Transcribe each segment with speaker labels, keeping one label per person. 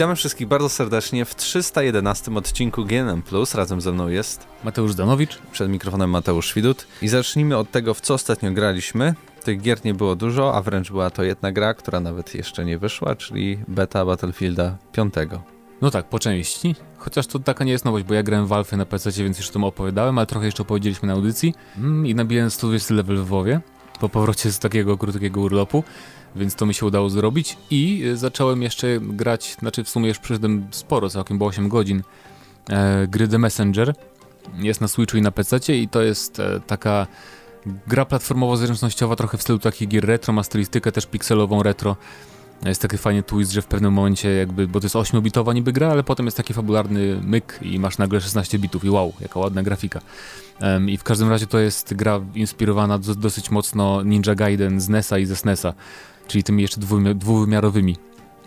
Speaker 1: Witamy wszystkich bardzo serdecznie w 311 odcinku GNM+. Razem ze mną jest
Speaker 2: Mateusz Danowicz.
Speaker 1: Przed mikrofonem Mateusz Widut. I zacznijmy od tego, w co ostatnio graliśmy. Tych gier nie było dużo, a wręcz była to jedna gra, która nawet jeszcze nie wyszła, czyli beta Battlefielda 5.
Speaker 2: No tak, po części. Chociaż to taka nie jest nowość, bo ja grałem w Alfę na PC, więc już o tym opowiadałem, ale trochę jeszcze opowiedzieliśmy na audycji. Mm, I nabiłem 120 level w WoWie po powrocie z takiego krótkiego urlopu, więc to mi się udało zrobić. I y, zacząłem jeszcze grać, znaczy w sumie już przyszedłem sporo, całkiem było 8 godzin, e, gry The Messenger. Jest na Switchu i na PC i to jest e, taka gra platformowo-zręcznościowa, trochę w stylu takich gier retro, ma stylistykę też pikselową retro. Jest taki fajny twist, że w pewnym momencie jakby, bo to jest 8-bitowa niby gra, ale potem jest taki fabularny myk i masz nagle 16 bitów i wow, jaka ładna grafika. Um, I w każdym razie to jest gra inspirowana do, dosyć mocno Ninja Gaiden z NESa i ze SNESa, czyli tymi jeszcze dwuwymiarowymi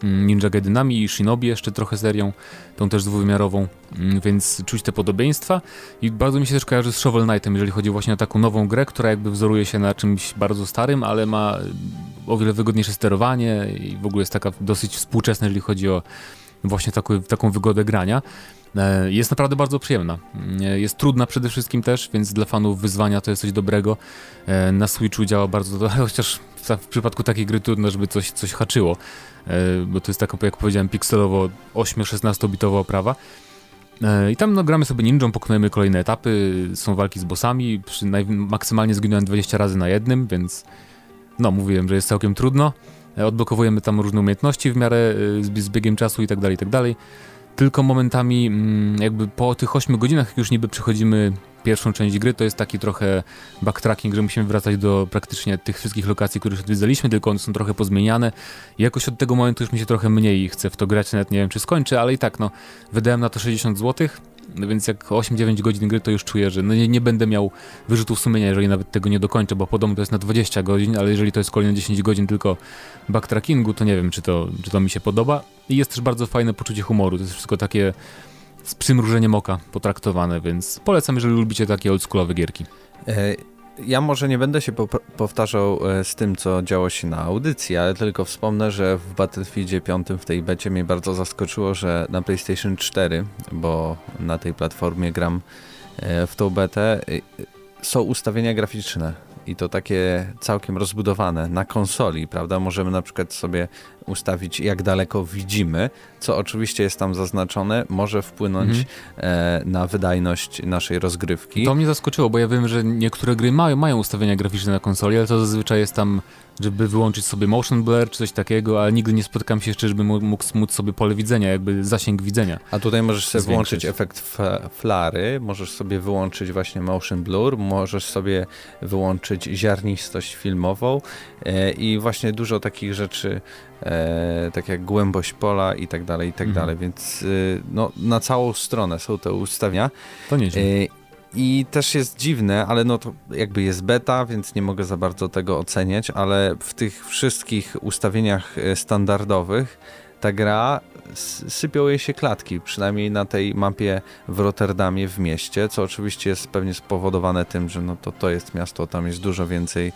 Speaker 2: mm, Ninja Gaidenami i Shinobi jeszcze trochę serią, tą też dwuwymiarową, mm, więc czuć te podobieństwa. I bardzo mi się też kojarzy z Shovel Knightem, jeżeli chodzi właśnie o taką nową grę, która jakby wzoruje się na czymś bardzo starym, ale ma o wiele wygodniejsze sterowanie i w ogóle jest taka dosyć współczesna, jeżeli chodzi o właśnie taką, taką wygodę grania. E, jest naprawdę bardzo przyjemna. E, jest trudna przede wszystkim też, więc dla fanów wyzwania to jest coś dobrego. E, na Switchu działa bardzo dobrze, chociaż w przypadku takiej gry trudno, żeby coś, coś haczyło, bo to jest taka, jak powiedziałem, pikselowo 8-16 bitowa oprawa. I tam no, gramy sobie ninją, pokonujemy kolejne etapy, są walki z bossami, maksymalnie zginąłem 20 razy na jednym, więc no mówiłem, że jest całkiem trudno. E, odblokowujemy tam różne umiejętności w miarę e, z, biegiem czasu i tak dalej, i tak dalej. Tylko momentami, mm, jakby po tych 8 godzinach, jak już niby przechodzimy pierwszą część gry, to jest taki trochę backtracking, że musimy wracać do praktycznie tych wszystkich lokacji, które już odwiedzaliśmy, tylko one są trochę pozmieniane. I jakoś od tego momentu już mi się trochę mniej chce w to grać, nawet nie wiem czy skończę, ale i tak no, wydałem na to 60 złotych no więc jak 8-9 godzin gry, to już czuję, że no nie, nie, będę miał wyrzutów sumienia, jeżeli nawet tego nie dokończę, bo podobno to jest na 20 godzin, ale jeżeli to jest kolejne 10 godzin tylko backtrackingu, to nie wiem, czy to, czy to mi się podoba. I jest też bardzo fajne poczucie humoru, to jest wszystko takie z przymrużeniem oka potraktowane, więc polecam, jeżeli lubicie takie oldschoolowe gierki.
Speaker 1: E, ja może nie będę się po powtarzał e, z tym, co działo się na audycji, ale tylko wspomnę, że w Battlefieldzie 5 w tej becie mnie bardzo zaskoczyło, że na PlayStation 4, bo na tej platformie gram e, w tą betę, e, są ustawienia graficzne i to takie całkiem rozbudowane na konsoli, prawda? Możemy na przykład sobie ustawić, jak daleko widzimy, co oczywiście jest tam zaznaczone, może wpłynąć mhm. e, na wydajność naszej rozgrywki.
Speaker 2: To mnie zaskoczyło, bo ja wiem, że niektóre gry mają, mają ustawienia graficzne na konsoli, ale to zazwyczaj jest tam żeby wyłączyć sobie motion blur czy coś takiego, ale nigdy nie spotkam się jeszcze, żeby mógł móc sobie pole widzenia, jakby zasięg widzenia.
Speaker 1: A tutaj możesz sobie wyłączyć efekt flary, możesz sobie wyłączyć właśnie motion blur, możesz sobie wyłączyć ziarnistość filmową e, i właśnie dużo takich rzeczy, e, tak jak głębość pola i tak dalej, i tak mhm. dalej, więc e, no, na całą stronę są te ustawienia.
Speaker 2: To nieźle. E,
Speaker 1: i też jest dziwne, ale no to jakby jest beta, więc nie mogę za bardzo tego oceniać, ale w tych wszystkich ustawieniach e, standardowych ta gra sypią jej się klatki, przynajmniej na tej mapie w Rotterdamie w mieście, co oczywiście jest pewnie spowodowane tym, że no to, to jest miasto, tam jest dużo więcej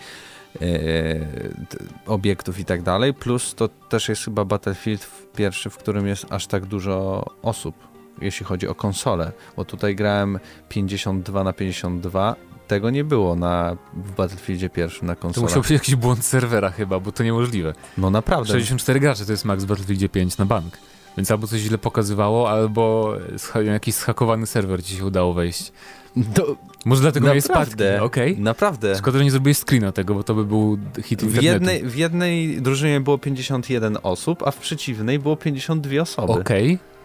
Speaker 1: obiektów i tak dalej, plus to też jest chyba Battlefield pierwszy, w którym jest aż tak dużo osób jeśli chodzi o konsolę, bo tutaj grałem 52 na 52, tego nie było na, w Battlefieldzie pierwszym na konsolę.
Speaker 2: To musiał być jakiś błąd serwera chyba, bo to niemożliwe.
Speaker 1: No naprawdę.
Speaker 2: 64 gracze to jest max w Battlefieldzie 5 na bank. Więc albo coś źle pokazywało, albo jakiś schakowany serwer ci się udało wejść. To, Może dlatego miałeś spadki, okej?
Speaker 1: Okay. Naprawdę.
Speaker 2: Szkoda, że nie zrobiłeś screena tego, bo to by był hit
Speaker 1: w jednej, w jednej drużynie było 51 osób, a w przeciwnej było 52 osoby.
Speaker 2: Okej. Okay.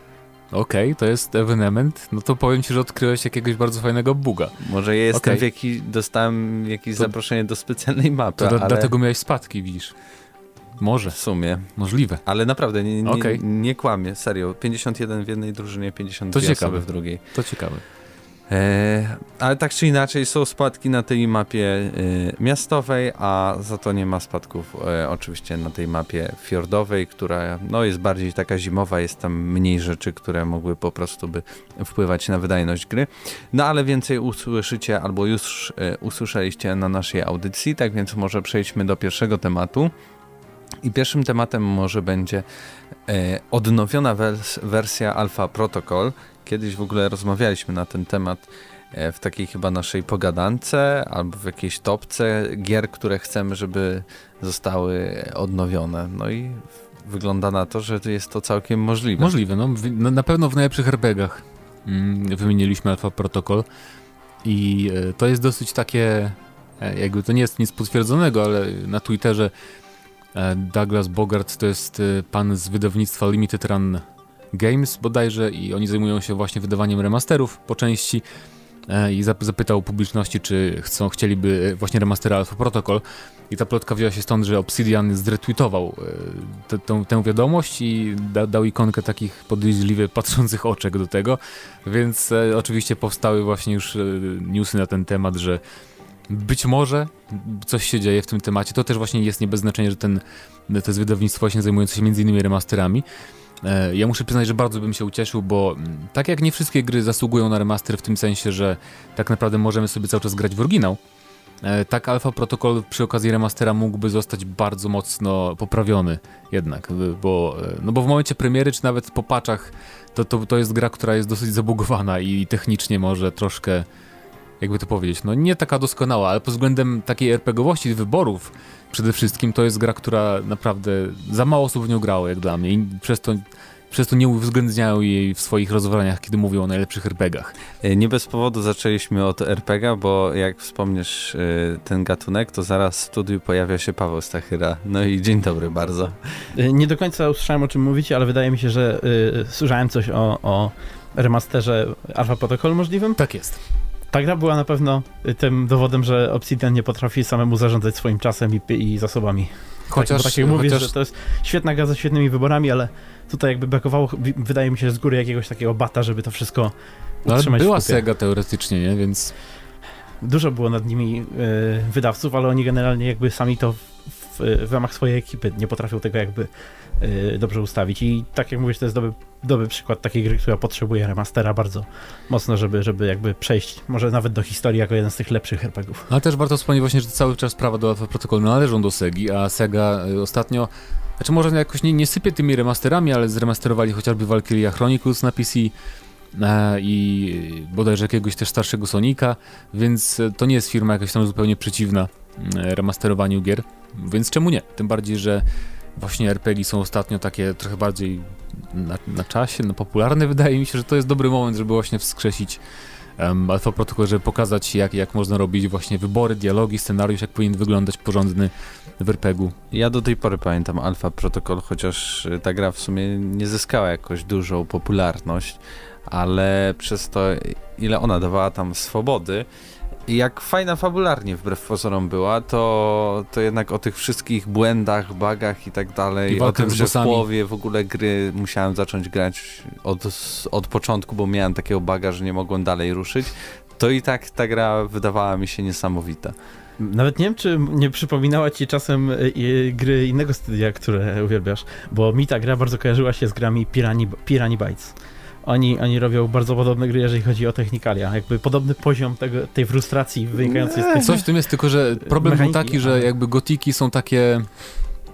Speaker 2: Okej, okay, to jest ewenement. No to powiem ci, że odkryłeś jakiegoś bardzo fajnego buga.
Speaker 1: Może ja jestem okay. w jaki, dostałem jakieś to, zaproszenie do specjalnej mapy,
Speaker 2: to ale... dlatego miałeś spadki, widzisz. Może.
Speaker 1: W sumie.
Speaker 2: Możliwe.
Speaker 1: Ale naprawdę, nie, nie, okay. nie kłamię, serio. 51 w jednej drużynie, 52 to ciekawe. osoby w drugiej.
Speaker 2: To ciekawe.
Speaker 1: E, ale tak czy inaczej są spadki na tej mapie e, miastowej, a za to nie ma spadków e, oczywiście na tej mapie fiordowej, która no, jest bardziej taka zimowa, jest tam mniej rzeczy, które mogły po prostu by wpływać na wydajność gry. No ale więcej usłyszycie albo już usłyszeliście na naszej audycji, tak więc może przejdźmy do pierwszego tematu. I pierwszym tematem może będzie odnowiona wers wersja Alpha Protocol. Kiedyś w ogóle rozmawialiśmy na ten temat e, w takiej chyba naszej pogadance albo w jakiejś topce gier, które chcemy, żeby zostały odnowione. No i wygląda na to, że jest to całkiem możliwe.
Speaker 2: Możliwe, no, na pewno w najlepszych RPGach mm, wymieniliśmy Alpha Protocol i e, to jest dosyć takie, e, jakby to nie jest nic potwierdzonego, ale na Twitterze Douglas Bogart to jest pan z wydawnictwa Limited Run Games bodajże i oni zajmują się właśnie wydawaniem remasterów po części E, i zapytał publiczności, czy chcą, chcieliby właśnie remastera Alpha Protocol i ta plotka wzięła się stąd, że Obsidian zretweetował e, tę, tę wiadomość i da, dał ikonkę takich podejrzliwie patrzących oczek do tego, więc e, oczywiście powstały właśnie już e, newsy na ten temat, że być może coś się dzieje w tym temacie. To też właśnie jest nie bez znaczenia, że ten, to jest wydawnictwo właśnie zajmujące się między innymi remasterami. E, ja muszę przyznać, że bardzo bym się ucieszył, bo mm, tak jak nie wszystkie gry zasługują na remaster w tym sensie, że tak naprawdę możemy sobie cały czas grać w oryginał, e, tak Alpha Protocol przy okazji remastera mógłby zostać bardzo mocno poprawiony jednak, bo, e, no bo w momencie premiery, czy nawet po paczach, to, to, to jest gra, która jest dosyć zabugowana i technicznie może troszkę, jakby to powiedzieć, no nie taka doskonała, ale pod względem takiej RPGowości wyborów, przede wszystkim to jest gra, która naprawdę za mało osób w nią grało, jak dla mnie, i przez to przez to nie uwzględniają jej w swoich rozważaniach, kiedy mówią o najlepszych RPGach.
Speaker 1: E, nie bez powodu zaczęliśmy od RPGa, bo jak wspomniesz e, ten gatunek, to zaraz w studiu pojawia się Paweł Stachyra. No i dzień dobry bardzo.
Speaker 3: E, nie do końca usłyszałem o czym mówicie, ale wydaje mi się, że y, słyszałem coś o, o remasterze Alpha Protocol możliwym.
Speaker 2: Tak jest.
Speaker 3: Ta gra była na pewno tym dowodem, że Obsidian nie potrafi samemu zarządzać swoim czasem i, i zasobami. Chociaż, tak, tak jak mówisz, chociaż... że to jest świetna gra ze świetnymi wyborami, ale tutaj jakby brakowało, wydaje mi się, z góry jakiegoś takiego bata, żeby to wszystko no, utrzymać
Speaker 2: ale była Sega teoretycznie, nie? Więc...
Speaker 3: Dużo było nad nimi y, wydawców, ale oni generalnie jakby sami to w, w ramach swojej ekipy nie potrafią tego jakby y, dobrze ustawić. I tak jak mówisz, to jest dobry, dobry przykład takiej gry, która potrzebuje remastera bardzo mocno, żeby, żeby jakby przejść może nawet do historii jako jeden z tych lepszych RPGów.
Speaker 2: Ale też warto wspomnieć właśnie, że cały czas prawa do Protocol należą do Segi, a Sega y, ostatnio znaczy może jakoś nie, nie sypie tymi remasterami, ale zremasterowali chociażby Valkyria Chronicles na PC e, i bodajże jakiegoś też starszego Sonika, więc to nie jest firma jakaś tam zupełnie przeciwna e, remasterowaniu gier, więc czemu nie? Tym bardziej, że właśnie RPG są ostatnio takie trochę bardziej na, na czasie, no popularne wydaje mi się, że to jest dobry moment, żeby właśnie wskrzesić um, Alpha Protocol, żeby pokazać jak, jak można robić właśnie wybory, dialogi, scenariusz, jak powinien wyglądać porządny w RPG-u.
Speaker 1: Ja do tej pory pamiętam Alpha Protocol, chociaż y, ta gra w sumie nie zyskała jakoś dużą popularność, ale przez to ile ona dawała tam swobody, jak fajna fabularnie wbrew pozorom była, to, to jednak o tych wszystkich błędach, bagach i tak dalej, I o tym, że w połowie w ogóle gry musiałem zacząć grać od, od początku, bo miałem takiego baga, że nie mogłem dalej ruszyć, to i tak ta gra wydawała mi się niesamowita.
Speaker 3: Nawet nie wiem, czy nie przypominała ci czasem y, gry innego studia, które uwielbiasz, bo mi ta gra bardzo kojarzyła się z grami Pirani, Pirani Bytes oni, oni robią bardzo podobne gry, jeżeli chodzi o technikalia. Jakby podobny poziom tego, tej frustracji wynikającej z
Speaker 2: tych... Coś w tym jest, tylko że problem był taki, że jakby gotiki są takie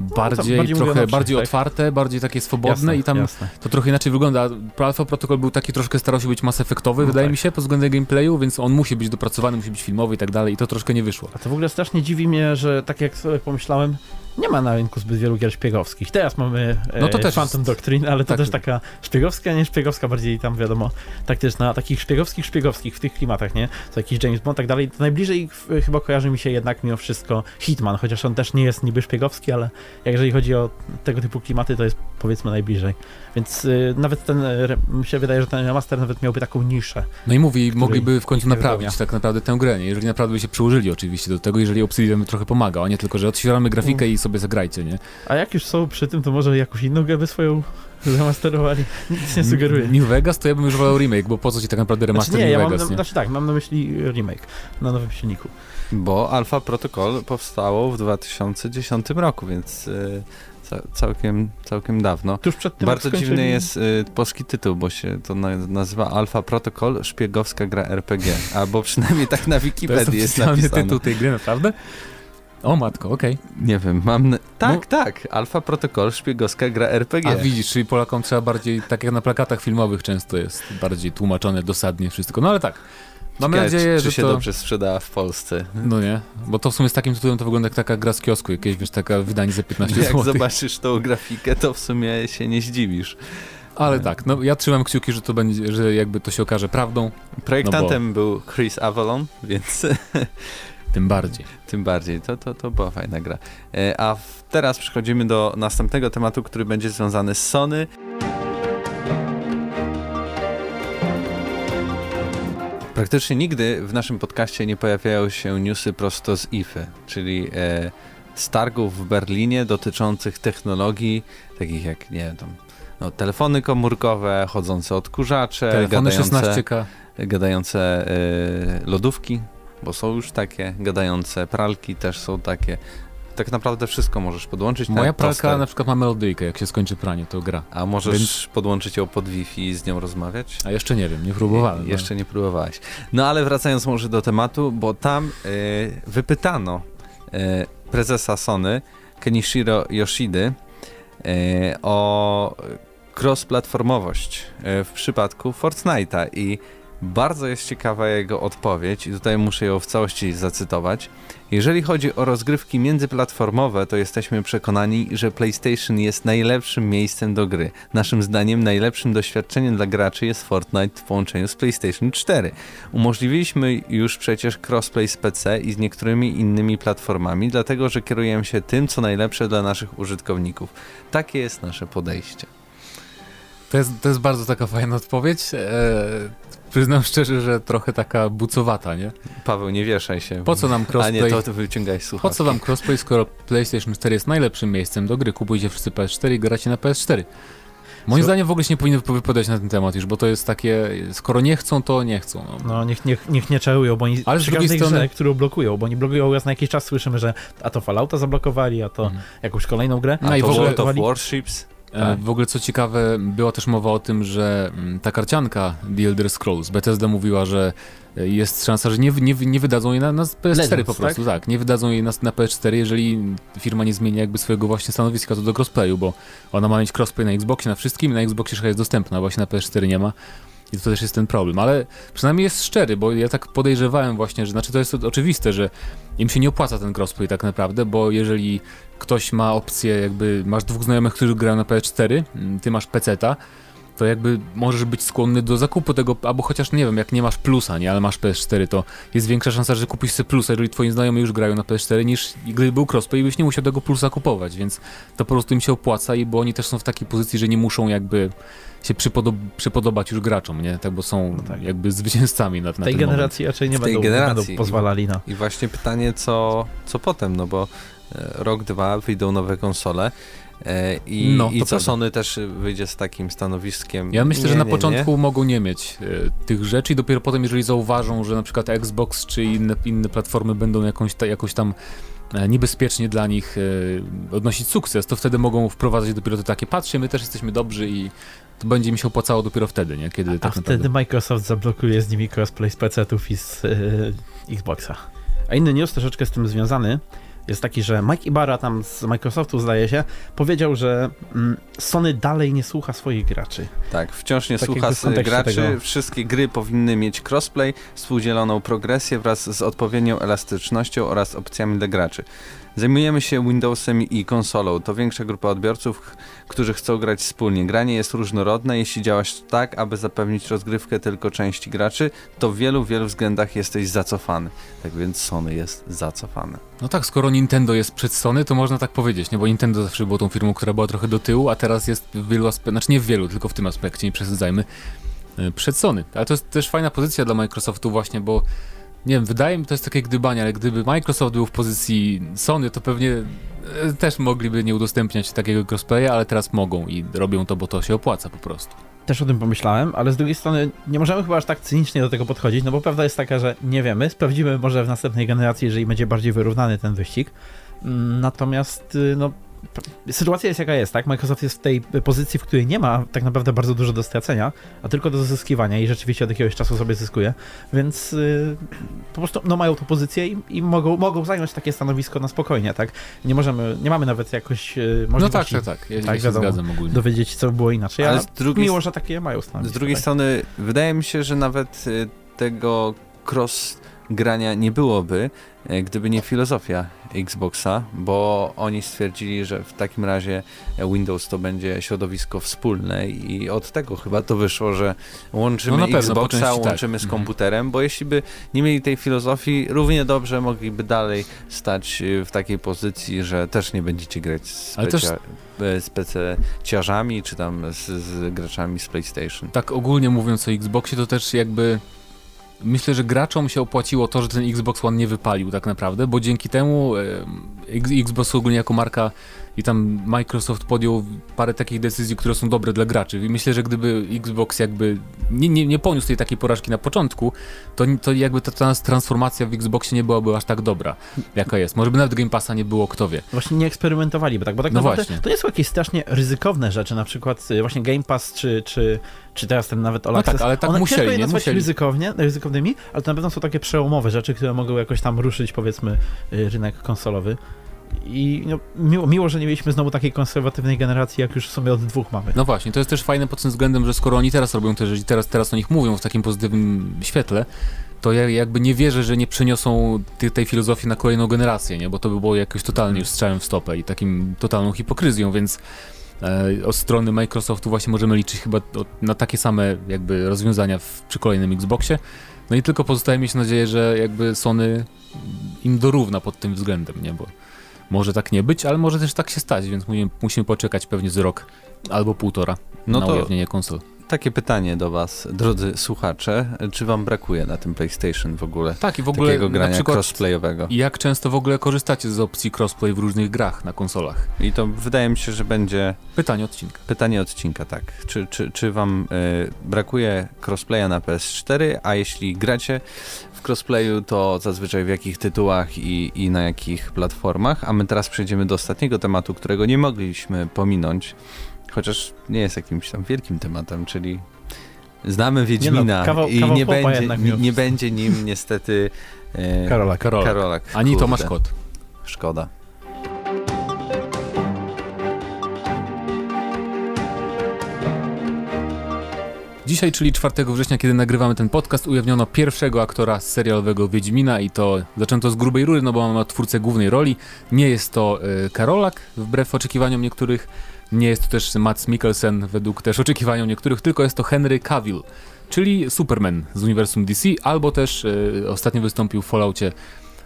Speaker 2: bardziej, no, bardziej trochę bardziej tak? otwarte, bardziej takie swobodne jasne, i tam jasne. to trochę inaczej wygląda. Alpha Protocol był taki troszkę starał się być mass efektowy, no wydaje tak. mi się, pod względem gameplayu, więc on musi być dopracowany, musi być filmowy i tak dalej i to troszkę nie wyszło.
Speaker 3: A to w ogóle strasznie dziwi mnie, że tak jak sobie pomyślałem, nie ma na rynku zbyt wielu gier szpiegowskich. Teraz mamy no to e, też Phantom Doctrine, ale to tak. też taka szpiegowska, nie szpiegowska, bardziej tam wiadomo, taktyczna, takich szpiegowskich, szpiegowskich w tych klimatach, nie? Co jakiś James Bond, tak dalej. To najbliżej chyba kojarzy mi się jednak mimo wszystko Hitman, chociaż on też nie jest niby szpiegowski, ale jak jeżeli chodzi o tego typu klimaty, to jest powiedzmy najbliżej. Więc y, nawet ten, mi się wydaje, że ten remaster nawet miałby taką niszę.
Speaker 2: No i mówi, mogliby w końcu naprawić tak naprawdę tę grę, nie? jeżeli naprawdę by się przyłożyli oczywiście do tego, jeżeli Obsidian trochę pomaga, a nie tylko, że otwieramy grafikę mm. i sobie zagrajcie, nie?
Speaker 3: A jak już są przy tym, to może jakąś inną grę by swoją zamasterowali. Nic nie sugeruję.
Speaker 2: New Vegas to ja bym już wolał remake, bo po co ci tak naprawdę remaster znaczy, nie, New ja Vegas,
Speaker 3: mam,
Speaker 2: nie?
Speaker 3: Znaczy tak, mam na myśli remake na nowym silniku.
Speaker 1: Bo Alpha Protocol powstało w 2010 roku, więc... Yy całkiem, całkiem dawno.
Speaker 3: Tuż przed tym,
Speaker 1: Bardzo dziwny jest y, polski tytuł, bo się to na, nazywa Alpha Protocol, szpiegowska gra RPG. Albo przynajmniej tak na Wikipedii
Speaker 2: to
Speaker 1: jest, jest napisane.
Speaker 2: tytuł tej gry, naprawdę? O matko, okej. Okay.
Speaker 1: Nie wiem, mam... Tak, no. tak, Alfa Protocol, szpiegowska gra RPG.
Speaker 2: A widzisz, czyli Polakom trzeba bardziej, tak jak na plakatach filmowych często jest, bardziej tłumaczone dosadnie wszystko. No ale tak,
Speaker 1: Mamy Ciekawe, nadzieję, czy, czy że się to... dobrze sprzedała w Polsce.
Speaker 2: No nie, bo to w sumie z takim tytułem to wygląda jak taka gra z kiosku, jakieś wiesz, taka wydanie za 15 zł.
Speaker 1: Jak zobaczysz tą grafikę, to w sumie się nie zdziwisz.
Speaker 2: Ale tak, no ja trzymam kciuki, że to będzie, że jakby to się okaże prawdą.
Speaker 1: Projektantem no bo... był Chris Avalon, więc...
Speaker 2: Tym bardziej.
Speaker 1: Tym bardziej, to, to, to była fajna gra. E, a teraz przechodzimy do następnego tematu, który będzie związany z Sony. Praktycznie nigdy w naszym podcaście nie pojawiają się newsy prosto z IFY, czyli e, z targów w Berlinie dotyczących technologii, takich jak, nie wiem, tam, no, telefony komórkowe, chodzące odkurzacze,
Speaker 2: telefony gadające, 16K.
Speaker 1: gadające e, lodówki, bo są już takie, gadające pralki też są takie tak naprawdę wszystko możesz podłączyć.
Speaker 2: Moja pralka na przykład ma melodyjkę, jak się skończy pranie, to gra.
Speaker 1: A możesz Więc... podłączyć ją pod Wi-Fi i z nią rozmawiać?
Speaker 2: A jeszcze nie wiem, nie próbowałem.
Speaker 1: I, jeszcze nie próbowałeś. No ale wracając może do tematu, bo tam y, wypytano y, prezesa Sony, Kenichiro Yoshidy, y, o cross-platformowość w przypadku Fortnite'a i bardzo jest ciekawa jego odpowiedź i tutaj muszę ją w całości zacytować. Jeżeli chodzi o rozgrywki międzyplatformowe, to jesteśmy przekonani, że PlayStation jest najlepszym miejscem do gry. Naszym zdaniem najlepszym doświadczeniem dla graczy jest Fortnite w połączeniu z PlayStation 4. Umożliwiliśmy już przecież crossplay z PC i z niektórymi innymi platformami, dlatego że kierujemy się tym, co najlepsze dla naszych użytkowników. Takie jest nasze podejście.
Speaker 2: To jest, to jest bardzo taka fajna odpowiedź. Eee, Przyznam szczerze, że trochę taka bucowata, nie?
Speaker 1: Paweł, nie wieszaj się.
Speaker 2: Po co nam crossplay? A
Speaker 1: nie, to, to wyciągaj słuchawki.
Speaker 2: Po co wam crossplay, skoro PlayStation 4 jest najlepszym miejscem do gry? Kupujcie wszyscy PS4 i gracie na PS4. Moim zdaniem w ogóle się nie powinno wypowiadać na ten temat już, bo to jest takie, skoro nie chcą, to nie chcą.
Speaker 3: No, no niech, niech, niech nie czarują, bo oni Ale przy każdej strony... grze, którą blokują, bo oni blokują raz na jakiś czas, słyszymy, że a to Fallouta zablokowali, a to mhm. jakąś kolejną grę.
Speaker 1: No a i w ogóle to Warships.
Speaker 2: E, tak. W ogóle co ciekawe, była też mowa o tym, że mm, ta karcianka The Elder Scrolls, Bethesda mówiła, że e, jest szansa, że nie, nie, nie wydadzą jej na, na PS4 Legends, po prostu, tak? tak? Nie wydadzą jej na, na PS4, jeżeli firma nie zmieni jakby swojego właśnie stanowiska co do crossplayu, bo ona ma mieć crossplay na Xboxie, na wszystkim, na Xboxie jest dostępna, właśnie na PS4 nie ma. I to też jest ten problem, ale przynajmniej jest szczery, bo ja tak podejrzewałem właśnie, że znaczy to jest oczywiste, że im się nie opłaca ten crossplay tak naprawdę, bo jeżeli ktoś ma opcję, jakby masz dwóch znajomych, którzy grają na PS4, mm, ty masz PC-ta, to jakby możesz być skłonny do zakupu tego, albo chociaż nie wiem, jak nie masz plusa, nie, ale masz PS4, to jest większa szansa, że kupisz sobie plusa, jeżeli twoi znajomi już grają na PS4, niż gdyby był crossplay, byś nie musiał tego plusa kupować, więc to po prostu im się opłaca i bo oni też są w takiej pozycji, że nie muszą jakby się przypodob przypodobać już graczom, nie? Tak, bo są no tak. jakby zwycięzcami na, na
Speaker 3: tej generacji moment. raczej nie będą, generacji. będą pozwalali na.
Speaker 1: I właśnie pytanie, co, co potem, no bo rok, dwa wyjdą nowe konsole. E, I, no, i co prawda. Sony też wyjdzie z takim stanowiskiem.
Speaker 2: Ja myślę, nie, że na nie, początku nie. mogą nie mieć e, tych rzeczy i dopiero potem, jeżeli zauważą, że na przykład Xbox czy inne, inne platformy będą jakąś, ta, jakoś tam E, niebezpiecznie dla nich e, odnosić sukces, to wtedy mogą wprowadzać dopiero to takie, patrzcie, my też jesteśmy dobrzy i to będzie mi się opłacało dopiero wtedy, nie? Kiedy
Speaker 3: A,
Speaker 2: tak
Speaker 3: wtedy naprawdę... Microsoft zablokuje z nimi crossplay z PC-ów i z yy, Xboxa. A inny news troszeczkę z tym związany jest taki, że Mike Ibarra tam z Microsoftu zdaje się, powiedział, że mm, Sony dalej nie słucha swoich graczy.
Speaker 1: Tak, wciąż nie tak słucha graczy. Tego. Wszystkie gry powinny mieć crossplay, współdzieloną progresję wraz z odpowiednią elastycznością oraz opcjami dla graczy. Zajmujemy się Windowsem i konsolą. To większa grupa odbiorców, którzy chcą grać wspólnie. Granie jest różnorodne. Jeśli działasz tak, aby zapewnić rozgrywkę tylko części graczy, to w wielu, wielu względach jesteś zacofany. Tak więc Sony jest zacofane.
Speaker 2: No tak, skoro Nintendo jest przed Sony, to można tak powiedzieć, nie? bo Nintendo zawsze było tą firmą, która była trochę do tyłu, a teraz jest w wielu aspektach, znaczy nie w wielu, tylko w tym aspekcie, nie przesadzajmy, e, przed Sony. Ale to jest też fajna pozycja dla Microsoftu właśnie, bo nie wiem, wydaje mi to jest takie gdybanie, ale gdyby Microsoft był w pozycji Sony, to pewnie e, też mogliby nie udostępniać takiego crossplaya, ale teraz mogą i robią to, bo to się opłaca po prostu.
Speaker 3: Też o tym pomyślałem, ale z drugiej strony nie możemy chyba aż tak cynicznie do tego podchodzić, no bo prawda jest taka, że nie wiemy, sprawdzimy może w następnej generacji, jeżeli będzie bardziej wyrównany ten wyścig. Mm, natomiast y, no, sytuacja jest jaka jest, tak? Microsoft jest w tej pozycji, w której nie ma tak naprawdę bardzo dużo do stracenia, a tylko do zyskiwania i rzeczywiście od jakiegoś czasu sobie zyskuje, więc yy, po prostu no, mają tę pozycję i, i, mogą, mogą zająć takie stanowisko na spokojnie, tak? Nie możemy, nie mamy nawet jakoś yy, możliwości.
Speaker 2: No tak, tak, tak. Ja, tak, ja się wiadomo, zgadzam ogólnie.
Speaker 3: Dowiedzieć się, co by było inaczej, ale, ale drugiej, miło, że takie mają stanowisko.
Speaker 1: Z drugiej tak? strony, wydaje mi się, że nawet y, tego cross grania nie byłoby, e, gdyby nie filozofia Xboxa, bo oni stwierdzili, że w takim razie Windows to będzie środowisko wspólne i od tego chyba to wyszło, że łączymy no pewno, Xboxa, tak. łączymy tak. z mhm. komputerem, bo jeśli by nie mieli tej filozofii, równie dobrze mogliby dalej stać e, w takiej pozycji, że też nie będziecie grać z, z PC-ciarzami, czy tam z, z graczami z PlayStation.
Speaker 2: Tak ogólnie mówiąc o Xboxie, to też jakby Myślę, że graczom się opłaciło to, że ten Xbox One nie wypalił tak naprawdę, bo dzięki temu Xbox ogólnie jako marka i tam Microsoft podjął parę takich decyzji, które są dobre dla graczy. I myślę, że gdyby Xbox jakby nie, nie, nie poniósł tej takiej porażki na początku, to, to jakby ta transformacja w Xboxie nie byłaby aż tak dobra, jaka jest. Może by nawet Game Passa nie było, kto wie.
Speaker 3: Właśnie nie eksperymentowali, bo tak, bo tak no właśnie. to nie są jakieś strasznie ryzykowne rzeczy, na przykład y, właśnie Game Pass czy, czy, czy teraz ten nawet All no
Speaker 2: tak, ale tak One musieli, nie musieli.
Speaker 3: Ryzykownie, ryzykownymi, ale to na pewno są takie przełomowe rzeczy, które mogą jakoś tam ruszyć powiedzmy y, rynek konsolowy. I no, miło, miło, że nie mieliśmy znowu takiej konserwatywnej generacji, jak już w sumie od dwóch mamy.
Speaker 2: No właśnie, to jest też fajne pod tym względem, że skoro oni teraz robią te rzeczy, teraz, teraz o nich mówią w takim pozytywnym świetle, to ja jakby nie wierzę, że nie przeniosą tej, tej filozofii na kolejną generację, nie? bo to by było jakoś totalnie już strzałem w stopę i takim totalną hipokryzją, więc e, od strony Microsoftu właśnie możemy liczyć chyba na takie same jakby rozwiązania w, przy kolejnym Xboxie. No i tylko pozostaje mieć nadzieję, że jakby Sony im dorówna pod tym względem, nie? Bo może tak nie być, ale może też tak się stać, więc musimy, musimy poczekać pewnie z rok albo półtora no na to ujawnienie konsol.
Speaker 1: Takie pytanie do was, drodzy słuchacze, czy wam brakuje na tym PlayStation w ogóle
Speaker 2: tak, i w ogóle
Speaker 1: takiego grania przykład, crossplayowego?
Speaker 2: Jak często w ogóle korzystacie z opcji crossplay w różnych grach na konsolach?
Speaker 1: I to wydaje mi się, że będzie...
Speaker 2: Pytanie odcinka.
Speaker 1: Pytanie odcinka, tak. Czy, czy, czy wam y, brakuje crossplaya na PS4, a jeśli gracie crossplayu, to zazwyczaj w jakich tytułach i, i na jakich platformach. A my teraz przejdziemy do ostatniego tematu, którego nie mogliśmy pominąć, chociaż nie jest jakimś tam wielkim tematem, czyli znamy Wiedźmina nie no, kawał, i nie, będzie, nie, nie będzie nim niestety
Speaker 3: e, Karolak.
Speaker 1: Karolak. Karolak.
Speaker 2: Ani Tomasz Kot.
Speaker 1: Szkoda.
Speaker 2: Dzisiaj, czyli 4 września, kiedy nagrywamy ten podcast, ujawniono pierwszego aktora serialowego Wiedźmina i to zaczęto z grubej rury, no bo mamy twórcę głównej roli. Nie jest to y, Karolak, wbrew oczekiwaniom niektórych. Nie jest to też Mats Mikkelsen, według też oczekiwaniom niektórych, tylko jest to Henry Cavill, czyli Superman z uniwersum DC, albo też y, ostatnio wystąpił w Falloutie,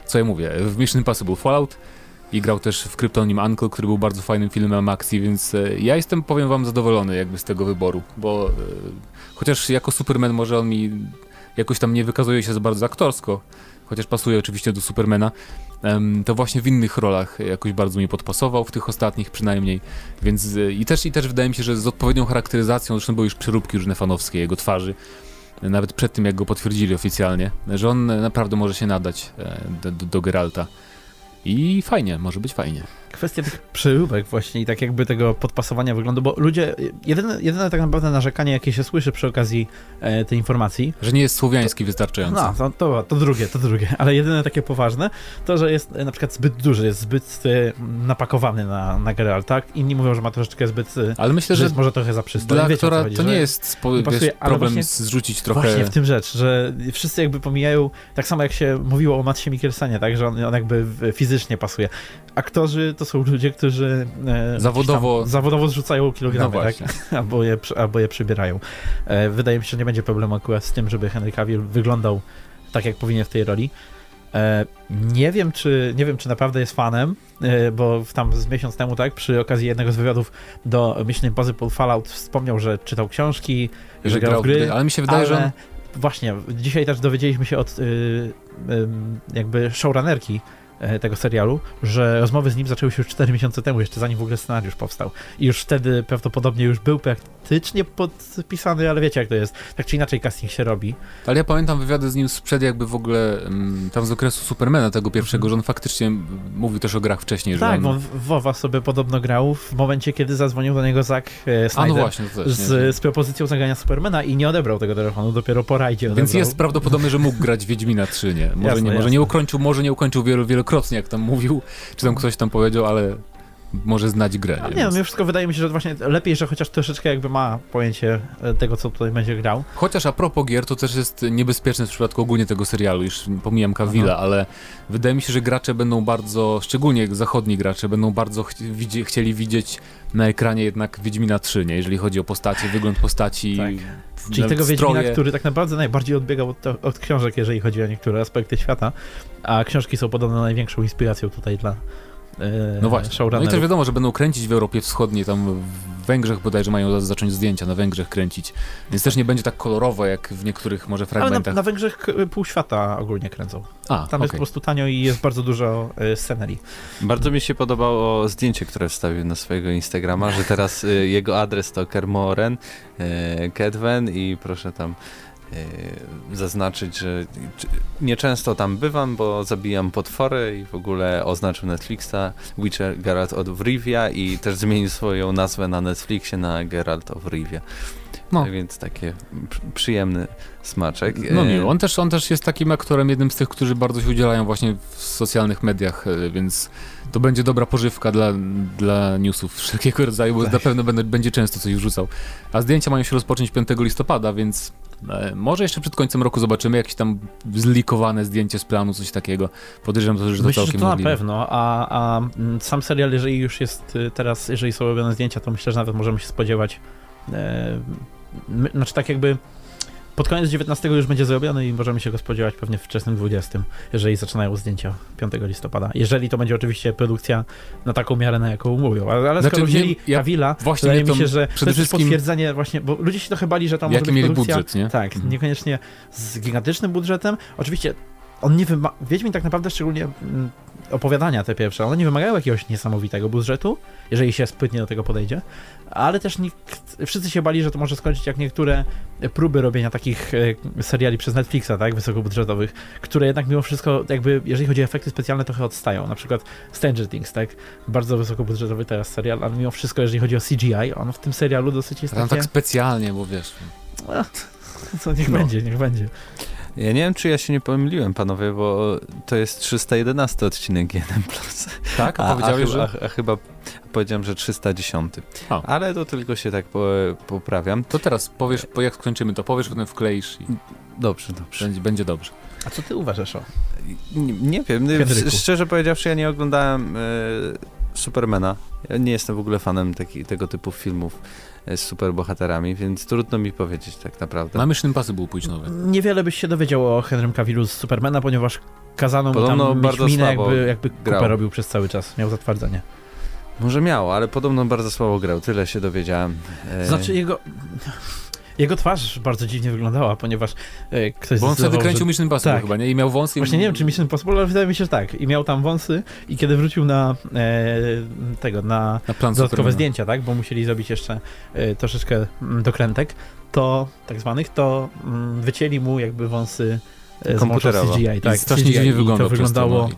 Speaker 2: co ja mówię, w Mission Impossible Fallout i grał też w Kryptonim Uncle, który był bardzo fajnym filmem akcji, więc y, ja jestem, powiem wam, zadowolony jakby z tego wyboru, bo Chociaż jako Superman może on mi jakoś tam nie wykazuje się za bardzo aktorsko, chociaż pasuje oczywiście do Supermana, to właśnie w innych rolach jakoś bardzo mi podpasował, w tych ostatnich przynajmniej, więc e, i też, i też wydaje mi się, że z odpowiednią charakteryzacją, zresztą były już przeróbki różne fanowskie jego twarzy, nawet przed tym jak go potwierdzili oficjalnie, że on naprawdę może się nadać e, do, do, do Geralta. I fajnie, może być fajnie
Speaker 3: kwestia tych przeróbek właśnie i tak jakby tego podpasowania wyglądu, bo ludzie, jedyne, jedyne tak naprawdę narzekanie, jakie się słyszy przy okazji e, tej informacji...
Speaker 2: Że nie jest słowiański to, wystarczająco.
Speaker 3: No, to, to, to, drugie, to drugie, ale jedyne takie poważne, to, że jest e, na przykład zbyt duży, jest zbyt e, napakowany na, na Geralt, tak? Inni mówią, że ma troszeczkę zbyt... E,
Speaker 2: ale myślę, że,
Speaker 3: jest może trochę za przystojny.
Speaker 2: Dla Wiecie, aktora to nie jest spo, nie pasuje, problem właśnie, zrzucić trochę...
Speaker 3: Właśnie w tym rzecz, że wszyscy jakby pomijają, tak samo jak się mówiło o Matsie Mikkelsenie, tak? Że on, on jakby fizycznie pasuje. Aktorzy to są ludzie, którzy
Speaker 2: e, zawodowo,
Speaker 3: zawodowo zrzucają kilogramy, no tak? albo, je, albo je przybierają. E, wydaje mi się, że nie będzie problemu akurat z tym, żeby Henry Cavill wyglądał tak, jak powinien w tej roli. E, nie wiem, czy, nie wiem, czy naprawdę jest fanem, bo tam z miesiąc temu, tak, przy okazji jednego z wywiadów do Mission Impossible Fallout wspomniał, że czytał książki, że, że grał w gry,
Speaker 2: ale mi się wydaje, że
Speaker 3: Właśnie, dzisiaj też dowiedzieliśmy się od y, jakby showrunnerki e, tego serialu, że rozmowy z nim zaczęły się już 4 miesiące temu, jeszcze zanim w ogóle scenariusz powstał. I już wtedy prawdopodobnie już był praktycznie podpisany, ale wiecie jak to jest. Tak czy inaczej casting się robi.
Speaker 2: Ale ja pamiętam wywiady z nim sprzed jakby w ogóle mm, tam z okresu Supermana tego pierwszego, że on faktycznie mówił też o grach wcześniej.
Speaker 3: Tak,
Speaker 2: że
Speaker 3: on... bo WoWa sobie podobno grał w momencie, kiedy zadzwonił do niego Zack e, Snyder A, no właśnie, też, z, z, propozycją zagrania Supermana i nie odebrał tego telefonu, dopiero po rajdzie odebrał.
Speaker 2: Więc jest prawdopodobne, że mógł grać Wiedźmina 3, nie? Może, jasne, nie, może nie ukończył, może nie ukończył wielokrotnie, jak tam mówił, czy tam ktoś tam powiedział, ale może znać grę.
Speaker 3: No, nie, nie no, wszystko wydaje mi się, że właśnie lepiej, że chociaż troszeczkę jakby ma pojęcie e, tego, co tutaj będzie grał.
Speaker 2: Chociaż a propos gier, to też jest niebezpieczne w przypadku ogólnie tego serialu, już pomijam Kawila, ale wydaje mi się, że gracze będą bardzo, szczególnie zachodni gracze, będą bardzo ch chcieli widzieć na ekranie jednak Wiedźmina 3, nie? jeżeli chodzi o postacie, wygląd postaci. Tak.
Speaker 3: Czyli tego stroje. Wiedźmina, który tak naprawdę najbardziej odbiegał od, od książek, jeżeli chodzi o niektóre aspekty świata, a książki są podobno największą inspiracją tutaj dla,
Speaker 2: no właśnie. No i też wiadomo, że będą kręcić w Europie Wschodniej, tam w Węgrzech bodajże mają zacząć zdjęcia na Węgrzech kręcić, więc też nie będzie tak kolorowo jak w niektórych może fragmentach.
Speaker 3: Ale na, na Węgrzech pół świata ogólnie kręcą. A, tam okay. jest po prostu tanio i jest bardzo dużo y, scenerii.
Speaker 1: Bardzo mi się podobało zdjęcie, które wstawił na swojego Instagrama, że teraz y, jego adres to Kermoren, y, Kedwen i proszę tam E, zaznaczyć, że nieczęsto tam bywam, bo zabijam potwory i w ogóle oznaczył Netflixa Witcher Geralt of Rivia i też zmienił swoją nazwę na Netflixie na Geralt of Rivia. No. Więc takie przyjemny smaczek.
Speaker 2: No miło. On też, on też jest takim aktorem, jednym z tych, którzy bardzo się udzielają właśnie w socjalnych mediach, e, więc to będzie dobra pożywka dla, dla newsów wszelkiego rodzaju, bo tak. na pewno będę, będzie często coś wrzucał. A zdjęcia mają się rozpocząć 5 listopada, więc e, może jeszcze przed końcem roku zobaczymy jakieś tam zlikowane zdjęcie z planu, coś takiego. Podejrzewam, to, że to
Speaker 3: myślę,
Speaker 2: całkiem
Speaker 3: że to
Speaker 2: możliwe.
Speaker 3: na pewno, a, a mm, sam serial, jeżeli już jest y, teraz, jeżeli są robione zdjęcia, to myślę, że nawet możemy się spodziewać e, znaczy tak jakby pod koniec 19 już będzie zrobiony i możemy się go spodziewać pewnie w wczesnym 20, jeżeli zaczynają zdjęcia 5 listopada. Jeżeli to będzie oczywiście produkcja na taką miarę, na jaką mówią. Ale, ale znaczy, skoro wzięli ja, Kawila, wydaje mi się, że to jest potwierdzenie właśnie, bo ludzie się trochę bali, że tam może być produkcja...
Speaker 2: budżet, nie?
Speaker 3: Tak, mhm. niekoniecznie z gigantycznym budżetem. Oczywiście on nie wymaga... Wiedźmin tak naprawdę szczególnie mm, opowiadania te pierwsze, one nie wymagają jakiegoś niesamowitego budżetu, jeżeli się sprytnie do tego podejdzie, ale też nikt, wszyscy się bali, że to może skończyć jak niektóre próby robienia takich e, seriali przez Netflixa, tak, wysokobudżetowych, które jednak mimo wszystko, jakby, jeżeli chodzi o efekty specjalne, trochę odstają. Na przykład Stranger Things, tak, bardzo wysokobudżetowy teraz serial, ale mimo wszystko, jeżeli chodzi o CGI, on w tym serialu dosyć jest
Speaker 2: Tam takie... tak specjalnie, bo wiesz...
Speaker 3: No, co, niech no. będzie, niech będzie.
Speaker 1: Ja nie wiem, czy ja się nie pomyliłem, panowie, bo to jest 311 odcinek 1 plus.
Speaker 2: Tak? A, a powiedziałeś, a, że...
Speaker 1: A, a, chyba powiedziałem, że 310. A. Ale to tylko się tak po, poprawiam.
Speaker 2: To teraz powiesz, po jak skończymy, to powiesz, potem wkleisz i...
Speaker 1: Dobrze, dobrze.
Speaker 2: Będzie, będzie dobrze.
Speaker 3: A co ty uważasz o?
Speaker 1: Nie, nie wiem. Henryku. Szczerze powiedziawszy, ja nie oglądałem y, Supermana. Ja nie jestem w ogóle fanem taki, tego typu filmów z superbohaterami, więc trudno mi powiedzieć tak naprawdę.
Speaker 2: Na Mission Impossible pójść nowy.
Speaker 3: Niewiele byś się dowiedział o Henrym Cavillu z Supermana, ponieważ kazano mu tam mieć minę, jakby, jakby kupę robił przez cały czas. Miał zatwardzenie.
Speaker 1: Może miał, ale podobno bardzo słabo grał. Tyle się dowiedziałem.
Speaker 3: E, znaczy jego... Jego twarz bardzo dziwnie wyglądała, ponieważ e, ktoś
Speaker 2: Bo on wtedy kręcił że... Mission Impossible tak. chyba, nie? I miał wąsy.
Speaker 3: Właśnie nie wiem, czy Mission Impossible, ale wydaje mi się, że tak. I miał tam wąsy i kiedy wrócił na e, tego, na, na plan dodatkowe zdjęcia, tak? Bo musieli zrobić jeszcze e, troszeczkę mm, dokrętek, to tak zwanych, to mm, wycięli mu jakby wąsy e, z CGI. Tak, I
Speaker 2: strasznie dziwnie wyglądał. To wyglądało...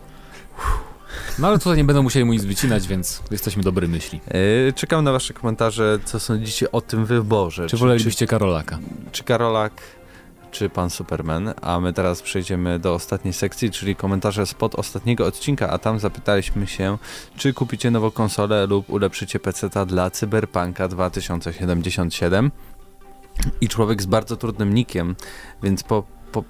Speaker 2: No ale tutaj nie będą musieli mu nic wycinać, więc jesteśmy dobrej myśli.
Speaker 1: Yy, czekam na wasze komentarze, co sądzicie o tym wyborze.
Speaker 2: Czy, wolelibyście Karolaka?
Speaker 1: Czy Karolak, czy pan Superman? A my teraz przejdziemy do ostatniej sekcji, czyli komentarze spod ostatniego odcinka, a tam zapytaliśmy się, czy kupicie nową konsolę lub ulepszycie PC dla Cyberpunka 2077. I człowiek z bardzo trudnym nikiem, więc po, po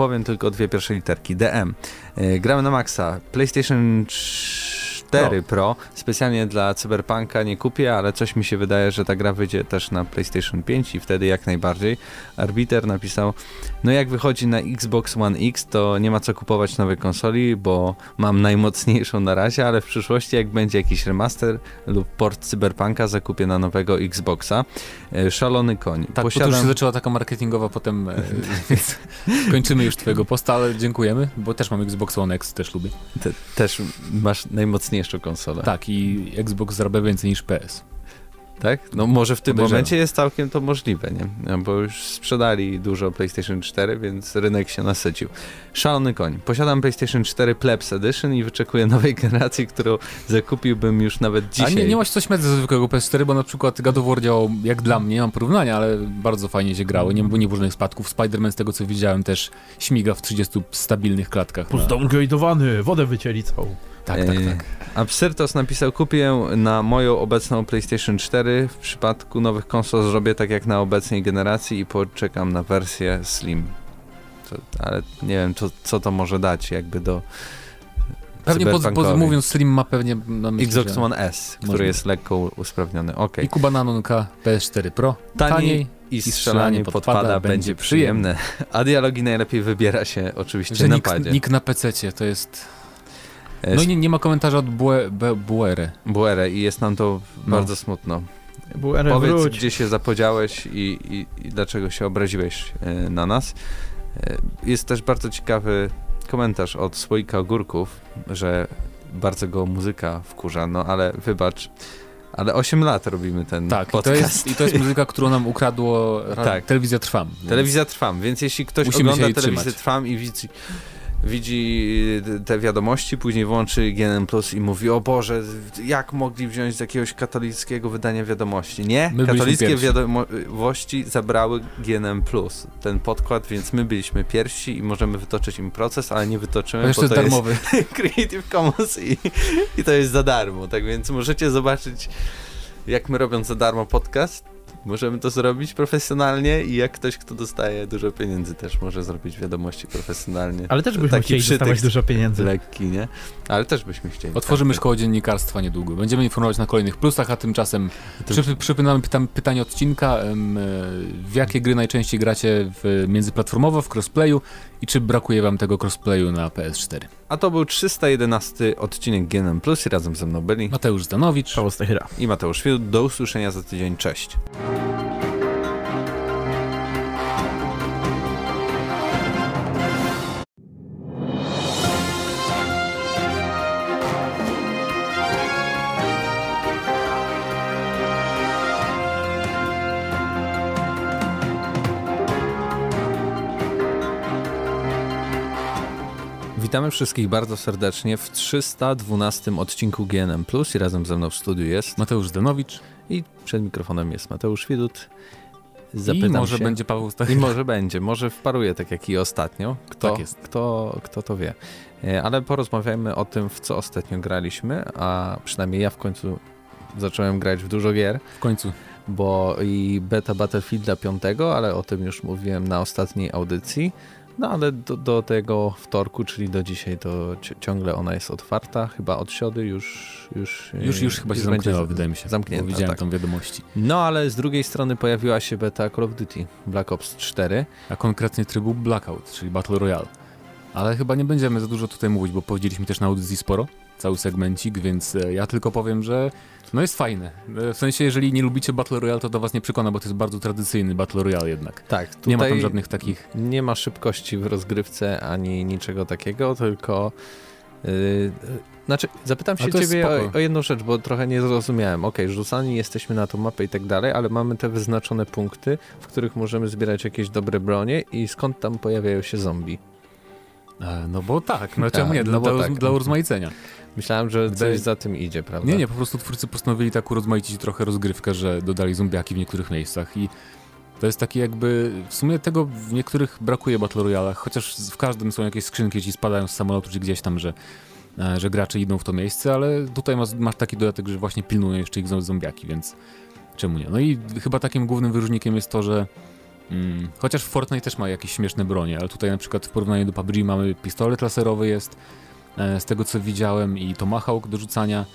Speaker 1: powiem tylko dwie pierwsze literki. DM. E, gramy na maksa. PlayStation 4 Pro. Specjalnie dla Cyberpunka nie kupię, ale coś mi się wydaje, że ta gra wyjdzie też na PlayStation 5 i wtedy jak najbardziej. Arbiter napisał, no jak wychodzi na Xbox One X, to nie ma co kupować nowej konsoli, bo mam najmocniejszą na razie, ale w przyszłości jak będzie jakiś remaster lub port Cyberpunka, zakupię na nowego Xboxa. E, szalony koń.
Speaker 2: Tak, Posiadam... już się zaczęła taka marketingowa potem, e, więc kończymy już twojego posta, ale dziękujemy, bo też mam Xbox One X, też lubię.
Speaker 1: Te, też masz najmocniejszą konsolę.
Speaker 2: Tak, i Xbox zarabia więcej niż PS.
Speaker 1: Tak? No może w tym Podejrzewam. momencie jest całkiem to możliwe, nie? No, bo już sprzedali dużo PlayStation 4, więc rynek się nasycił. Szalony koń. Posiadam PlayStation 4 Plebs Edition i wyczekuję nowej generacji, którą zakupiłbym już nawet dzisiaj.
Speaker 2: A nie, nie masz coś ze zwykłego PS4, bo na przykład God of War działał, jak dla mnie, nie mam porównania, ale bardzo fajnie się grało, nie, nie było żadnych spadków. Spider-Man z tego co widziałem też śmiga w 30 stabilnych klatkach.
Speaker 3: Pozdowngradowany, wodę wycięli całą.
Speaker 2: Tak, tak, tak.
Speaker 1: Absyrtos napisał, kupię na moją obecną PlayStation 4. W przypadku nowych konsol zrobię tak jak na obecnej generacji i poczekam na wersję Slim. Ale nie wiem, co, co to może dać jakby do
Speaker 2: Pewnie po, mówiąc Slim ma pewnie na
Speaker 1: myśli, Xbox One S, który może. jest lekko usprawniony. Okay.
Speaker 2: I Kuba Nanonka PS4 Pro. Taniej, taniej
Speaker 1: i strzelanie podpada, podpada będzie przyjemne. A dialogi najlepiej wybiera się oczywiście
Speaker 2: Że
Speaker 1: na padzie.
Speaker 2: Nick na PC to jest no i nie, nie ma komentarza od Bue, Buere.
Speaker 1: Buere i jest nam to no. bardzo smutno. Buere, Powiedz, wróć. gdzie się zapodziałeś i, i, i dlaczego się obraziłeś e, na nas. E, jest też bardzo ciekawy komentarz od Słoika Ogórków, że bardzo go muzyka wkurza, no ale wybacz, ale 8 lat robimy ten tak, podcast.
Speaker 2: I to, jest, I to jest muzyka, którą nam ukradło tak. Telewizja Trwam.
Speaker 1: Więc... Telewizja Trwam, więc jeśli ktoś ogląda Telewizję trzymać. Trwam i widzi widzi te wiadomości, później włączy GNM Plus i mówi, o Boże, jak mogli wziąć z jakiegoś katolickiego wydania wiadomości? Nie, my katolickie wiadomości zabrały GNM Plus, ten podkład, więc my byliśmy pierwsi i możemy wytoczyć im proces, ale nie wytoczymy,
Speaker 2: bo to jest darmowy.
Speaker 1: Jest Creative Commons i, i to jest za darmo, tak więc możecie zobaczyć jak my robiąc za darmo podcast, Możemy to zrobić profesjonalnie i jak ktoś, kto dostaje dużo pieniędzy, też może zrobić wiadomości profesjonalnie.
Speaker 3: Ale też byśmy Taki chcieli dostawać dużo pieniędzy.
Speaker 1: Lekki, nie? Ale też byśmy chcieli.
Speaker 2: Otworzymy tak, szkołę dziennikarstwa niedługo. Będziemy informować na kolejnych plusach, a tymczasem przy, przypomnamy pytam, pytanie odcinka. W jakie gry najczęściej gracie w, międzyplatformowo, w crossplayu i czy brakuje wam tego crossplayu na PS4?
Speaker 1: A to był 311 odcinek GNM Plus i razem ze mną byli
Speaker 2: Mateusz Zdanowicz,
Speaker 3: Paweł Stachyra
Speaker 1: i Mateusz Fiut. Do usłyszenia za tydzień. Cześć. Witamy wszystkich bardzo serdecznie w 312 odcinku GNM Plus i razem ze mną w studiu jest
Speaker 2: Mateusz Zdanowicz
Speaker 1: i przed mikrofonem jest Mateusz Widut.
Speaker 2: Zapytam I może się, będzie Paweł
Speaker 1: Stachyra. I może będzie, może wparuje tak jak i ostatnio. Kto, tak jest. Kto, kto to wie. E, ale porozmawiajmy o tym, w co ostatnio graliśmy, a przynajmniej ja w końcu zacząłem grać w dużo gier.
Speaker 2: W końcu.
Speaker 1: Bo i beta Battlefielda 5, ale o tym już mówiłem na ostatniej audycji. No ale do, do, tego wtorku, czyli do dzisiaj, to ciągle ona jest otwarta. Chyba od siody już.
Speaker 2: Już, już, już chyba się zamknęła, wydaje mi się.
Speaker 1: Zamknięta.
Speaker 2: Widziałem
Speaker 1: tak.
Speaker 2: tam wiadomości.
Speaker 1: No ale z drugiej strony pojawiła się beta Call of Duty Black Ops 4.
Speaker 2: A konkretnie trybu Blackout, czyli Battle Royale. Ale chyba nie będziemy za dużo tutaj mówić, bo powiedzieliśmy też na audycji sporo, cały segmencik, więc e, ja tylko powiem, że no jest fajne. W sensie, jeżeli nie lubicie Battle Royale, to do was nie przekona, bo to jest bardzo tradycyjny Battle Royale jednak.
Speaker 1: Tak.
Speaker 2: nie ma tam żadnych takich...
Speaker 1: Nie ma szybkości w rozgrywce, ani niczego takiego, tylko... Yy, znaczy, zapytam się ciebie o, o, jedną rzecz, bo trochę nie zrozumiałem. Okej, okay, rzucani jesteśmy na tą mapę i tak dalej, ale mamy te wyznaczone punkty, w których możemy zbierać jakieś dobre bronie i skąd tam pojawiają się zombie?
Speaker 2: E, no bo tak, no czemu nie, no dla, tak. dla urozmaicenia.
Speaker 1: Myślałem, że coś za tym idzie, prawda?
Speaker 2: Nie, nie, po prostu twórcy postanowili tak urozmaicić trochę rozgrywkę, że dodali zombiaki w niektórych miejscach i to jest taki jakby, w sumie tego w niektórych brakuje Battle Royale, chociaż w każdym są jakieś skrzynki, ci spadają z samolotu czy gdzieś tam, że, e, że gracze idą w to miejsce, ale tutaj masz, masz taki dodatek, że właśnie pilnują jeszcze ich zombiaki, więc czemu nie? No i chyba takim głównym wyróżnikiem jest to, że mm, chociaż Fortnite też ma jakieś śmieszne bronie, ale tutaj na przykład w porównaniu do PUBG mamy pistolet laserowy jest, z tego co widziałem i Tomahawk do rzucania.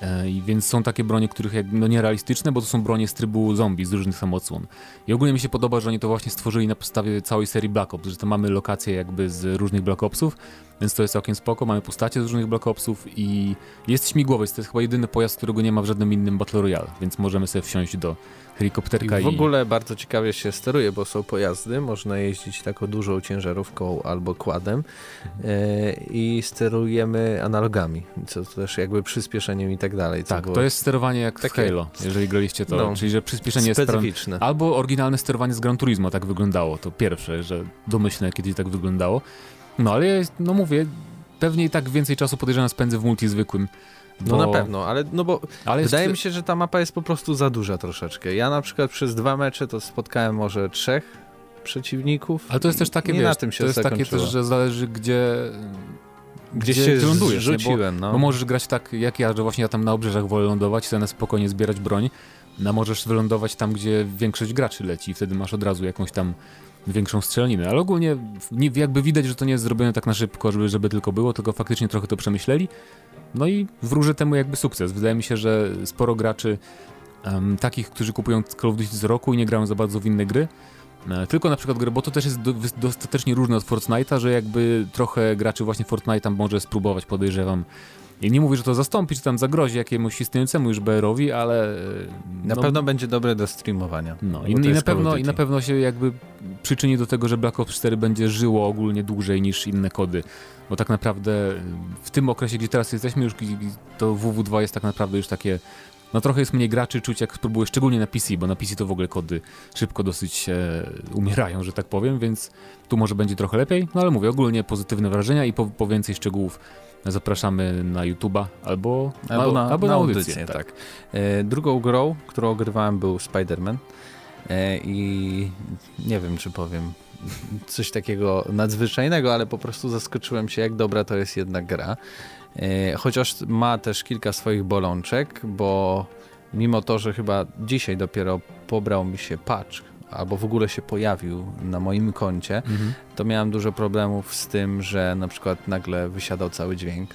Speaker 2: E, więc są takie bronie, których jak, no nierealistyczne, bo to są bronie z trybu zombie, z różnych samotsłon. I ogólnie mi się podoba, że oni to właśnie stworzyli na podstawie całej serii Black Ops, że to mamy lokacje jakby z różnych Black Opsów, więc to jest całkiem spoko, mamy postacie z różnych Black Opsów i jest śmigłowiec, to jest chyba jedyny pojazd, którego nie ma w żadnym innym Battle Royale, więc możemy sobie wsiąść do helikopterka.
Speaker 1: I w ogóle bardzo ciekawie się steruje, bo są pojazdy, można jeździć taką dużą ciężarówką albo kładem e, i sterujemy analogami, co też jakby przyspieszeniem i tak dalej.
Speaker 2: Tak, było... to jest sterowanie jak Takie... w Halo, jeżeli graliście to, no, czyli że przyspieszenie
Speaker 1: specyficzne.
Speaker 2: jest... Albo oryginalne sterowanie z Gran Turismo tak wyglądało, to pierwsze, że domyślne kiedyś tak wyglądało. No ale no mówię, pewnie i tak więcej czasu podejrzewam spędzę w multi zwykłym,
Speaker 1: no na pewno, ale no bo ale wydaje jest... mi się, że ta mapa jest po prostu za duża troszeczkę. Ja na przykład przez dwa mecze to spotkałem może trzech przeciwników.
Speaker 2: Ale to jest też takie, wiesz, na tym się to jest takie też, że zależy gdzie
Speaker 1: gdzie, gdzie się lądujesz, rzuciłem,
Speaker 2: bo,
Speaker 1: no.
Speaker 2: bo możesz grać tak jak ja, że właśnie ja tam na obrzeżach wolę lądować na spokojnie zbierać broń. No możesz wylądować tam, gdzie większość graczy leci i wtedy masz od razu jakąś tam większą strzelaniny. Ale ogólnie jakby widać, że to nie jest zrobione tak na szybko, żeby, żeby tylko było, tylko faktycznie trochę to przemyśleli. No i wróżę temu jakby sukces. Wydaje mi się, że sporo graczy um, takich, którzy kupują Call of Duty z roku i nie grają za bardzo w inne gry, e, tylko na przykład gry, bo to też jest do, dostatecznie różne od Fortnite'a, że jakby trochę graczy właśnie Fortnite'a może spróbować, podejrzewam, i nie mówię, że to zastąpi, czy tam zagrozi jakiemuś istniejącemu już BR-owi, ale...
Speaker 1: Na no, pewno będzie dobre do streamowania.
Speaker 2: No i, i na pewno, i na pewno się jakby przyczyni do tego, że Black Ops 4 będzie żyło ogólnie dłużej niż inne kody. Bo tak naprawdę w tym okresie, gdzie teraz jesteśmy, już to WW2 jest tak naprawdę już takie no trochę jest mniej graczy czuć jak spróbuję, szczególnie na PC, bo na PC to w ogóle kody szybko dosyć e, umierają, że tak powiem, więc tu może będzie trochę lepiej, no ale mówię, ogólnie pozytywne wrażenia i po, po więcej szczegółów zapraszamy na YouTube'a albo,
Speaker 1: albo, na, albo na, na audycję. audycję tak. tak. E, drugą grą, którą ogrywałem był Spider-Man e, i nie wiem, czy powiem coś takiego nadzwyczajnego, ale po prostu zaskoczyłem się, jak dobra to jest jednak gra. E, chociaż ma też kilka swoich bolączek, bo mimo to, że chyba dzisiaj dopiero pobrał mi się patch, albo w ogóle się pojawił na moim koncie, mhm. to miałem dużo problemów z tym, że na przykład nagle wysiadał cały dźwięk,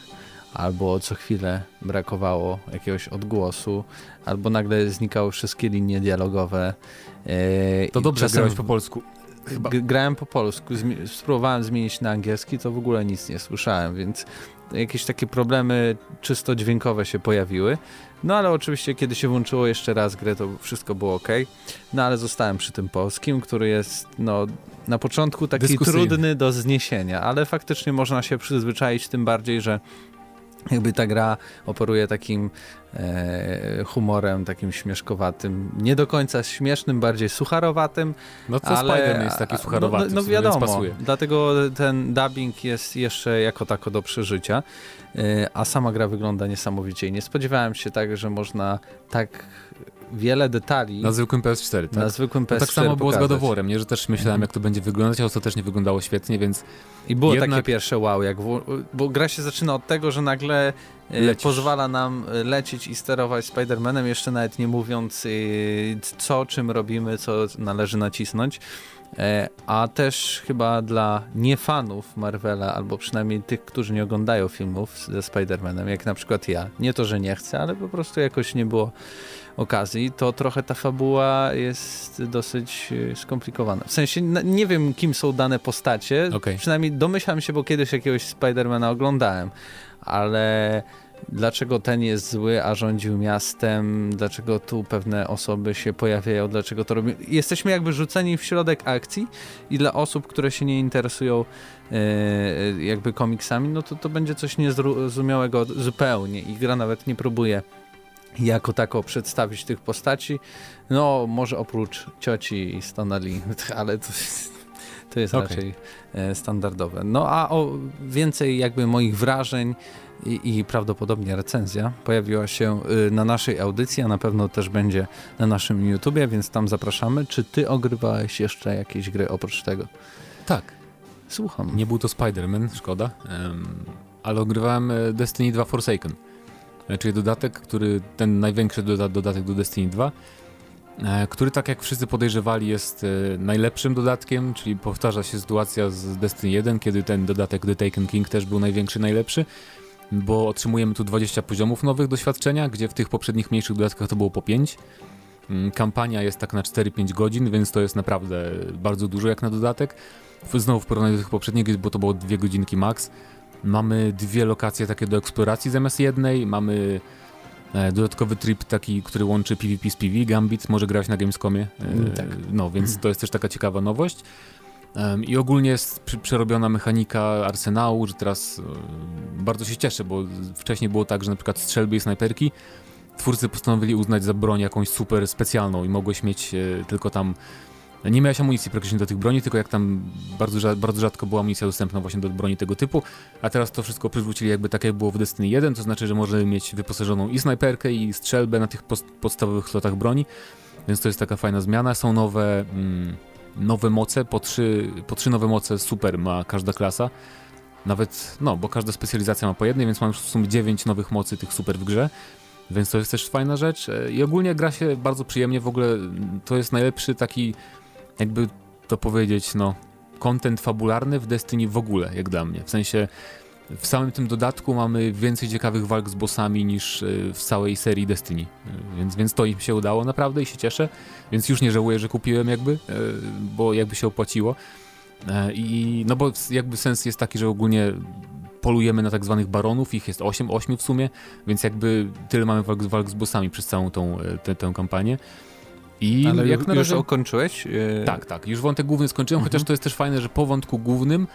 Speaker 1: albo co chwilę brakowało jakiegoś odgłosu, albo nagle znikały wszystkie linie dialogowe.
Speaker 2: E, to dobrze czasem... grałeś po polsku.
Speaker 1: Chyba. Grałem po polsku, spróbowałem zmienić na angielski, to w ogóle nic nie słyszałem, więc jakieś takie problemy czysto dźwiękowe się pojawiły. No ale oczywiście, kiedy się włączyło jeszcze raz grę, to wszystko było ok. No ale zostałem przy tym polskim, który jest no, na początku taki trudny do zniesienia, ale faktycznie można się przyzwyczaić, tym bardziej, że jakby ta gra operuje takim humorem, takim śmieszkowatym, nie do końca śmiesznym, bardziej sucharowatym.
Speaker 2: No to ale, Spider jest taki sucharowaty,
Speaker 1: no, no, no wiadomo, dlatego ten dubbing jest jeszcze jako tako do przeżycia, e, a sama gra wygląda niesamowicie i nie spodziewałem się tak, że można tak wiele detali.
Speaker 2: Na zwykłym PS4, tak?
Speaker 1: Na zwykłym PS4 no
Speaker 2: tak samo było pokazać. z Godoworem, nie? Że też myślałem, jak to będzie wyglądać, a ostatecznie wyglądało świetnie, więc...
Speaker 1: I było jednak... takie pierwsze wow, jak w... bo gra się zaczyna od tego, że nagle e, pozwala nam e, lecieć i sterować Spider-Manem, jeszcze nawet nie mówiąc e, co, czym robimy, co należy nacisnąć. A też chyba dla niefanów Marvela, albo przynajmniej tych, którzy nie oglądają filmów ze Spider-Manem, jak na przykład ja. Nie to, że nie chcę, ale po prostu jakoś nie było okazji, to trochę ta fabuła jest dosyć skomplikowana. W sensie nie wiem, kim są dane postacie, okay. przynajmniej domyślam się, bo kiedyś jakiegoś Spidermana oglądałem, ale dlaczego ten jest zły, a rządził miastem, dlaczego tu pewne osoby się pojawiają, dlaczego to robią. Jesteśmy jakby rzuceni w środek akcji i dla osób, które się nie interesują e, jakby komiksami, no to to będzie coś niezrozumiałego zupełnie i gra nawet nie próbuje jako tako przedstawić tych postaci. No, może oprócz cioci i Stanley, ale to jest, to jest okay. raczej e, standardowe. No a o więcej jakby moich wrażeń i, i, prawdopodobnie recenzja pojawiła się y, na naszej audycji, a na pewno też będzie na naszym YouTubie, więc tam zapraszamy. Czy ty ogrywałeś jeszcze jakieś gry oprócz tego?
Speaker 2: Tak.
Speaker 1: Słucham.
Speaker 2: Nie był to Spider-Man, szkoda, um, ale ogrywałem e, Destiny 2 Forsaken. E, czyli dodatek, który ten największy doda dodatek do Destiny 2. e, który tak jak wszyscy podejrzewali jest najlepszym dodatkiem, czyli powtarza się sytuacja z Destiny 1, kiedy ten dodatek The Taken King też był największy, najlepszy, bo otrzymujemy tu 20 poziomów nowych doświadczenia, gdzie w tych poprzednich mniejszych dodatkach to było po 5. Mm, kampania jest tak na 4-5 godzin, więc to jest naprawdę bardzo dużo jak na dodatek. Znowu w porównaniu do tych poprzednich, bo to było 2 godzinki max. Mamy dwie lokacje takie do eksploracji zamiast jednej, mamy e, dodatkowy trip taki, który łączy PvP z PV, Gambit może grać na Gamescomie, e, mm, tak. no więc to jest też taka ciekawa nowość. I ogólnie jest przerobiona mechanika arsenału, że teraz e, bardzo się cieszę, bo wcześniej było tak, że na przykład strzelby i snajperki twórcy postanowili uznać za broń jakąś super specjalną i mogłeś mieć tylko tam nie miałeś amunicji praktycznie do tych broni, tylko jak tam bardzo, bardzo rzadko była amunicja dostępna właśnie do broni tego typu, a teraz to wszystko przywrócili jakby tak jak było w Destiny 1, to znaczy, że możemy mieć wyposażoną i snajperkę i strzelbę na tych podstawowych slotach broni, więc to jest taka fajna zmiana. Są nowe, mm, nowe moce, po trzy, po trzy nowe moce super ma każda klasa. Nawet, no, bo każda specjalizacja ma po jednej, więc mam już w sumie 9 nowych mocy tych super w grze. Więc to jest też fajna rzecz. I ogólnie gra się bardzo przyjemnie. W ogóle to jest najlepszy taki jakby to powiedzieć, no, content fabularny w Destiny w ogóle, jak dla mnie. W sensie w samym tym dodatku mamy więcej ciekawych walk z bossami niż e, w całej serii Destiny. E, więc, więc to im się udało naprawdę i się cieszę. Więc już nie żałuję, że kupiłem jakby, e, bo jakby się opłaciło. I no bo jakby sens jest taki, że ogólnie polujemy na tak zwanych baronów, ich jest 8, 8 w sumie, więc jakby tyle mamy walk, walk z bossami przez całą tą tę, tę kampanię.
Speaker 1: I Ale jak na razie... już ukończyłeś?
Speaker 2: Tak, tak. Już wątek główny skończyłem, mhm. chociaż to jest też fajne, że po wątku głównym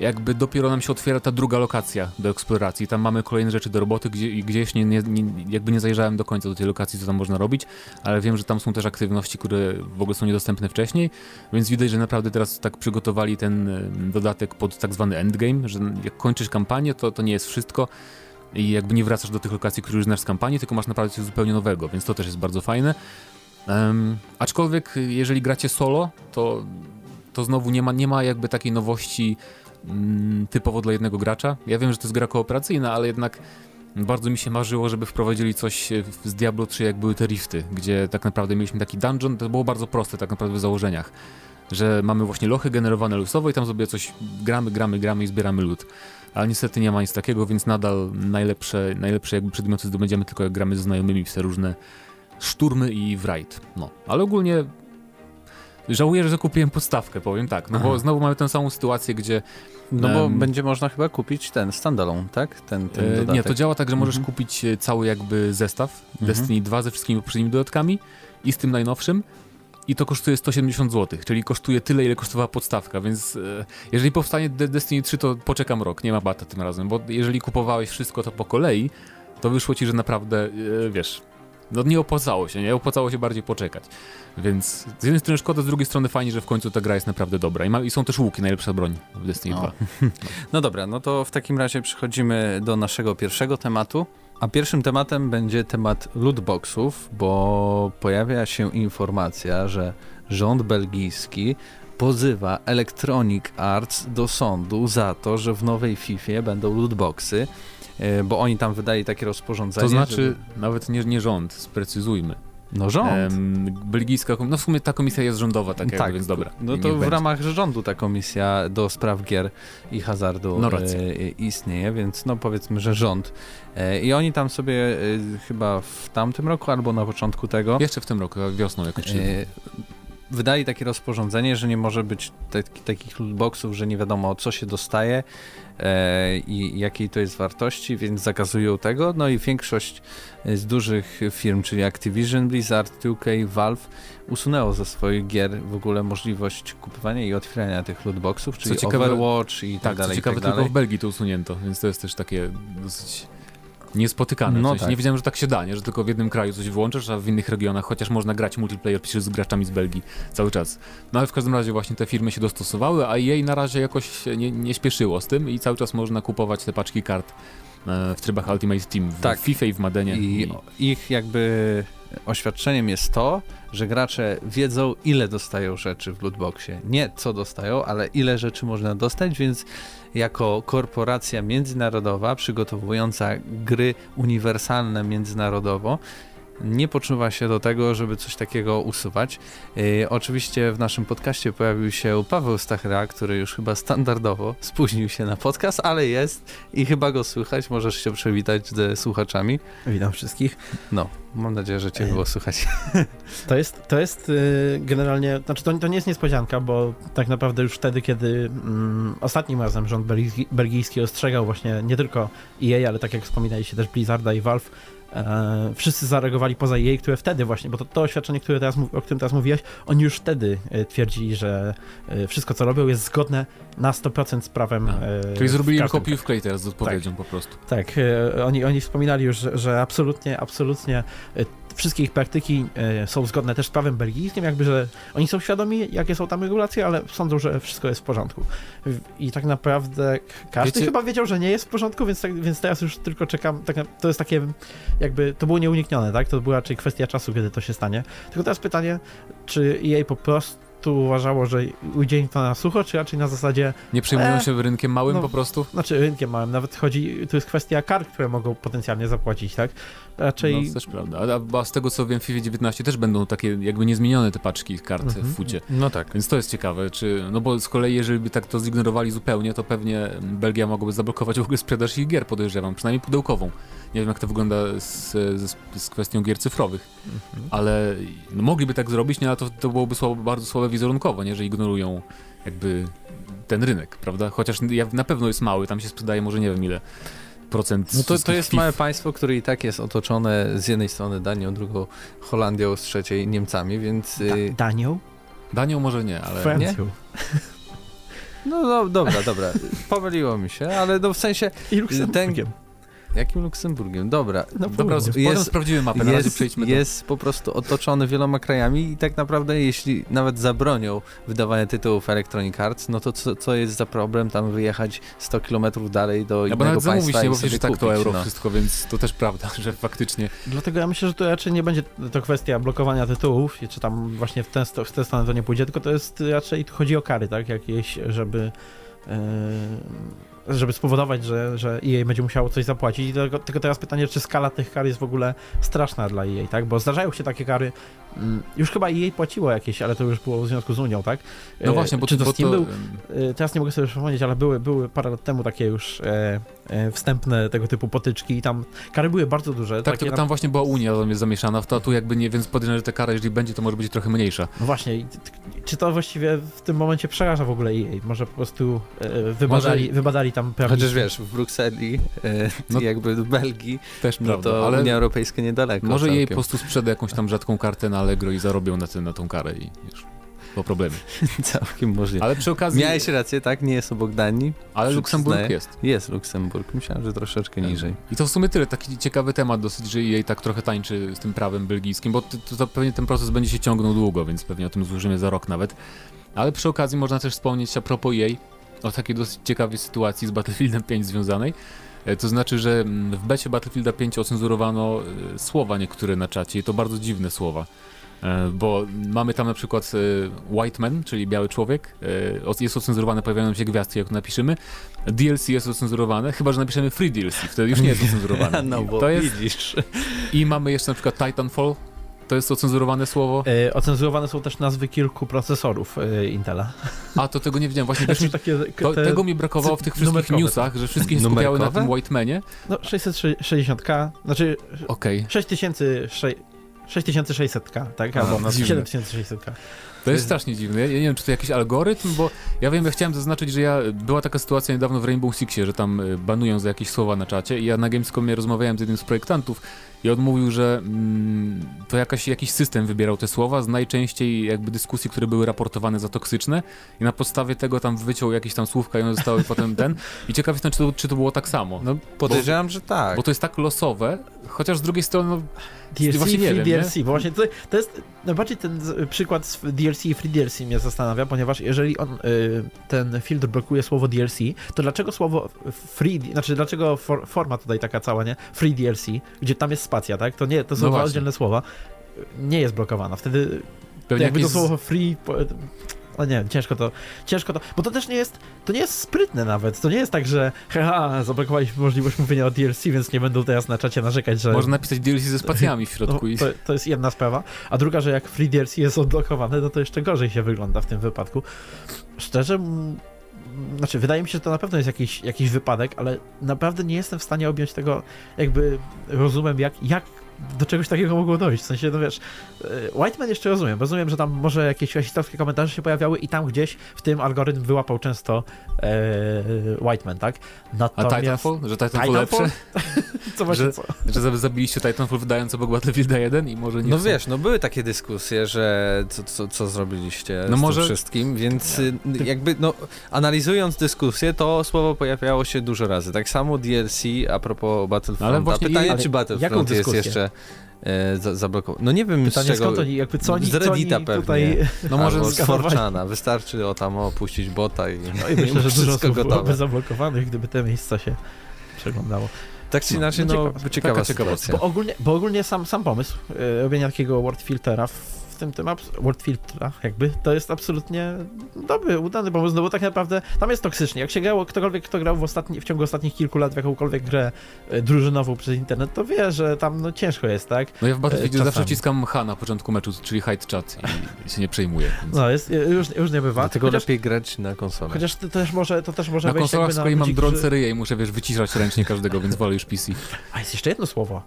Speaker 2: jakby dopiero nam się otwiera ta druga lokacja do eksploracji. Tam mamy kolejne rzeczy do roboty, gdzie, gdzieś nie, nie, nie, jakby nie zajrzałem do końca do tej lokacji, co tam można robić, ale wiem, że tam są też aktywności, które w ogóle są niedostępne wcześniej, więc widać, że naprawdę teraz tak przygotowali ten dodatek pod tak zwany endgame, że jak kończysz kampanię, to, to nie jest wszystko i jakby nie wracasz do tych lokacji, które już znasz z kampanii, tylko masz naprawdę coś zupełnie nowego, więc to też jest bardzo fajne. Um, aczkolwiek jeżeli gracie solo, to, to znowu nie ma, nie ma jakby takiej nowości mm, typowo dla jednego gracza. Ja wiem, że to jest gra kooperacyjna, ale jednak bardzo mi się marzyło, żeby wprowadzili coś z Diablo 3, jak były te rifty, gdzie tak naprawdę mieliśmy taki dungeon, to było bardzo proste tak naprawdę w założeniach, że mamy właśnie lochy generowane losowo i tam sobie coś gramy, gramy, gramy i zbieramy lód. Ale niestety nie ma nic takiego, więc nadal najlepsze, najlepsze jakby przedmioty zdobędziemy tylko jak gramy ze znajomymi w te różne szturmy i wright. No, ale ogólnie żałuję, że zakupiłem podstawkę, powiem tak, no Aha. bo znowu mamy tę samą sytuację, gdzie
Speaker 1: no bo um, będzie można chyba kupić ten standalone, tak? Ten, ten
Speaker 2: e, nie, to działa tak, że możesz mhm. kupić e, cały jakby zestaw mhm. Destiny 2 ze wszystkimi poprzednimi dodatkami i z tym najnowszym i to kosztuje 170 zł, czyli kosztuje tyle, ile kosztowała podstawka, więc e, jeżeli powstanie Destiny 3, to poczekam rok, nie ma bata tym razem, bo jeżeli kupowałeś wszystko to po kolei, to wyszło ci, że naprawdę, e, wiesz, no nie opłacało się, nie? Opłacało się bardziej poczekać. Więc z jednej strony szkoda, z drugiej strony fajnie, że w końcu ta gra jest naprawdę dobra. I, ma, i są też łuki, najlepsza broń w Destiny no. 2.
Speaker 1: No dobra, no to w takim razie przechodzimy do naszego pierwszego tematu. A pierwszym tematem będzie temat lootboxów, bo pojawia się informacja, że rząd belgijski pozywa Electronic Arts do sądu za to, że w nowej FIFA będą lootboxy. E, bo oni tam wydali takie rozporządzenie.
Speaker 2: To znaczy, żeby... nawet nie, nie rząd, sprecyzujmy.
Speaker 1: No rząd.
Speaker 2: belgijska, no w sumie ta komisja jest rządowa, tak, tak więc dobra.
Speaker 1: No to w będzie. ramach rządu ta komisja do spraw gier i hazardu no e, istnieje, więc no powiedzmy, że rząd. E, I oni tam sobie e, chyba w tamtym roku albo na początku tego...
Speaker 2: Jeszcze w tym roku, wiosną jakoś.
Speaker 1: Wydali takie rozporządzenie, że nie może być te, takich lootboxów, że nie wiadomo co się dostaje e, i jakiej to jest wartości, więc zakazują tego. No i większość z dużych firm, czyli Activision, Blizzard, 2K, Valve usunęło ze swoich gier w ogóle możliwość kupowania i otwierania tych lootboxów, czyli ciekawe, Overwatch i tak, tak dalej.
Speaker 2: Co ciekawe,
Speaker 1: tak
Speaker 2: tylko w Belgii to usunięto, więc to jest też takie dosyć niespotykane. No w sensie, tak. Nie wiedziałem, że tak się da, nie? że tylko w jednym kraju coś włączysz, a w innych regionach, chociaż można grać multiplayer z graczami z Belgii cały czas. No ale w każdym razie właśnie te firmy się dostosowały, a jej na razie jakoś nie, nie śpieszyło z tym i cały czas można kupować te paczki kart e, w trybach Ultimate Team w tak. FIFA i w Madenie.
Speaker 1: I, I ich jakby oświadczeniem jest to, że gracze wiedzą, ile dostają rzeczy w lootboxie. Nie co dostają, ale ile rzeczy można dostać, więc jako korporacja międzynarodowa przygotowująca gry uniwersalne międzynarodowo, nie poczuwa się do tego, żeby coś takiego usuwać. Yy, oczywiście w naszym podcaście pojawił się Paweł Stachra, który już chyba standardowo spóźnił się na podcast, ale jest i chyba go słychać. Możesz się przywitać ze słuchaczami.
Speaker 3: Witam wszystkich.
Speaker 1: No, mam nadzieję, że cię było słychać.
Speaker 3: To jest, to jest yy, generalnie, znaczy to, to nie jest niespodzianka, bo tak naprawdę już wtedy, kiedy mm, ostatnim razem rząd belgijski, belgijski ostrzegał właśnie nie tylko EA, ale tak jak wspominaliście też Blizzarda i Valve, e, wszyscy zareagowali poza jej, które wtedy właśnie, bo to, to oświadczenie, które teraz, o którym teraz mówiłeś, oni już wtedy e, twierdzili, że e, wszystko co robią jest zgodne na 100% z prawem.
Speaker 2: E, Czyli zrobili kopię w klej teraz z odpowiedzią
Speaker 3: tak.
Speaker 2: po prostu.
Speaker 3: Tak, e, oni, oni wspominali już, że, że absolutnie, absolutnie e, wszystkie ich praktyki e, są zgodne też z prawem belgijskim, jakby, że oni są świadomi, jakie są tam regulacje, ale sądzą, że wszystko jest w porządku. I tak naprawdę każdy Wiecie... chyba wiedział, że nie jest w porządku, więc, tak, więc teraz już tylko czekam. Tak, to jest takie, jakby, to było nieuniknione, tak? To była raczej kwestia czasu, kiedy to się stanie. Tylko teraz pytanie, czy jej po prostu tu uważało, że ujdzie im to na sucho, czy raczej na zasadzie...
Speaker 2: Nie przejmują e, się rynkiem małym no, po prostu?
Speaker 3: Znaczy rynkiem małym, nawet chodzi, tu jest kwestia kar, które mogą potencjalnie zapłacić, tak?
Speaker 2: Raczej... No, to też prawda, a, a z tego co wiem w FIFA 19 też będą takie jakby niezmienione te paczki kart mhm. w fucie.
Speaker 1: No tak.
Speaker 2: Więc to jest ciekawe, czy, no bo z kolei jeżeli by tak to zignorowali zupełnie, to pewnie Belgia mogłaby zablokować w ogóle sprzedaż ich gier, podejrzewam, przynajmniej pudełkową. Nie wiem jak to wygląda z, z, z kwestią gier cyfrowych, mhm. ale no, mogliby tak zrobić, nie, ale to, to byłoby słabo, bardzo słabe wizerunkowo, nie, że ignorują jakby ten rynek, prawda? Chociaż na pewno jest mały, tam się sprzedaje może nie wiem ile procent.
Speaker 1: No to, to jest małe państwo, które i tak jest otoczone z jednej strony Danią, drugą Holandią, z trzeciej Niemcami, więc...
Speaker 3: Da y, Danią?
Speaker 2: Danią może nie, ale...
Speaker 3: Francją. Nie?
Speaker 1: No, no dobra, dobra. Pomyliło mi się, ale no w sensie...
Speaker 3: I. Ten,
Speaker 1: Jakim Luksemburgiem? Dobra.
Speaker 2: No, dobra, jest, potem sprawdzimy mapę, na
Speaker 1: jest, przejdźmy do... Jest po prostu otoczony wieloma krajami i tak naprawdę jeśli nawet zabronią wydawania tytułów Electronic Arts, no to co, co jest za problem tam wyjechać 100 km dalej do ja innego państwa zamówić,
Speaker 2: nie, bo przecież tak to euro no. wszystko, więc to też prawda, że faktycznie...
Speaker 3: Dlatego ja myślę, że to raczej nie będzie to kwestia blokowania tytułów, czy tam właśnie w tę w ten stronę to nie pójdzie, tylko to jest raczej, chodzi o kary, tak, jakieś, żeby... Yy żeby spowodować, że, że EA będzie musiało coś zapłacić. I tylko, tylko teraz pytanie, czy skala tych kar jest w ogóle straszna dla EA, tak? Bo zdarzają się takie kary, mm, już chyba EA płaciło jakieś, ale to już było w związku z Unią, tak?
Speaker 2: No właśnie, bo
Speaker 3: czy
Speaker 2: to,
Speaker 3: Steam to... był, e, teraz nie mogę sobie przypomnieć, ale były, były parę lat temu takie już e, e, wstępne tego typu potyczki i tam kary były bardzo duże.
Speaker 2: Tak, tylko tam właśnie była Unia zamieszana w to, a tu jakby nie, więc podejrzewam, że te kary, jeżeli będzie, to może być trochę mniejsza.
Speaker 3: No właśnie, czy to właściwie w tym momencie przeraża w ogóle EA? Może po prostu e, wybadali, może... wybadali tam
Speaker 1: pewnie... Chociaż wiesz, w Brukseli, e, no, jakby w Belgii, też no prawda, to ale Unia Europejska niedaleko.
Speaker 2: Może całkiem. jej po prostu sprzeda jakąś tam rzadką kartę na Allegro i zarobią na, ten, na tą karę i już po problemie.
Speaker 1: Całkiem możliwe.
Speaker 2: Ale przy okazji...
Speaker 1: Miałeś rację, tak? Nie jest obok Danii.
Speaker 2: Ale Luksemburg jest.
Speaker 1: Jest Luksemburg. Myślałem, że troszeczkę niżej.
Speaker 2: I to w sumie tyle. Taki ciekawy temat dosyć, że jej tak trochę tańczy z tym prawem belgijskim, bo to, to pewnie ten proces będzie się ciągnął długo, więc pewnie o tym złożymy za rok nawet. Ale przy okazji można też wspomnieć a propos jej o takiej dosyć ciekawej sytuacji z Battlefieldem 5 związanej. E, to znaczy, że mm, w becie Battlefielda 5 ocenzurowano e, słowa niektóre na czacie i to bardzo dziwne słowa. E, bo mamy tam na przykład White Man, czyli biały człowiek, jest ocenzurowane, pojawiają się gwiazdki, jak napiszemy. DLC jest ocenzurowane, chyba że napiszemy Free DLC, wtedy już nie jest ocenzurowane.
Speaker 1: no, bo to jest... widzisz.
Speaker 2: I mamy jeszcze na przykład Titanfall, to jest ocenzurowane słowo?
Speaker 3: E, ocenzurowane są też nazwy kilku procesorów e, Intela.
Speaker 2: A, to tego nie wiedziałem. Właśnie też mi, takie, to, tego mi brakowało w tych wszystkich newsach, że wszystkie się skupiały na tym Whitemanie.
Speaker 3: No, 660K, znaczy okay. 6600K, tak? Albo no, 7600K.
Speaker 2: To jest strasznie dziwne. Ja nie wiem, czy to jakiś algorytm, bo ja wiem, ja chciałem zaznaczyć, że ja była taka sytuacja niedawno w Rainbow Sixie, że tam e, banują za jakieś słowa na czacie i ja na Gamescomie rozmawiałem z jednym z projektantów i on mówił, że mm, to jakaś, jakiś system wybierał te słowa z najczęściej jakby dyskusji, które były raportowane za toksyczne i na podstawie tego tam wyciął jakieś tam słówka i one zostały potem ten. I ciekaw jestem, czy to, czy to było tak samo.
Speaker 1: No podejrzewam, bo, że tak.
Speaker 2: Bo to jest tak losowe, chociaż z drugiej strony no,
Speaker 3: DLC, właśnie nie free wiem, DLC, nie? bo właśnie to, to jest najbardziej ten przykład z DLC i free DLC mnie zastanawia, ponieważ jeżeli on, y, ten filtr blokuje słowo DLC, to dlaczego słowo free, znaczy dlaczego for, forma tutaj taka cała, nie? Free DLC, gdzie tam jest spacja, tak? To nie, to są no dwa oddzielne słowa, nie jest blokowana. Wtedy Pewnie jakby jakieś... to słowo free no nie ciężko to, ciężko to, bo to też nie jest, to nie jest sprytne nawet, to nie jest tak, że haha, zablokowaliśmy możliwość mówienia o DLC, więc nie będą teraz na czacie narzekać, że...
Speaker 2: Można napisać DLC ze spacjami w środku.
Speaker 3: No, to, to jest jedna sprawa, a druga, że jak free DLC jest odblokowane, no to jeszcze gorzej się wygląda w tym wypadku. Szczerze znaczy, wydaje mi się, że to na pewno jest jakiś, jakiś wypadek, ale naprawdę nie jestem w stanie objąć tego jakby rozumem, jak, jak do czegoś takiego mogło dojść. W sensie, no wiesz, e, Whiteman jeszcze rozumiem. Rozumiem, że tam może jakieś rasistowskie komentarze się pojawiały i tam gdzieś w tym algorytm wyłapał często e, Whiteman, tak?
Speaker 2: Natomiast... A Titanfall? Że Titanfall, Titanfall? lepsze?
Speaker 3: co właśnie, że,
Speaker 2: co? Że zabiliście Titanfall wydając obok Battlefield 1 i może nie
Speaker 1: No wiesz, no były takie dyskusje, że co, co, co zrobiliście no z może... tym wszystkim, więc y, jakby, no analizując dyskusję, to słowo pojawiało się dużo razy. Tak samo DLC a propos Battlefronta. Ale właśnie Pytanie, czy Battlefront jest jeszcze e, zablokowane. No nie wiem
Speaker 3: Pytanie, z czego... skąd oni, jakby co oni,
Speaker 1: z Reddita
Speaker 3: co
Speaker 1: pewnie. Tutaj... No może z Forczana. Wystarczy o tam opuścić bota i,
Speaker 3: no i myślę, że dużo osób byłoby zablokowanych, gdyby te miejsca się przeglądało.
Speaker 1: Tak czy no, inaczej, no, no ciekawa, ciekawa sytuacja.
Speaker 3: Bo ogólnie, bo ogólnie sam, sam pomysł e, robienia takiego word filtera w tym, tym World Filtra, jakby, to jest absolutnie dobry, udany pomysł, no bo tak naprawdę tam jest toksycznie. Jak się grało, ktokolwiek, kto grał w, ostatni, w ciągu ostatnich kilku lat w jakąkolwiek grę e, drużynową przez internet, to wie, że tam no, ciężko jest, tak?
Speaker 2: No ja w Battlefieldzie e, zawsze wciskam H na początku meczu, czyli hide chat i się nie przejmuję.
Speaker 3: Więc... No, jest, już, już nie bywa.
Speaker 1: Dlatego chociaż, lepiej grać na konsolę.
Speaker 3: Chociaż to też może, to też może
Speaker 2: Na konsolach z kolei mam drące ryje i muszę, wiesz, wyciszać ręcznie każdego, więc wolę już PC.
Speaker 3: A jest jeszcze jedno słowo.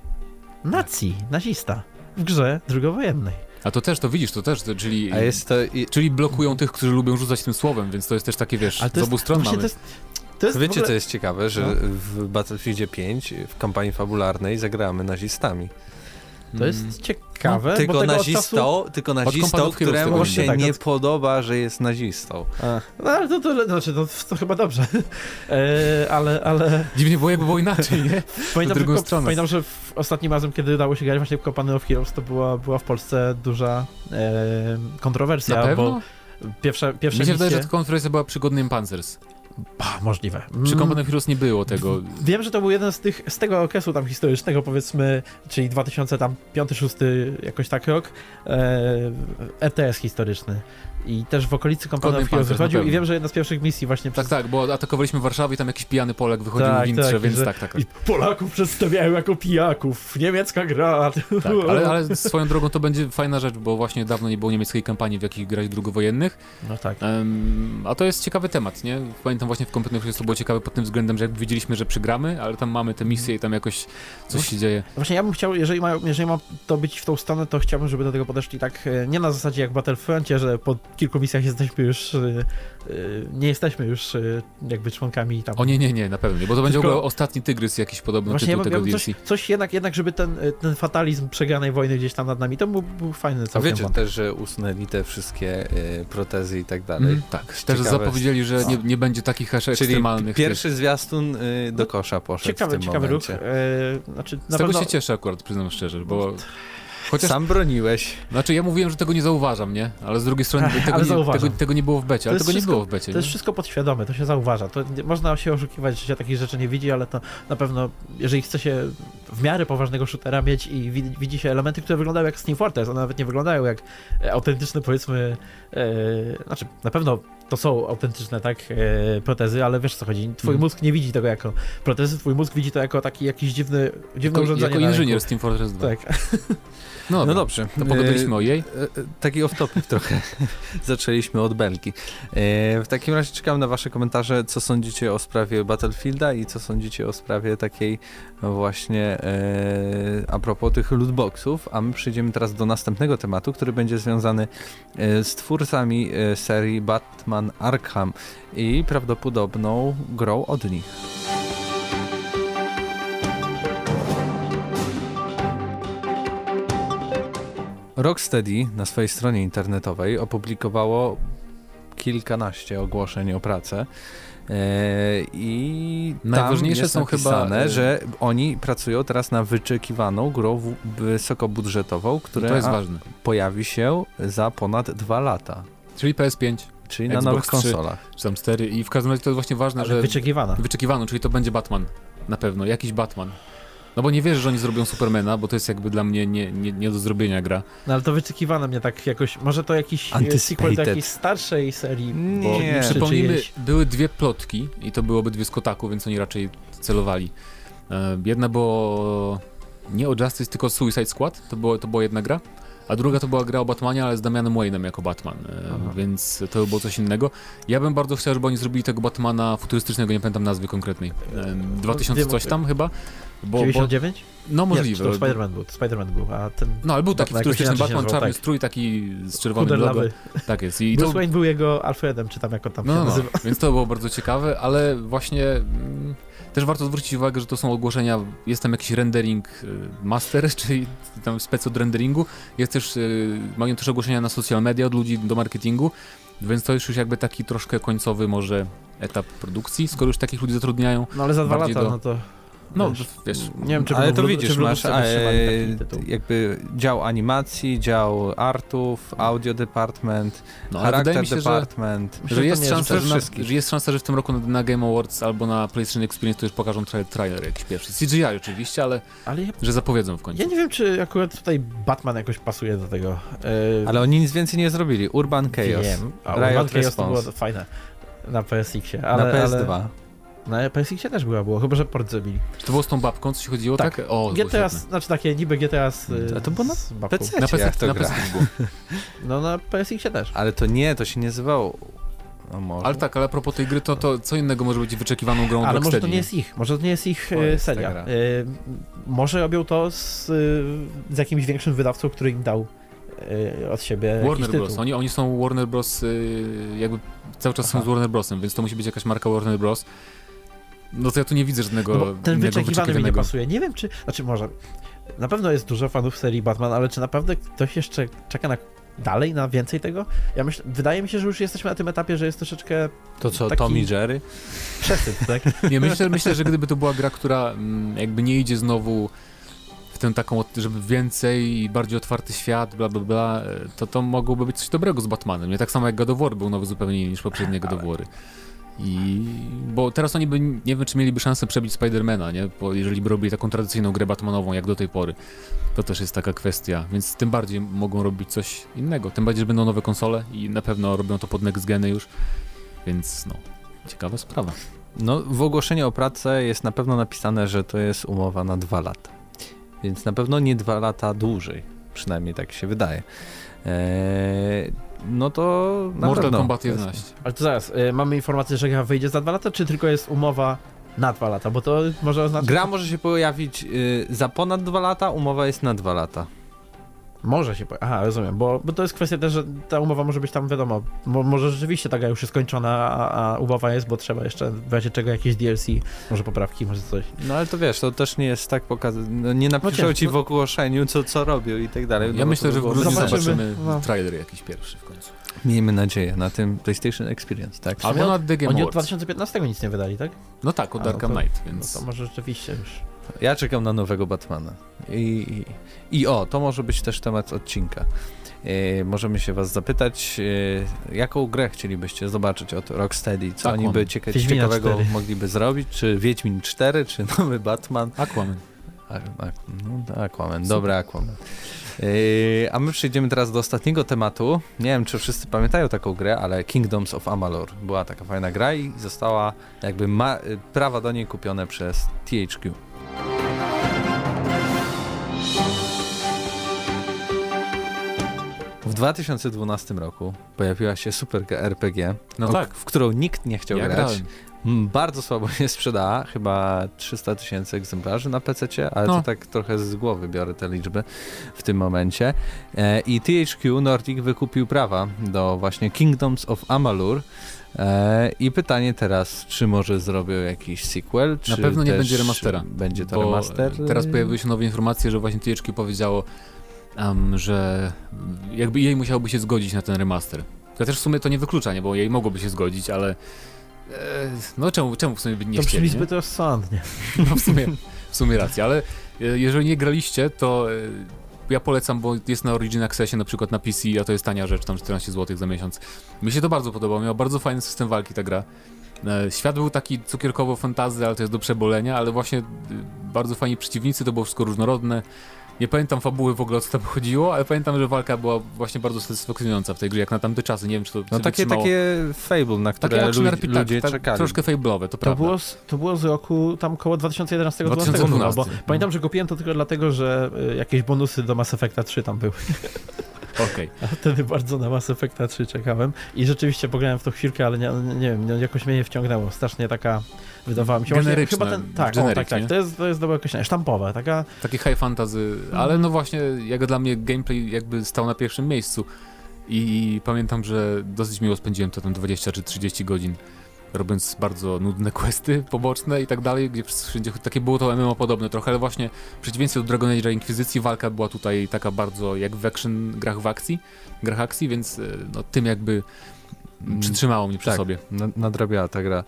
Speaker 3: Nazi, nazista w grze drugowojennej.
Speaker 2: A to też, to widzisz, to też, to, czyli,
Speaker 1: A jest to...
Speaker 2: czyli blokują tych, którzy lubią rzucać tym słowem, więc to jest też takie, wiesz, z obu stron mamy. To jest,
Speaker 1: to jest Wiecie, ogóle... co jest ciekawe, że no. w Battlefieldzie 5 w kampanii fabularnej zagramy nazistami.
Speaker 3: To jest mm. ciekawe. No,
Speaker 1: tylko nazistą, czasu... tylko nazistą któremu się tak, nie podoba, że jest nazistą.
Speaker 3: A. No ale to, to, znaczy, to, to chyba dobrze. E, ale, ale...
Speaker 2: Dziwnie było, jakby było inaczej, nie?
Speaker 3: Pamiętam, drugą że, stronę. pamiętam, że w ostatnim razem, kiedy udało się grać właśnie w Company of Heroes, to była, była w Polsce duża e, kontrowersja,
Speaker 2: Na pewno?
Speaker 3: bo pierwsza, pierwsza
Speaker 2: Mi się wydaje, że ta konferencja była przy Godnym Panzers.
Speaker 3: Bah, możliwe.
Speaker 2: Przy Company of Heroes nie było tego.
Speaker 3: Wiem, że to był jeden z tych, z tego okresu tam historycznego, powiedzmy, czyli 2005-2006 jakoś tak rok, e, RTS historyczny i też w okolicy of Heroes wychodził i wiem, że jedna z pierwszych misji właśnie...
Speaker 2: Tak, przez... tak, bo atakowaliśmy Warszawę i tam jakiś pijany Polak wychodził tak, w wintrze, tak, więc że... tak, tak, tak.
Speaker 3: I Polaków przedstawiają jako pijaków, niemiecka gra.
Speaker 2: Tak, ale, ale swoją drogą to będzie fajna rzecz, bo właśnie dawno nie było niemieckiej kampanii w jakich grach drugowojennych.
Speaker 3: No tak.
Speaker 2: Um, a to jest ciekawy temat, nie? Pamiętam właśnie w of Heroes to było ciekawe pod tym względem, że jakby wiedzieliśmy, że przygramy, ale tam mamy te misje i tam jakoś coś właśnie, się dzieje.
Speaker 3: Właśnie ja bym chciał, jeżeli ma, jeżeli ma to być w tą stronę, to chciałbym, żeby do tego podeszli tak, e, nie na zasadzie jak w Battlefroncie, że po kilku misjach jesteśmy już, y, y, nie jesteśmy już y, jakby członkami tam.
Speaker 2: O nie, nie, nie, na pewno nie, bo to będzie Tylko... ostatni tygrys jakiś podobny Właśnie tytuł ja tego
Speaker 3: DLC. Coś, coś, jednak, jednak, żeby ten, ten fatalizm przegranej wojny gdzieś tam nad nami, to był, był fajny całkiem.
Speaker 1: A wiecie wątek. też, że usunęli te wszystkie protezy i tak dalej. Mm,
Speaker 2: tak, też ciekawe zapowiedzieli, że nie, nie będzie takich hash ekstremalnych.
Speaker 1: pierwszy tych... zwiastun do kosza poszedł ciekawy, w tym ciekawy momencie. ruch. E,
Speaker 2: znaczy, Z tego pewno... się cieszę akurat, przyznam szczerze, bo...
Speaker 1: Chociaż, Sam broniłeś.
Speaker 2: Znaczy ja mówiłem, że tego nie zauważam, nie? Ale z drugiej strony tego, nie, tego, tego, nie było w becie, ale tego wszystko, nie było w becie.
Speaker 3: To jest wszystko podświadome, to się zauważa. To można się oszukiwać, że się takich rzeczy nie widzi, ale to na pewno, jeżeli chce się w miarę poważnego shootera mieć i widzi, widzi się elementy, które wyglądają jak Steam Fortress, one nawet nie wyglądają jak e, autentyczne, powiedzmy, e, znaczy na pewno to są autentyczne, tak, e, protezy, ale wiesz co chodzi, twój mm. mózg nie widzi tego jako protezy, twój mózg widzi to jako taki jakiś dziwny, dziwne jako, urządzenie.
Speaker 2: Jako inżynier Steam Fortress 2.
Speaker 3: Tak.
Speaker 2: No, no dobrze. To pogadaliśmy o jej. E, e,
Speaker 1: taki off-topic trochę. Zaczęliśmy od belki. E, w takim razie czekam na wasze komentarze, co sądzicie o sprawie Battlefielda i co sądzicie o sprawie takiej właśnie a propos tych lootboxów, a my przejdziemy teraz do następnego tematu, który będzie związany z twórcami serii Batman Arkham i prawdopodobną grą od nich. Rocksteady na swojej stronie internetowej opublikowało kilkanaście ogłoszeń o pracę. E, I najważniejsze są chyba, e, że oni pracują teraz na wyczekiwaną grą wysokobudżetową, która pojawi się za ponad dwa lata.
Speaker 2: Czyli PS5.
Speaker 1: Czyli Xbox na nowych konsolach.
Speaker 2: 3, czy tam 4 i w każdym razie to jest właśnie ważne,
Speaker 3: Ale
Speaker 2: że...
Speaker 3: wyczekiwana.
Speaker 2: Wyczekiwano, czyli to będzie Batman. Na pewno, jakiś Batman. No bo nie wierzę, że oni zrobią Supermana, bo to jest jakby dla mnie nie, nie, nie do zrobienia gra.
Speaker 3: No ale to wyczekiwane mnie tak jakoś, może to jakiś sequel do jakiejś starszej serii?
Speaker 1: Nie,
Speaker 2: przypomnijmy, były dwie plotki i to były obydwie z Kotaku, więc oni raczej celowali. E, jedna było nie o Justice, tylko Suicide Squad, to, było, to była jedna gra. A druga to była gra o Batmanie, ale z Damianem Wayne'em jako Batman, e, Aha. więc to było coś innego. Ja bym bardzo chciał, żeby oni zrobili tego Batmana futurystycznego, nie pamiętam nazwy konkretnej. 2000 no, coś tam chyba.
Speaker 3: Bo, 99?
Speaker 2: Bo, no możliwe.
Speaker 3: Nie, to Spider-Man był, Spider-Man był, a ten...
Speaker 2: No ale był taki futurystyczny Batman, czarny tak. strój taki z czerwonym logo. Tak jest.
Speaker 3: I Bruce to... Wayne był jego Alfredem, czy tam jak on tam no, się no.
Speaker 2: No, więc to było bardzo ciekawe, ale właśnie... Mm, też warto zwrócić uwagę, że to są ogłoszenia, jest tam jakiś rendering y, master, czyli tam spec od renderingu, jest też, y, mają też ogłoszenia na social media od ludzi do marketingu, więc to jest już jakby taki troszkę końcowy może etap produkcji, skoro już takich ludzi zatrudniają.
Speaker 3: No ale za dwa lata, do... no to
Speaker 2: no, wiesz, wiesz,
Speaker 1: nie wiem, czy ale to widzisz, masz e, jakby dział animacji, dział artów, audio department, no, charakter się, department.
Speaker 2: Że, że, jest szansa, że, na, że, jest szansa, że w tym roku na, na, Game Awards albo na PlayStation Experience to już pokażą tra trailer jakiś pierwszy. CGI oczywiście, ale, ale ja, że zapowiedzą w końcu.
Speaker 3: Ja nie wiem, czy akurat tutaj Batman jakoś pasuje do tego.
Speaker 1: Yy... Ale oni nic więcej nie zrobili. Urban Chaos. Wiem.
Speaker 3: A Urban Chaos to było fajne na PSX-ie. Ale,
Speaker 1: na PS2.
Speaker 3: Ale... Na PSX też była, było, chyba że port zabili.
Speaker 2: Czy to było z tą babką, co się chodziło, tak? tak?
Speaker 3: O, GTA, znaczy takie niby GTA z,
Speaker 1: A to było na PC,
Speaker 2: na PSX, to na PSX było.
Speaker 3: No na PSX też.
Speaker 1: Ale to nie, to się nie nazywało...
Speaker 2: No ale tak, ale a propos tej gry, to, to co innego może być wyczekiwaną grą
Speaker 3: Ale może to nie jest ich, może to nie jest ich o, jest seria. Y, może robią to z, z jakimś większym wydawcą, który im dał od siebie
Speaker 2: Warner Bros. Oni, oni są Warner Bros. Jakby cały czas Aha. są z Warner Brosem, więc to musi być jakaś marka Warner Bros. No to ja tu nie widzę żadnego no
Speaker 3: Ten wyczekiwany mi nie pasuje. Nie wiem, czy... Znaczy może... Na pewno jest dużo fanów serii Batman, ale czy naprawdę ktoś jeszcze czeka na dalej na więcej tego? Ja myślę, wydaje mi się, że już jesteśmy na tym etapie, że jest troszeczkę.
Speaker 1: To co, taki... Tommy Jerry?
Speaker 3: Przesyt, tak?
Speaker 2: nie, myślę, myślę, że gdyby to była gra, która mm, jakby nie idzie znowu w tę taką, żeby więcej i bardziej otwarty świat, bla bla bla, to to mogłoby być coś dobrego z Batmanem. Nie tak samo jak God of War był nowy zupełnie niż poprzednie God of War. I bo teraz oni by, nie wiem, czy mieliby szansę przebić Spidermana, nie? Bo jeżeli by robili taką tradycyjną grę Batmanową, jak do tej pory, to też jest taka kwestia, więc tym bardziej mogą robić coś innego. Tym bardziej, że będą nowe konsole i na pewno robią to pod next geny już, więc no, ciekawa sprawa.
Speaker 1: No, w ogłoszeniu o pracę jest na pewno napisane, że to jest umowa na dwa lata. Więc na pewno nie dwa lata dłużej. Przynajmniej tak się wydaje. Eee, no to
Speaker 2: na Mortal pewno. Kombat 11.
Speaker 3: Ale to zaraz, y, mamy informację, że gra wyjdzie za dwa lata, czy tylko jest umowa na dwa lata? Bo to może oznaczać...
Speaker 1: Gra może się pojawić y, za ponad dwa lata, umowa jest na dwa lata.
Speaker 3: Może się. Aha, rozumiem, bo, bo to jest kwestia też, że ta umowa może być tam wiadomo. Mo, może rzeczywiście taka już jest skończona, a, a, umowa jest, bo trzeba jeszcze w razie czego jakieś DLC, może poprawki, może coś.
Speaker 1: No ale to wiesz, to też nie jest tak pokazane. No, nie napiszą no, ci w ogłoszeniu, co, co robią i tak dalej.
Speaker 2: Ja no, myślę, że w grudniu zobaczymy, zobaczymy no. trailer jakiś pierwszy w końcu.
Speaker 1: Miejmy nadzieję na tym PlayStation Experience, tak?
Speaker 3: Albo na The Game Oni od 2015 nic nie wydali, tak?
Speaker 2: No tak, od Arkham no Knight, więc...
Speaker 3: No to może rzeczywiście już...
Speaker 1: Ja czekam na nowego Batmana. I, i, i o, to może być też temat odcinka. E, możemy się was zapytać, e, jaką grę chcielibyście zobaczyć od Rocksteady? Co Aquaman. oni by cieka ciekawego 4. mogliby zrobić? Czy Wiedźmin 4, czy nowy Batman?
Speaker 2: Aquaman.
Speaker 1: No, Aquaman, dobra Aquaman. Yy, a my przejdziemy teraz do ostatniego tematu. Nie wiem, czy wszyscy pamiętają taką grę, ale Kingdoms of Amalur. Była taka fajna gra i została jakby prawa do niej kupione przez THQ. W 2012 roku pojawiła się super RPG, no tak. w którą nikt nie chciał ja grać. Grałem. Bardzo słabo się sprzedała, chyba 300 tysięcy egzemplarzy na PC, ale no. to tak trochę z głowy biorę te liczby w tym momencie. E, I THQ Nordic wykupił prawa do właśnie Kingdoms of Amalur. E, I pytanie teraz, czy może zrobią jakiś sequel?
Speaker 2: Na pewno nie będzie remastera.
Speaker 1: Będzie to remaster?
Speaker 2: Teraz pojawiły się nowe informacje, że właśnie THQ powiedziało, um, że jakby jej musiałoby się zgodzić na ten remaster. To też w sumie to nie wyklucza, nie? bo jej mogłoby się zgodzić, ale no czemu, czemu w sumie by nie
Speaker 3: to
Speaker 2: chcieli?
Speaker 3: To rozsądnie.
Speaker 2: No w sumie, w sumie racja, ale e, jeżeli nie graliście, to e, ja polecam, bo jest na Origin Accessie na przykład na PC, a to jest tania rzecz, tam 14 zł za miesiąc. Mi się to bardzo podoba, miała bardzo fajny system walki ta gra. Świat był taki cukierkowo fantazy, ale to jest do przebolenia, ale właśnie bardzo fajni przeciwnicy, to było wszystko różnorodne. Nie pamiętam fabuły w ogóle o co tam chodziło, ale pamiętam, że walka była właśnie bardzo satysfakcjonująca w tej grze, jak na tamte czasy. Nie wiem, czy to
Speaker 1: No takie, takie Fable, na które takie ludzie, RPG, ludzie tak, czekali.
Speaker 2: Troszkę Fable'owe, to, to
Speaker 3: prawda. Było, to było z roku tam koło 2011-2012, bo pamiętam, że kupiłem to tylko dlatego, że y, jakieś bonusy do Mass Effecta 3 tam były.
Speaker 2: Okej.
Speaker 3: Okay. wtedy bardzo na Mass Effecta 3 czekałem i rzeczywiście pograłem w to chwilkę, ale nie, nie wiem, jakoś mnie nie wciągnęło. Strasznie taka wydawała mi się.
Speaker 2: Generyczne, chyba ten,
Speaker 3: tak, o, tak, tak, to jest, to jest dobre określenie, sztampowe, taka...
Speaker 2: Takie high fantasy, ale no właśnie, jak dla mnie gameplay jakby stał na pierwszym miejscu. I pamiętam, że dosyć miło spędziłem to tam 20 czy 30 godzin robiąc bardzo nudne questy poboczne i tak dalej, gdzie wszędzie takie było to MMO podobne trochę, ale właśnie w przeciwieństwie do Dragon Age Inkwizycji walka była tutaj taka bardzo jak w action grach w akcji, grach akcji, więc e, no, tym jakby mm, przytrzymało mnie przy
Speaker 1: tak,
Speaker 2: sobie.
Speaker 1: nadrabiała ta gra.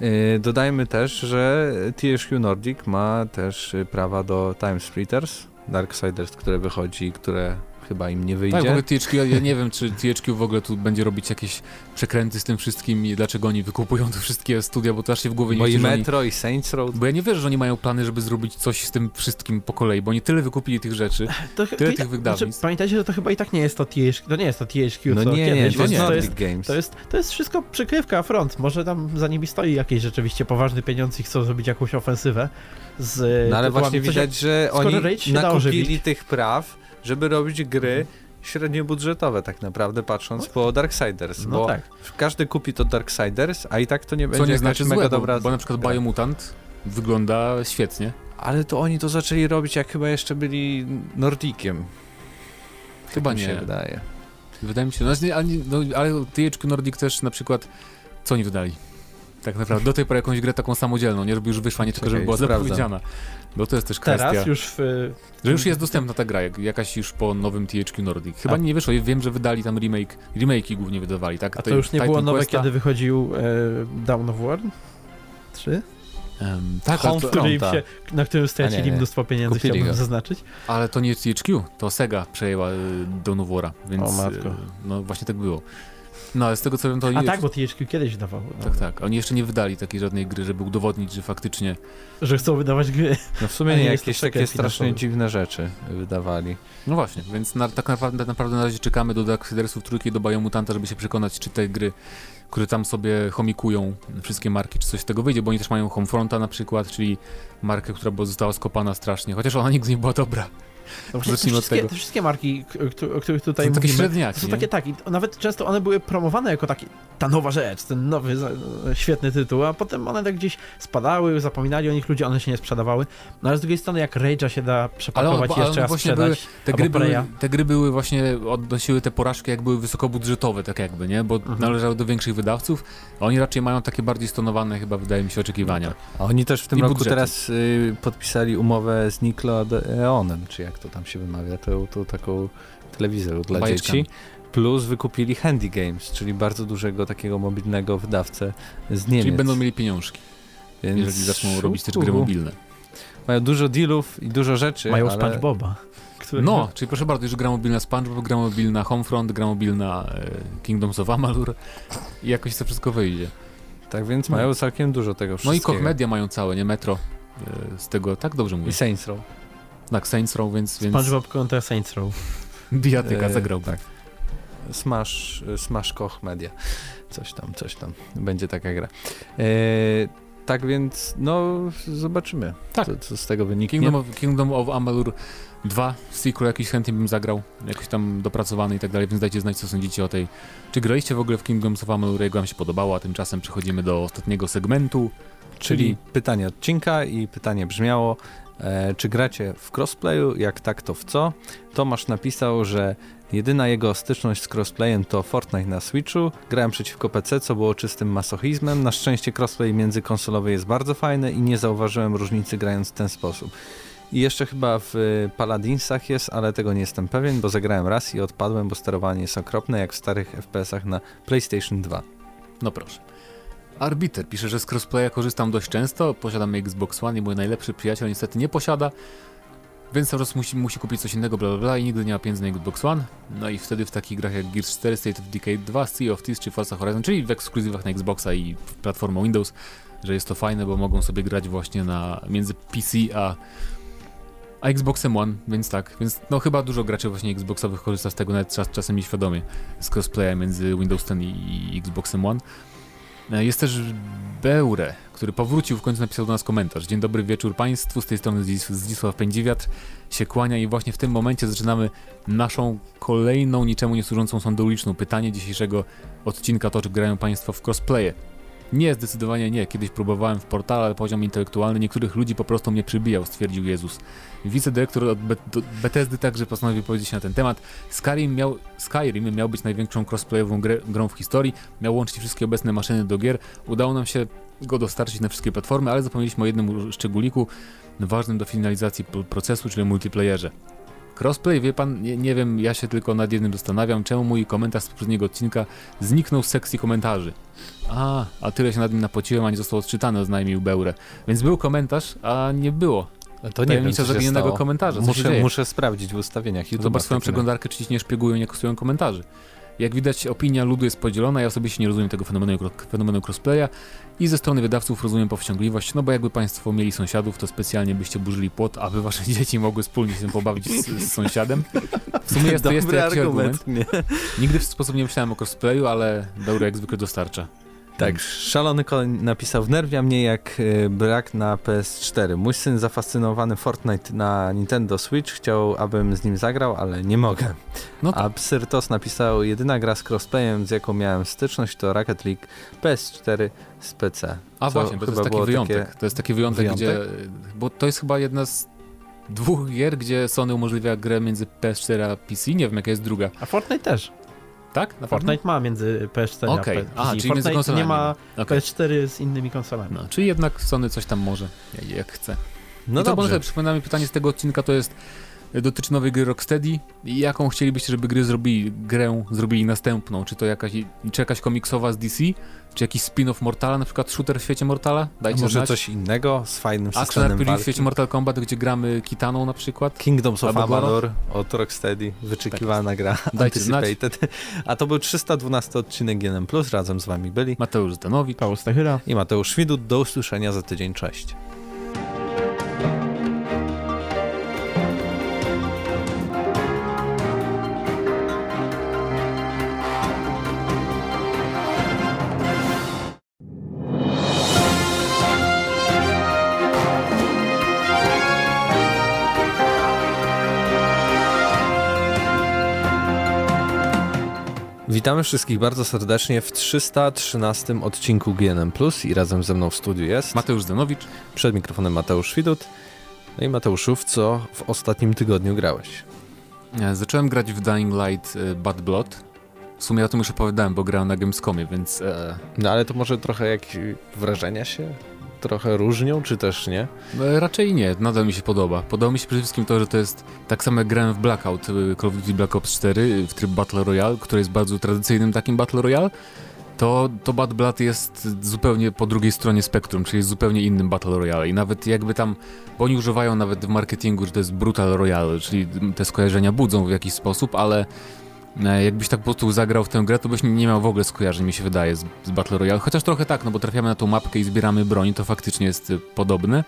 Speaker 1: Yy, dodajmy też, że THQ Nordic ma też prawa do Time Splitters, Darksiders, które wychodzi, które chyba im nie wyjdzie. Tak,
Speaker 2: w ogóle THQ, ja nie wiem, czy THQ w ogóle tu będzie robić jakieś przekręty z tym wszystkim i dlaczego oni wykupują te wszystkie studia, bo to aż się w głowie nie
Speaker 1: Bo
Speaker 2: i
Speaker 1: Metro
Speaker 2: oni...
Speaker 1: i Saints Row.
Speaker 2: Bo ja nie wierzę, że oni mają plany, żeby zrobić coś z tym wszystkim po kolei, bo oni tyle wykupili tych rzeczy, to, tyle to tych wydawnictw. Znaczy,
Speaker 3: pamiętajcie, że to chyba i tak nie jest to THQ, to nie jest to THQ,
Speaker 1: no nie,
Speaker 3: kiedyś,
Speaker 1: nie, to, nie.
Speaker 3: to, jest, Games. To, jest, to jest wszystko przykrywka, front. Może tam za nimi stoi jakieś rzeczywiście poważny pieniądz i chcą zrobić jakąś ofensywę. Z
Speaker 1: no ale właśnie widać, że oni nakupili tych praw, żeby robić gry średniobudżetowe tak naprawdę, patrząc no, po Darksiders, no bo tak. każdy kupi to Darksiders, a i tak to nie będzie
Speaker 2: Co
Speaker 1: nie
Speaker 2: znaczy mega złe, dobra... Bo, bo na przykład Biomutant wygląda świetnie.
Speaker 1: Ale to oni to zaczęli robić, jak chyba jeszcze byli Nordikiem.
Speaker 2: Chyba tak nie.
Speaker 1: się wydaje.
Speaker 2: Wydaje mi się, no, ale, no, ale THQ Nordic też na przykład, co oni wydali? Tak naprawdę, do tej pory jakąś grę taką samodzielną, nie żeby już wyszła, nie tylko żeby była zapowiedziana. Bo to jest też kwestia.
Speaker 3: Teraz już w...
Speaker 2: Że już jest dostępna ta gra, jakaś już po nowym THQ Nordic. Chyba A. nie wyszło, wiem, że wydali tam remake, remake'i głównie wydawali, tak?
Speaker 3: A to już nie było nowe, Questa. kiedy wychodził e, Down of War 3?
Speaker 2: Um, tak,
Speaker 3: Home, to, się, na którym stracili mnóstwo pieniędzy, Kupili chciałbym go. zaznaczyć.
Speaker 2: Ale to nie THQ, to Sega przejęła y, Dawn of War'a, więc o, matko. Y, no właśnie tak było. No ale z tego co wiem to...
Speaker 3: A tak, bo THQ kiedyś dawał.
Speaker 2: No. Tak, tak. Oni jeszcze nie wydali takiej żadnej gry, żeby udowodnić, że faktycznie...
Speaker 3: Że chcą wydawać gry.
Speaker 1: No w sumie nie, jakieś takie strasznie dziwne rzeczy wydawali.
Speaker 2: No właśnie, więc na, tak naprawdę, naprawdę na razie czekamy do Darksidersów trójki i do Biomutanta, żeby się przekonać, czy te gry, które tam sobie chomikują, wszystkie marki, czy coś z tego wyjdzie, bo oni też mają Homefronta na przykład, czyli markę, która została skopana strasznie, chociaż ona nigdy nie była dobra.
Speaker 3: No, Zacznijmy od tego. Te wszystkie marki, o których tutaj
Speaker 2: są
Speaker 3: mówimy,
Speaker 2: takie średniaki,
Speaker 3: są takie tak i nawet często one były promowane jako taki, ta nowa rzecz, ten nowy, świetny tytuł, a potem one tak gdzieś spadały, zapominali o nich ludzie, one się nie sprzedawały. No ale z drugiej strony jak Rage'a się da przepakować ale, jeszcze raz sprzedać, były,
Speaker 2: te, gry były, te gry były właśnie, odnosiły te porażki jak były wysokobudżetowe, tak jakby, nie? Bo mhm. należały do większych wydawców, a oni raczej mają takie bardziej stonowane chyba, wydaje mi się, oczekiwania.
Speaker 1: A oni też w tym I roku budżety. teraz y, podpisali umowę z Nickelodeonem, czy jak to tam się wymawia, to, to taką telewizor dla dzieci. Plus wykupili Handy Games, czyli bardzo dużego takiego mobilnego wydawcę z Niemiec.
Speaker 2: Czyli będą mieli pieniążki, Więc... jeżeli zaczną robić też gry mobilne.
Speaker 1: Mają dużo dealów i dużo rzeczy,
Speaker 3: Mają
Speaker 1: ale...
Speaker 3: SpongeBoba.
Speaker 2: Który... No, czyli proszę bardzo, już gra mobilna SpongeBob, gra mobilna Homefront, gra mobilna e, Kingdoms of Amalur i jakoś to wszystko wyjdzie.
Speaker 1: Tak więc no. mają całkiem dużo tego wszystkiego.
Speaker 2: No i Koch Media mają całe, nie? Metro. E, z tego, tak dobrze mówię.
Speaker 1: I Saints Row.
Speaker 2: Tak, Saints Row, więc... więc...
Speaker 3: SpongeBob kontra Saints Row.
Speaker 2: Bijatyka e, zagrał. Tak.
Speaker 1: Smash, Smash Koch Media. Coś tam, coś tam. Będzie taka gra. E, tak więc, no, zobaczymy, tak. co, co z tego wyniknie.
Speaker 2: Kingdom of, Kingdom of Amalur 2, sequel jakiś chętnie bym zagrał, jakiś tam dopracowany i tak dalej, więc dajcie znać, co sądzicie o tej... Czy graliście w ogóle w Kingdom of Amalur, jak wam się podobało, a tymczasem przechodzimy do ostatniego segmentu,
Speaker 1: czyli, czyli pytanie odcinka i pytanie brzmiało, czy gracie w crossplayu? Jak tak, to w co? Tomasz napisał, że jedyna jego styczność z crossplayem to Fortnite na Switchu. Grałem przeciwko PC, co było czystym masochizmem. Na szczęście crossplay międzykonsolowy jest bardzo fajny i nie zauważyłem różnicy grając w ten sposób. I jeszcze chyba w Paladinsach jest, ale tego nie jestem pewien, bo zagrałem raz i odpadłem, bo sterowanie jest okropne jak w starych FPS-ach na PlayStation 2.
Speaker 2: No proszę. Arbiter pisze, że z crossplaya korzystam dość często, posiadam Xbox One i mój najlepszy przyjaciel niestety nie posiada, więc cały czas musi, musi kupić coś innego, bla bla bla i nigdy nie ma pieniędzy na Xbox One. No i wtedy w takich grach jak Gears 4, State of Decay 2, Sea of Thieves czy Forza Horizon, czyli w ekskluzywach na Xboxa i platformą Windows, że jest to fajne, bo mogą sobie grać właśnie na między PC a, a Xboxem One, więc tak, więc no chyba dużo graczy właśnie Xboxowych korzysta z tego nawet czas, czasem nieświadomie, z crossplaya między Windows 10 i, i Xboxem One. E, jest też Beure, który powrócił, w końcu napisał do nas komentarz. Dzień dobry wieczór Państwu, z tej strony Zdzisław Pędziwiatr się kłania i właśnie w tym momencie zaczynamy naszą kolejną niczemu nie służącą sondę uliczną. Pytanie dzisiejszego odcinka to, czy grają Państwo w crossplaye. Nie, zdecydowanie nie. Kiedyś próbowałem w portale, ale poziom intelektualny niektórych ludzi po prostu mnie przybijał, stwierdził Jezus. Wicedyrektor od Bethesdy także postanowił powiedzieć na ten temat. Skyrim miał, Skyrim miał być największą crossplayową grę, grą w historii, miał łączyć wszystkie obecne maszyny do gier. Udało nam się go dostarczyć na wszystkie platformy, ale zapomnieliśmy o jednym szczególiku ważnym do finalizacji procesu, czyli multiplayerze. Crossplay, wie pan, nie, nie, wiem, ja się tylko nad jednym zastanawiam, czemu mój komentarz z poprzedniego odcinka zniknął z sekcji komentarzy. A, a tyle się nad nim napociłem, a nie został odczytany, oznajmił Beure. Więc był komentarz, a nie było.
Speaker 1: To nie co
Speaker 2: zaginionego komentarza.
Speaker 1: Muszę, muszę sprawdzić w ustawieniach YouTube.
Speaker 2: Zobacz swoją przeglądarkę, czy ci nie szpiegują, nie kosztują komentarzy. Jak widać, opinia ludu jest podzielona. Ja osobiście nie rozumiem tego fenomenu, fenomenu crossplaya i ze strony wydawców rozumiem powściągliwość, no bo jakby Państwo mieli sąsiadów, to specjalnie byście burzyli płot, aby Wasze dzieci mogły wspólnie się pobawić z, z sąsiadem. W sumie jest to, jest to jakiś argument. argument. Nigdy w sposób nie myślałem o crossplayu, ale Beure jak zwykle dostarcza.
Speaker 1: Tak, szalony koń napisał, wnerwia mnie jak y, brak na PS4. Mój syn zafascynowany Fortnite na Nintendo Switch chciał, abym z nim zagrał, ale nie mogę. No. A Psyrtos napisał, jedyna gra z crossplayem, z jaką miałem styczność to Rocket League PS4 z PC.
Speaker 2: A właśnie, bo to jest taki wyjątek. Takie... To jest taki wyjątek, wyjątek, gdzie... Bo to jest chyba jedna z dwóch gier, gdzie Sony umożliwia grę między PS4 a PC. Nie wiem, jaka jest druga.
Speaker 3: A Fortnite też.
Speaker 2: Tak?
Speaker 3: Na Fortnite ma między PS4
Speaker 2: okay. a PC. A, czyli
Speaker 3: Fortnite
Speaker 2: między
Speaker 3: nie ma okay. PS4 z innymi konsolami.
Speaker 2: No, czyli jednak Sony coś tam może, jak chce. No I to dobrze. Może pytanie z tego odcinka to jest dotyczy nowej gry Rocksteady i jaką chcielibyście, żeby gry zrobili, grę zrobili następną? Czy to jakaś, czy jakaś komiksowa z DC? Czy jakiś spin-off Mortala, na przykład shooter w świecie Mortala?
Speaker 1: Dajcie może znać. coś innego z fajnym systemem
Speaker 2: Action w świecie Mortal Kombat, gdzie gramy Kitaną na przykład?
Speaker 1: Kingdoms of Amalur od Rocksteady, wyczekiwana tak. gra, Dajcie anticipated. Znać. A to był 312 odcinek GNM+, razem z wami byli
Speaker 2: Mateusz Zdanowicz,
Speaker 3: Paweł Stachyra
Speaker 1: i Mateusz Widut. Do usłyszenia za tydzień, cześć. Witamy wszystkich bardzo serdecznie w 313 odcinku GNM Plus i razem ze mną w studiu jest
Speaker 2: Mateusz Zanowicz.
Speaker 1: Przed mikrofonem Mateusz Widut. No i Mateuszów, co w ostatnim tygodniu grałeś?
Speaker 2: Zacząłem grać w Dying Light y, Bad Blood. W sumie o tym już opowiadałem, bo grałem na Gamescomie, więc... E...
Speaker 1: No ale to może trochę jakieś wrażenia się trochę różnią, czy też nie?
Speaker 2: No, raczej nie, nadal mi się podoba. Podoba mi się przede wszystkim to, że to jest tak samo jak grałem w Blackout, y, Call of Duty Black Ops 4 y, w tryb Battle Royale, który jest bardzo tradycyjnym takim Battle Royale, to, to Bad Blood jest zupełnie po drugiej stronie spektrum, czyli jest zupełnie innym Battle Royale i nawet jakby tam, bo oni używają nawet w marketingu, że to jest Brutal Royale, czyli te skojarzenia budzą w jakiś sposób, ale E, jakbyś tak po prostu zagrał w tę grę, to byś nie miał w ogóle skojarzeń, mi się wydaje, z, z Battle Royale. Chociaż trochę tak, no bo trafiamy na tą mapkę i zbieramy broń, to faktycznie jest y, podobne.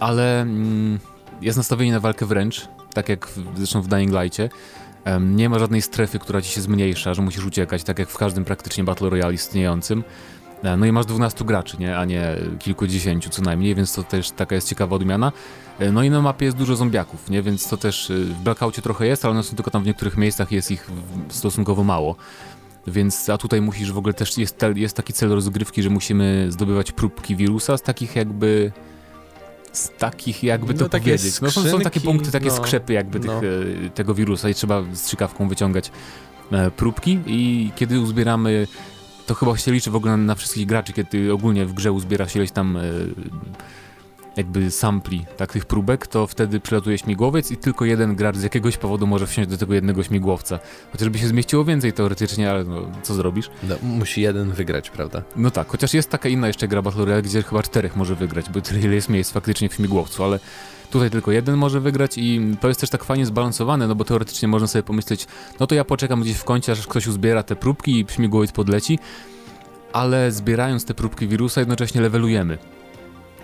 Speaker 2: Ale mm, jest nastawienie na walkę wręcz, tak jak w, zresztą w Dying Light'cie. Um, nie ma żadnej strefy, która ci się zmniejsza, że musisz uciekać, tak jak w każdym praktycznie Battle Royale istniejącym. E, no i masz 12 graczy, nie? a nie kilkudziesięciu co najmniej, więc to też taka jest ciekawa odmiana. E, no i na mapie jest dużo zombiaków, nie? więc to też y, w Blackoutie trochę jest, ale one są tylko tam w niektórych miejscach jest ich stosunkowo mało. Więc, a tutaj musisz w ogóle też, jest, jest taki cel rozgrywki, że musimy zdobywać próbki wirusa z takich jakby z takich jakby no, to powiedzieć. No, są, takie punkty, takie no, skrzepy jakby tych, no. E, tego wirusa i trzeba strzykawką wyciągać e, próbki i kiedy uzbieramy to chyba się liczy w ogóle na, wszystkich graczy, kiedy ogólnie w grze uzbiera się ileś tam e, jakby sampli tak, tych próbek, to wtedy przylatuje śmigłowiec i tylko jeden gracz z jakiegoś powodu może wsiąść do tego jednego śmigłowca. Chociażby się zmieściło więcej teoretycznie, ale no, co zrobisz?
Speaker 1: No, musi jeden wygrać, prawda?
Speaker 2: No tak, chociaż jest taka inna jeszcze gra Battle Royale, gdzie chyba czterech może wygrać, bo tyle jest miejsc faktycznie w śmigłowcu, ale Tutaj tylko jeden może wygrać i to jest też tak fajnie zbalansowane, no bo teoretycznie można sobie pomyśleć, no to ja poczekam gdzieś w kącie, aż ktoś uzbiera te próbki i śmigłowiec podleci, ale zbierając te próbki wirusa jednocześnie levelujemy.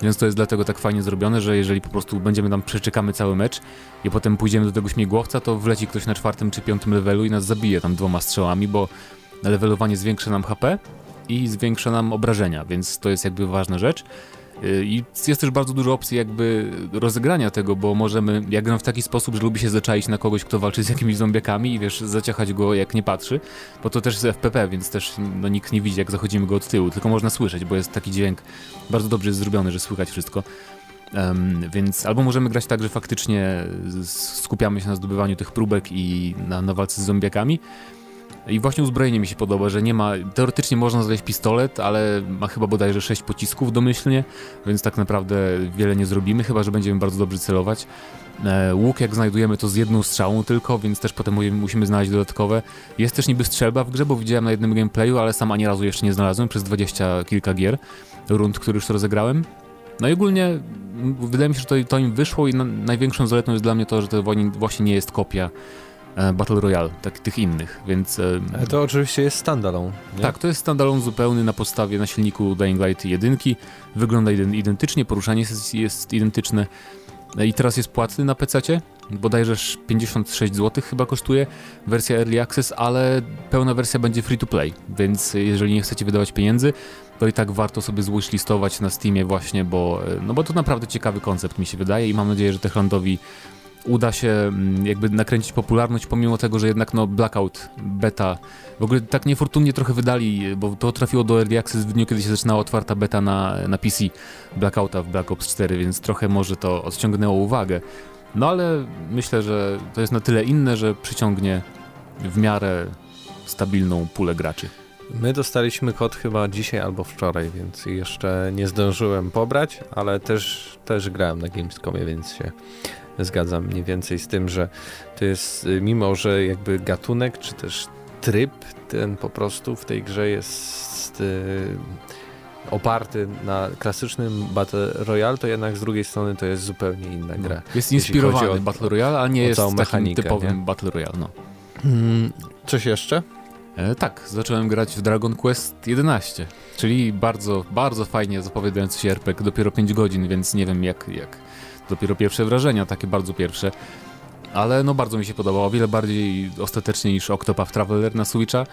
Speaker 2: Więc to jest dlatego tak fajnie zrobione, że jeżeli po prostu będziemy tam, przeczekamy cały mecz i potem pójdziemy do tego śmigłowca, to wleci ktoś na czwartym czy piątym levelu i nas zabije tam dwoma strzałami, bo levelowanie zwiększa nam HP i zwiększa nam obrażenia, więc to jest jakby ważna rzecz. Y, I jest też bardzo dużo opcji jakby rozegrania tego, bo możemy, ja gram w taki sposób, że lubi się zaczaić na kogoś, kto walczy z jakimiś zombiakami i wiesz, zaciachać go jak nie patrzy, bo to też jest FPP, więc też no, nikt nie widzi jak zachodzimy go od tyłu, tylko można słyszeć, bo jest taki dźwięk bardzo dobrze jest zrobiony, że słychać wszystko. Um, więc albo możemy grać tak, że faktycznie skupiamy się na zdobywaniu tych próbek i na, na walce z zombiakami, i właśnie uzbrojenie mi się podoba, że nie ma. Teoretycznie można znaleźć pistolet, ale ma chyba bodajże 6 pocisków domyślnie, więc tak naprawdę wiele nie zrobimy, chyba że będziemy bardzo dobrze celować. E, łuk jak znajdujemy to z jedną strzałą tylko, więc też potem musimy znaleźć dodatkowe. Jest też niby strzelba w grze, bo widziałem na jednym gameplayu, ale sam ani razu jeszcze nie znalazłem przez dwadzieścia kilka gier, rund, które już rozegrałem. No i ogólnie wydaje mi się, że to, to im wyszło i na, największą zaletą jest dla mnie to, że to właśnie nie jest kopia Battle Royale, tak, tych innych, więc...
Speaker 1: E, to oczywiście jest standalone,
Speaker 2: nie? Tak, to jest standalone zupełny na podstawie, na silniku Dying Light 1, wygląda identycznie, poruszanie jest, jest identyczne e, i teraz jest płatny na PC-cie, bodajże 56 zł chyba kosztuje wersja Early Access, ale pełna wersja będzie free to play, więc jeżeli nie chcecie wydawać pieniędzy, to i tak warto sobie zwishlistować na Steamie właśnie, bo, no bo to naprawdę ciekawy koncept mi się wydaje i mam nadzieję, że Techlandowi uda się mm, jakby nakręcić popularność, pomimo tego, że jednak no Blackout, beta, w ogóle tak niefortunnie trochę wydali, bo to trafiło do Early Access w dniu, kiedy się zaczynała otwarta beta na, na PC Blackouta w Black Ops 4, więc trochę może to odciągnęło uwagę. No ale myślę, że to jest na tyle inne, że przyciągnie w miarę stabilną pulę graczy.
Speaker 1: My dostaliśmy kod chyba dzisiaj albo wczoraj, więc jeszcze nie zdążyłem pobrać, ale też, też grałem na Gamescomie, więc się zgadzam mniej więcej z tym, że to jest, y, mimo że jakby gatunek, czy też tryb ten po prostu w tej grze jest y, oparty na klasycznym Battle Royale, to jednak z drugiej strony to jest zupełnie inna gra. No,
Speaker 2: jest inspirowany o, Battle Royale, a nie jest takim mechanikę, typowym nie? Battle Royale. No.
Speaker 1: Hmm, coś jeszcze?
Speaker 2: E, tak, zacząłem grać w Dragon Quest 11, czyli bardzo, bardzo fajnie zapowiadający się RPG, dopiero 5 godzin, więc nie wiem jak, jak dopiero pierwsze wrażenia, takie bardzo pierwsze. Ale no bardzo mi się podobało, o wiele bardziej ostatecznie niż Octopath Traveler na Switcha,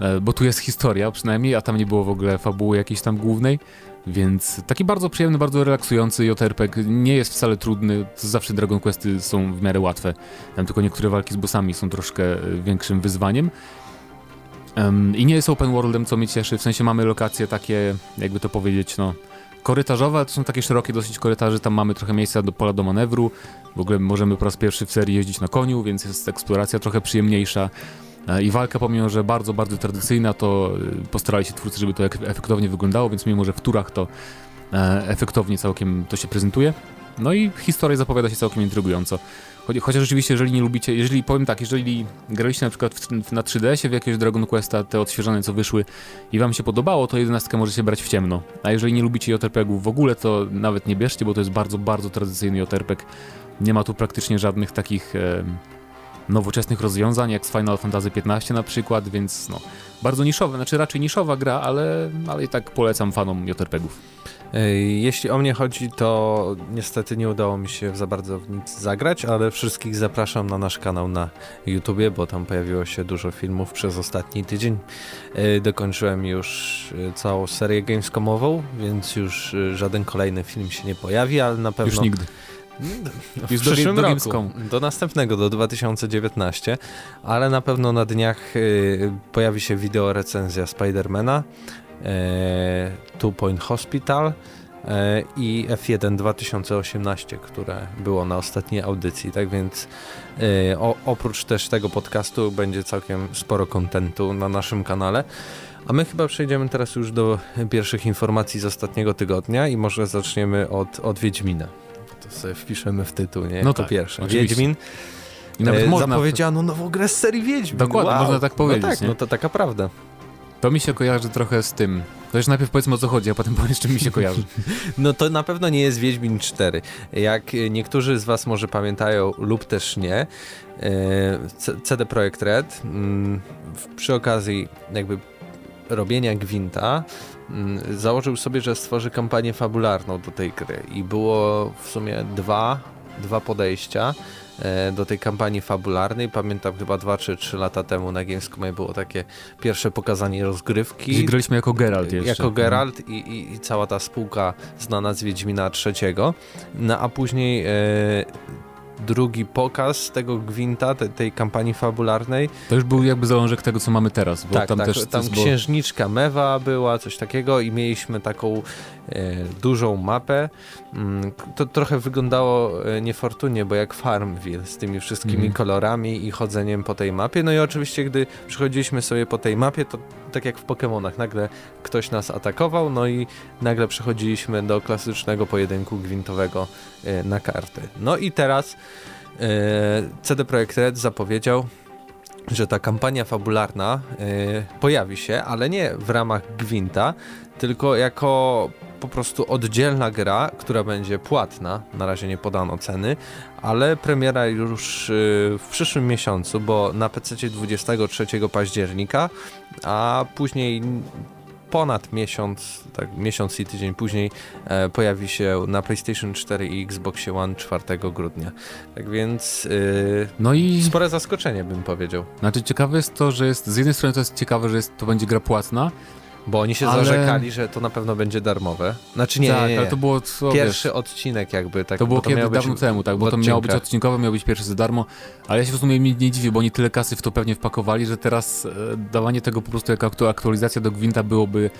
Speaker 2: e, bo tu jest historia przynajmniej, a tam nie było w ogóle fabuły jakiejś tam głównej, więc taki bardzo przyjemny, bardzo relaksujący JRPG, nie jest wcale trudny, zawsze Dragon Questy są w miarę łatwe, tam tylko niektóre walki z bossami są troszkę e, większym wyzwaniem. Um, I nie jest open worldem, co mnie cieszy, w sensie mamy lokacje takie, jakby to powiedzieć, no korytarzowe, to są takie szerokie dosyć korytarze, tam mamy trochę miejsca do pola do manewru, w ogóle możemy po raz pierwszy w serii jeździć na koniu, więc jest eksploracja trochę przyjemniejsza. E, I walka, pomimo że bardzo, bardzo tradycyjna, to e, postarali się twórcy, żeby to efektownie wyglądało, więc mimo że w turach to e, efektownie całkiem to się prezentuje. No i historia zapowiada się całkiem intrygująco. Chociaż oczywiście, jeżeli nie lubicie, jeżeli powiem tak, jeżeli graliście na przykład w, na 3DS-ie w jakiegoś Dragon Questa, te odświeżone co wyszły i wam się podobało, to 11 możecie brać w ciemno. A jeżeli nie lubicie JRPG-ów w ogóle, to nawet nie bierzcie, bo to jest bardzo, bardzo tradycyjny JRPG. Nie ma tu praktycznie żadnych takich e, nowoczesnych rozwiązań, jak z Final Fantasy XV na przykład, więc no, bardzo niszowa, znaczy raczej niszowa gra, ale, ale i tak polecam fanom JRPG-ów.
Speaker 1: Jeśli o mnie chodzi, to niestety nie udało mi się za bardzo w nic zagrać, ale wszystkich zapraszam na nasz kanał na YouTubie, bo tam pojawiło się dużo filmów przez ostatni tydzień. Dokończyłem już e, całą serię Gamescomową, więc już e, żaden kolejny film się nie pojawi, ale na pewno...
Speaker 2: Już nigdy.
Speaker 1: W już przyszłym do, do roku, do następnego, do 2019, ale na pewno na dniach y, pojawi się wideo recenzja Spidermana, Two Point Hospital e, i F1 2018, które było na ostatniej audycji. Tak więc e, o, oprócz też tego podcastu będzie całkiem sporo kontentu na naszym kanale. A my chyba przejdziemy teraz już do pierwszych informacji z ostatniego tygodnia i może zaczniemy od, od Wiedźmina. To sobie wpiszemy w tytuł, nie?
Speaker 2: No to tak,
Speaker 1: pierwsze. Oczywiście. Wiedźmin. I nawet e, można... Zapowiedziano nową grę z serii Wiedźmin.
Speaker 2: Dokładnie, wow. można tak powiedzieć.
Speaker 1: No tak,
Speaker 2: nie?
Speaker 1: no to taka prawda.
Speaker 2: To mi się kojarzy trochę z tym. To już najpierw powiedzmy o co chodzi, a potem powiesz czym mi się kojarzy.
Speaker 1: No to na pewno nie jest Wiedźmin 4. Jak niektórzy z was może pamiętają lub też nie, e, CD Projekt Red mm, przy okazji jakby robienia Gwinta mm, założył sobie, że stworzy kampanię fabularną do tej gry i było w sumie dwa, dwa podejścia do tej kampanii fabularnej. Pamiętam chyba dwa czy trzy lata temu na Gamescomie było takie pierwsze pokazanie rozgrywki.
Speaker 2: Graliśmy jako Geralt jeszcze.
Speaker 1: Jako Geralt i, i, i cała ta spółka znana z Wiedźmina trzeciego. No a później e, drugi pokaz tego Gwinta, te, tej kampanii fabularnej.
Speaker 2: To już był jakby zalążek tego, co mamy teraz. Bo
Speaker 1: tak,
Speaker 2: tam
Speaker 1: tak,
Speaker 2: też
Speaker 1: tam księżniczka Mewa była, coś takiego i mieliśmy taką e, dużą mapę. Mm, to trochę wyglądało e, niefortunnie, bo jak Farmville z tymi wszystkimi mm. kolorami i chodzeniem po tej mapie. No i oczywiście, gdy przychodziliśmy sobie po tej mapie, to tak jak w Pokémonach, nagle ktoś nas atakował, no i nagle przechodziliśmy do klasycznego pojedynku gwintowego e, na karty. No i teraz CD Projekt Red zapowiedział, że ta kampania fabularna e, pojawi się, ale nie w ramach Gwinta, tylko jako po prostu oddzielna gra, która będzie płatna, na razie nie podano ceny, ale premiera już w przyszłym miesiącu, bo na PC 23 października, a później ponad miesiąc, tak, miesiąc i tydzień później e, pojawi się na PlayStation 4 i Xbox One 4 grudnia. Tak więc yy, no i spore zaskoczenie bym powiedział.
Speaker 2: Znaczy ciekawe jest to, że jest z jednej strony to jest ciekawe, że jest, to będzie gra płatna,
Speaker 1: bo oni się ale... zarzekali, że to na pewno będzie darmowe. Znaczy nie, tak, nie, nie.
Speaker 2: ale to było
Speaker 1: co, Pierwszy wiesz, odcinek jakby. Tak,
Speaker 2: to było to kiedy dawno temu, tak, bo to miało być odcinkowe, miał być pierwszy za darmo, ale ja się w sumie nie, nie dziwię, bo oni tyle kasy w to pewnie wpakowali, że teraz e, dawanie tego po prostu jako aktualizacja do Gwinta byłoby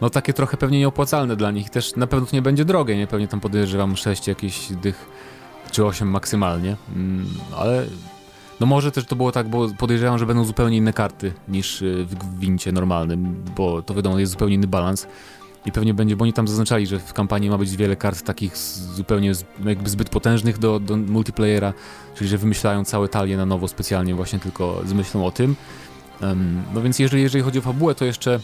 Speaker 2: no takie trochę pewnie nieopłacalne dla nich. Też na pewno to nie będzie drogie, nie? Pewnie tam podejrzewam 6 jakichś dych czy 8 maksymalnie, mm, ale no może też to było tak, bo podejrzewam, że będą zupełnie inne karty niż y, w Gwincie normalnym, bo to wiadomo, jest zupełnie inny balans. I pewnie będzie, bo oni tam zaznaczali, że w kampanii ma być wiele kart takich zupełnie jakby zbyt potężnych do, do multiplayera, czyli że wymyślają całe talie na nowo specjalnie właśnie tylko z myślą o tym. Um, no więc jeżeli, jeżeli chodzi o fabułę, to jeszcze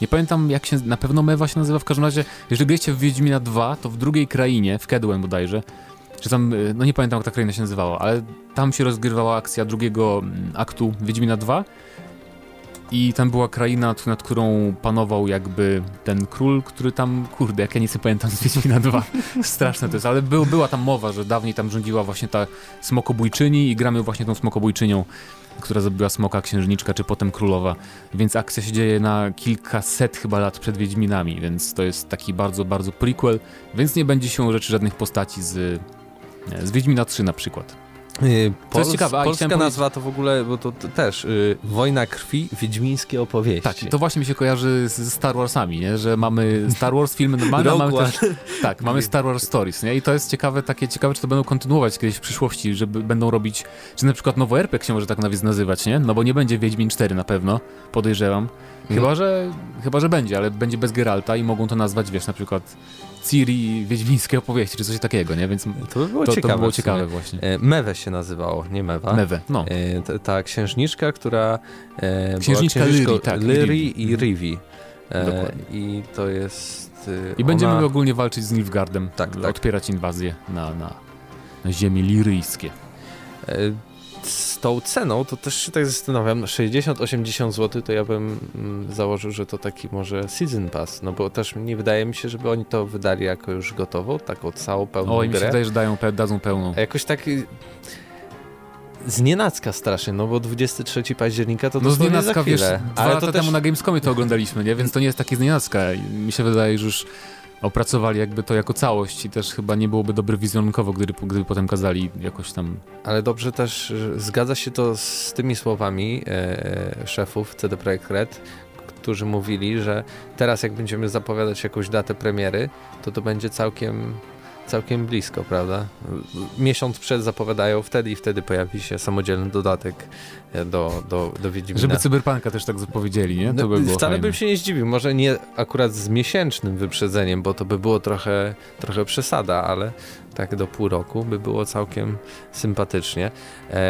Speaker 2: nie pamiętam jak się, na pewno Mewa się nazywa, w każdym razie, jeżeli graliście w Wiedźmina 2, to w drugiej krainie, w Kedwen bodajże, czy tam, y, no nie pamiętam jak ta kraina się nazywała, ale tam się rozgrywała akcja drugiego mm, aktu Wiedźmina 2 i tam była kraina, nad którą panował jakby ten król, który tam, kurde, jak ja nic nie pamiętam z Wiedźmina 2, straszne to jest, ale był, była tam mowa, że dawniej tam rządziła właśnie ta smokobójczyni i gramy właśnie tą smokobójczynią, która zabiła smoka księżniczka, czy potem królowa, więc akcja się dzieje na kilkaset chyba lat przed Wiedźminami, więc to jest taki bardzo, bardzo prequel, więc nie będzie się rzeczy żadnych postaci z z Wiedźmina 3 na przykład.
Speaker 1: Yy, Pol jest ciekawe, a polska nazwa to w ogóle, bo to, to też yy, Wojna Krwi, Wiedźmińskie opowieści.
Speaker 2: Tak, to właśnie mi się kojarzy z Star Warsami, nie? że mamy Star Wars filmy normalne, mamy też, tak, mamy Star Wars Stories nie? i to jest ciekawe, takie ciekawe, czy to będą kontynuować kiedyś w przyszłości, żeby będą robić, czy na przykład nowy RPG się może tak nawet nazywać, nie? No bo nie będzie Wiedźmin 4 na pewno, podejrzewam. Chyba, no. że, chyba, że będzie, ale będzie bez Geralta i mogą to nazwać, wiesz, na przykład Ciri wiedźmińskie opowieści, czy coś takiego, nie? Więc
Speaker 1: to by było
Speaker 2: to,
Speaker 1: ciekawe.
Speaker 2: To było ciekawe właśnie.
Speaker 1: E, Mewe się nazywało, nie Mewa.
Speaker 2: Mewe, no.
Speaker 1: E, ta, księżniczka, która
Speaker 2: e, księżniczka Lyri, tak.
Speaker 1: Lyri i Rivi. E, I to jest...
Speaker 2: I ona... będziemy ogólnie walczyć z Nilfgaardem, tak, tak. odpierać inwazję na, na, na ziemie liryjskie.
Speaker 1: Z tą ceną, to też się tak zastanawiam, 60-80 zł to ja bym mm, założył, że to taki może season pass, no bo też nie wydaje mi się, żeby oni to wydali jako już gotową, taką całą pełną
Speaker 2: o,
Speaker 1: grę. O,
Speaker 2: mi się wydaje, że dają, dadzą pełną.
Speaker 1: A jakoś tak y, znienacka strasznie, no bo 23 października to
Speaker 2: no chwilę. Wiesz, dwa Ale lata też... temu na Gamescomie to oglądaliśmy, nie? Więc to nie jest takie znienacka. Mi się wydaje, że już opracowali jakby to jako całość i też chyba nie byłoby dobre wizerunkowo, gdyby, gdyby potem kazali jakoś tam...
Speaker 1: Ale dobrze też, zgadza się to z tymi słowami e, szefów CD Projekt Red, którzy mówili, że teraz jak będziemy zapowiadać jakąś datę premiery, to to będzie całkiem całkiem blisko, prawda? Miesiąc przed zapowiadają, wtedy i wtedy pojawi się samodzielny dodatek e, do, do, do Wiedźmina.
Speaker 2: Żeby Cyberpunka też tak zapowiedzieli, nie?
Speaker 1: To by no, wcale fajne. bym się nie zdziwił, może nie akurat z miesięcznym wyprzedzeniem, bo to by było trochę, trochę przesada, ale tak do pół roku by było całkiem sympatycznie. E,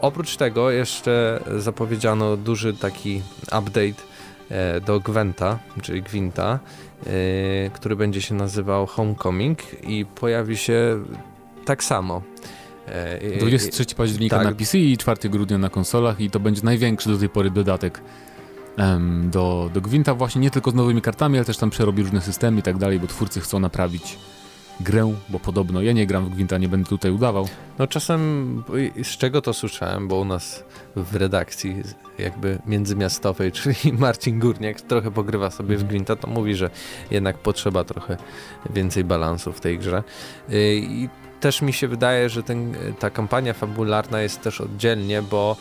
Speaker 1: oprócz tego jeszcze zapowiedziano duży taki update e, do Gwenta, czyli Gwinta, który będzie się nazywał Homecoming i pojawi się tak samo.
Speaker 2: 23 y, października tak. na PC i 4 grudnia na konsolach i to będzie największy do tej pory dodatek do, do Gwinta właśnie nie tylko z nowymi kartami, ale też tam przerobi różne systemy i tak dalej, bo twórcy chcą naprawić grę, bo podobno ja nie gram w Gwinta, nie będę tutaj udawał.
Speaker 1: No czasem, z czego to słyszałem, bo u nas w redakcji jakby międzymiastowej, czyli Marcin Górniak trochę pogrywa sobie w mhm. Gwinta, to mówi, że jednak potrzeba trochę więcej balansu w tej grze. Y, I też mi się wydaje, że ten, ta kampania fabularna jest też oddzielnie, bo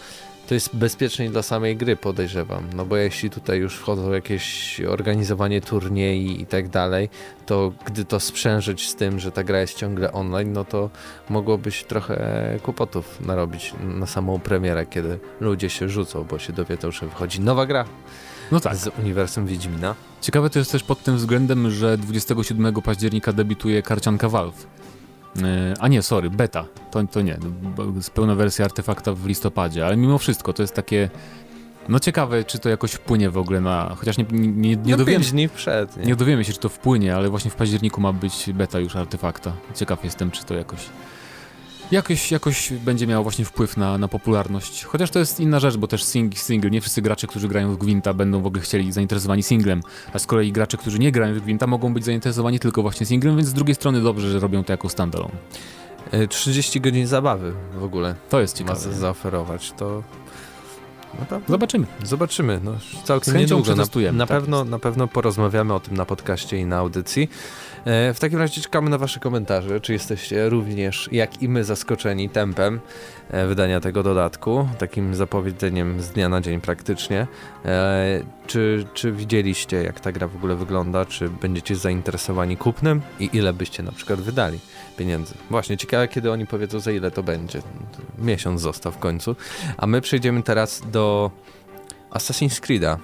Speaker 1: to jest bezpieczniej dla samej gry, podejrzewam. No bo jeśli tutaj już wchodzą jakieś organizowanie turniej i tak dalej, to gdy to sprzężyć z tym, że ta gra jest ciągle online, no to mogłobyś trochę kłopotów narobić na samą premierę, kiedy ludzie się rzucą, bo się dowiedzą, że wychodzi nowa gra. No tak. Z uniwersum Wiedźmina.
Speaker 2: Ciekawe to jest też pod tym względem, że 27 października debiutuje karcianka Valve. E, a nie, sorry, beta. To, to nie. Pełna wersja artefakta w listopadzie, ale mimo wszystko to jest takie. No ciekawe, czy to jakoś wpłynie w ogóle na. Chociaż nie, nie, nie, nie no dowiemy
Speaker 1: dni przed.
Speaker 2: Nie? nie dowiemy się, czy to wpłynie, ale właśnie w październiku ma być beta już artefakta. Ciekaw jestem, czy to jakoś jakoś, jakoś będzie miało właśnie wpływ na, na popularność. Chociaż to jest inna rzecz, bo też sing, single, nie wszyscy gracze, którzy grają w Gwinta będą w ogóle chcieli zainteresowani singlem, a z kolei gracze, którzy nie grają w Gwinta mogą być zainteresowani tylko właśnie singlem, więc z drugiej strony dobrze, że robią to jako standalone.
Speaker 1: 30 e, godzin zabawy w ogóle.
Speaker 2: To jest ciekawe.
Speaker 1: Ma zaoferować, to
Speaker 2: Naprawdę? Zobaczymy.
Speaker 1: Zobaczymy. No, całkiem niedługo. Na, na, tak pewno, na pewno porozmawiamy o tym na podcaście i na audycji. E, w takim razie czekamy na Wasze komentarze. Czy jesteście również, jak i my, zaskoczeni tempem wydania tego dodatku, takim zapowiedzeniem z dnia na dzień praktycznie? E, czy, czy widzieliście, jak ta gra w ogóle wygląda? Czy będziecie zainteresowani kupnem i ile byście na przykład wydali pieniędzy? Właśnie, ciekawe, kiedy oni powiedzą, za ile to będzie. Miesiąc został w końcu. A my przejdziemy teraz do Assassin's Creed'a.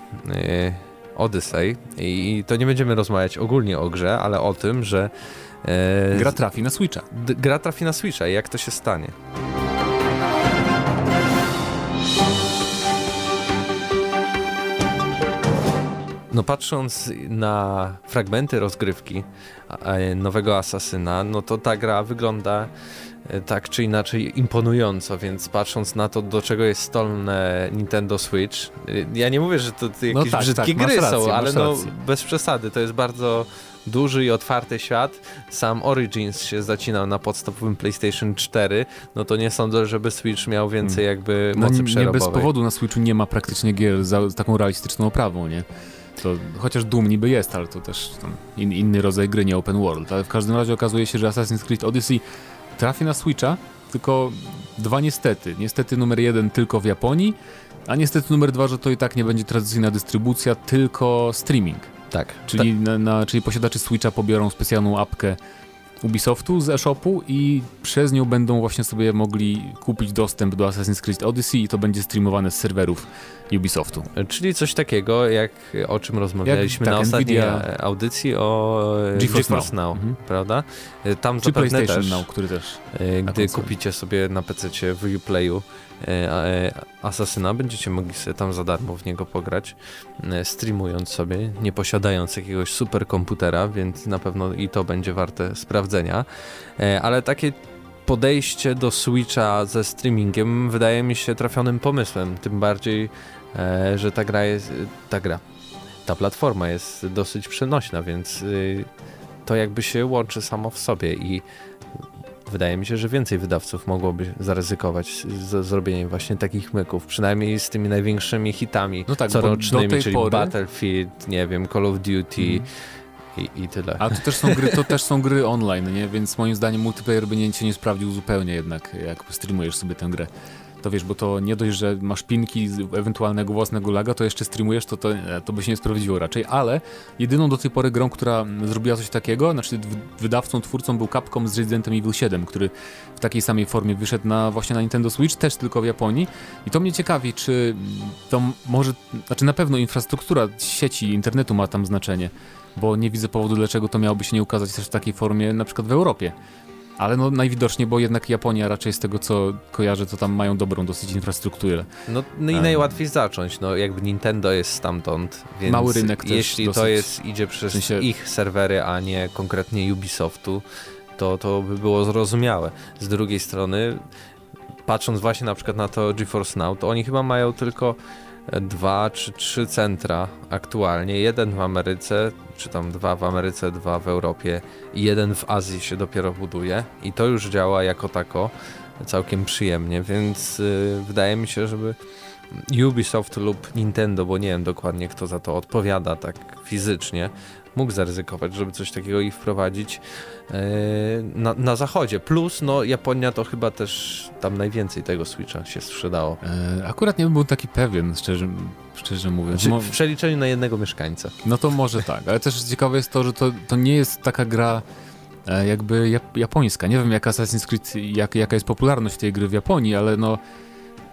Speaker 1: Odyssey i to nie będziemy rozmawiać ogólnie o grze, ale o tym, że
Speaker 2: e, gra trafi na Switcha.
Speaker 1: gra trafi na Switcha i jak to się stanie. No patrząc na fragmenty rozgrywki nowego Asasyna, no to ta gra wygląda E, tak czy inaczej imponująco, więc patrząc na to, do czego jest stolne Nintendo Switch, e, ja nie mówię, że to jakieś no tak, brzydkie tak, gry rację, są, ale no bez przesady, to jest bardzo duży i otwarty świat. Sam Origins się zacinał na podstawowym PlayStation 4, no to nie sądzę, żeby Switch miał więcej hmm. jakby mocy no, przerobowej.
Speaker 2: Nie bez powodu na Switchu nie ma praktycznie gier z taką realistyczną oprawą, nie? To, chociaż Doom niby jest, ale to też in, inny rodzaj gry, nie open world. Ale w każdym razie okazuje się, że Assassin's Creed Odyssey trafi na Switcha, tylko dwa niestety. Niestety numer jeden tylko w Japonii, a niestety numer dwa, że to i tak nie będzie tradycyjna dystrybucja, tylko streaming.
Speaker 1: Tak.
Speaker 2: Czyli, tak. Na, na, czyli posiadacze Switcha pobiorą specjalną apkę Ubisoftu z eShopu i przez nią będą właśnie sobie mogli kupić dostęp do Assassin's Creed Odyssey i to będzie streamowane z serwerów Ubisoftu.
Speaker 1: Czyli coś takiego, jak o czym rozmawialiśmy jak, tak, na ostatniej Nvidia... audycji o GeForce, Now, Now mhm. prawda?
Speaker 2: Tam Czy PlayStation też, Now, który też.
Speaker 1: E, gdy kupicie sobie na PC w Uplayu e, e, Asasyna, będziecie mogli sobie tam za darmo w niego pograć, streamując sobie, nie posiadając jakiegoś superkomputera, więc na pewno i to będzie warte sprawdzenia. Ale takie podejście do Switcha ze streamingiem wydaje mi się trafionym pomysłem, tym bardziej E, że ta gra jest, ta gra, ta platforma jest dosyć przenośna, więc y, to jakby się łączy samo w sobie i wydaje mi się, że więcej wydawców mogłoby zaryzykować z zrobieniem właśnie takich myków, przynajmniej z tymi największymi hitami no tak, corocznymi, czyli pory... Battlefield, nie wiem, Call of Duty, mm. I, I, tyle.
Speaker 2: A to też są gry, to też są gry online, nie? Więc moim zdaniem multiplayer by nie, cię nie sprawdził zupełnie jednak, jak streamujesz sobie tę grę to wiesz, bo to nie dość, że masz pinki z ewentualnego własnego laga, to jeszcze streamujesz, to, to, to by się nie sprawdziło raczej, ale jedyną do tej pory grą, która zrobiła coś takiego, znaczy wydawcą, twórcą był Capcom z Residentem Evil 7, który w takiej samej formie wyszedł na, właśnie na Nintendo Switch, też tylko w Japonii i to mnie ciekawi, czy to może, znaczy na pewno infrastruktura sieci internetu ma tam znaczenie, bo nie widzę powodu, dlaczego to miałoby się nie ukazać też w takiej formie na przykład w Europie. Ale no najwidoczniej, bo jednak Japonia raczej z tego co kojarzę, to tam mają dobrą dosyć infrastrukturę.
Speaker 1: No, no i um, najłatwiej zacząć, no jakby Nintendo jest stamtąd, więc
Speaker 2: mały rynek też
Speaker 1: jeśli
Speaker 2: dosyć,
Speaker 1: to jest, idzie przez w sensie... ich serwery, a nie konkretnie Ubisoftu, to, to by było zrozumiałe. Z drugiej strony, patrząc właśnie na przykład na to GeForce Now, to oni chyba mają tylko dwa czy trzy centra aktualnie. Jeden w Ameryce, czy tam dwa w Ameryce, dwa w Europie i jeden w Azji się dopiero buduje i to już działa jako tako całkiem przyjemnie, więc yy, wydaje mi się, żeby Ubisoft lub Nintendo, bo nie wiem dokładnie kto za to odpowiada tak fizycznie, mógł zaryzykować, żeby coś takiego i wprowadzić yy, na, na zachodzie. Plus, no Japonia to chyba też tam najwięcej tego Switcha się sprzedało.
Speaker 2: E, akurat nie był taki pewien, szczerze, szczerze mówiąc.
Speaker 1: Czy w przeliczeniu na jednego mieszkańca.
Speaker 2: No to może tak, ale też ciekawe jest to, że to, to nie jest taka gra e, jakby jap japońska. Nie wiem jak Assassin's Creed, jak, jaka jest popularność tej gry w Japonii, ale no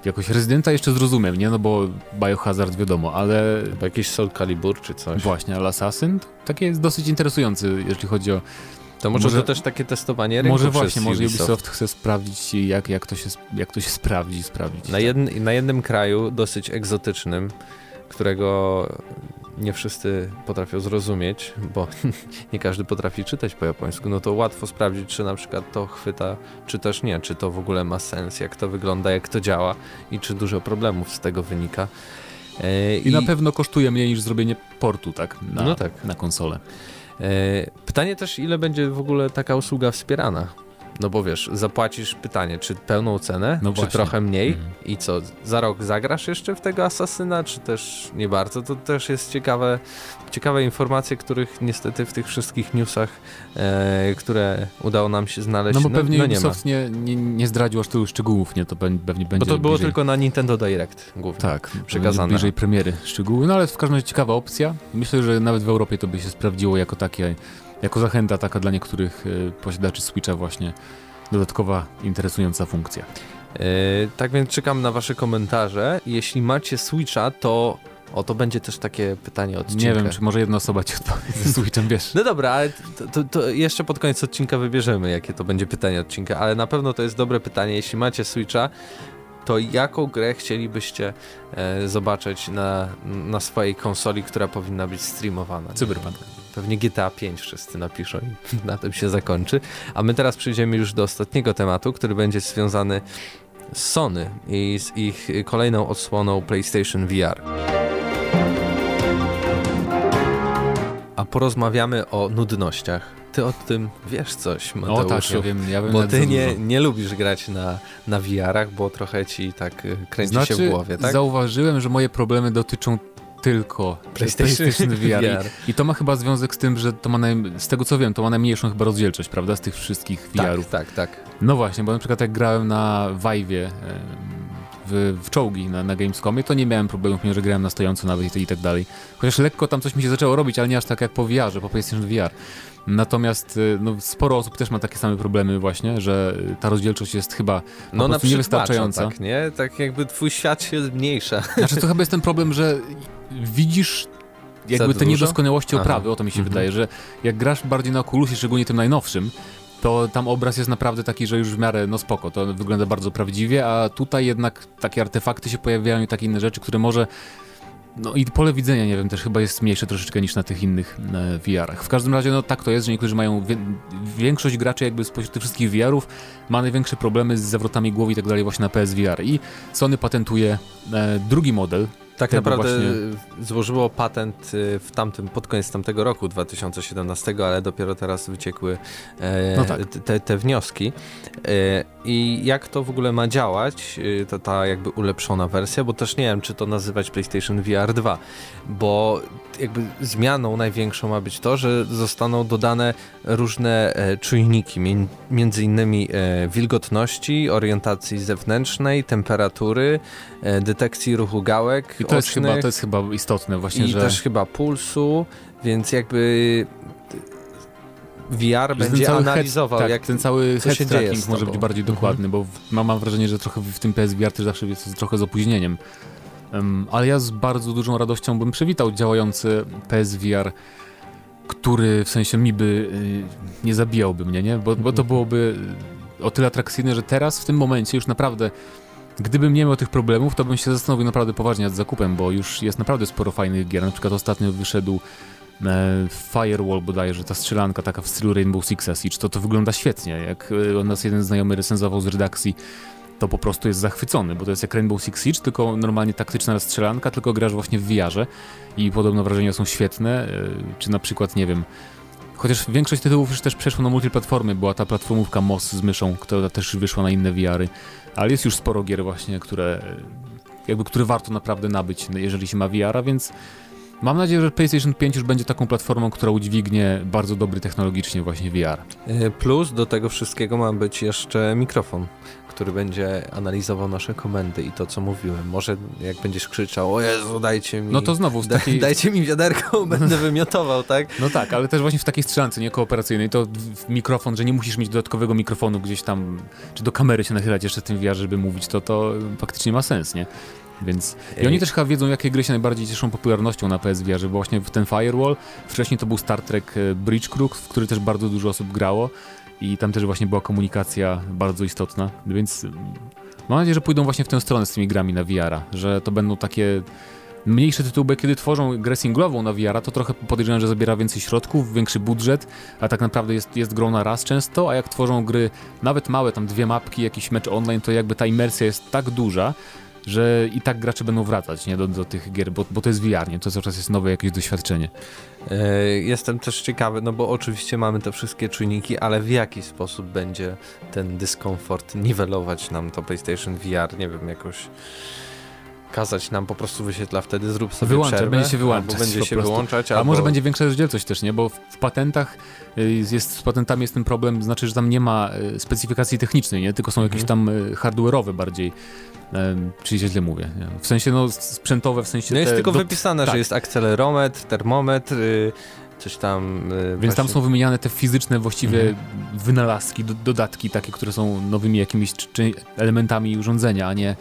Speaker 2: jakoś Rezydenta jeszcze zrozumiem, nie? No bo Biohazard wiadomo, ale...
Speaker 1: Bo jakiś Soul Calibur czy coś.
Speaker 2: Właśnie, ale Assassin takie jest dosyć interesujący, jeśli chodzi o...
Speaker 1: To może, może to też takie testowanie rynku
Speaker 2: Może właśnie,
Speaker 1: może
Speaker 2: Ubisoft. Ubisoft chce sprawdzić, jak, jak, to się, jak to się sprawdzi, sprawdzić.
Speaker 1: Na, jedn, na jednym kraju dosyć egzotycznym, którego nie wszyscy potrafią zrozumieć, bo nie każdy potrafi czytać po japońsku, no to łatwo sprawdzić, czy na przykład to chwyta, czy też nie, czy to w ogóle ma sens, jak to wygląda, jak to działa i czy dużo problemów z tego wynika.
Speaker 2: E, I, I, na pewno kosztuje mniej niż zrobienie portu, tak? Na, no tak. Na konsolę.
Speaker 1: E, pytanie też, ile będzie w ogóle taka usługa wspierana? No bo wiesz, zapłacisz pytanie, czy pełną cenę, no czy właśnie. trochę mniej mhm. i co, za rok zagrasz jeszcze w tego asasyna, czy też nie bardzo? To też jest ciekawe, ciekawe informacje, których niestety w tych wszystkich newsach, e, które udało nam się znaleźć,
Speaker 2: no bo no, pewnie no, nie Ubisoft nie, nie, nie zdradził aż tylu szczegółów, nie? To pewnie będzie
Speaker 1: Bo to było
Speaker 2: bliżej...
Speaker 1: tylko na Nintendo Direct głównie
Speaker 2: tak, przekazane. bliżej premiery szczegóły, no ale w każdym razie ciekawa opcja. Myślę, że nawet w Europie to by się sprawdziło jako takie jako zachęta taka dla niektórych y, posiadaczy Switcha właśnie dodatkowa interesująca funkcja.
Speaker 1: Yy, tak więc czekam na wasze komentarze. Jeśli macie Switcha, to o, to będzie też takie pytanie odcinka.
Speaker 2: Nie wiem, czy może jedna osoba ci odpowie ze Switchem, wiesz.
Speaker 1: No dobra, ale to, to, to, jeszcze pod koniec odcinka wybierzemy, jakie to będzie pytanie odcinka, ale na pewno to jest dobre pytanie. Jeśli macie Switcha, to jaką grę chcielibyście e, zobaczyć na, na swojej konsoli, która powinna być streamowana?
Speaker 2: Cyberpunk.
Speaker 1: Pewnie GTA 5 wszyscy napiszą i na tym się zakończy. A my teraz przejdziemy już do ostatniego tematu, który będzie związany z Sony i z ich kolejną odsłoną PlayStation VR. A porozmawiamy o nudnościach. Ty o tym wiesz coś, Mateuszu. O
Speaker 2: tak, ja wiem, ja wiem
Speaker 1: Bo ty nie, nie lubisz grać na, na VR-ach, bo trochę ci tak y, kręci znaczy, się w głowie, tak?
Speaker 2: zauważyłem, że moje problemy dotyczą tylko PlayStation, PlayStation VR. VR. I, I, to ma chyba związek z tym, że to ma, naj... z tego co wiem, to ma najmniejszą chyba rozdzielczość, prawda, z tych wszystkich VR-ów.
Speaker 1: Tak, tak, tak.
Speaker 2: No właśnie, bo na przykład jak grałem na Vive'ie w, w czołgi na, na Gamescomie, to nie miałem problemów, mimo że grałem na stojąco nawet i, i tak dalej. Chociaż lekko tam coś mi się zaczęło robić, ale nie aż tak jak po VR-ze, po PlayStation VR. Natomiast y, no, sporo osób też ma takie same problemy właśnie, że ta rozdzielczość jest chyba no, na niewystarczająca.
Speaker 1: Tak, nie? Tak jakby twój świat się zmniejsza.
Speaker 2: Znaczy to chyba jest ten problem, że widzisz jakby te niedoskonałości Aha. oprawy, o to mi się mhm. wydaje, że jak grasz bardziej na Oculusie, szczególnie tym najnowszym, to tam obraz jest naprawdę taki, że już w miarę, no spoko, to wygląda bardzo prawdziwie, a tutaj jednak takie artefakty się pojawiają i takie inne rzeczy, które może no i pole widzenia, nie wiem, też chyba jest mniejsze troszeczkę niż na tych innych e, VR-ach. W każdym razie, no tak to jest, że niektórzy mają, większość graczy jakby spośród tych wszystkich VR-ów ma największe problemy z zawrotami głowy i tak dalej właśnie na PSVR. I Sony patentuje e, drugi model,
Speaker 1: tak naprawdę właśnie... złożyło patent y, w tamtym, pod koniec tamtego roku 2017, ale dopiero teraz wyciekły e, no tak. te, te, wnioski. E, I jak to w ogóle ma działać, y, to ta jakby ulepszona wersja, bo też nie wiem, czy to nazywać PlayStation VR 2, bo jakby zmianą największą ma być to, że zostaną dodane różne e, czujniki, między innymi wilgotności, orientacji zewnętrznej, temperatury, detekcji ruchu gałek,
Speaker 2: to jest, chyba, to jest chyba istotne właśnie,
Speaker 1: i
Speaker 2: że...
Speaker 1: też chyba pulsu, więc jakby VR będzie analizował,
Speaker 2: head,
Speaker 1: tak,
Speaker 2: jak ten cały co head tracking może być bardziej mhm. dokładny, bo mam, mam wrażenie, że trochę w tym PSVR też zawsze jest trochę z opóźnieniem. Ale ja z bardzo dużą radością bym przywitał działający PSVR, który w sensie mi by y, nie zabijałby mnie, nie? Bo, bo to byłoby o tyle atrakcyjne, że teraz w tym momencie już naprawdę Gdybym nie miał tych problemów, to bym się zastanowił naprawdę poważnie nad zakupem, bo już jest naprawdę sporo fajnych gier. Na przykład ostatnio wyszedł e, Firewall bodajże, ta strzelanka taka w stylu Rainbow Six Siege, to to wygląda świetnie. Jak e, nas jeden znajomy recenzował z redakcji to po prostu jest zachwycony, bo to jest jak Rainbow Six Siege, tylko normalnie taktyczna strzelanka, tylko grasz właśnie w VR-ze i podobno wrażenia są świetne, e, czy na przykład, nie wiem, chociaż większość tytułów już też przeszło na multiplatformy, była ta platformówka MOS z myszą, która też wyszła na inne VR-y, ale jest już sporo gier właśnie, które jakby, które warto naprawdę nabyć, jeżeli się ma VR-a, więc Mam nadzieję, że PlayStation 5 już będzie taką platformą, która udźwignie bardzo dobry technologicznie właśnie VR.
Speaker 1: E, plus do tego wszystkiego ma być jeszcze mikrofon, który będzie analizował nasze komendy i to, co mówiłem. Może jak będziesz krzyczał, o Jezu, dajcie mi...
Speaker 2: No to znowu w takiej...
Speaker 1: Dajcie mi wiaderko, będę wymiotował, tak?
Speaker 2: No tak, ale też właśnie w takiej strzelance niekooperacyjnej, to mikrofon, że nie musisz mieć dodatkowego mikrofonu gdzieś tam, czy do kamery się nachylać jeszcze w tym VR, żeby mówić, to to faktycznie ma sens, nie? Więc i oni też chyba wiedzą, jakie gry się najbardziej cieszą popularnością na PSVR, że właśnie ten Firewall, wcześniej to był Star Trek e, Bridge Crew, w który też bardzo dużo osób grało. I tam też właśnie była komunikacja bardzo istotna, więc mm, mam nadzieję, że pójdą właśnie w tę stronę z tymi grami na VR-a, że to będą takie mniejsze tytuły, kiedy tworzą grę singlową na VR, to trochę podejrzewam, że zabiera więcej środków, większy budżet, a tak naprawdę jest, jest grą na raz często, a jak tworzą gry nawet małe, tam dwie mapki, jakiś mecz online, to jakby ta imersja jest tak duża, że i tak gracze będą wracać nie, do, do tych gier, bo, bo to jest VR, nie? to cały czas jest nowe jakieś doświadczenie.
Speaker 1: E, jestem też ciekawy, no bo oczywiście mamy te wszystkie czujniki, ale w jaki sposób będzie ten dyskomfort niwelować nam to PlayStation VR, nie wiem, jakoś kazać nam po prostu wyświetla wtedy, zrób sobie
Speaker 2: Wyłączać,
Speaker 1: przerwę,
Speaker 2: będzie się wyłączać.
Speaker 1: będzie się wyłączać. Albo...
Speaker 2: A może będzie większa rozdzielczość też, nie? Bo w patentach y, jest, z patentami jest ten problem, znaczy, że tam nie ma y, specyfikacji technicznej, nie? Tylko są jakieś mhm. tam y, hardware'owe bardziej Czyli źle mówię. W sensie no sprzętowe, w sensie.
Speaker 1: No jest tylko do... wypisane, tak. że jest akcelerometr, termometr, yy, coś tam.
Speaker 2: Yy, Więc właśnie... tam są wymieniane te fizyczne właściwie mhm. wynalazki, do, dodatki takie, które są nowymi jakimiś czy, czy elementami urządzenia, a nie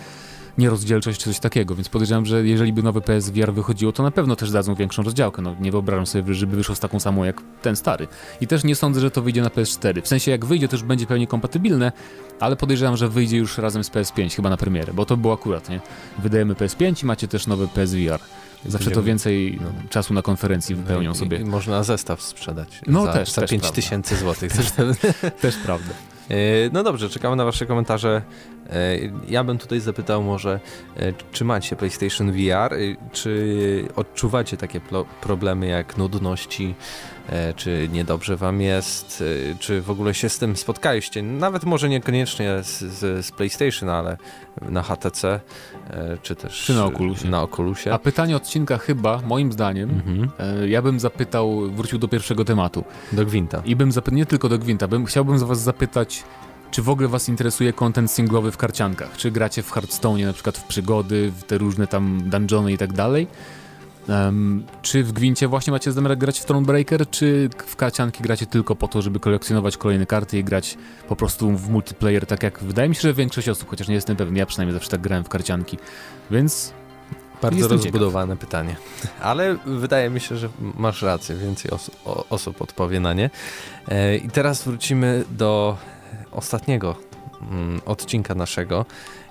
Speaker 2: nierozdzielczość czy coś takiego, więc podejrzewam, że jeżeli by nowy PSVR wychodziło, to na pewno też dadzą większą rozdziałkę. No, nie wyobrażam sobie, żeby wyszło z taką samą jak ten stary. I też nie sądzę, że to wyjdzie na PS4. W sensie jak wyjdzie, to już będzie pewnie kompatybilne, ale podejrzewam, że wyjdzie już razem z PS5, chyba na premierę, bo to było akurat, nie? Wydajemy PS5 i macie też nowy PSVR. Zawsze to więcej no. czasu na konferencji wypełnią sobie. I
Speaker 1: można zestaw sprzedać.
Speaker 2: No
Speaker 1: za,
Speaker 2: też,
Speaker 1: za
Speaker 2: też
Speaker 1: 5 tysięcy złotych.
Speaker 2: Też, też prawda.
Speaker 1: E, no dobrze, czekamy na Wasze komentarze. E, ja bym tutaj zapytał może, e, czy macie PlayStation VR, czy odczuwacie takie problemy jak nudności, czy niedobrze Wam jest, czy w ogóle się z tym spotkaliście? Nawet może niekoniecznie z, z, z PlayStation, ale na HTC, czy też
Speaker 2: czy na Oculusie.
Speaker 1: na Oculusie.
Speaker 2: A pytanie odcinka chyba, moim zdaniem, mhm. ja bym zapytał, wrócił do pierwszego tematu.
Speaker 1: Do Gwinta.
Speaker 2: I bym zapytał, nie tylko do Gwinta, bym, chciałbym z Was zapytać, czy w ogóle was interesuje content singlowy w karciankach? Czy gracie w Hearthstone, na przykład w przygody, w te różne tam dungeony i tak dalej? Um, czy w Gwincie właśnie macie zamiar grać w Thronebreaker, czy w karcianki gracie tylko po to, żeby kolekcjonować kolejne karty i grać po prostu w multiplayer, tak jak wydaje mi się, że większość osób, chociaż nie jestem pewien, ja przynajmniej zawsze tak grałem w karcianki, więc...
Speaker 1: Bardzo rozbudowane ciekaw. pytanie, ale wydaje mi się, że masz rację, więcej osób, osób odpowie na nie. E, I teraz wrócimy do ostatniego mm, odcinka naszego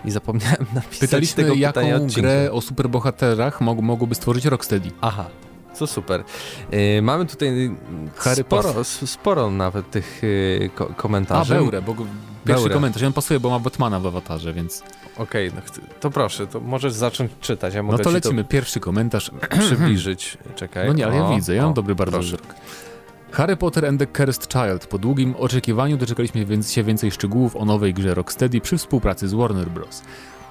Speaker 1: i zapomniałem napisać
Speaker 2: Pytaliśmy,
Speaker 1: tego
Speaker 2: jaką
Speaker 1: odcinka.
Speaker 2: grę o superbohaterach mog mogłoby stworzyć Rocksteady.
Speaker 1: Aha, co super. Yy, mamy tutaj Harry sporo, sporo nawet tych yy, ko komentarzy.
Speaker 2: A, Beure, bo pierwszy Beure. komentarz, on pasuje, bo ma Batmana w awatarze, więc...
Speaker 1: Okej, okay, no, to proszę, to możesz zacząć czytać. Ja
Speaker 2: mogę no to lecimy, to pierwszy komentarz.
Speaker 1: Przybliżyć, czekaj.
Speaker 2: No nie, ale o, ja widzę, ja mam dobry bardzo wzrok. Harry Potter and the Cursed Child. Po długim oczekiwaniu doczekaliśmy się więcej szczegółów o nowej grze Rocksteady przy współpracy z Warner Bros.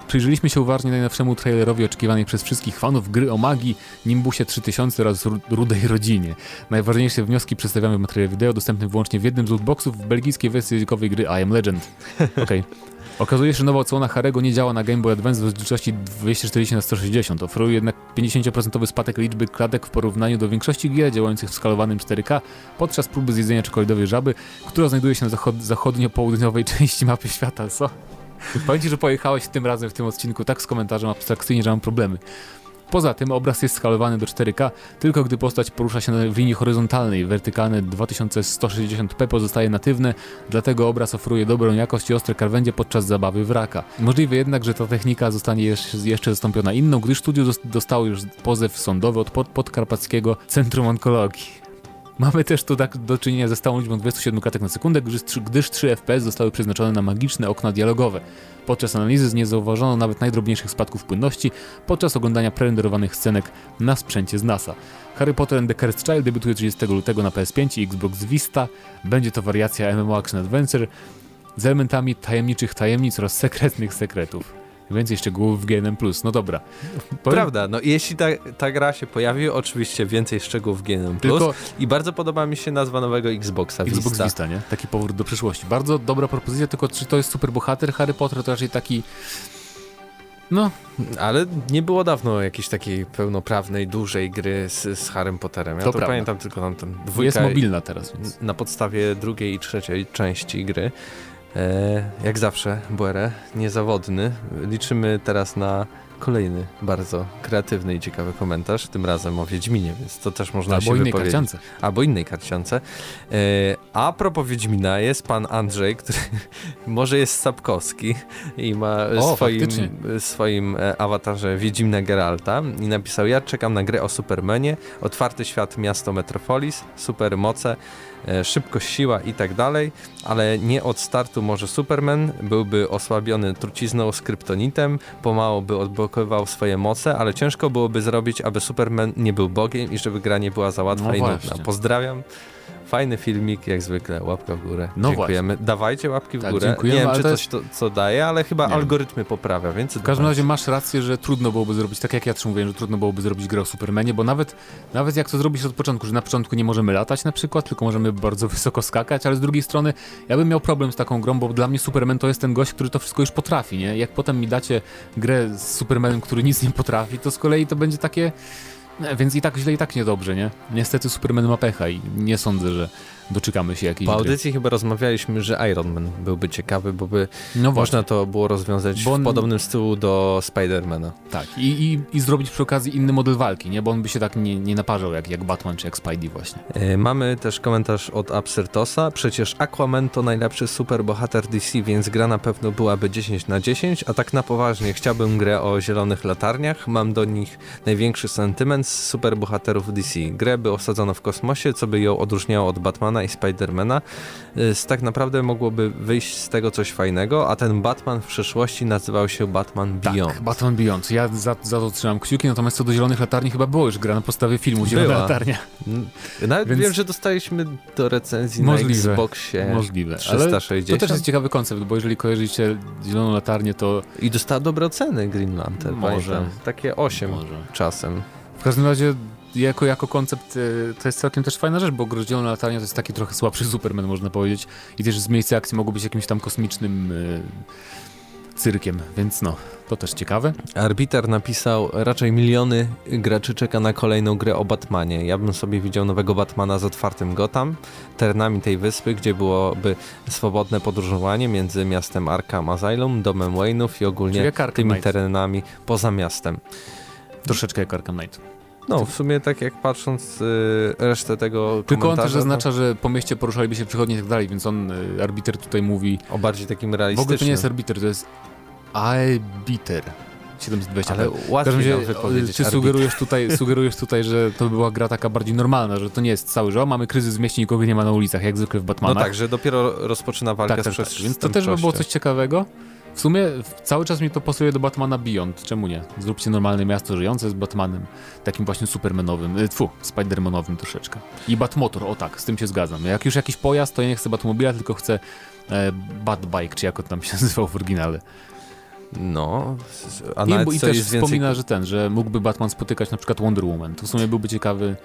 Speaker 2: Przyjrzeliśmy się uważnie najnowszemu trailerowi oczekiwanej przez wszystkich fanów gry o magii, Nimbusie 3000 oraz Rudej Rodzinie. Najważniejsze wnioski przedstawiamy w materiale wideo dostępnym wyłącznie w jednym z lootboxów w belgijskiej wersji językowej gry I Am Legend. Okej. Okay. Okazuje się, że nowa odsłona Harego nie działa na Game Boy Advance w rozdzielczości 240 na 160 Oferuje jednak 50% spadek liczby klatek w porównaniu do większości gier działających w skalowanym 4K podczas próby zjedzenia czekoladowej żaby, która znajduje się na zachod zachodnio-południowej części mapy świata. Co? Powiem że pojechałeś tym razem w tym odcinku tak z komentarzem abstrakcyjnie, że mam problemy. Poza tym obraz jest skalowany do 4K, tylko gdy postać porusza się w linii horyzontalnej. Wertykalne 2160p pozostaje natywne, dlatego obraz oferuje dobrą jakość i ostre krawędzie podczas zabawy wraka. Możliwe jednak, że ta technika zostanie jeszcze zastąpiona inną, gdyż studio dostało już pozew sądowy od podkarpackiego Centrum Onkologii. Mamy też tu tak do czynienia ze stałą liczbą 27 klatek na sekundę, gdyż, gdyż 3 FPS zostały przeznaczone na magiczne okna dialogowe. Podczas analizy nie zauważono nawet najdrobniejszych spadków płynności podczas oglądania prerenderowanych scenek na sprzęcie z NASA. Harry Potter and the Cursed Child debiutuje 30 lutego na PS5 i Xbox Vista. Będzie to wariacja MMO Action Adventure z elementami tajemniczych tajemnic oraz sekretnych sekretów. Więcej szczegółów w GNM+. No dobra.
Speaker 1: Powiem... Prawda, no jeśli ta, ta gra się pojawi, oczywiście więcej szczegółów w GNM+. Tylko... I bardzo podoba mi się nazwa nowego Xboxa
Speaker 2: Vista. Xbox Vista, nie? Taki powrót do przyszłości. Bardzo dobra propozycja, tylko czy to jest super bohater Harry Potter, to raczej taki... No.
Speaker 1: Ale nie było dawno jakiejś takiej pełnoprawnej, dużej gry z, z Harrym Potterem. Ja to, to pamiętam tylko tam ten
Speaker 2: dwójka. Jest mobilna teraz. Więc.
Speaker 1: Na podstawie drugiej i trzeciej części gry. E, jak zawsze, Buere, niezawodny. Liczymy teraz na kolejny bardzo kreatywny i ciekawy komentarz, tym razem o Wiedźminie, więc to też można Albo się innej wypowiedzieć. Karciance. Albo innej karciance. E, a propos Wiedźmina jest pan Andrzej, który może jest Sapkowski i ma o, swoim, swoim e, awatarze Wiedźmina Geralta i napisał, ja czekam na grę o Supermanie, otwarty świat miasto Metropolis, super moce, E, szybkość, siła i tak dalej, ale nie od startu może Superman, byłby osłabiony trucizną z kryptonitem, pomału by odblokowywał swoje moce, ale ciężko byłoby zrobić, aby Superman nie był Bogiem i żeby gra nie była za łatwa no i nudna. Pozdrawiam. Fajny filmik, jak zwykle, łapka w górę. No dziękujemy. Właśnie. Dawajcie łapki w tak, górę. Nie wiem, czy coś jest... to, co daje, ale chyba nie algorytmy poprawia, więc...
Speaker 2: W każdym razie masz rację, że trudno byłoby zrobić, tak jak ja też mówiłem, że trudno byłoby zrobić grę o Supermanie, bo nawet, nawet jak to zrobić od początku, że na początku nie możemy latać na przykład, tylko możemy bardzo wysoko skakać, ale z drugiej strony ja bym miał problem z taką grą, bo dla mnie Superman to jest ten gość, który to wszystko już potrafi, nie? Jak potem mi dacie grę z Supermanem, który nic nie potrafi, to z kolei to będzie takie... Więc i tak źle, i tak niedobrze, nie? Niestety Superman ma pecha i nie sądzę, że doczekamy się jakiejś
Speaker 1: Po audycji gry. chyba rozmawialiśmy, że Iron Man byłby ciekawy, bo by no można to było rozwiązać bo on... w podobnym stylu do Spidermana.
Speaker 2: Tak, I, i, i zrobić przy okazji inny model walki, nie? Bo on by się tak nie, nie naparzał jak, jak Batman czy jak Spidey właśnie.
Speaker 1: E, mamy też komentarz od Absyrtosa. Przecież Aquaman to najlepszy superbohater DC, więc gra na pewno byłaby 10 na 10, a tak na poważnie chciałbym grę o zielonych latarniach. Mam do nich największy sentyment z superbohaterów DC. Grę by osadzono w kosmosie, co by ją odróżniało od Batmana Batmana i Spidermana, y, tak naprawdę mogłoby wyjść z tego coś fajnego, a ten Batman w przeszłości nazywał się Batman tak, Beyond.
Speaker 2: Tak, Batman Beyond. Ja za, za to trzymam kciuki, natomiast co do Zielonych Latarni chyba było już gra na podstawie filmu Zielona Była. Latarnia.
Speaker 1: Nawet Więc... wiem, że dostaliśmy do recenzji możliwe, na Xboxie
Speaker 2: możliwe. 360. Ale to też jest ciekawy koncept, bo jeżeli kojarzycie Zieloną Latarnię, to...
Speaker 1: I dostała dobre oceny Green Lantern, Może. Pamiętam. Takie 8 Może. czasem.
Speaker 2: W każdym razie jako, jako koncept y, to jest całkiem też fajna rzecz, bo Groździelona Latarnia to jest taki trochę słabszy Superman, można powiedzieć. I też z miejsca akcji mogło być jakimś tam kosmicznym y, cyrkiem, więc no, to też ciekawe.
Speaker 1: Arbiter napisał, raczej miliony graczy czeka na kolejną grę o Batmanie. Ja bym sobie widział nowego Batmana z otwartym Gotham, terenami tej wyspy, gdzie byłoby swobodne podróżowanie między miastem Arkham Asylum, domem Wayne'ów i ogólnie tymi terenami poza miastem.
Speaker 2: Troszeczkę jak Arkham Knight.
Speaker 1: No, w sumie tak jak patrząc y, resztę tego
Speaker 2: Tylko on też zaznacza, że po mieście poruszaliby się przychodnie i tak dalej, więc on, y, arbiter tutaj mówi...
Speaker 1: O bardziej takim realistycznym.
Speaker 2: W ogóle to nie jest arbiter, to jest arbiter. 720.
Speaker 1: Ale łatwiej się wypowiedzieć.
Speaker 2: Czy sugerujesz tutaj, sugerujesz tutaj, że to by była gra taka bardziej normalna, że to nie jest cały, że mamy kryzys w mieście, nikogo nie ma na ulicach, jak zwykle w Batmanach.
Speaker 1: No tak, że dopiero rozpoczyna walka tak, z tak, tak.
Speaker 2: Więc to też by było coś ciekawego. W sumie cały czas mi to pasuje do Batmana Beyond. Czemu nie? Zróbcie normalne miasto żyjące z Batmanem. Takim właśnie supermanowym. E, tfu, spidermanowym troszeczkę. I Batmotor, o tak, z tym się zgadzam. Jak już jakiś pojazd, to ja nie chcę Batmobila, tylko chcę e, Batbike, czy jak on tam się nazywał w oryginale.
Speaker 1: No,
Speaker 2: a I, i też wspomina, więcej... że ten, że mógłby Batman spotykać na przykład Wonder Woman. To w sumie byłby ciekawy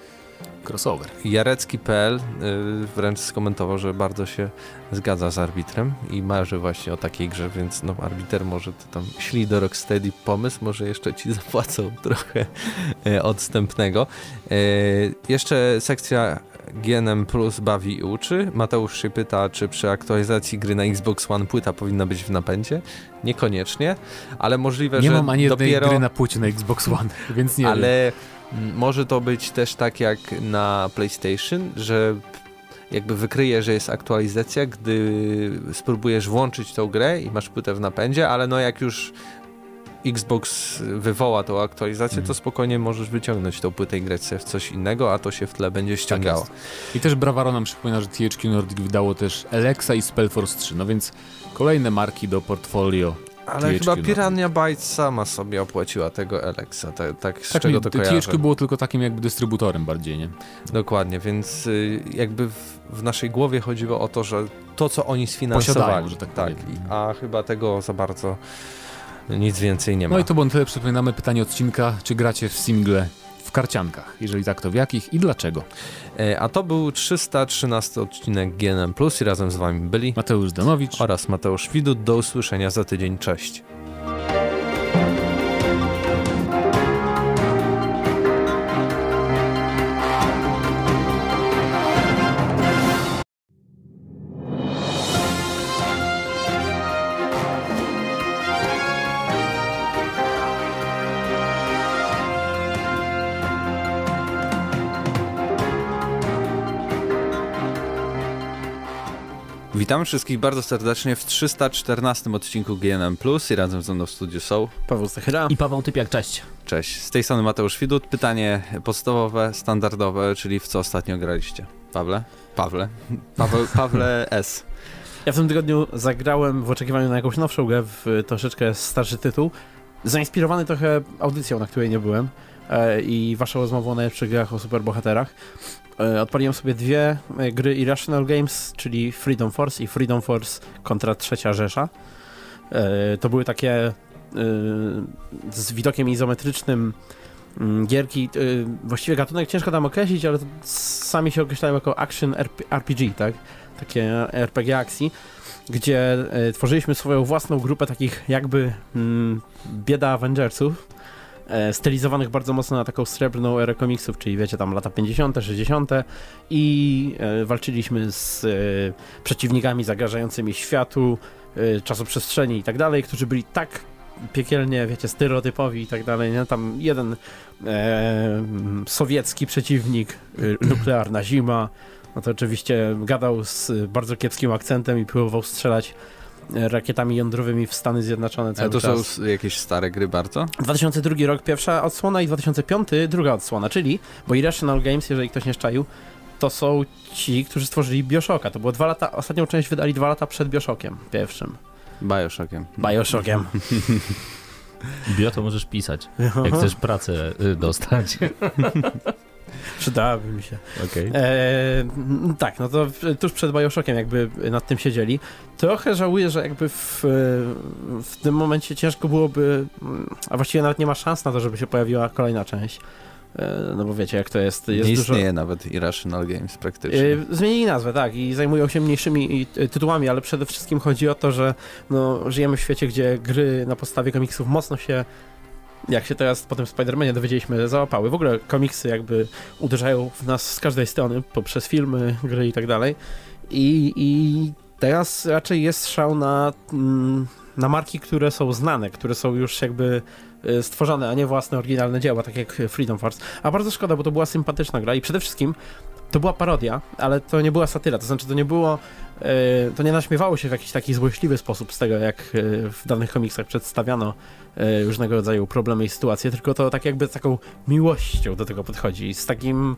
Speaker 2: crossover.
Speaker 1: Jarecki.pl y, wręcz skomentował, że bardzo się zgadza z arbitrem i marzy właśnie o takiej grze, więc no arbiter może to tam śli do Rocksteady pomysł, może jeszcze ci zapłacą trochę y, odstępnego. Y, jeszcze sekcja GNM Plus bawi i uczy. Mateusz się pyta, czy przy aktualizacji gry na Xbox One płyta powinna być w napędzie. Niekoniecznie, ale możliwe,
Speaker 2: nie
Speaker 1: że
Speaker 2: mam ani
Speaker 1: jednej
Speaker 2: gry na płycie na Xbox One, więc nie
Speaker 1: Ale
Speaker 2: wiem
Speaker 1: może to być też tak jak na PlayStation, że jakby wykryje, że jest aktualizacja, gdy spróbujesz włączyć tą grę i masz płytę w napędzie, ale no jak już Xbox wywoła tą aktualizację, mm. to spokojnie możesz wyciągnąć tą płytę i grać sobie w coś innego, a to się w tle będzie tak ściągało. Tak
Speaker 2: I też Bravaro nam przypomina, że THQ Nordic wydało też Alexa i Spellforce 3, no więc kolejne marki do portfolio
Speaker 1: ale chyba Piranha Bytes sama sobie opłaciła tego Alexa, tak, tak z
Speaker 2: tak
Speaker 1: czego mi, to kojarzę.
Speaker 2: THQ było tylko takim jakby dystrybutorem bardziej, nie?
Speaker 1: Dokładnie, więc y, jakby w, w, naszej głowie chodziło o to, że to, co oni sfinansowali,
Speaker 2: Posiadają, że tak, tak
Speaker 1: a chyba tego za bardzo nic więcej nie ma.
Speaker 2: No i to było tyle, przypominamy pytanie odcinka, czy gracie w single w karciankach? Jeżeli tak, to w jakich i dlaczego?
Speaker 1: E, a to był 313 odcinek GNM Plus i razem z wami byli
Speaker 2: Mateusz Danowicz
Speaker 1: oraz Mateusz Widut. Do usłyszenia za tydzień. Cześć. Witam wszystkich bardzo serdecznie w 314 odcinku GNM Plus i razem ze mną w studiu są
Speaker 3: Paweł Stachyra
Speaker 4: i Paweł Typiak, cześć.
Speaker 1: Cześć, z tej strony Mateusz Widut. Pytanie podstawowe, standardowe, czyli w co ostatnio graliście? Pawle? Pawle? Paweł, Pawle S.
Speaker 3: Ja w tym tygodniu zagrałem w oczekiwaniu na jakąś nowszą grę, w troszeczkę starszy tytuł, zainspirowany trochę audycją, na której nie byłem e, i waszą rozmową o najlepszych grach o superbohaterach. E, odpaliłem sobie dwie e, gry Irrational Games, czyli Freedom Force i Freedom Force kontra Trzecia Rzesza. E, to były takie z widokiem izometrycznym mm, gierki, właściwie gatunek ciężko tam określić, ale sami się określają jako action RPG, tak? Takie RPG akcji, gdzie tworzyliśmy swoją własną grupę takich jakby mm, bieda Avengersów, stylizowanych bardzo mocno na taką srebrną erę komiksów, czyli wiecie, tam lata 50., 60. i e, walczyliśmy z e, przeciwnikami zagrażającymi światu, czasoprzestrzeni i tak dalej, którzy byli tak piekielnie, wiecie, stereotypowi i tak dalej, nie? Tam jeden e, sowiecki przeciwnik, nuklearna zima, no to oczywiście gadał z bardzo kiepskim akcentem i próbował strzelać rakietami jądrowymi w Stany Zjednoczone cały
Speaker 1: Ale to
Speaker 3: czas.
Speaker 1: są jakieś stare gry bardzo?
Speaker 3: 2002 rok pierwsza odsłona i 2005 druga odsłona, czyli, bo Irrational Games, jeżeli ktoś nie szczaił, to są ci, którzy stworzyli Bioshocka. To było dwa lata, ostatnią część wydali dwa lata przed Bioshockiem pierwszym.
Speaker 1: Bioshockiem.
Speaker 3: Bioshockiem.
Speaker 4: Bio to możesz pisać, jak chcesz pracę y, dostać.
Speaker 3: Przydałaby mi się.
Speaker 4: Okay.
Speaker 3: E, tak, no to tuż przed Bioshockiem jakby nad tym siedzieli. Trochę żałuję, że jakby w, w tym momencie ciężko byłoby, a właściwie nawet nie ma szans na to, żeby się pojawiła kolejna część. E, no bo wiecie, jak to jest. jest
Speaker 1: nie
Speaker 3: istnieje
Speaker 1: dużo... nawet Irrational Games praktycznie.
Speaker 3: E, zmienili nazwę, tak, i zajmują się mniejszymi tytułami, ale przede wszystkim chodzi o to, że no, żyjemy w świecie, gdzie gry na podstawie komiksów mocno się jak się teraz po tym Spider-Manie dowiedzieliśmy, załapały. W ogóle komiksy jakby uderzają w nas z każdej strony, poprzez filmy, gry i tak dalej. I, i teraz raczej jest szał na, mm, na marki, które są znane, które są już jakby e, stworzone, a nie własne oryginalne dzieła, tak jak Freedom Force. A bardzo szkoda, bo to była sympatyczna gra i przede wszystkim to była parodia, ale to nie była satyra, to znaczy to nie było, to nie naśmiewało się w jakiś taki złośliwy sposób z tego, jak e, w danych komiksach przedstawiano e, różnego rodzaju problemy i sytuacje, tylko to tak jakby z taką miłością do tego podchodzi, z takim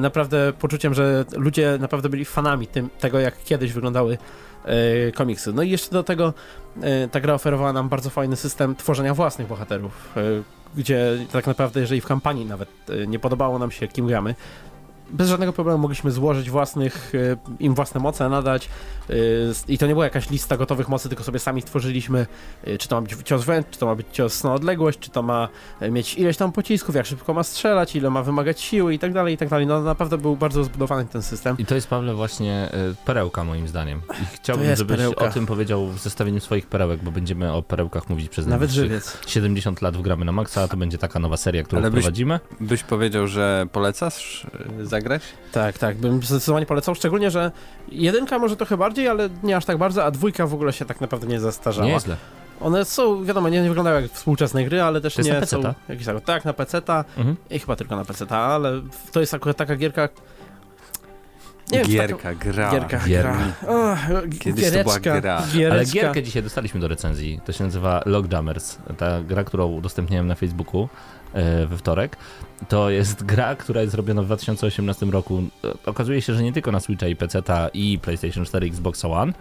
Speaker 3: naprawdę poczuciem, że ludzie naprawdę byli fanami tym, tego, jak kiedyś wyglądały komiksy. No i jeszcze do tego ta gra oferowała nam bardzo fajny system tworzenia własnych bohaterów, gdzie tak naprawdę, jeżeli w kampanii nawet nie podobało nam się, kim gramy, bez żadnego problemu mogliśmy złożyć własnych, e, im własne moce, nadać e, i to nie była jakaś lista gotowych mocy, tylko sobie sami stworzyliśmy, e, czy to ma być cios wręcz, czy to ma być cios na odległość, czy to ma mieć ileś tam pocisków, jak szybko ma strzelać, ile ma wymagać siły i tak dalej, i tak dalej. No naprawdę był bardzo zbudowany ten system.
Speaker 4: I to jest, Pawle, właśnie perełka moim zdaniem. I chciałbym, żebyś perełka. o tym powiedział w zestawieniu swoich perełek, bo będziemy o perełkach mówić przez
Speaker 3: Nawet żywiec.
Speaker 4: 70 lat w Gramy na Maksa, a to będzie taka nowa seria, którą Ale byś, prowadzimy.
Speaker 1: Byś powiedział, że polecasz zagrać?
Speaker 3: Tak, tak, bym zdecydowanie polecał, szczególnie, że jedynka może trochę bardziej, ale nie aż tak bardzo, a dwójka w ogóle się tak naprawdę nie zastarzała.
Speaker 4: Nieźle.
Speaker 3: One są, wiadomo, nie, nie wyglądają jak współczesne gry, ale też
Speaker 4: to
Speaker 3: nie
Speaker 4: na
Speaker 3: są jakieś tak na PC-ta mhm. i chyba tylko na PC-ta, ale to jest akurat taka gierka,
Speaker 1: Nie gierka, taką... gra.
Speaker 3: Gierka, gra. O,
Speaker 1: Kiedyś to była gra.
Speaker 4: Giereczka. Ale gierkę dzisiaj dostaliśmy do recenzji. To się nazywa Logjammers. Ta gra, którą udostępniłem na Facebooku e, we wtorek. To jest gra, która jest zrobiona w 2018 roku. E, okazuje się, że nie tylko na Switcha i PC i PlayStation 4, Xbox One,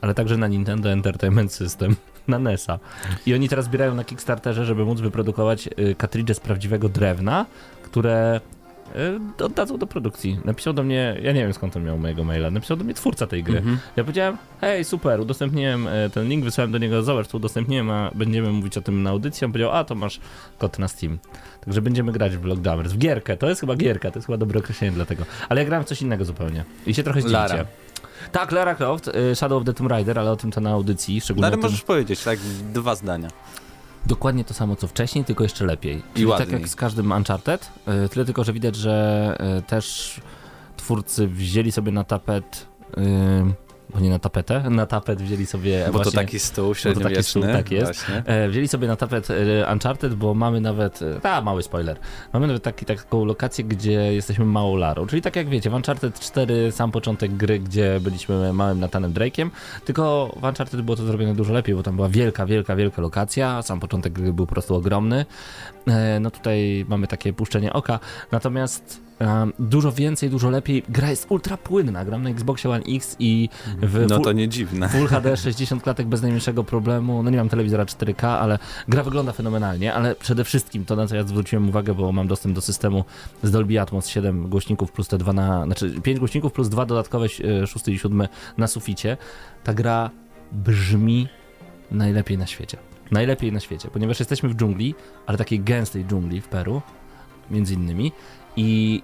Speaker 4: ale także na Nintendo Entertainment System, na NESa. I oni teraz zbierają na Kickstarterze, żeby móc wyprodukować kartridże z prawdziwego drewna, które oddadzą do produkcji. Napisał do mnie, ja nie wiem skąd on miał mojego maila, napisał do mnie twórca tej gry. Mhm. Ja powiedziałem, hej, super, udostępniłem e, ten link, wysłałem do niego, zobacz, to udostępniłem, a będziemy mówić o tym na audycji. On powiedział, a to masz kod na Steam. Także będziemy grać w Lockdowners, w gierkę, to jest chyba gierka, to jest chyba dobre określenie dla tego. Ale ja grałem w coś innego zupełnie i się trochę zdziwicie. Lara. Tak, Lara Croft, e, Shadow of the Tomb Raider, ale o tym to na audycji, szczególnie
Speaker 1: Ale
Speaker 4: tym...
Speaker 1: możesz powiedzieć, tak, dwa zdania
Speaker 4: dokładnie to samo co wcześniej, tylko jeszcze lepiej. Czyli tak jak z każdym Uncharted, e, tyle tylko, że widać, że e, też twórcy wzięli sobie na tapet bo nie na tapetę, na tapet wzięli sobie
Speaker 1: Bo
Speaker 4: właśnie,
Speaker 1: to taki stół średniowieczny. Taki stół,
Speaker 4: tak jest. E, wzięli sobie na tapet e, Uncharted, bo mamy nawet, e, a mały spoiler, mamy nawet taki, taką lokację, gdzie jesteśmy małą Larą, czyli tak jak wiecie, w Uncharted 4 sam początek gry, gdzie byliśmy małym Nathanem Drake'iem, tylko w Uncharted było to zrobione dużo lepiej, bo tam była wielka, wielka, wielka lokacja, sam początek gry był po prostu ogromny. No tutaj mamy takie puszczenie oka, natomiast dużo więcej, dużo lepiej. Gra jest ultra płynna. Gram na Xboxie One X i w
Speaker 1: no to nie dziwne.
Speaker 4: Full HD 60 klatek bez najmniejszego problemu. No nie mam telewizora 4K, ale gra wygląda fenomenalnie, ale przede wszystkim to, na co ja zwróciłem uwagę, bo mam dostęp do systemu z Dolby Atmos 7 głośników plus te dwa na, znaczy 5 głośników plus dwa dodatkowe, 6 i 7 na suficie. Ta gra brzmi najlepiej na świecie. Najlepiej na świecie, ponieważ jesteśmy w dżungli, ale takiej gęstej dżungli w Peru, między innymi, i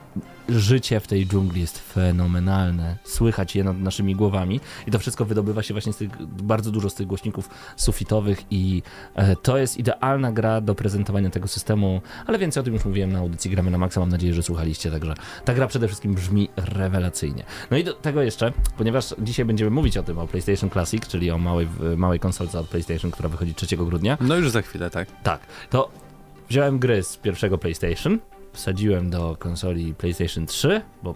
Speaker 4: życie w tej dżungli jest fenomenalne. Słychać je nad naszymi głowami i to wszystko wydobywa się właśnie z tych, bardzo dużo z tych głośników sufitowych i e, to jest idealna gra do prezentowania tego systemu, ale więcej o tym już mówiłem na audycji Gramy na Maxa, mam nadzieję, że słuchaliście, także ta gra przede wszystkim brzmi rewelacyjnie. No i do tego jeszcze, ponieważ dzisiaj będziemy mówić o tym, o PlayStation Classic, czyli o małej, małej konsolce od PlayStation, która wychodzi 3 grudnia.
Speaker 1: No już za chwilę, tak.
Speaker 4: Tak, to wziąłem gry z pierwszego PlayStation, wsadziłem do konsoli PlayStation 3, bo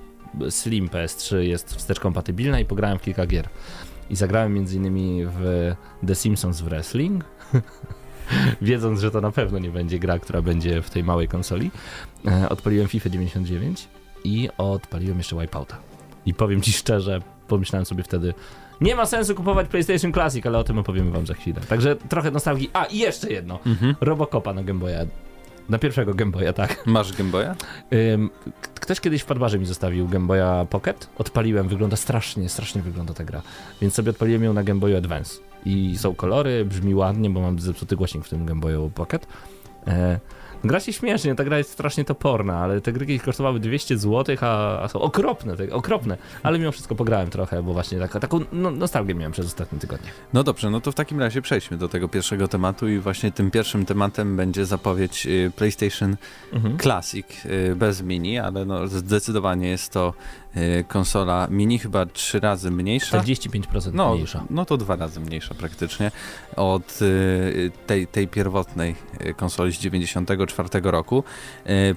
Speaker 4: Slim PS3 jest wstecz kompatybilna i pograłem w kilka gier. I zagrałem m.in. w The Simpsons Wrestling, wiedząc, że to na pewno nie będzie gra, która będzie w tej małej konsoli. E, odpaliłem FIFA 99 i odpaliłem jeszcze Wipeouta. I powiem ci szczerze, pomyślałem sobie wtedy, nie ma sensu kupować PlayStation Classic, ale o tym opowiemy wam za chwilę. Także trochę nostalgii. A, i jeszcze jedno. Mhm. Robocopa na Game Boya na pierwszego Game Boya, tak.
Speaker 1: Masz Game Boya?
Speaker 4: Ktoś kiedyś w Padbarze mi zostawił Game Boya Pocket. Odpaliłem, wygląda strasznie, strasznie wygląda ta gra. Więc sobie odpaliłem ją na Game Advance. I są kolory, brzmi ładnie, bo mam zepsuty głośnik w tym Game Boyu Pocket. Gra się śmiesznie, ta gra jest strasznie toporna, ale te gry kosztowały 200 zł, a, a są okropne, te, okropne. Ale mimo wszystko pograłem trochę, bo właśnie taka, taką no, nostalgię miałem przez ostatnie tygodnie.
Speaker 1: No dobrze, no to w takim razie przejdźmy do tego pierwszego tematu i właśnie tym pierwszym tematem będzie zapowiedź y, PlayStation mhm. Classic y, bez mini, ale no zdecydowanie jest to konsola mini chyba trzy razy mniejsza.
Speaker 4: 45% no, mniejsza.
Speaker 1: No to dwa razy mniejsza praktycznie od tej, tej pierwotnej konsoli z 94 2024 roku.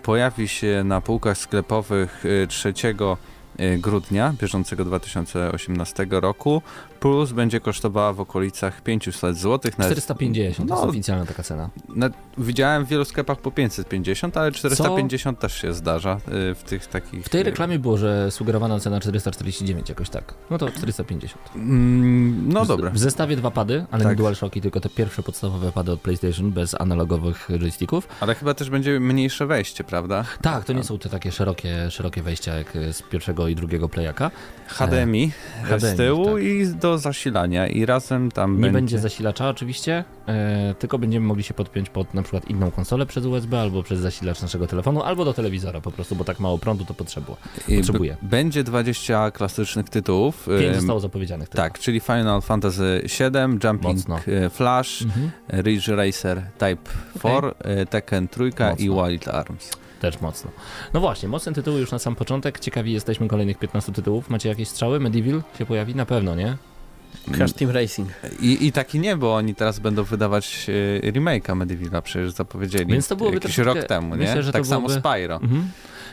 Speaker 1: Pojawi się na półkach sklepowych 3 e, e, grudnia bieżącego 2018 roku plus będzie kosztowała w okolicach 500 zł.
Speaker 4: 450 no, to jest oficjalna taka cena. Na,
Speaker 1: widziałem w wielu sklepach po 550, ale 450 Co? też się zdarza y, w tych takich...
Speaker 4: W tej reklamie było, że sugerowana cena 449 jakoś tak. No to 450. Mm,
Speaker 1: no dobra.
Speaker 4: W, w zestawie dwa pady, ale tak. nie DualShocki, tylko te pierwsze podstawowe pady od PlayStation bez analogowych joysticków.
Speaker 1: Ale chyba też będzie mniejsze wejście, prawda?
Speaker 4: Tak, to nie są te takie szerokie, szerokie wejścia jak z pierwszego i drugiego playaka.
Speaker 1: HDMI, HDMI z tyłu tak. i do do zasilania i razem tam
Speaker 4: Nie
Speaker 1: będzie...
Speaker 4: będzie zasilacza oczywiście, e, tylko będziemy mogli się podpiąć pod na przykład inną konsolę przez USB albo przez zasilacz naszego telefonu, albo do telewizora po prostu, bo tak mało prądu to potrzebuje. potrzebuje.
Speaker 1: będzie 20 klasycznych tytułów.
Speaker 4: 5 zostało zapowiedzianych.
Speaker 1: Tak, tylko. czyli Final Fantasy VII, Jumping Mocno. E, Flash, mhm. Ridge Racer Type 4, okay. E, Tekken 3 i Wild Arms
Speaker 4: też mocno. No właśnie, mocne tytuły już na sam początek. Ciekawi jesteśmy kolejnych 15 tytułów. Macie jakieś strzały? Medieval się pojawi? Na pewno, nie?
Speaker 3: Crash Team Racing.
Speaker 1: I, I taki nie, bo oni teraz będą wydawać e, remake'a Medievala, przecież zapowiedzieli. Więc to byłoby jakiś rok temu, nie? Myślę, tak samo byłoby... Spyro. Mhm.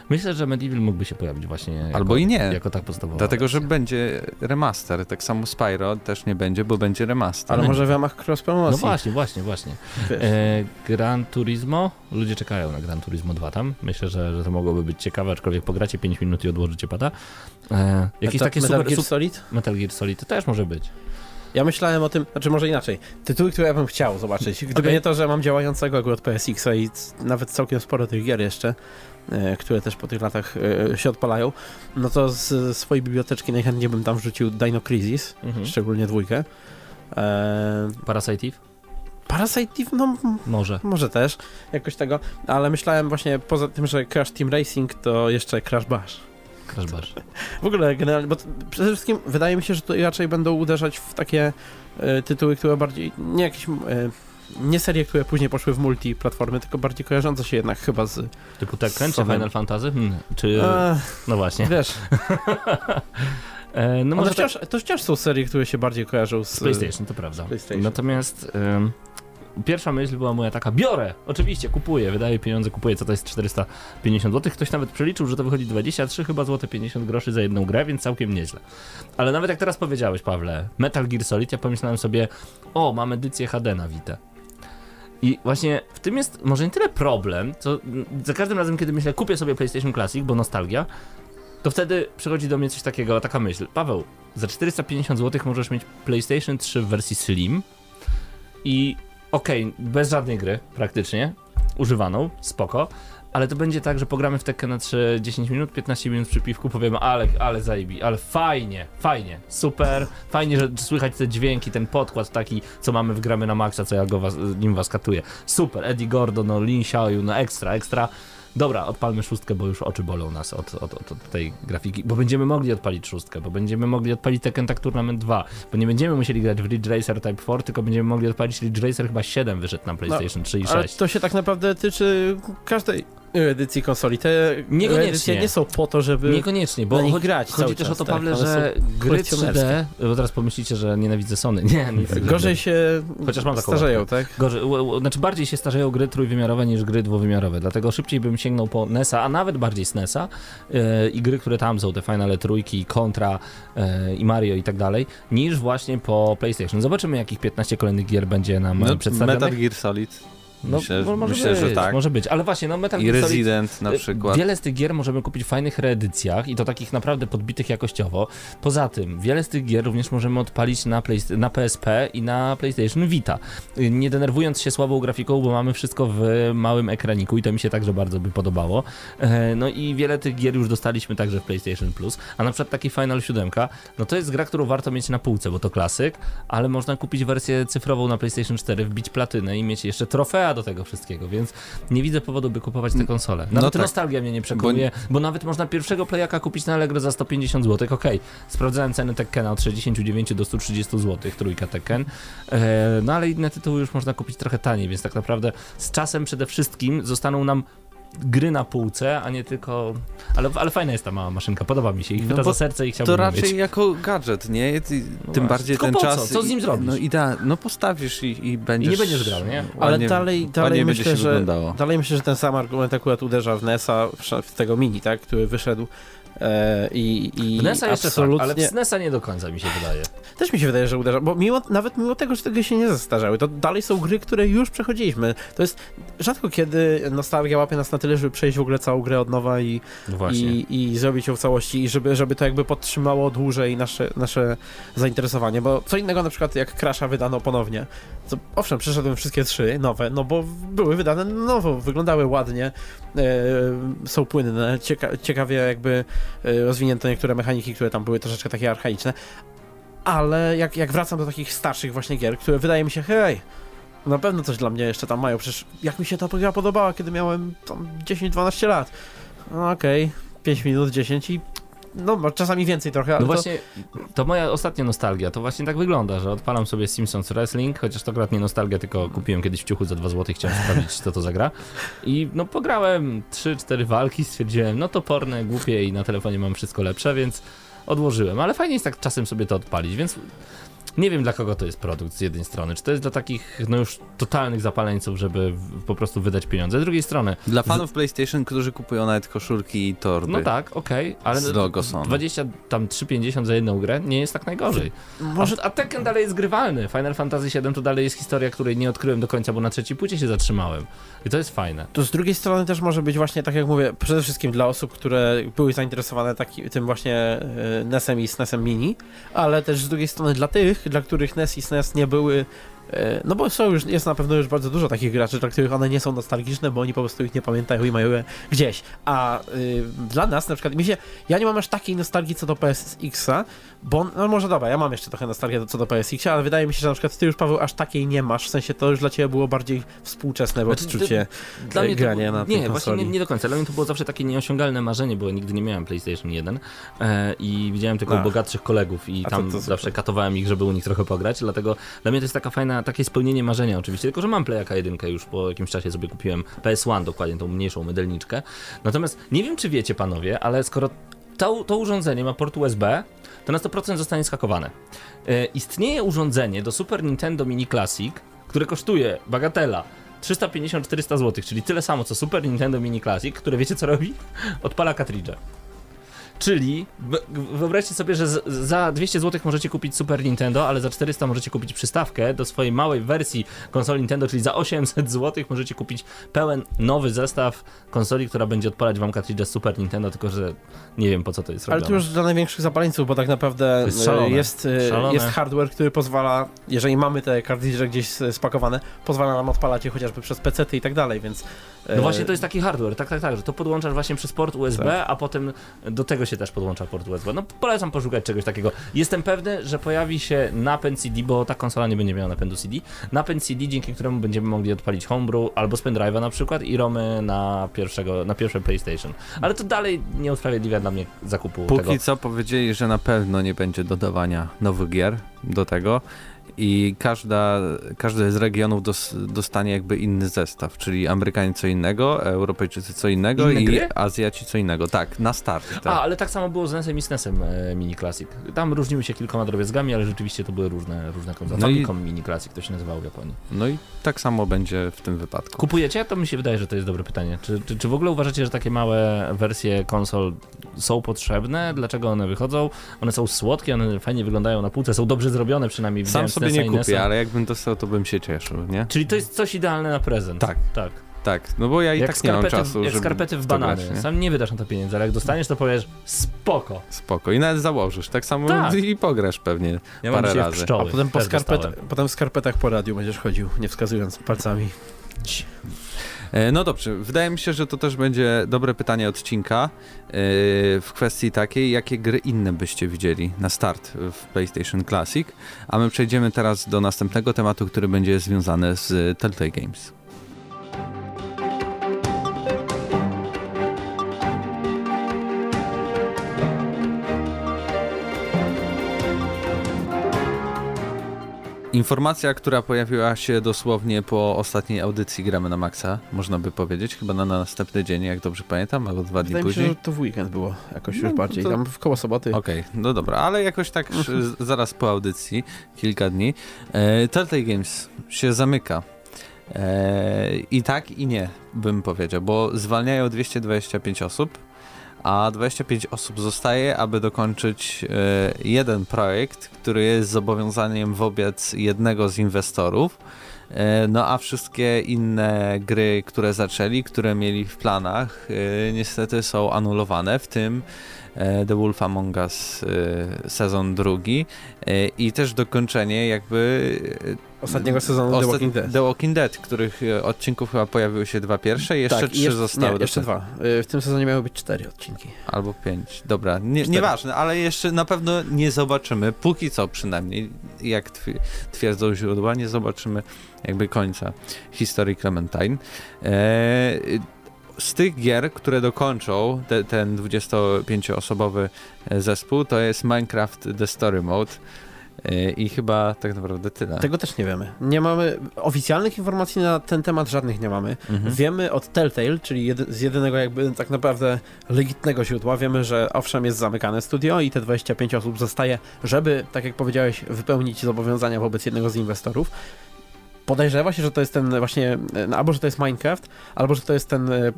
Speaker 4: Myślę, że Medieval mógłby się pojawić właśnie jako,
Speaker 1: Albo i nie.
Speaker 4: jako tak podstawowa.
Speaker 1: Dlatego, że będzie remaster. Tak samo Spyro też nie będzie, bo będzie remaster.
Speaker 3: Ale może w ramach cross promocji.
Speaker 4: No właśnie, właśnie, właśnie. E, Gran Turismo, ludzie czekają na Gran Turismo 2 tam. Myślę, że, że to mogłoby być ciekawe, aczkolwiek pogracie 5 minut i odłożycie pada. E, jakieś
Speaker 3: Metal,
Speaker 4: takie
Speaker 3: Metal
Speaker 4: super,
Speaker 3: Gear Solid?
Speaker 4: Metal Gear Solid to też może być.
Speaker 3: Ja myślałem o tym, znaczy może inaczej. Tytuły, które ja bym chciał zobaczyć. Gdyby
Speaker 4: Okay.
Speaker 3: nie to, że mam działającego akurat PSX-a i nawet całkiem sporo tych gier jeszcze, które też po tych latach e, się odpalają, no to z swojej biblioteczki najchętniej bym tam wrzucił Dino Crisis,
Speaker 4: Mhm.
Speaker 3: szczególnie dwójkę. E,
Speaker 4: Parasite Eve?
Speaker 3: Parasite Eve, no
Speaker 4: Może.
Speaker 3: może też, jakoś tego, ale myślałem właśnie poza tym, że Crash Team Racing to jeszcze Crash Bash.
Speaker 4: Crash Bash.
Speaker 3: W ogóle generalnie, bo przede wszystkim wydaje mi się, że to raczej będą uderzać w takie e, tytuły, które bardziej, nie jakieś, e, nie serie, które później poszły w multiplatformy, tylko bardziej kojarzące się jednak chyba z...
Speaker 4: Typu Tekken czy
Speaker 3: Sowem.
Speaker 4: Final Fantasy? Hmm, czy...
Speaker 3: E,
Speaker 4: No właśnie.
Speaker 3: wiesz,
Speaker 4: E, no może tak,
Speaker 3: wciąż, to wciąż są serie, które się bardziej kojarzą z...
Speaker 4: z PlayStation, to prawda.
Speaker 3: PlayStation.
Speaker 4: Natomiast ym, pierwsza myśl była moja taka, biorę, oczywiście, kupuję, wydaję pieniądze, kupuję, co to jest 450 zł. Ktoś nawet przeliczył, że to wychodzi 23 chyba złote 50 groszy za jedną grę, więc całkiem nieźle. Ale nawet jak teraz powiedziałeś, Pawle, Metal Gear Solid, ja pomyślałem sobie, o, mam edycję HD na Vita. I właśnie w tym jest może nie tyle problem, co za każdym razem, kiedy myślę, kupię sobie PlayStation Classic, bo nostalgia, to wtedy przychodzi do mnie coś takiego, taka myśl. Paweł, za 450 zł możesz mieć PlayStation 3 w wersji Slim i okej, bez żadnej gry praktycznie, używaną, spoko, ale to będzie tak, że pogramy w Tekken na 3 10 minut, 15 minut przy piwku, powiemy, ale, ale zajebi, ale fajnie, fajnie, super, fajnie, że słychać te dźwięki, ten podkład taki, co mamy w gramy na maksa, co ja go was, nim was katuję. Super, Eddie Gordon, no Lin Xiaoyu, no ekstra, ekstra. Dobra, odpalmy szóstkę, bo już oczy bolą nas od, od, od, od tej grafiki, bo będziemy mogli odpalić szóstkę, bo będziemy mogli odpalić Tekken Tag Tournament 2, bo nie będziemy musieli grać w Ridge Racer Type 4, tylko będziemy mogli odpalić Ridge Racer chyba 7 wyszedł na PlayStation 3 i
Speaker 3: Ale
Speaker 4: 6.
Speaker 3: to się tak naprawdę tyczy każdej edycji konsoli. Te
Speaker 4: Niekoniecznie.
Speaker 3: edycje nie są po to, żeby...
Speaker 4: Niekoniecznie, bo
Speaker 3: na nich
Speaker 4: chodzi,
Speaker 3: grać
Speaker 4: chodzi
Speaker 3: cały
Speaker 4: też
Speaker 3: czas,
Speaker 4: o to,
Speaker 3: tak,
Speaker 4: Pawle,
Speaker 3: one
Speaker 4: że gry 3D,
Speaker 3: kolekcjonerskie.
Speaker 4: bo teraz pomyślicie, że nienawidzę Sony. Nie, nie
Speaker 3: Gorzej się
Speaker 4: Chociaż mam taką
Speaker 3: starzeją, tak?
Speaker 4: Gorzej, u- u- znaczy bardziej się starzeją gry trójwymiarowe niż gry dwuwymiarowe, dlatego szybciej bym sięgnął po NES-a, a nawet bardziej SNES-a yy, i gry, które tam są, te Finale trójki, Contra yy, i Mario i tak dalej, niż właśnie po PlayStation. Zobaczymy, jakich 15 kolejnych gier będzie nam
Speaker 1: no,
Speaker 4: przedstawionych.
Speaker 1: Metal Gear Solid.
Speaker 4: No,
Speaker 1: myślę,
Speaker 4: mo- może
Speaker 1: myślę
Speaker 4: być,
Speaker 1: że tak.
Speaker 4: Może być, ale właśnie, no Metal
Speaker 1: I
Speaker 4: Gear Solid
Speaker 1: Resident na
Speaker 4: Y,
Speaker 1: przykład.
Speaker 4: Wiele z tych gier możemy kupić w fajnych reedycjach i to takich naprawdę podbitych jakościowo. Poza tym, wiele z tych gier również możemy odpalić na, play, na PSP i na PlayStation Vita. Y, Nie denerwując się słabą grafiką, bo mamy wszystko w małym ekraniku i to mi się także bardzo by podobało. E, No i wiele tych gier już dostaliśmy także w PlayStation Plus, a na przykład taki Final 7, no to jest gra, którą warto mieć na półce, bo to klasyk, ale można kupić wersję cyfrową na PlayStation 4, wbić platynę i mieć jeszcze trofea do tego wszystkiego, więc nie widzę powodu, by kupować te konsole. Nawet
Speaker 1: no tak.
Speaker 4: nostalgia mnie nie przekonuje, bo... nawet można pierwszego playaka kupić na Allegro za 150 zł. Okej, sprawdzałem ceny Tekkena od 69 do 130 zł, trójka Tekken. E, no ale inne tytuły już można kupić trochę taniej, więc tak naprawdę z czasem przede wszystkim zostaną nam gry na półce, a nie tylko... Ale, ale fajna jest ta mała maszynka, podoba mi się i
Speaker 1: No
Speaker 4: chwyta
Speaker 1: bo
Speaker 4: za serce i chciałbym
Speaker 1: To raczej
Speaker 4: mieć.
Speaker 1: jako gadżet, nie? Ty, tym
Speaker 4: właśnie.
Speaker 1: bardziej
Speaker 4: Tylko
Speaker 1: ten
Speaker 4: po co?
Speaker 1: czas.
Speaker 4: Co z nim zrobisz?
Speaker 1: No i da, no postawisz i, i będziesz.
Speaker 4: I nie będziesz grał, nie?
Speaker 3: Ale
Speaker 1: ładnie-
Speaker 3: dalej, dalej
Speaker 1: będzie
Speaker 3: myślę,
Speaker 1: się
Speaker 3: że
Speaker 1: wyglądało.
Speaker 3: dalej myślę, że ten sam argument akurat uderza w NES-a, w tego mini, tak, który wyszedł i, i
Speaker 4: W NES-a jeszcze
Speaker 3: absolutnie...
Speaker 4: tak, ale w SNES-a nie do końca mi się wydaje.
Speaker 3: Też mi się wydaje, że uderza, bo mimo, nawet mimo tego, że te gry się nie zestarzały, to dalej są gry, które już przechodziliśmy. To jest rzadko kiedy nostalgia łapie nas na tyle, żeby przejść w ogóle całą grę od nowa i,
Speaker 4: No
Speaker 3: i, i zrobić ją w całości i żeby, żeby to jakby podtrzymało dłużej nasze, nasze zainteresowanie, bo co innego na przykład jak Crasha wydano ponownie, to owszem, przeszedłem wszystkie trzy nowe, no bo były wydane nowo, wyglądały ładnie, e, są płynne, cieka ciekawie jakby e, rozwinięte niektóre mechaniki, które tam były troszeczkę takie archaiczne, ale jak, jak wracam do takich starszych właśnie gier, które wydaje mi się, hej, na pewno coś dla mnie jeszcze tam mają, przecież jak mi się ta gra podobała, kiedy miałem tam 10-12 lat. No okej, 5 minut, 10 i no czasami więcej trochę, ale
Speaker 4: No
Speaker 3: to,
Speaker 4: właśnie, to moja ostatnia nostalgia, to właśnie tak wygląda, że odpalam sobie Simpsons Wrestling, chociaż to akurat nie nostalgia, tylko kupiłem kiedyś w ciuchu za 2 zł, chciałem sprawdzić, co to za gra. I no pograłem 3-4 walki, stwierdziłem, no toporne, głupie i na telefonie mam wszystko lepsze, więc odłożyłem. Ale fajnie jest tak czasem sobie to odpalić, więc nie wiem dla kogo to jest produkt z jednej strony. Czy to jest dla takich no już totalnych zapaleńców, żeby po prostu wydać pieniądze. Z drugiej strony...
Speaker 1: Dla fanów z... PlayStation, którzy kupują nawet koszulki i torby.
Speaker 4: No tak, okej, okay, ale
Speaker 1: z logo Sony.
Speaker 4: 20, tam 3,50 za jedną grę nie jest tak najgorzej. Może... A, a Tekken dalej jest grywalny. Final Fantasy VII to dalej jest historia, której nie odkryłem do końca, bo na trzeciej płycie się zatrzymałem. I to jest fajne.
Speaker 3: To z drugiej strony też może być właśnie, tak jak mówię, przede wszystkim dla osób, które były zainteresowane taki, tym właśnie NES-em i SNES-em Mini, ale też z drugiej strony dla tych, dla których NES i SNES nie były E, no bo są już, jest na pewno już bardzo dużo takich graczy, dla których one nie są nostalgiczne, bo oni po prostu ich nie pamiętają i mają je gdzieś. A y, dla nas na przykład, mi się, ja nie mam aż takiej nostalgii co do PSX-a, bo, no może dobra, ja mam jeszcze trochę nostalgii co do PSX-a, ale wydaje mi się, że na przykład ty już, Paweł, aż takiej nie masz, w sensie to już dla ciebie było bardziej współczesne znaczy, odczucie dla mnie grania
Speaker 4: było,
Speaker 3: na
Speaker 4: Nie, właśnie nie, nie, do końca, dla mnie to było zawsze takie nieosiągalne marzenie, bo nigdy nie miałem PlayStation 1 e, i widziałem tylko Ach. bogatszych kolegów i A tam to, to zawsze katowałem ich, żeby u nich trochę pograć, dlatego dla mnie to jest taka fajna, takie spełnienie marzenia marzenia oczywiście, tylko że mam Playaka 1 już po jakimś czasie sobie kupiłem PS1 dokładnie, tą mniejszą mydelniczkę. Natomiast nie wiem, czy wiecie panowie, ale skoro to, to urządzenie ma port USB, to na 100% zostanie skakowane. E, istnieje urządzenie do Super Nintendo Mini Classic, które kosztuje, bagatela, 350-400 zł, czyli tyle samo co Super Nintendo Mini Classic, które wiecie co robi? Odpala cartridge. Czyli wyobraźcie sobie, że za 200 zł możecie kupić Super Nintendo, ale za 400 możecie kupić przystawkę do swojej małej wersji konsoli Nintendo, czyli za 800 zł możecie kupić pełen nowy zestaw konsoli, która będzie odpalać wam cartridge Super Nintendo, tylko że nie wiem po co to jest robione.
Speaker 3: Ale to już dla największych zapaleńców, bo tak naprawdę jest, e, jest, e, jest, hardware, który pozwala, jeżeli mamy te cartridge gdzieś spakowane, pozwala nam odpalać je chociażby przez PC i tak dalej, więc...
Speaker 4: No właśnie to jest taki hardware, tak, tak, tak, że to podłączasz właśnie przez port USB, tak. a potem do tego się też podłącza port USB. No polecam poszukać czegoś takiego. Jestem pewny, że pojawi się napęd CD, bo ta konsola nie będzie miała napędu CD. Napęd CD, dzięki któremu będziemy mogli odpalić Homebrew albo Spendrive'a na przykład i romy na, pierwszego, na pierwsze PlayStation. Ale to dalej nie usprawiedliwia dla mnie zakupu
Speaker 1: Póki
Speaker 4: tego.
Speaker 1: co powiedzieli, że na pewno nie będzie dodawania nowych gier do tego i każda, każdy z regionów dos, dostanie jakby inny zestaw, czyli Amerykanie co innego, Europejczycy co innego Inne i gry? Azjaci co innego. Tak, na start. Tak.
Speaker 4: A, ale tak samo było z NES-em i SNES-em e, Mini Classic. Tam różniły się kilkoma drobiazgami, ale rzeczywiście to były różne, różne konsole. No Famicom i... Mini Classic to się nazywało w Japonii.
Speaker 1: No i tak samo będzie w tym wypadku.
Speaker 4: Kupujecie? To mi się wydaje, że to jest dobre pytanie. Czy, czy, czy w ogóle uważacie, że takie małe wersje konsol są potrzebne? Dlaczego one wychodzą? One są słodkie, one fajnie wyglądają na półce, są dobrze zrobione przynajmniej.
Speaker 1: Sam sobie nie kupię, ale jakbym dostał, to bym się cieszył, nie?
Speaker 4: Czyli to jest coś idealne na prezent.
Speaker 1: Tak. Tak. Tak, no bo ja i jak tak nie mam czasu,
Speaker 4: Jak skarpety w banany. Grać, Sam nie wydasz na to pieniędzy, ale jak dostaniesz, to powiesz spoko.
Speaker 1: Spoko. I nawet założysz. Tak samo tak. i pograsz pewnie ja parę razy.
Speaker 3: A potem, po skarpet, potem w skarpetach po radiu będziesz chodził, nie wskazując palcami.
Speaker 1: E, no dobrze, wydaje mi się, że to też będzie dobre pytanie odcinka e, w kwestii takiej, jakie gry inne byście widzieli na start w PlayStation Classic, a my przejdziemy teraz do następnego tematu, który będzie związany z Telltale Games. Informacja, która pojawiła się dosłownie po ostatniej audycji Gramy na Maxa, można by powiedzieć, chyba na, następny dzień, jak dobrze pamiętam, albo dwa dni później.
Speaker 3: Mi się, że to w weekend było jakoś no, już bardziej, to... tam w koło soboty.
Speaker 1: Okej, okay, no dobra, ale jakoś tak zaraz po audycji, kilka dni. E, Telltale Games się zamyka. E, I tak i nie, bym powiedział, bo zwalniają 225 osób, a 25 osób zostaje, aby dokończyć e, jeden projekt, który jest zobowiązaniem wobec jednego z inwestorów. E, no a wszystkie inne gry, które zaczęli, które mieli w planach, e, niestety są anulowane, w tym The Wolf Among Us sezon drugi i też dokończenie jakby
Speaker 3: ostatniego sezonu The Walking Dead.
Speaker 1: The Walking Dead, których e, odcinków chyba pojawiły się dwa pierwsze i jeszcze tak, trzy jeszcze, zostały.
Speaker 3: Nie, jeszcze dwa. E, w tym sezonie miały być cztery odcinki.
Speaker 1: Albo pięć. Dobra, nie, nieważne, ale jeszcze na pewno nie zobaczymy, póki co przynajmniej, jak twierdzą źródła, nie zobaczymy jakby końca historii Clementine. Eee, z tych gier, które dokończą te, ten 25-osobowy zespół, to jest Minecraft The Story Mode. E, I chyba tak naprawdę tyle.
Speaker 3: Tego też nie wiemy. Nie mamy oficjalnych informacji na ten temat, żadnych nie mamy. Mhm. Wiemy od Telltale, czyli jedy, z jedynego jakby tak naprawdę legitnego źródła, wiemy, że owszem jest zamykane studio i te 25 osób zostaje, żeby, tak jak powiedziałeś, wypełnić zobowiązania wobec jednego z inwestorów podejrzewa się, że to jest ten właśnie, no, albo że to jest Minecraft, albo że to jest ten e,
Speaker 1: e,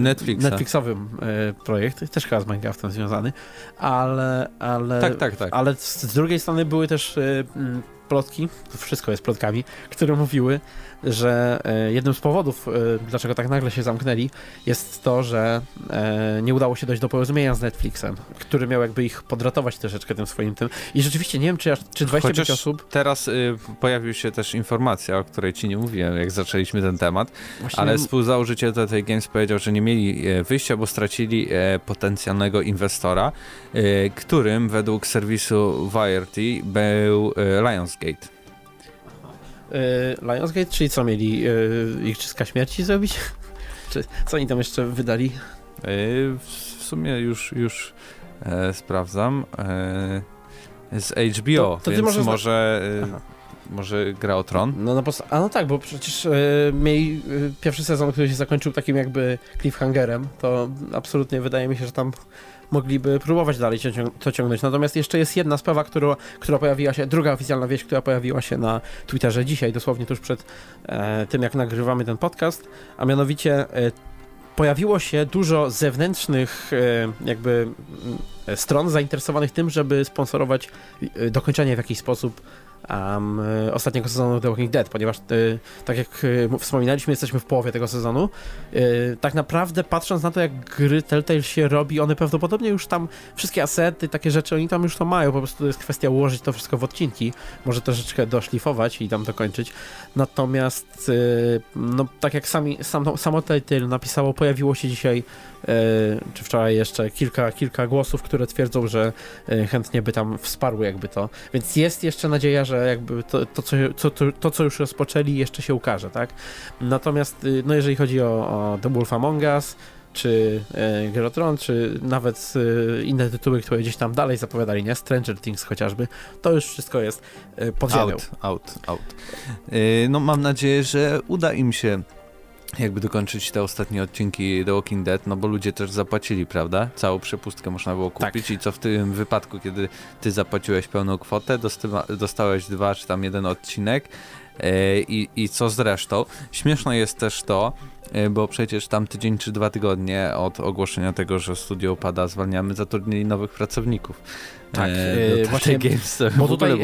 Speaker 1: Netflixa.
Speaker 3: Netflixowy e, projekt, też chyba z Minecraftem związany, ale, ale,
Speaker 1: tak, tak, tak.
Speaker 3: ale z drugiej strony były też plotki, to wszystko jest plotkami, które mówiły, że e, jednym z powodów, e, dlaczego tak nagle się zamknęli, jest to, że e, nie udało się dojść do porozumienia z Netflixem, który miał jakby ich podratować troszeczkę tym swoim tym. I rzeczywiście nie wiem, czy, czy 25 Chociaż osób.
Speaker 1: Teraz y, pojawił się też informacja, o której ci nie mówiłem, jak zaczęliśmy ten temat, Właśnie... ale współzałożyciel tej Games powiedział, że nie mieli wyjścia, bo stracili potencjalnego inwestora, którym według serwisu Variety był Lionsgate.
Speaker 3: Y, Lionsgate, czyli co mieli yy, Igrzyska Śmierci zrobić? Czy co oni tam jeszcze wydali? Yy,
Speaker 1: w sumie już, już e, sprawdzam. E, z HBO, to, to więc może, może, e, może gra o Tron.
Speaker 3: No, no, a no tak, bo przecież e, mieli e, pierwszy sezon, który się zakończył takim jakby cliffhangerem, to absolutnie wydaje mi się, że tam mogliby próbować dalej to ciągnąć. Natomiast jeszcze jest jedna sprawa, która, która pojawiła się, druga oficjalna wieść, która pojawiła się na Twitterze dzisiaj, dosłownie tuż przed e, tym, jak nagrywamy ten podcast, a mianowicie e, pojawiło się dużo zewnętrznych e, jakby stron zainteresowanych tym, żeby sponsorować e, dokończenie w jakiś sposób um, ostatniego sezonu The Walking Dead, ponieważ y, tak jak y, wspominaliśmy, jesteśmy w połowie tego sezonu. Y, tak naprawdę patrząc na to, jak gry Telltale się robi, one prawdopodobnie już tam wszystkie asety, takie rzeczy, oni tam już to mają, po prostu to jest kwestia ułożyć to wszystko w odcinki, może troszeczkę doszlifować i tam dokończyć. Natomiast, no tak jak sami, sam, samo Telltale napisało, pojawiło się dzisiaj czy wczoraj jeszcze kilka, kilka głosów, które twierdzą, że chętnie by tam wsparły jakby to. Więc jest jeszcze nadzieja, że jakby to, to, co, to, to, co już rozpoczęli, jeszcze się ukaże, tak? Natomiast, y, no jeżeli chodzi o, o The Wolf Among Us, czy e, Gerotron, czy nawet e, inne tytuły, które gdzieś tam dalej zapowiadali, nie? Stranger Things chociażby, to już wszystko jest e, pod ziemią.
Speaker 1: Out, out, out. E, no mam nadzieję, że uda im się jakby dokończyć te ostatnie odcinki The Walking Dead, no bo ludzie też zapłacili, prawda? Całą przepustkę można było kupić tak. i co w tym wypadku, kiedy ty zapłaciłeś pełną kwotę, dostałeś dwa czy tam jeden odcinek e, i, i co z resztą. Śmieszne jest też to, e, bo przecież tam tydzień czy dwa tygodnie od ogłoszenia tego, że studio upada, zwalniamy, zatrudnili nowych pracowników.
Speaker 3: Tak, e, właśnie, games, bo tutaj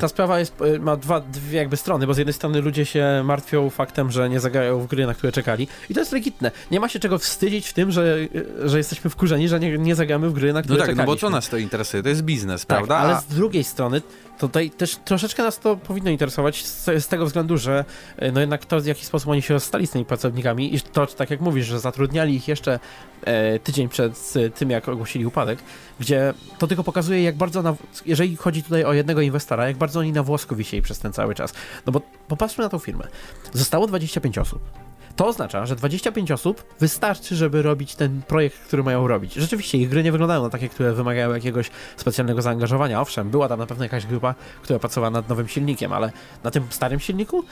Speaker 3: ta sprawa jest, e, ma dwa, dwie jakby strony, bo z jednej strony ludzie się martwią faktem, że nie zagrają w gry, na które czekali i to jest legitne. Nie ma się czego wstydzić w tym, że, że jesteśmy wkurzeni, że nie, nie zagramy w gry, na które
Speaker 1: no tak,
Speaker 3: czekaliśmy.
Speaker 1: No bo co nas to interesuje? To jest biznes,
Speaker 3: tak,
Speaker 1: prawda?
Speaker 3: ale z drugiej strony tutaj też troszeczkę nas to powinno interesować z, z, tego względu, że e, no jednak to, w jaki sposób oni się rozstali z tymi pracownikami i to, tak jak mówisz, że zatrudniali ich jeszcze e, tydzień przed tym, jak ogłosili upadek, gdzie to tylko pokazuje, jak bardzo, na, jeżeli chodzi tutaj o jednego inwestora, jak bardzo oni na włosku wisieli przez ten cały czas. No bo popatrzmy na tą firmę. Zostało 25 osób. To oznacza, że 25 osób wystarczy, żeby robić ten projekt, który mają robić. Rzeczywiście ich gry nie wyglądają na takie, które wymagają jakiegoś specjalnego zaangażowania. Owszem, była tam na pewno jakaś grupa, która pracowała nad nowym silnikiem, ale na tym starym silniku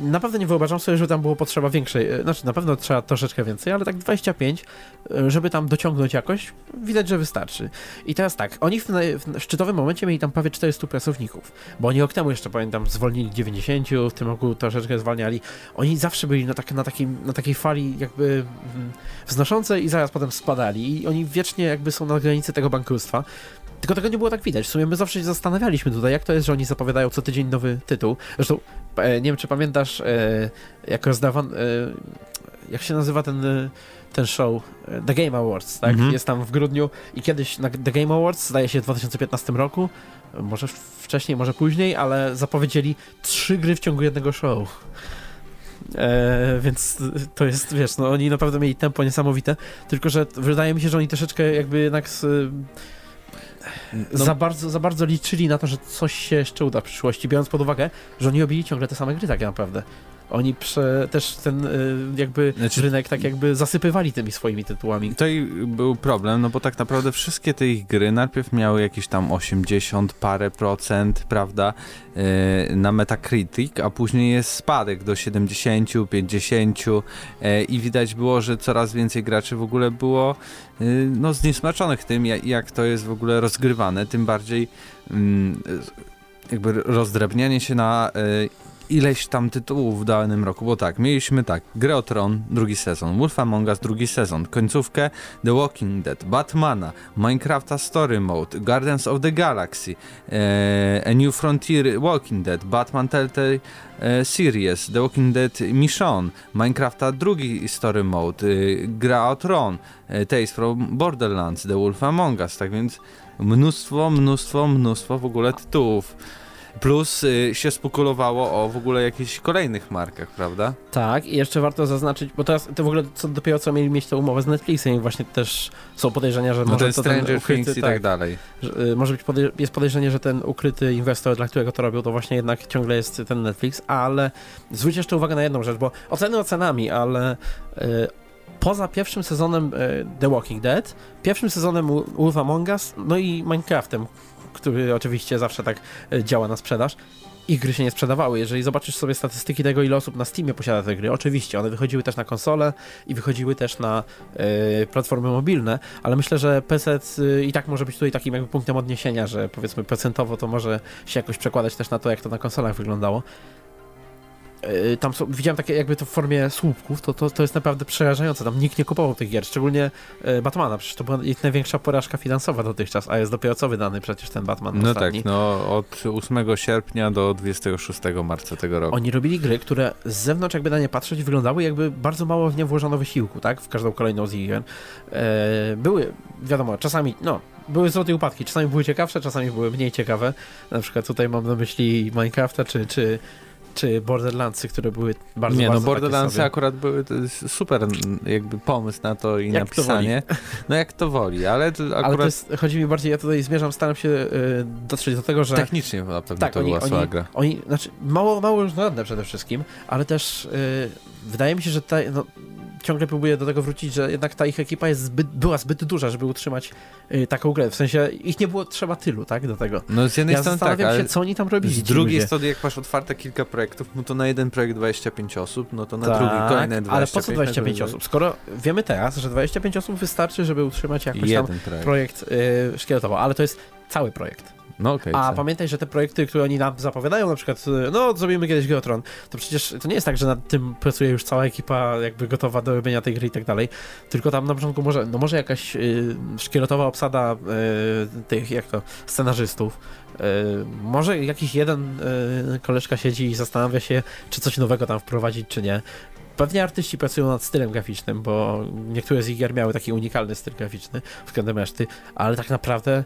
Speaker 3: naprawdę nie wyobrażam sobie, że tam było potrzeba większej, e, znaczy na pewno trzeba troszeczkę więcej, ale tak 25, e, żeby tam dociągnąć jakoś, widać, że wystarczy. I teraz tak, oni w, w szczytowym momencie mieli tam prawie 400 pracowników, bo oni rok temu jeszcze, pamiętam, zwolnili 90, w tym roku troszeczkę zwalniali. Oni zawsze byli na, tak, na, takim, na takiej fali jakby mm, wznoszącej i zaraz potem spadali i oni wiecznie jakby są na granicy tego bankructwa. Tylko tego nie było tak widać. W sumie my zawsze się zastanawialiśmy tutaj, jak to jest, że oni zapowiadają co tydzień nowy tytuł. Zresztą e, nie wiem, czy pamiętasz, e, jak rozdawan... E, jak się nazywa ten, ten show? The Game Awards, tak? Mhm. Jest tam w grudniu i kiedyś na The Game Awards, zdaje się w 2015 roku, może wcześniej, może później, ale zapowiedzieli trzy gry w ciągu jednego show. E, więc to jest, wiesz, no oni naprawdę mieli tempo niesamowite, tylko że wydaje mi się, że oni troszeczkę jakby jednak z, no. za, bardzo, za bardzo liczyli na to, że coś się jeszcze uda w przyszłości, biorąc pod uwagę, że oni robili ciągle te same gry tak naprawdę. Oni prze, też ten y, jakby znaczy, rynek tak jakby zasypywali tymi swoimi tytułami.
Speaker 1: To i był problem, no bo tak naprawdę wszystkie te ich gry najpierw miały jakieś tam 80 parę procent, prawda, yy, na Metacritic, a później jest spadek do 70, 50 yy, i widać było, że coraz więcej graczy w ogóle było no zniesmaczonych tym, jak, jak to jest w ogóle rozgrywane, tym bardziej mm, jakby rozdrabnianie się na ileś tam tytułów w danym roku, bo tak, mieliśmy tak, Grę o Tron, drugi sezon, Wolf Among Us, drugi sezon, końcówkę The Walking Dead, Batmana, Minecrafta Story Mode, Guardians of the Galaxy, e, A New Frontier Walking Dead, Batman Telltale e, Series, The Walking Dead Mission, Minecrafta drugi Story Mode, e, Gra o Tron, e, Tales from Borderlands, The Wolf Among Us, tak więc mnóstwo, mnóstwo, mnóstwo w ogóle tytułów. Plus y, się spekulowało o w ogóle jakichś kolejnych markach, prawda?
Speaker 3: Tak, i jeszcze warto zaznaczyć, bo teraz to w ogóle co, dopiero co mieli mieć tę umowę z Netflixem i właśnie też są podejrzenia, że
Speaker 1: no
Speaker 3: może
Speaker 1: to Stranger ten ukryty, Things i tak, tak dalej.
Speaker 3: Że, y, może być podej jest podejrzenie, że ten ukryty inwestor, dla którego to robią, to właśnie jednak ciągle jest ten Netflix, ale zwróć jeszcze uwagę na jedną rzecz, bo oceny ocenami, ale y, poza pierwszym sezonem y, The Walking Dead, pierwszym sezonem Wolf Among Us, no i Minecraftem, który oczywiście zawsze tak e, działa na sprzedaż, ich gry się nie sprzedawały. Jeżeli zobaczysz sobie statystyki tego, ile osób na Steamie posiada te gry, oczywiście one wychodziły też na konsole i wychodziły też na y, platformy mobilne, ale myślę, że PC y, i tak może być tutaj takim jakby punktem odniesienia, że powiedzmy procentowo to może się jakoś przekładać też na to, jak to na konsolach wyglądało. Y, tam są, widziałem takie jakby to w formie słupków, to, to, to jest naprawdę przerażające, tam nikt nie kupował tych gier, szczególnie y, Batmana, przecież to była ich największa porażka finansowa dotychczas, a jest dopiero co wydany przecież ten Batman
Speaker 1: No
Speaker 3: ostatni.
Speaker 1: tak, no od 8 sierpnia do 26 marca tego roku.
Speaker 3: Oni robili gry, które z zewnątrz jakby na nie patrzeć wyglądały jakby bardzo mało w nie włożono wysiłku, tak, w każdą kolejną z ich gier. Były, wiadomo, czasami, no, były złote upadki, czasami były ciekawsze, czasami były mniej ciekawe, na przykład tutaj mam na myśli Minecrafta, czy, czy czy Borderlandsy, które były bardzo
Speaker 1: Nie,
Speaker 3: no,
Speaker 1: bardzo no Borderlandsy akurat były super jakby pomysł na to i jak napisanie. To no jak to woli, ale to akurat... Ale to jest,
Speaker 3: chodzi mi bardziej, ja tutaj zmierzam, staram się y, dotrzeć do tego, że...
Speaker 1: Technicznie na pewno tak, to oni, była
Speaker 3: oni. Oni, znaczy, mało, mało różnorodne przede wszystkim, ale też y, wydaje mi się, że ta, no, ciągle próbuję do tego wrócić, że jednak ta ich ekipa jest zbyt, była zbyt duża, żeby utrzymać y, taką grę. W sensie ich nie było trzeba tylu, tak, do tego.
Speaker 1: No z jednej
Speaker 3: ja
Speaker 1: strony
Speaker 3: zastanawiam
Speaker 1: tak,
Speaker 3: się, co oni tam robili.
Speaker 1: Z drugiej strony, jak masz otwarte kilka projektów, no to na jeden projekt 25 osób, no to na tak, drugi kolejne 25.
Speaker 3: Ale po co 25 osób? Skoro wiemy teraz, że 25 osób wystarczy, żeby utrzymać jakiś tam projekt, projekt y, szkieletowo, ale to jest cały projekt.
Speaker 1: No okay,
Speaker 3: A co? pamiętaj, że te projekty, które oni nam zapowiadają, na przykład, y, no zrobimy kiedyś Geotron, to przecież to nie jest tak, że nad tym pracuje już cała ekipa jakby gotowa do robienia tej gry i tak dalej, tylko tam na początku może, no może jakaś y, szkieletowa obsada y, tych, jak to, scenarzystów, y, może jakiś jeden y, koleżka siedzi i zastanawia się, czy coś nowego tam wprowadzić, czy nie. Pewnie artyści pracują nad stylem graficznym, bo niektóre z ich gier miały taki unikalny styl graficzny względem reszty, ale tak naprawdę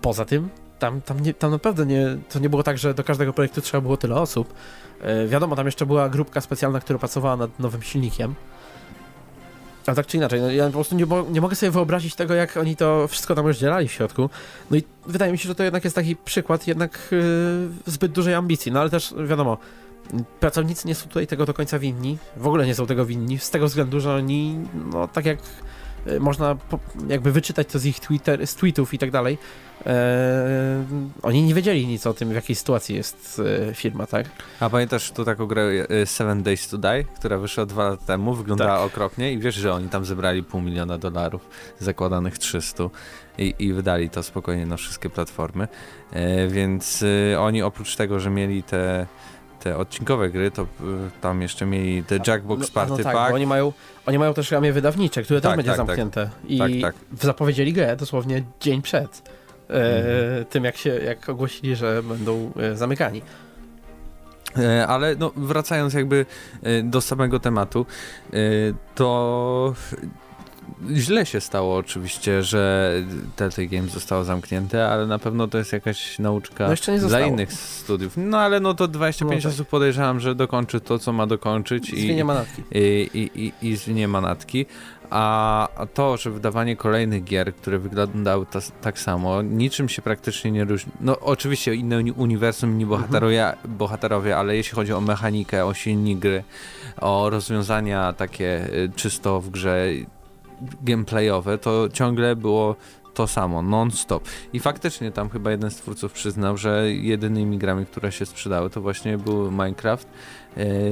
Speaker 3: poza tym tam, tam, nie, tam naprawdę nie, to nie było tak, że do każdego projektu trzeba było tyle osób. E, wiadomo, tam jeszcze była grupka specjalna, która pracowała nad nowym silnikiem. Ale tak czy inaczej, no ja po prostu nie, nie, mogę sobie wyobrazić tego, jak oni to wszystko tam rozdzielali w środku. No i wydaje mi się, że to jednak jest taki przykład jednak yy, zbyt dużej ambicji. No ale też wiadomo, pracownicy nie są tutaj tego do końca winni. W ogóle nie są tego winni, z tego względu, że oni, no tak jak Y, można jakby wyczytać to z ich Twitter, z tweetów i tak dalej. Eee, oni nie wiedzieli nic o tym, w jakiej sytuacji jest e, firma, tak?
Speaker 1: A pamiętasz tu taką grę e, Seven Days to Die, która wyszła dwa lata temu, wyglądała tak. okropnie i wiesz, że oni tam zebrali pół miliona dolarów, zakładanych 300 i, i wydali to spokojnie na wszystkie platformy, e, więc e, oni oprócz tego, że mieli te te odcinkowe gry, to y, tam jeszcze mieli The Jackbox no, Party no, tak, Pack.
Speaker 3: Oni mają, oni mają też ramię wydawnicze, które tak, też będzie tak, tak. zamknięte. Tak, I tak. zapowiedzieli grę dosłownie dzień przed e, tym, jak się jak ogłosili, że będą e, zamykani.
Speaker 1: E, ale no, wracając jakby e, do samego tematu, to źle się stało oczywiście, że Telltale Games zostało zamknięte, ale na pewno to jest jakaś nauczka no dla innych studiów. No ale no to 25 no, tak. osób podejrzewam, że dokończy to, co ma dokończyć.
Speaker 3: I zwinie manatki.
Speaker 1: I, i, i, i zwinie manatki. A to, że wydawanie kolejnych gier, które wyglądały ta, tak samo, niczym się praktycznie nie różni. No oczywiście inne uniwersum, inni bohaterowie, mhm. bohaterowie, ale jeśli chodzi o mechanikę, o silnik gry, o rozwiązania takie y, czysto w grze gameplayowe, to ciągle było to samo, non-stop. I faktycznie tam chyba jeden z twórców przyznał, że jedynymi grami, które się sprzedały, to właśnie był Minecraft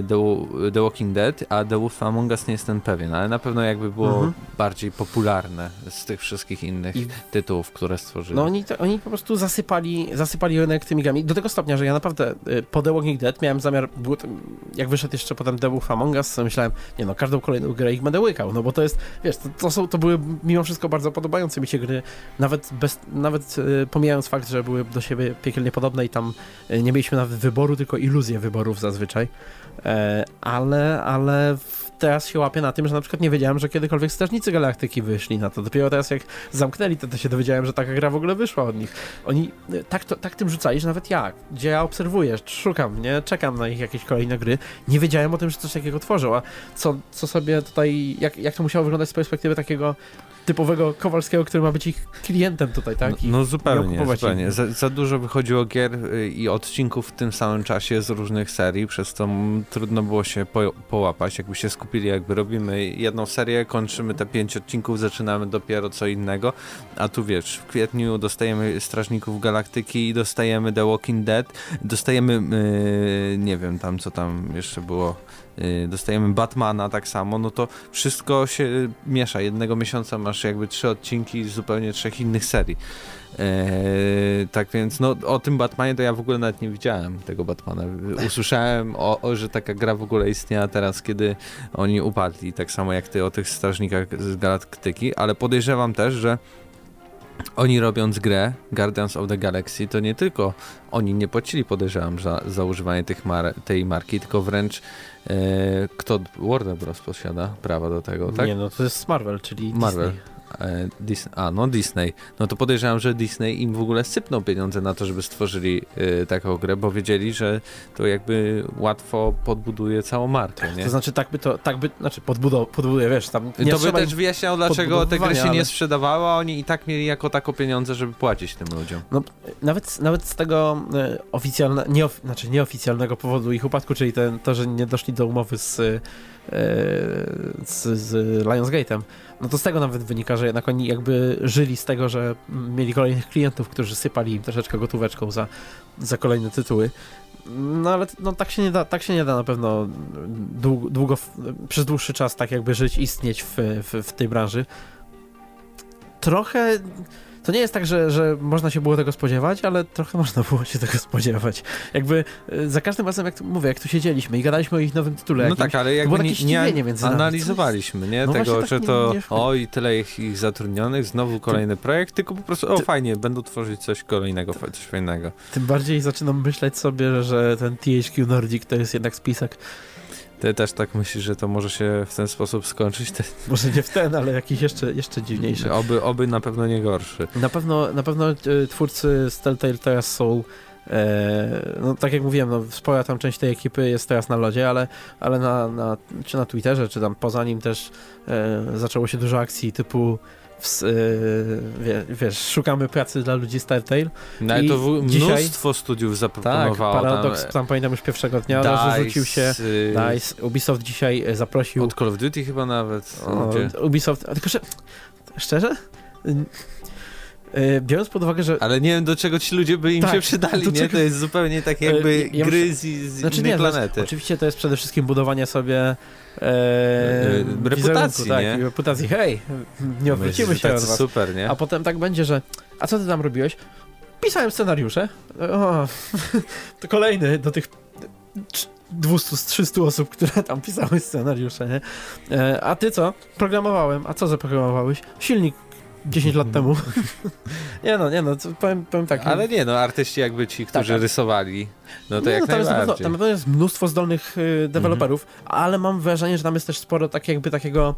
Speaker 1: The, The Walking Dead, a The Wolf Among Us nie jestem pewien, ale na pewno jakby było mhm. bardziej popularne z tych wszystkich innych I... tytułów, które stworzyli.
Speaker 3: No oni, to, oni po prostu zasypali, zasypali rynek tymi grami do tego stopnia, że ja naprawdę e, po The Walking Dead miałem zamiar, jak wyszedł jeszcze potem The Wolf Among Us, to myślałem, nie no, każdą kolejną grę ich będę łykał, no bo to jest, wiesz, to, to, są, to były mimo wszystko bardzo podobające mi się gry, nawet, bez, nawet e, pomijając fakt, że były do siebie piekielnie podobne i tam nie mieliśmy nawet wyboru, tylko iluzję wyborów zazwyczaj. E, ale, ale teraz się łapię na tym, że na przykład nie wiedziałem, że kiedykolwiek Strażnicy Galaktyki wyszli na to. Dopiero teraz jak zamknęli to, to się dowiedziałem, że taka gra w ogóle wyszła od nich. Oni e, tak, to, tak tym rzucali, że nawet ja, gdzie ja obserwuję, szukam, nie, czekam na ich jakieś kolejne gry, nie wiedziałem o tym, że coś takiego tworzą, a co, co sobie tutaj, jak, jak to musiało wyglądać z perspektywy takiego typowego Kowalskiego, który ma być ich klientem tutaj, tak?
Speaker 1: No, no zupełnie, zupełnie. Za, za, dużo wychodziło gier y, i odcinków w tym samym czasie z różnych serii, przez co trudno było się po, połapać. Jakby się skupili, jakby robimy jedną serię, kończymy te pięć odcinków, zaczynamy dopiero co innego, a tu wiesz, w kwietniu dostajemy Strażników Galaktyki i dostajemy The Walking Dead, dostajemy, yy, nie wiem tam co tam jeszcze było, dostajemy Batmana tak samo, no to wszystko się miesza. Jednego miesiąca masz jakby trzy odcinki z zupełnie trzech innych serii. Eee, tak więc, no o tym Batmanie to ja w ogóle nawet nie widziałem tego Batmana. Usłyszałem, o, o, że taka gra w ogóle istniała teraz, kiedy oni upadli, tak samo jak ty o tych strażnikach z Galaktyki, ale podejrzewam też, że oni robiąc grę Guardians of the Galaxy, to nie tylko oni nie płacili, podejrzewam, za, za używanie tych mar tej marki, tylko wręcz e, kto Warner Bros. posiada prawa do tego, tak?
Speaker 3: Nie, no to jest Marvel, czyli
Speaker 1: Marvel.
Speaker 3: Disney.
Speaker 1: E, Dis a, no Disney. No to podejrzewam, że Disney im w ogóle sypnął pieniądze na to, żeby stworzyli y, taką grę, bo wiedzieli, że to jakby łatwo podbuduje całą markę, nie?
Speaker 3: To znaczy tak by to, tak by, znaczy podbudow, podbuduje, wiesz, tam
Speaker 1: nie To by też wyjaśniał, dlaczego te gry się ale... nie sprzedawały, a oni i tak mieli jako tako pieniądze, żeby płacić tym ludziom.
Speaker 3: No, nawet, nawet z tego e, oficjalne, nieof, znaczy nieoficjalnego powodu ich upadku, czyli ten, to, że nie doszli do umowy z, z, z Lionsgate'em, no to z tego nawet wynika, że jednak oni jakby żyli z tego, że mieli kolejnych klientów, którzy sypali im troszeczkę gotóweczką za, za kolejne tytuły. No ale no, tak, się nie da, tak się nie da na pewno długo, długo przez dłuższy czas tak jakby żyć, istnieć w, w, w tej branży. Trochę to nie jest tak, że, że można się było tego spodziewać, ale trochę można było się tego spodziewać. Jakby e, za każdym razem, jak tu, mówię, jak tu siedzieliśmy i gadaliśmy o ich nowym tytule,
Speaker 1: no
Speaker 3: jakimś,
Speaker 1: tak, ale jakby nie, nie między analizowaliśmy, nie? No tego, tak że to nie, oj, tyle ich, ich zatrudnionych, znowu kolejny projekt, tylko po prostu, o ty, fajnie, będą tworzyć coś kolejnego, coś fajnego.
Speaker 3: Tym bardziej zaczynam myśleć sobie, że ten THQ Nordic to jest jednak spisek
Speaker 1: ty też tak myślisz, że to może się w ten sposób skończyć?
Speaker 3: Może nie w ten, ale jakiś jeszcze, jeszcze dziwniejszy.
Speaker 1: Oby, oby na pewno nie gorszy.
Speaker 3: Na pewno, na pewno e, twórcy z Telltale teraz są e, no tak jak mówiłem, no, spora tam część tej ekipy jest teraz na lodzie, ale, ale na, na, czy na Twitterze, czy tam poza nim też e, zaczęło się dużo akcji typu w, yy, wiesz, szukamy pracy dla ludzi z Telltale.
Speaker 1: No ale to w, dzisiaj, mnóstwo studiów zaproponowało.
Speaker 3: Tak, Paradox, tam, tam pamiętam już pierwszego dnia, Dice, że rzucił się y, Dice, Ubisoft dzisiaj e, zaprosił...
Speaker 1: Od Call of Duty chyba nawet.
Speaker 3: O, Ubisoft, tylko że, szczerze? Y, biorąc pod uwagę, że...
Speaker 1: Ale nie wiem, do czego ci ludzie by im tak, się przydali, nie? Czego... To jest zupełnie tak jakby ja gry z, z znaczy, innej nie, planety.
Speaker 3: oczywiście to jest przede wszystkim budowanie sobie e,
Speaker 1: reputacji,
Speaker 3: tak, nie? reputacji. Hej, nie odwrócimy się od was.
Speaker 1: super, nie?
Speaker 3: A potem tak będzie, że a co ty tam robiłeś? Pisałem scenariusze. O, to kolejny do tych 200 300 osób, które tam pisały scenariusze, nie? E, a ty co? Programowałem. A co zaprogramowałeś? Silnik 10 lat temu. nie no, nie no, powiem, powiem tak.
Speaker 1: Ale nie no, artyści jakby ci, którzy tak, rysowali, no to nie, jak no, tam najbardziej.
Speaker 3: Jest, tam jest mnóstwo zdolnych y, deweloperów, mhm. ale mam wrażenie, że tam jest też sporo tak jakby takiego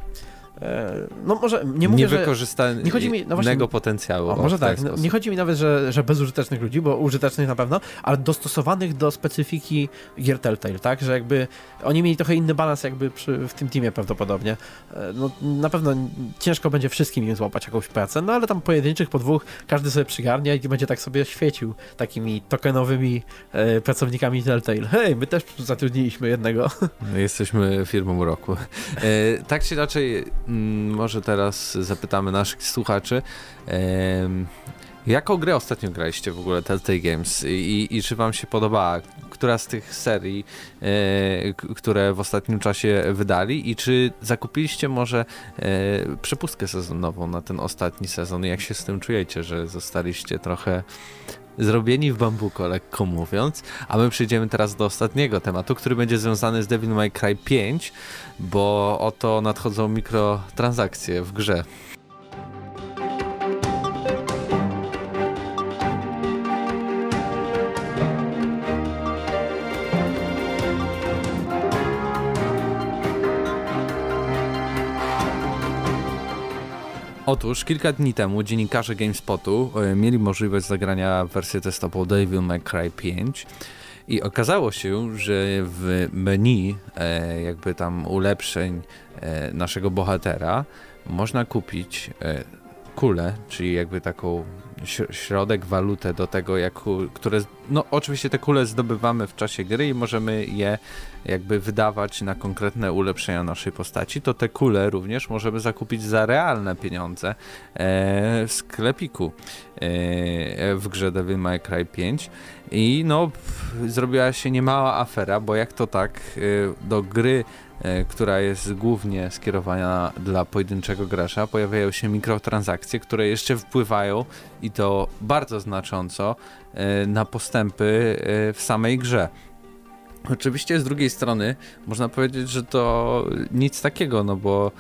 Speaker 3: no może nie mówię,
Speaker 1: Niewykorzystanego nie chodzi mi, no właśnie, potencjału.
Speaker 3: O, może tak, no, nie chodzi mi nawet, że, że bezużytecznych ludzi, bo użytecznych na pewno, ale dostosowanych do specyfiki gier Telltale, tak, że jakby oni mieli trochę inny balans jakby przy, w tym teamie prawdopodobnie. E, no na pewno ciężko będzie wszystkim im złapać jakąś pracę, no ale tam pojedynczych, po dwóch, każdy sobie przygarnia i będzie tak sobie świecił takimi tokenowymi e, pracownikami Telltale. Hej, my też zatrudniliśmy jednego.
Speaker 1: Jesteśmy firmą roku. E, tak czy inaczej może teraz zapytamy naszych słuchaczy. Jaką grę ostatnio graliście w ogóle Telltale Games i, i czy wam się podobała? Która z tych serii, e, które w ostatnim czasie wydali i czy zakupiliście może e, przepustkę sezonową na ten ostatni sezon? Jak się z tym czujecie, że zostaliście trochę zrobieni w bambuko, lekko mówiąc. A my przejdziemy teraz do ostatniego tematu, który będzie związany z Devil May Cry 5, bo oto nadchodzą mikrotransakcje w grze. Otóż kilka dni temu dziennikarze GameSpotu e, mieli możliwość zagrania wersję testową Devil May Cry 5 i okazało się, że w menu e, jakby tam ulepszeń e, naszego bohatera można kupić kulę, czyli jakby taką środek, walutę do tego, jak, które, no oczywiście te kule zdobywamy w czasie gry i możemy je jakby wydawać na konkretne ulepszenia naszej postaci, to te kule również możemy zakupić za realne pieniądze e, w sklepiku e, w grze Devil May Cry 5 i no zrobiła się niemała afera, bo jak to tak e, do gry która jest głównie skierowana dla pojedynczego gracza, pojawiają się mikrotransakcje, które jeszcze wpływają i to bardzo znacząco e, na postępy e, w samej grze. Oczywiście z drugiej strony można powiedzieć, że to nic takiego, no bo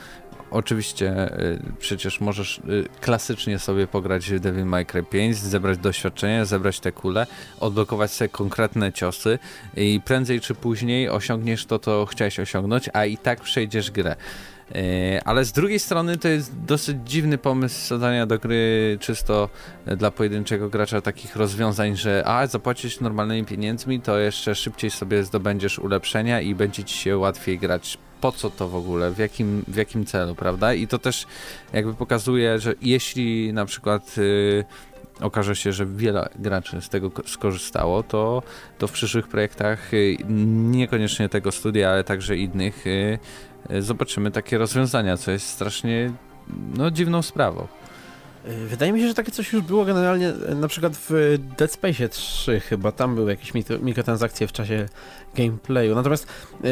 Speaker 1: Oczywiście, y, przecież możesz y, klasycznie sobie pograć w Devil May Cry 5, zebrać doświadczenie, zebrać te kule, odblokować sobie konkretne ciosy i prędzej czy później osiągniesz to, co chciałeś osiągnąć, a i tak przejdziesz grę. Y, ale z drugiej strony to jest dosyć dziwny pomysł zadania do gry czysto dla pojedynczego gracza takich rozwiązań, że a zapłacisz normalnymi pieniędzmi, to jeszcze szybciej sobie zdobędziesz ulepszenia i będzie ci się łatwiej grać po co to w ogóle, w jakim, w jakim celu, prawda? I to też jakby pokazuje, że jeśli na przykład y, okaże się, że wiele graczy z tego skorzystało, to, to w przyszłych projektach y, niekoniecznie tego studia, ale także innych y, y zobaczymy takie rozwiązania, co jest strasznie no, dziwną sprawą.
Speaker 3: Y, wydaje mi się, że takie coś już było generalnie y, na przykład w Dead Space 3 chyba, tam były jakieś mikrotransakcje w czasie gameplayu. Natomiast y,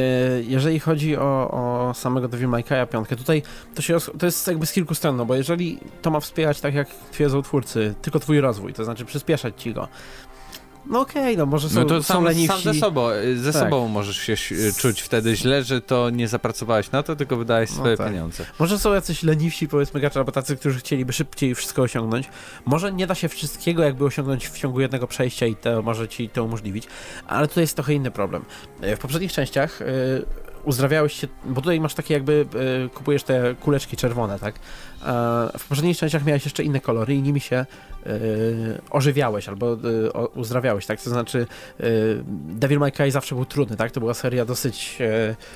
Speaker 3: jeżeli chodzi o, o samego Devil May Cry'a 5, tutaj to, się, to jest jakby z kilku stron, no bo jeżeli to ma wspierać, tak jak twierdzą twórcy, tylko twój rozwój, to znaczy przyspieszać ci go, no okej, okay, no może są, no to są sam, leniwsi.
Speaker 1: Sam ze sobą, ze tak. sobą możesz się czuć wtedy źle, że to nie zapracowałeś na to, tylko wydałeś no swoje no tak. pieniądze.
Speaker 3: Może są jacyś leniwsi, powiedzmy gracze, albo tacy, którzy chcieliby szybciej wszystko osiągnąć. Może nie da się wszystkiego jakby osiągnąć w ciągu jednego przejścia i to może ci to umożliwić, ale tutaj jest trochę inny problem. E, w poprzednich częściach yy, uzdrawiałeś się, bo tutaj masz takie jakby, y, kupujesz te kuleczki czerwone, tak? w poprzednich częściach miałeś jeszcze inne kolory i nimi się y, ożywiałeś albo y, uzdrawiałeś, tak? To znaczy Devil May Cry zawsze był trudny, tak? To była seria dosyć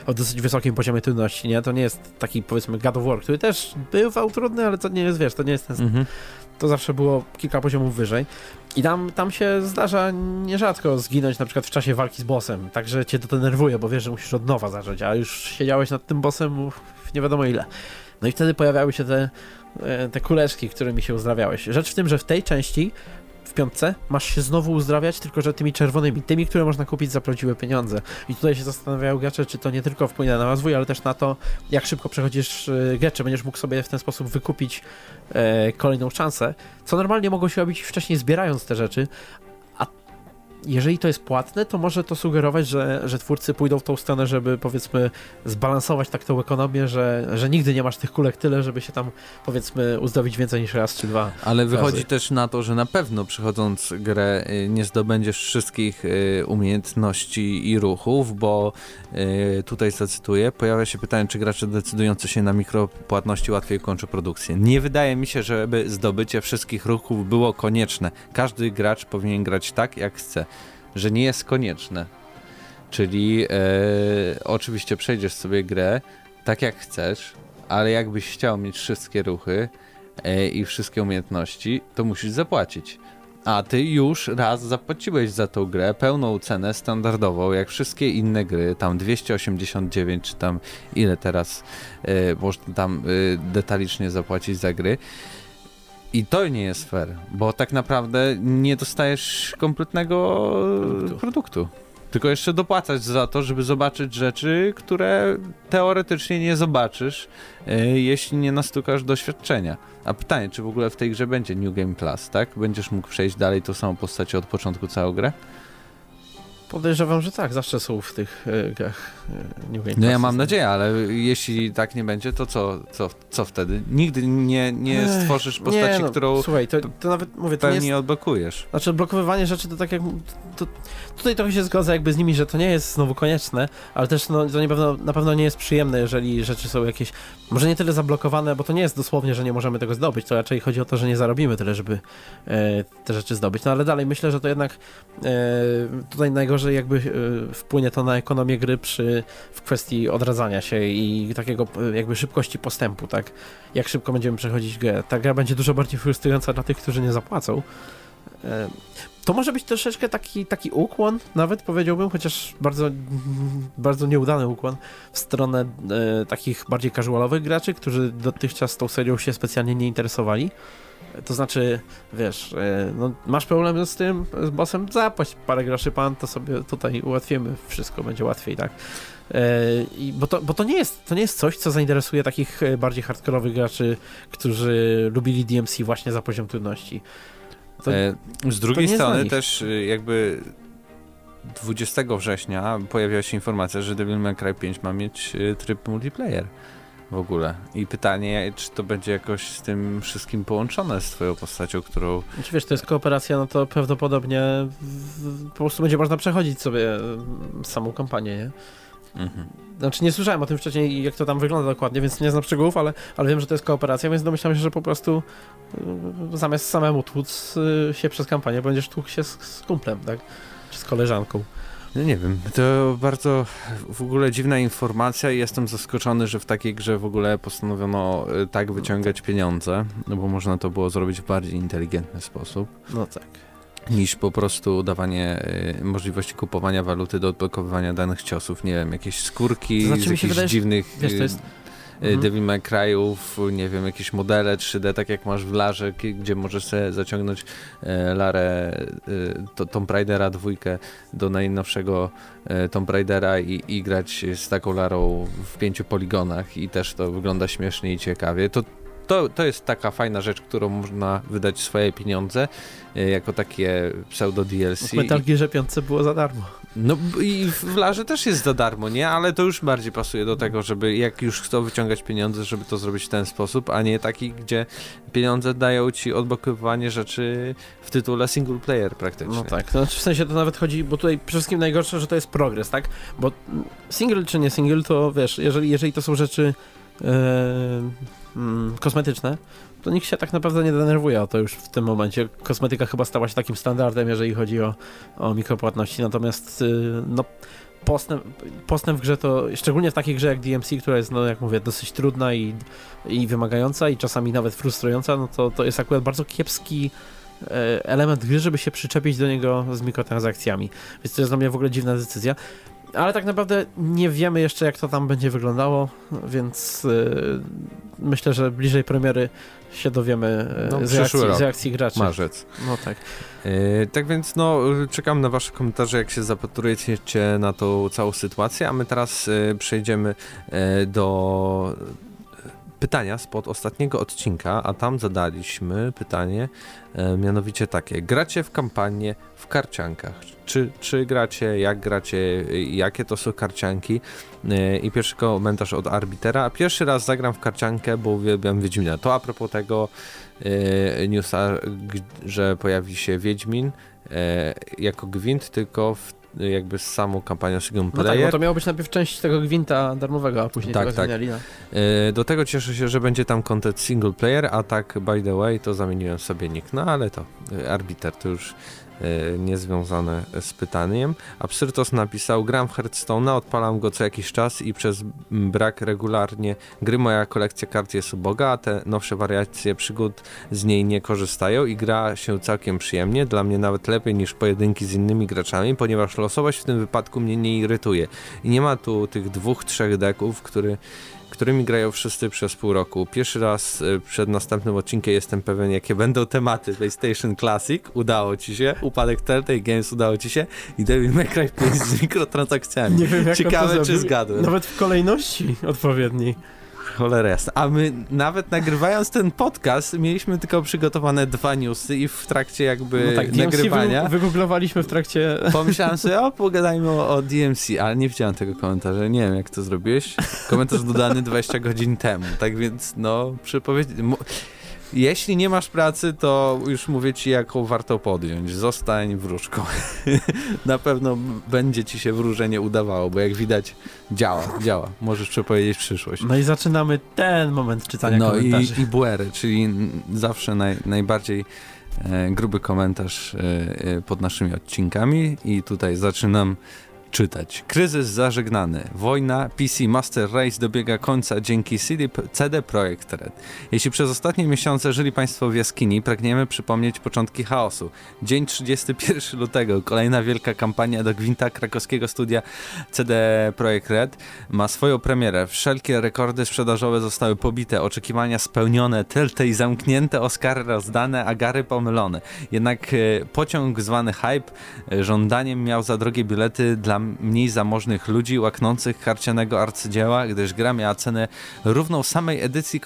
Speaker 3: o dosyć wysokim poziomie trudności, nie? To nie jest taki powiedzmy God of War, który też bywał trudny, ale to nie jest, wiesz, to nie jest ten... Mhm to zawsze było kilka poziomów wyżej. I tam, tam się zdarza nierzadko zginąć na przykład w czasie walki z bossem, także cię to denerwuje, bo wiesz, że musisz od nowa zacząć, a już siedziałeś nad tym bossem nie wiadomo ile. No i wtedy pojawiały się te, e, te kuleczki, którymi się uzdrawiałeś. Rzecz w tym, że w tej części w piątce masz się znowu uzdrawiać, tylko że tymi czerwonymi, tymi, które można kupić za prawdziwe pieniądze. I tutaj się zastanawiają gracze, czy to nie tylko wpłynie na rozwój, ale też na to, jak szybko przechodzisz e, grę, czy będziesz mógł sobie w ten sposób wykupić e, kolejną szansę, co normalnie mogło się robić wcześniej zbierając te rzeczy, jeżeli to jest płatne, to może to sugerować, że, że twórcy pójdą w tą stronę, żeby powiedzmy zbalansować tak tą ekonomię, że, że nigdy nie masz tych kulek tyle, żeby się tam powiedzmy uzdobić więcej niż raz czy dwa.
Speaker 1: Ale wychodzi razy. też na to, że na pewno przychodząc grę y, nie zdobędziesz wszystkich y, umiejętności i ruchów, bo y, tutaj zacytuję, pojawia się pytanie, czy gracze decydujący się na mikropłatności łatwiej kończą produkcję. Nie wydaje mi się, żeby zdobycie wszystkich ruchów było konieczne. Każdy gracz powinien grać tak, jak chce że nie jest konieczne. Czyli e, oczywiście przejdziesz sobie grę tak jak chcesz, ale jakbyś chciał mieć wszystkie ruchy e, i wszystkie umiejętności, to musisz zapłacić. A ty już raz zapłaciłeś za tą grę pełną cenę standardową, jak wszystkie inne gry, tam 289 czy tam ile teraz e, można tam detalicznie zapłacić za gry. I to nie jest fair, bo tak naprawdę nie dostajesz kompletnego produktu. produktu. Tylko jeszcze dopłacać za to, żeby zobaczyć rzeczy, które teoretycznie nie zobaczysz, yy, jeśli nie nastukasz doświadczenia. A pytanie, czy w ogóle w tej grze będzie New Game Plus, tak? Będziesz mógł przejść dalej tą samą postacią od początku całą grę?
Speaker 3: Podejrzewam, że tak, zawsze są w tych e, grach
Speaker 1: e, New Game No ja mam nadzieję, ale jeśli tak nie będzie, to co, co, co wtedy? Nigdy nie, nie stworzysz postaci, nie, no, którą
Speaker 3: słuchaj, to, to nawet mówię,
Speaker 1: to nie jest, odblokujesz.
Speaker 3: Znaczy odblokowywanie rzeczy to tak jak to, tutaj trochę się zgodzę jakby z nimi, że to nie jest znowu konieczne, ale też no, to na pewno, na pewno nie jest przyjemne, jeżeli rzeczy są jakieś, może nie tyle zablokowane, bo to nie jest dosłownie, że nie możemy tego zdobyć, to raczej chodzi o to, że nie zarobimy tyle, żeby e, te rzeczy zdobyć. No ale dalej myślę, że to jednak e, tutaj najgorzej jakby e, wpłynie to na ekonomię gry przy, w kwestii odradzania się i takiego e, jakby szybkości postępu, tak? Jak szybko będziemy przechodzić grę. Ta gra będzie dużo bardziej frustrująca dla tych, którzy nie zapłacą. To może być troszeczkę taki, taki ukłon, nawet powiedziałbym, chociaż bardzo, bardzo nieudany ukłon w stronę e, takich bardziej casualowych graczy, którzy dotychczas tą serią się specjalnie nie interesowali. To znaczy, wiesz, e, no, masz problem z tym, z bossem, zapłać parę groszy pan, to sobie tutaj ułatwimy, wszystko będzie łatwiej, tak? E, I, bo, to, bo to, nie jest, to nie jest coś, co zainteresuje takich e, bardziej hardkorowych graczy, którzy lubili DMC właśnie za poziom trudności.
Speaker 1: To, e, z drugiej strony też y, jakby 20 września pojawiła się informacja, że Devil May Cry 5 ma mieć y, tryb multiplayer w ogóle. I pytanie, czy to będzie jakoś z tym wszystkim połączone z twoją postacią, którą...
Speaker 3: Czy wiesz, to jest kooperacja, no to prawdopodobnie po prostu będzie można przechodzić sobie samą kampanię, nie? Mhm. Znaczy nie słyszałem o tym wcześniej, jak to tam wygląda dokładnie, więc nie znam szczegółów, ale, ale wiem, że to jest kooperacja, więc domyślam się, że po prostu y, zamiast samemu tłuc y, się przez kampanię, będziesz tłukł się z, z kumplem, tak? Czy z koleżanką.
Speaker 1: No nie wiem, to bardzo w ogóle dziwna informacja i jestem zaskoczony, że w takiej grze w ogóle postanowiono y, tak wyciągać pieniądze, no bo można to było zrobić w bardziej inteligentny sposób.
Speaker 3: No tak
Speaker 1: niż po prostu dawanie y, możliwości kupowania waluty do odblokowywania danych ciosów, nie wiem, jakieś skórki to znaczy, z jakichś wydaje, dziwnych wiesz, to jest... Y, mhm. Devil May Cry'ów, nie wiem, jakieś modele 3D, tak jak masz w Larze, gdzie możesz sobie zaciągnąć e, Larę to, Tomb Raidera dwójkę do najnowszego e, Tomb Raidera i, i grać z taką Larą w pięciu poligonach i też to wygląda śmiesznie i ciekawie. To to, to jest taka fajna rzecz, którą można wydać swoje pieniądze e, jako takie pseudo DLC. W
Speaker 3: Metal Gearze 5 było za darmo.
Speaker 1: No i w Larze też jest za darmo, nie? Ale to już bardziej pasuje do tego, żeby jak już chcą wyciągać pieniądze, żeby to zrobić w ten sposób, a nie taki, gdzie pieniądze dają ci odblokowywanie rzeczy w tytule single player praktycznie.
Speaker 3: No tak, znaczy w sensie to nawet chodzi, bo tutaj przede wszystkim najgorsze, że to jest progres, tak? Bo single czy nie single, to wiesz, jeżeli, jeżeli to są rzeczy yy mm, kosmetyczne, to nikt się tak naprawdę nie denerwuje o to już w tym momencie. Kosmetyka chyba stała się takim standardem, jeżeli chodzi o, o mikropłatności, natomiast yy, no postęp, postęp w grze to, szczególnie w takiej grze jak DMC, która jest, no jak mówię, dosyć trudna i, i wymagająca i czasami nawet frustrująca, no to, to jest akurat bardzo kiepski e, element gry, żeby się przyczepić do niego z mikrotransakcjami. Więc to jest dla mnie w ogóle dziwna decyzja. Ale tak naprawdę nie wiemy jeszcze, jak to tam będzie wyglądało, więc yy, myślę, że bliżej premiery się dowiemy yy, no, z, reakcji, z, reakcji, graczy.
Speaker 1: Marzec.
Speaker 3: No tak.
Speaker 1: Yy, tak więc no, czekam na wasze komentarze, jak się zapatrujecie na tą całą sytuację, a my teraz yy, przejdziemy yy, do pytania spod ostatniego odcinka, a tam zadaliśmy pytanie mianowicie takie. Gracie w kampanię w karciankach? Czy, czy gracie, jak gracie, jakie to są karcianki? E, I pierwszy komentarz od arbitera. Pierwszy raz zagram w karciankę, bo uwielbiam Wiedźmina. To a propos tego e, newsa, że pojawi się Wiedźmin jako gwint, tylko w jakby z samą kampanią single player. No tak,
Speaker 3: bo to miało być najpierw część tego gwinta darmowego, a później tak, tego tak. zmieniali. No.
Speaker 1: Do tego cieszę się, że będzie tam content single player, a tak by the way to zamieniłem sobie nick, no ale to arbiter to już niezwiązane z pytaniem. Absyrtos napisał, gram w Hearthstone'a, odpalam go co jakiś czas i przez brak regularnie gry moja kolekcja kart jest uboga, a te nowsze wariacje przygód z niej nie korzystają i gra się całkiem przyjemnie, dla mnie nawet lepiej niż pojedynki z innymi graczami, ponieważ losowość w tym wypadku mnie nie irytuje. I nie ma tu tych dwóch, trzech deków, który którymi grają wszyscy przez pół roku. Pierwszy raz e, przed następnym odcinkiem jestem pewien, jakie będą tematy PlayStation Classic. Udało ci się. Upadek Telltale Games udało ci się. I Devil May Cry 5 z mikrotransakcjami. Nie wiem, jak Ciekawe, czy zgadłem.
Speaker 3: Nawet w kolejności odpowiedniej.
Speaker 1: Cholera jasna. A my nawet nagrywając ten podcast mieliśmy tylko przygotowane dwa newsy i w trakcie jakby no tak, nagrywania...
Speaker 3: Wy, wygooglowaliśmy w trakcie...
Speaker 1: Pomyślałem sobie, o pogadajmy o, o DMC, ale nie widziałem tego komentarza. Nie wiem jak to zrobiłeś. Komentarz dodany 20 godzin temu. Tak więc no, przypowiedz... Jeśli nie masz pracy, to już mówię ci, jaką warto podjąć. Zostań wróżką. Na pewno będzie ci się wróżenie udawało, bo jak widać, działa, działa. Możesz przepowiedzieć przyszłość.
Speaker 3: No i zaczynamy ten moment czytania no komentarzy.
Speaker 1: No i, i Buery, czyli zawsze naj, najbardziej e, gruby komentarz e, e, pod naszymi odcinkami i tutaj zaczynam czytać. Kryzys zażegnany. Wojna PC Master Race dobiega końca dzięki CD, Projekt Red. Jeśli przez ostatnie miesiące żyli Państwo w jaskini, pragniemy przypomnieć początki chaosu. Dzień 31 lutego, kolejna wielka kampania do gwinta krakowskiego studia CD Projekt Red ma swoją premierę. Wszelkie rekordy sprzedażowe zostały pobite, oczekiwania spełnione, Telltale zamknięte, Oscary rozdane, a gary pomylone. Jednak e, pociąg zwany hype e, żądaniem miał za drogie bilety dla mniej zamożnych ludzi łaknących karcianego arcydzieła, gdyż gra miała cenę równą samej edycji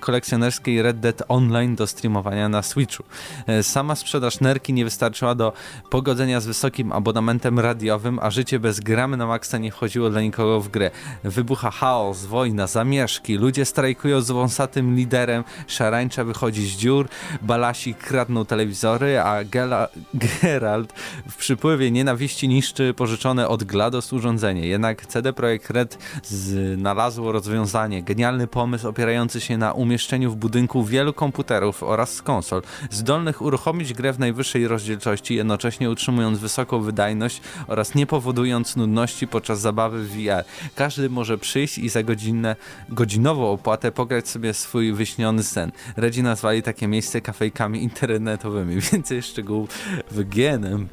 Speaker 1: kolekcjonerskiej Red Dead Online do streamowania na Switchu. E, sama sprzedaż nerki nie wystarczyła do pogodzenia z wysokim abonamentem radiowym, a życie bez gramy na maksa nie wchodziło dla nikogo w grę. Wybucha chaos, wojna, zamieszki, ludzie strajkują z wąsatym liderem, szarańcza wychodzi z dziur, balasi kradną telewizory, a Gela Geralt w przypływie nienawiści niszczy pożyczone pożyczone od GLaDOS urządzenie. Jednak CD Projekt Red znalazło rozwiązanie. Genialny pomysł opierający się na umieszczeniu w budynku wielu komputerów oraz konsol, zdolnych uruchomić grę w najwyższej rozdzielczości, jednocześnie utrzymując wysoką wydajność oraz nie powodując nudności podczas zabawy w VR. Każdy może przyjść i za godzinę, godzinową opłatę pograć sobie swój wyśniony sen. Redzi nazwali takie miejsce kafejkami internetowymi. Więcej szczegółów w GNM+.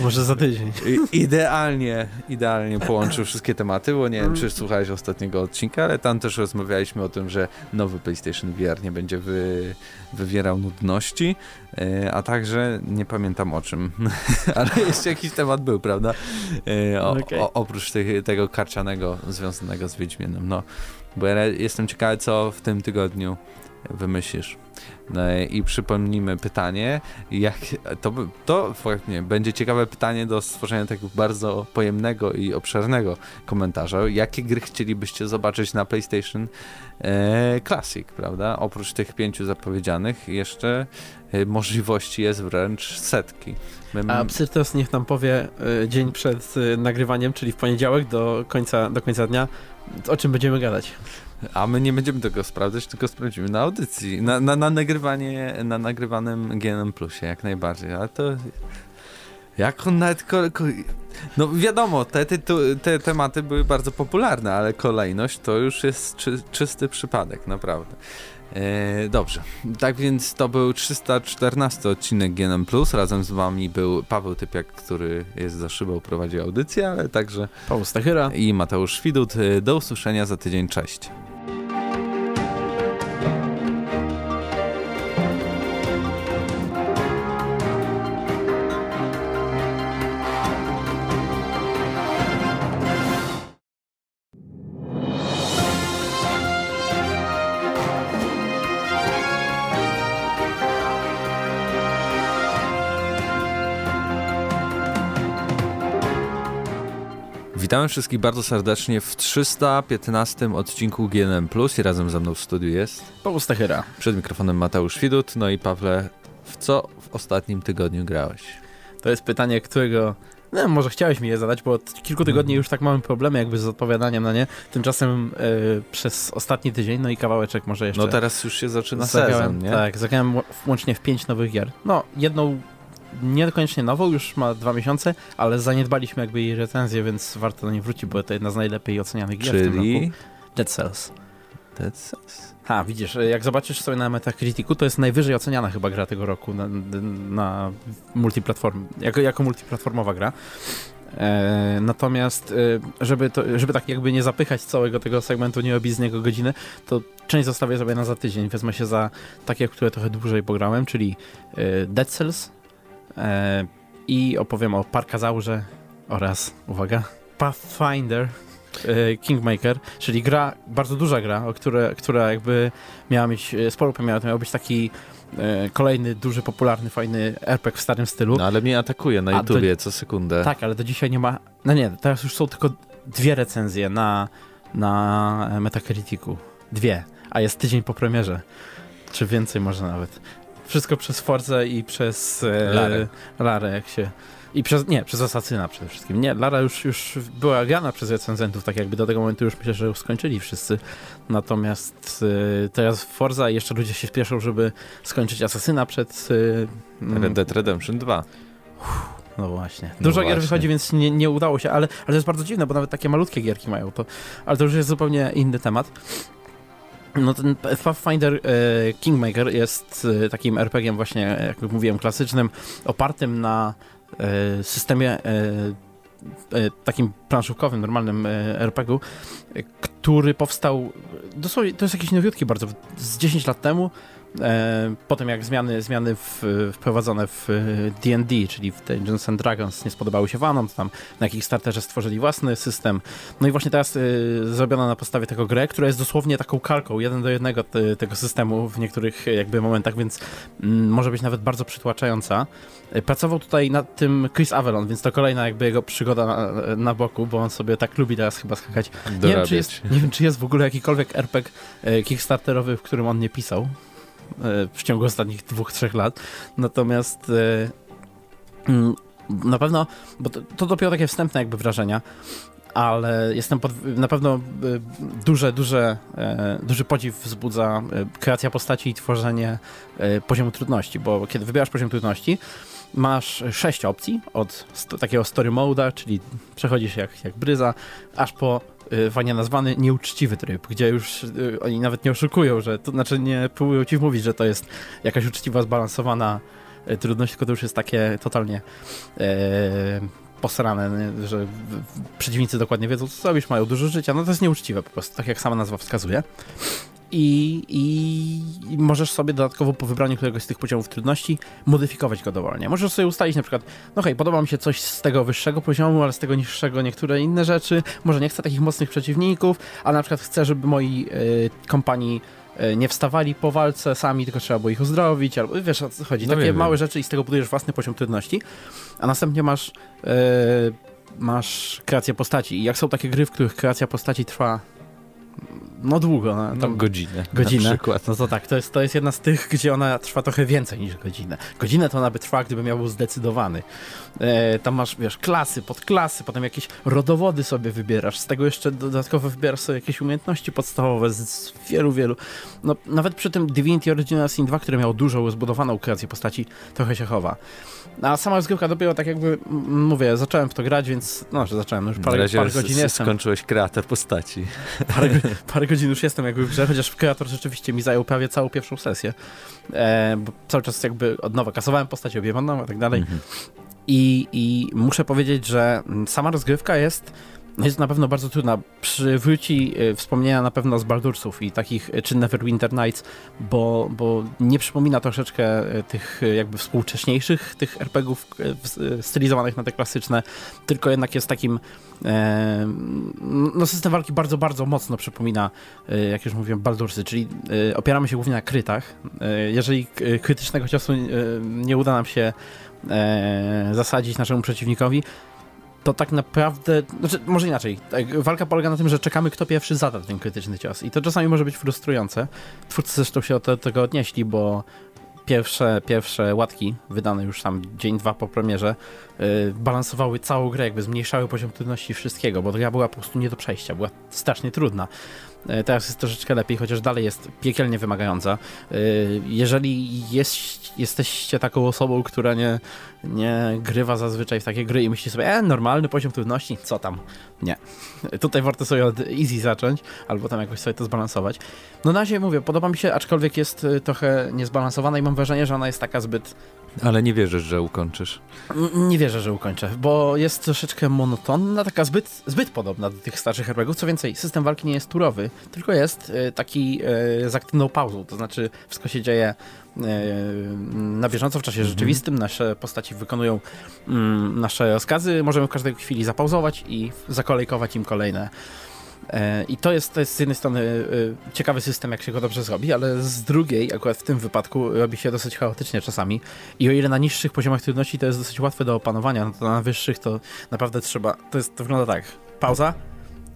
Speaker 3: Może za tydzień.
Speaker 1: I, idealnie, idealnie połączył wszystkie tematy, bo nie wiem, czy słuchałeś ostatniego odcinka, ale tam też rozmawialiśmy o tym, że nowy PlayStation VR nie będzie wy, wywierał nudności, e, a także nie pamiętam o czym, ale jeszcze jakiś temat był, prawda? E, o, okay. o, oprócz tych, tego karcianego związanego z Wiedźminem. No, bo ja jestem ciekawy, co w tym tygodniu wymyślisz. No I przypomnijmy pytanie, jak to, to właśnie będzie ciekawe pytanie do stworzenia takiego bardzo pojemnego i obszernego komentarza. Jakie gry chcielibyście zobaczyć na PlayStation e, Classic, prawda? Oprócz tych pięciu zapowiedzianych, jeszcze e, możliwości jest wręcz setki.
Speaker 3: A Psytos niech nam powie e, dzień przed e, nagrywaniem, czyli w poniedziałek do końca, do końca dnia, o czym będziemy gadać.
Speaker 1: A my nie będziemy tego sprawdzać, tylko sprawdzimy na audycji, na, na, na nagrywanie, na nagrywanym GNM Plusie, jak najbardziej, ale to... Jak on nawet... Ko, ko, no wiadomo, te, te, te tematy były bardzo popularne, ale kolejność to już jest czy, czysty przypadek, naprawdę. E, dobrze, tak więc to był 314 odcinek GNM+. Razem z wami był Paweł Typiak, który jest za szybą, prowadzi audycję, ale także
Speaker 3: Paweł Stachyra
Speaker 1: i Mateusz Widut. E, do usłyszenia za tydzień, cześć. Witamy wszystkich bardzo serdecznie w 315 odcinku GNM Plus i razem ze mną w studiu jest
Speaker 3: Paweł Stachyra.
Speaker 1: Przed mikrofonem Mateusz Widut. No i Pawle, w co w ostatnim tygodniu grałeś?
Speaker 3: To jest pytanie, którego no, może chciałeś mi je zadać, bo od kilku tygodni już tak mamy problemy jakby z odpowiadaniem na nie. Tymczasem yy, przez ostatni tydzień, no i kawałeczek może jeszcze...
Speaker 1: No teraz już się zaczyna sezon, nie?
Speaker 3: Tak, zagrałem łącznie w pięć nowych gier. No, jedną niekoniecznie nową, już ma dwa miesiące, ale zaniedbaliśmy jakby jej recenzję, więc warto do niej wrócić, bo to jedna z najlepiej ocenianych gier
Speaker 1: Czyli...
Speaker 3: w tym roku. Dead Cells.
Speaker 1: Dead Cells.
Speaker 3: Ha, widzisz, jak zobaczysz sobie na Metacriticu, to jest najwyżej oceniana chyba gra tego roku na, na multiplatform, jako, jako multiplatformowa gra. E, natomiast, e, żeby, to, żeby tak jakby nie zapychać całego tego segmentu, nie obić z niego godziny, to część zostawię sobie na za tydzień. Wezmę się za takie, które trochę dłużej pograłem, czyli e, Dead Cells, i opowiem o Parkazaurze oraz, uwaga, Pathfinder e, Kingmaker, czyli gra, bardzo duża gra, które, która jakby miała mieć e, sporo premierów, to miał być taki kolejny, duży, popularny, fajny RPG w starym stylu.
Speaker 1: No ale mnie atakuje na YouTubie do, co sekundę.
Speaker 3: Tak, ale do dzisiaj nie ma, no nie, teraz już są tylko dwie recenzje na, na Metacriticu. Dwie, a jest tydzień po premierze. Czy więcej może nawet. Wszystko przez Forza i przez e, Larę. Larę, jak się... I przez, nie, przez Asasyna przede wszystkim. Nie, Lara już, już była grana przez recenzentów, tak jakby do tego momentu już myślę, że już skończyli wszyscy. Natomiast e, teraz Forza i jeszcze ludzie się spieszą, żeby skończyć Asasyna przed...
Speaker 1: E, Red Dead Redemption 2.
Speaker 3: No właśnie. No Dużo no gier wychodzi, więc nie, nie udało się, ale, ale to jest bardzo dziwne, bo nawet takie malutkie gierki mają to. Ale to już jest zupełnie inny temat. No ten Pathfinder e, Kingmaker jest e, takim RPG-iem właśnie, jak mówiłem, klasycznym, opartym na e, systemie takim planszówkowym, normalnym RPG-u, który powstał dosłownie, to jest jakiś nowiutki bardzo, z 10 lat temu, potem jak zmiany, zmiany w, wprowadzone w D&D, czyli w Dungeons and Dragons nie spodobały się fanom, tam na Kickstarterze stworzyli własny system. No i właśnie teraz y, zrobiono na podstawie tego grę, która jest dosłownie taką kalką, jeden do jednego te, tego systemu w niektórych jakby momentach, więc mm, może być nawet bardzo przytłaczająca. E, pracował tutaj nad tym Chris Avalon, więc to kolejna jakby jego przygoda na, na boku, bo on sobie tak lubi teraz chyba skakać. Nie wiem, czy jest, nie wiem, czy jest w ogóle jakikolwiek RPG e, Kickstarterowy, w którym on nie pisał. E, w ciągu ostatnich dwóch, trzech lat. Natomiast e, mm, na pewno, bo to, to dopiero takie wstępne jakby wrażenia, ale jestem pod, na pewno e, duże, duże, duży podziw wzbudza kreacja postaci i tworzenie poziomu trudności, bo kiedy wybierasz poziom trudności, masz sześć opcji, od takiego story moda, czyli przechodzisz jak, jak bryza, aż po Y, fajnie nazwany nieuczciwy tryb, gdzie już y, oni nawet nie oszukują, że to znaczy nie próbują ci mówić, że to jest jakaś uczciwa, zbalansowana y, trudność, tylko to już jest takie totalnie e, posrane, że przeciwnicy dokładnie wiedzą, co zrobisz, mają dużo życia. No to jest nieuczciwe po prostu, tak jak sama nazwa wskazuje i, i, możesz sobie dodatkowo po wybraniu któregoś z tych poziomów trudności modyfikować go dowolnie. Możesz sobie ustalić na przykład, no hej, podoba mi się coś z tego wyższego poziomu, ale z tego niższego niektóre inne rzeczy, może nie chcę takich mocnych przeciwników, ale na przykład chcę, żeby moi y, kompanii y, nie wstawali po walce sami, tylko trzeba było ich uzdrowić, albo wiesz o co chodzi. No Takie wiem, małe wiem. rzeczy i z tego budujesz własny poziom trudności, a następnie masz y, masz kreację postaci. I jak są takie gry, w których kreacja postaci trwa no długo. No,
Speaker 1: tam godzinę.
Speaker 3: Godzinę. Na przykład. No to tak, to jest, to jest jedna z tych, gdzie ona trwa trochę więcej niż godzinę. Godzinę to ona by trwała, gdyby miał był zdecydowany. E, tam masz, wiesz, klasy, podklasy, potem jakieś rodowody sobie wybierasz, z tego jeszcze dodatkowo wybierasz sobie jakieś umiejętności podstawowe z, z wielu, wielu. No, nawet przy tym Divinity Original Sin 2, które miało dużo zbudowaną kreację postaci, trochę się chowa. A sama rozgrywka dopiero tak jakby, mówię, zacząłem w to grać, więc no, że zacząłem, no już parę, parę godzin jestem.
Speaker 1: skończyłeś kreator postaci.
Speaker 3: Parę, parę godzin już jestem jakby w grze, chociaż kreator rzeczywiście mi zajął prawie całą pierwszą sesję, e, bo cały czas jakby od nowa kasowałem postać, obie i tak dalej. Mhm. I, I muszę powiedzieć, że sama rozgrywka jest jest na pewno bardzo trudna. Przywróci y, wspomnienia na pewno z Baldursów i takich y, czy Neverwinter Nights, bo, bo nie przypomina troszeczkę y, tych jakby współcześniejszych tych RPGów stylizowanych na te klasyczne, tylko jednak jest takim e, no system walki bardzo, bardzo mocno przypomina, jak już mówiłem, Baldursy, czyli opieramy się głównie na krytach. Jeżeli krytycznego ciosu nie uda nam się zasadzić naszemu przeciwnikowi, to tak naprawdę, znaczy może inaczej, tak, walka polega na tym, że czekamy kto pierwszy zada ten krytyczny cios i to czasami może być frustrujące. Twórcy zresztą się od tego odnieśli, bo pierwsze, pierwsze łatki, wydane już tam dzień, dwa po premierze, yy, balansowały całą grę, jakby zmniejszały poziom trudności wszystkiego, bo gra była po prostu nie do przejścia, była strasznie trudna. Yy, teraz jest troszeczkę lepiej, chociaż dalej jest piekielnie wymagająca. Yy, jeżeli jest, jesteście taką osobą, która nie, nie grywa zazwyczaj w takie gry i myśli sobie, e, normalny poziom trudności, co tam? Nie. Tutaj warto sobie od easy zacząć, albo tam jakoś sobie to zbalansować. No na razie mówię, podoba mi się, aczkolwiek jest y, trochę niezbalansowana i mam wrażenie, że ona jest taka zbyt...
Speaker 1: Ale nie wierzysz, że ukończysz?
Speaker 3: Nie wierzę, że ukończę, bo jest troszeczkę monotonna, taka zbyt, zbyt podobna do tych starszych RPGów. Co więcej, system walki nie jest turowy, tylko jest y, taki y, z aktywną pauzą, to znaczy wszystko się dzieje na bieżąco w czasie mhm. rzeczywistym. Nasze postaci wykonują mm, nasze rozkazy. Możemy w każdej chwili zapauzować i zakolejkować im kolejne E, I to jest, to jest z jednej strony e, ciekawy system, jak się go dobrze zrobi, ale z drugiej, akurat w tym wypadku, robi się dosyć chaotycznie czasami. I o ile na niższych poziomach trudności to jest dosyć łatwe do opanowania, no to na wyższych to naprawdę trzeba. To, jest, to wygląda tak. Pauza,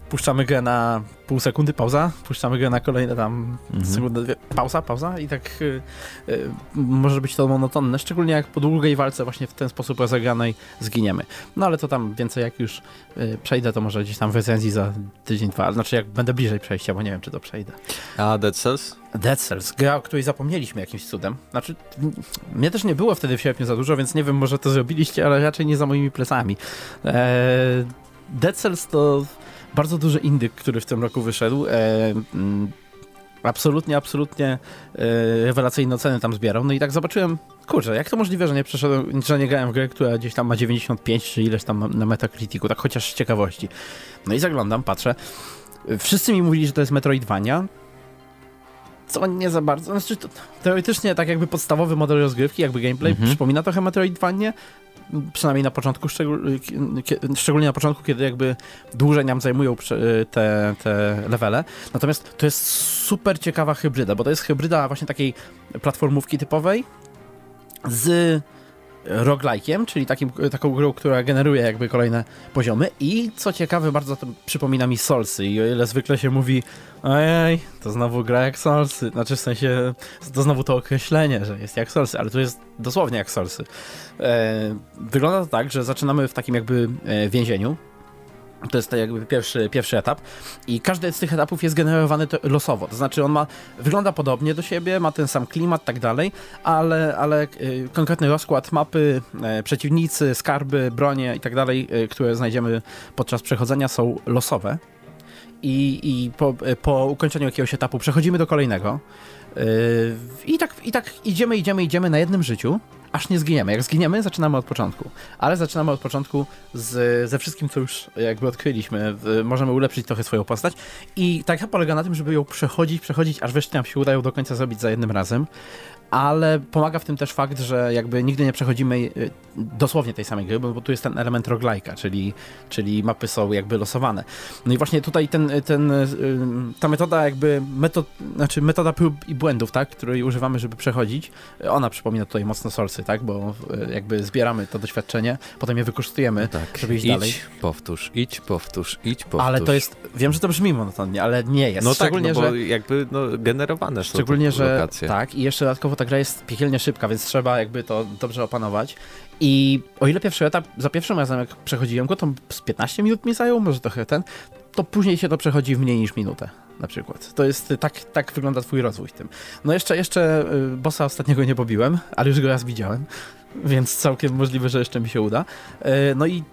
Speaker 3: puszczamy grę na pół sekundy, pauza, puszczamy grę na kolejne tam mhm. sekundę, dwie, pauza, pauza i tak y, y, może być to monotonne, szczególnie jak po długiej walce właśnie w ten sposób rozegranej zginiemy. No ale to tam więcej jak już y, przejdę, to może gdzieś tam w recenzji za tydzień, dwa, znaczy jak będę bliżej przejścia, bo nie wiem, czy to przejdę.
Speaker 1: A Dead Cells?
Speaker 3: Dead Cells, gra, o której zapomnieliśmy jakimś cudem. Znaczy, mnie też nie było wtedy w sierpniu za dużo, więc nie wiem, może to zrobiliście, ale raczej nie za moimi plecami. Eee, Dead Cells to bardzo duży indyk, który w tym roku wyszedł. E, mm, absolutnie, absolutnie e, rewelacyjne oceny tam zbierał. No i tak zobaczyłem, kurczę, jak to możliwe, że nie przeszedłem, że nie grałem w grę, która gdzieś tam ma 95 czy ileś tam na Metacriticu, tak chociaż z ciekawości. No i zaglądam, patrzę. Wszyscy mi mówili, że to jest Metroidvania, co nie za bardzo. Znaczy, to, teoretycznie tak jakby podstawowy model rozgrywki, jakby gameplay mhm. przypomina trochę Metroidvanie, przynajmniej na początku, szczególnie na początku, kiedy jakby dłużej nam zajmują te, te levele. Natomiast to jest super ciekawa hybryda, bo to jest hybryda właśnie takiej platformówki typowej z roguelike'iem, czyli takim, taką grą, która generuje jakby kolejne poziomy. I co ciekawe, bardzo to przypomina mi Soulsy. I o ile zwykle się mówi ojej, to znowu gra jak Soulsy, znaczy w sensie to znowu to określenie, że jest jak Soulsy, ale to jest dosłownie jak Soulsy. E, wygląda to tak, że zaczynamy w takim jakby e, więzieniu, to jest tak jakby pierwszy, pierwszy etap. I każdy z tych etapów jest generowany losowo, to znaczy on ma, wygląda podobnie do siebie, ma ten sam klimat, tak dalej, ale, ale y, konkretny rozkład mapy, y, przeciwnicy, skarby, bronie i tak dalej, y, które znajdziemy podczas przechodzenia są losowe. I, i po, po ukończeniu jakiegoś etapu przechodzimy do kolejnego. I tak, i tak idziemy, idziemy, idziemy na jednym życiu aż nie zginiemy. Jak zginiemy, zaczynamy od początku. Ale zaczynamy od początku z, ze wszystkim, co już jakby odkryliśmy. Możemy ulepszyć trochę swoją postać. I tak polega na tym, żeby ją przechodzić, przechodzić, aż wreszcie nam się udają do końca zrobić za jednym razem ale pomaga w tym też fakt, że jakby nigdy nie przechodzimy y, dosłownie tej samej gry, bo, tu jest ten element roguelike'a, czyli, czyli mapy są jakby losowane. No i właśnie tutaj ten, ten, y, ta metoda jakby, metod, znaczy metoda prób i błędów, tak, której używamy, żeby przechodzić, ona przypomina tutaj mocno Soulsy, tak, bo jakby zbieramy to doświadczenie, potem je wykorzystujemy, no tak. żeby iść
Speaker 1: idź,
Speaker 3: dalej.
Speaker 1: powtórz, idź, powtórz, idź, powtórz.
Speaker 3: Ale to jest, wiem, że to brzmi monotonnie, ale nie jest.
Speaker 1: No Szczególnie, tak, no bo że, jakby no, generowane są
Speaker 3: Szczególnie, że tak i jeszcze dodatkowo ta gra jest piekielnie szybka, więc trzeba jakby to dobrze opanować. I o ile pierwszy etap, za pierwszym razem jak przechodziłem go, to z 15 minut mi zajął, może trochę ten, to później się to przechodzi w mniej niż minutę na przykład. To jest, tak, tak wygląda twój rozwój w tym. No jeszcze, jeszcze y, bossa ostatniego nie pobiłem, ale już go raz widziałem, więc całkiem możliwe, że jeszcze mi się uda. Y, no i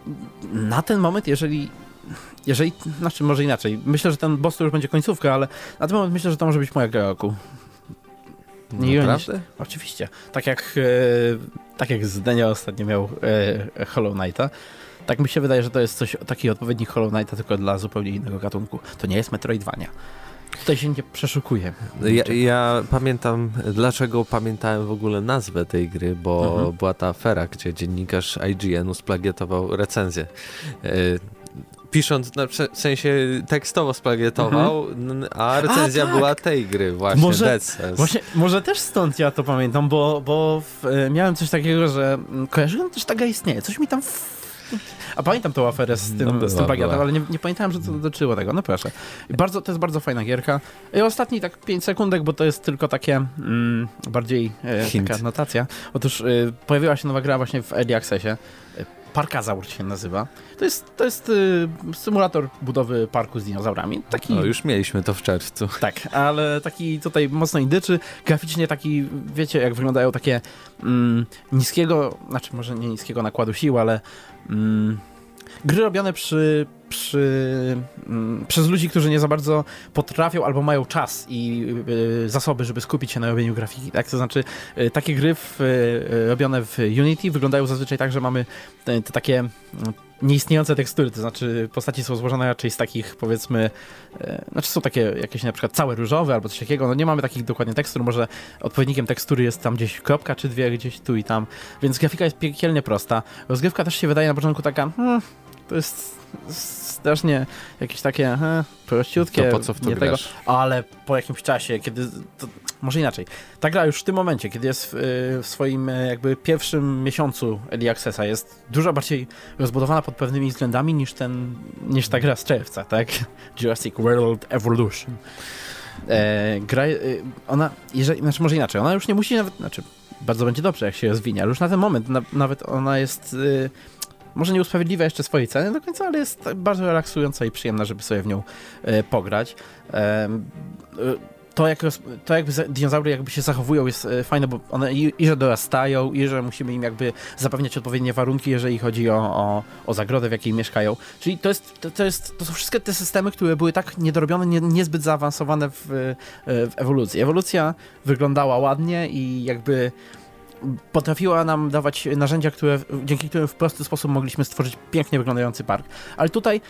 Speaker 3: na ten moment, jeżeli jeżeli, znaczy może inaczej, myślę, że ten boss to już będzie końcówka, ale na ten moment myślę, że to może być moja gra roku.
Speaker 1: Nie Naprawdę?
Speaker 3: Oczywiście. Tak jak, e, tak jak Zdenia ostatnio miał e, Hollow Knighta, tak mi się wydaje, że to jest coś, taki odpowiednik Hollow Knighta, tylko dla zupełnie innego gatunku. To nie jest Metroidvania. Tutaj się nie przeszukuje.
Speaker 1: Ja, ja, pamiętam, dlaczego pamiętałem w ogóle nazwę tej gry, bo mhm. była ta afera, gdzie dziennikarz IGN-u splagietował recenzję. Pisząc, na, w sensie tekstowo splagietował, mhm. a recenzja a, tak. była tej gry właśnie, może.
Speaker 3: Właśnie, może też stąd ja to pamiętam, bo, bo w, e, miałem coś takiego, że kojarzyłem też taka istnieje, coś mi tam A pamiętam tą aferę z tym, no, z tym bagiatem, ale nie, nie, pamiętałem, że to dotyczyło tego. No proszę. Bardzo, to jest bardzo fajna gierka. I ostatni tak 5 sekundek, bo to jest tylko takie mm, bardziej e, taka notacja. Otóż e, pojawiła się nowa gra właśnie w Early Accessie. Parkazaur się nazywa. To jest, to jest y, symulator budowy parku z dinozaurami.
Speaker 1: Taki... No, już mieliśmy to w czerwcu.
Speaker 3: Tak, ale taki tutaj mocno indyczy. Graficznie taki, wiecie, jak wyglądają takie mm, niskiego, znaczy może nie niskiego nakładu sił, ale mm, gry robione przy, przy, mm, przez ludzi, którzy nie za bardzo potrafią albo mają czas i y, zasoby, żeby skupić się na robieniu grafiki. Tak? To znaczy, y, takie gry w, y, robione w Unity wyglądają zazwyczaj tak, że mamy te, te takie mm, nieistniejące tekstury, to znaczy postaci są złożone raczej z takich powiedzmy, e, znaczy są takie jakieś na przykład całe różowe albo coś takiego, no nie mamy takich dokładnie tekstur, może odpowiednikiem tekstury jest tam gdzieś kropka czy dwie, gdzieś tu i tam, więc grafika jest piekielnie prosta. Rozgrywka też się wydaje na początku taka, hmm, to jest strasznie jakieś takie he, prościutkie.
Speaker 1: To po co w to nie tego,
Speaker 3: ale po jakimś czasie, kiedy to, może inaczej. Ta gra już w tym momencie, kiedy jest w, y, w swoim e, jakby pierwszym miesiącu Early Accessa, jest dużo bardziej rozbudowana pod pewnymi względami niż, ten, niż ta gra z czerwca, tak? Jurassic World Evolution. E, gra, e, ona, jeżeli, znaczy może inaczej, ona już nie musi nawet, znaczy bardzo będzie dobrze, jak się rozwinie, ale już na ten moment na, nawet ona jest... Y, może nie usprawiedliwia jeszcze swojej ceny do końca, ale jest bardzo relaksująca i przyjemna, żeby sobie w nią e, pograć. E, to, jak, to jakby dinozaury jakby się zachowują jest e, fajne, bo one i, i, że dorastają, i że musimy im jakby zapewniać odpowiednie warunki, jeżeli chodzi o, o, o zagrodę, w jakiej mieszkają. Czyli to, jest, to, to, jest, to są wszystkie te systemy, które były tak niedorobione, nie, niezbyt zaawansowane w, e, w ewolucji. Ewolucja wyglądała ładnie i jakby potrafiła nam dawać narzędzia, które, dzięki którym w prosty sposób mogliśmy stworzyć pięknie wyglądający park. Ale tutaj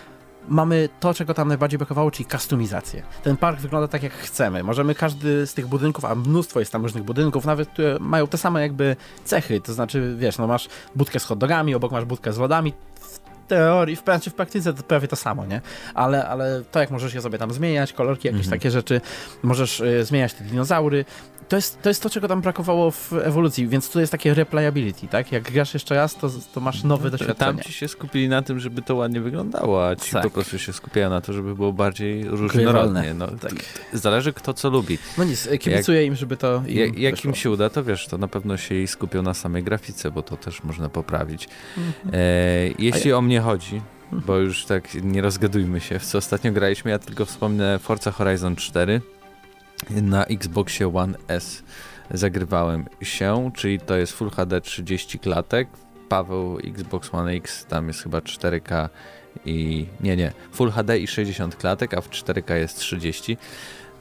Speaker 3: mamy to, czego tam najbardziej brakowało, czyli kustomizację. Ten park wygląda tak, jak chcemy. Możemy każdy z tych budynków, a mnóstwo jest tam różnych budynków, nawet które mają te same jakby cechy, to znaczy, wiesz, no masz budkę z hot dogami, obok masz budkę z lodami, w teorii, w, w praktyce to prawie to samo, nie? Ale, ale to, jak możesz je sobie tam zmieniać, kolorki, jakieś mhm. takie rzeczy, możesz y, zmieniać te dinozaury, to jest, to jest to, czego tam brakowało w ewolucji, więc tu jest takie replayability, tak? Jak grasz jeszcze raz, to, to masz nowe no, doświadczenie.
Speaker 1: Tam ci się skupili na tym, żeby to ładnie wyglądało, a ci tak. po prostu się skupiają na to, żeby było bardziej różnorodnie. No, tak. Zależy kto co lubi.
Speaker 3: No nic, kibicuję jak, im, żeby to im
Speaker 1: Jak, jak im się uda, to wiesz, to na pewno się i skupią na samej grafice, bo to też można poprawić. Mhm. E, jeśli ja... o mnie chodzi, bo już tak nie rozgadujmy się, w co ostatnio graliśmy, ja tylko wspomnę Forza Horizon 4, na Xboxie One S zagrywałem się, czyli to jest Full HD 30 klatek. Paweł Xbox One X tam jest chyba 4K i nie, nie, Full HD i 60 klatek, a w 4K jest 30.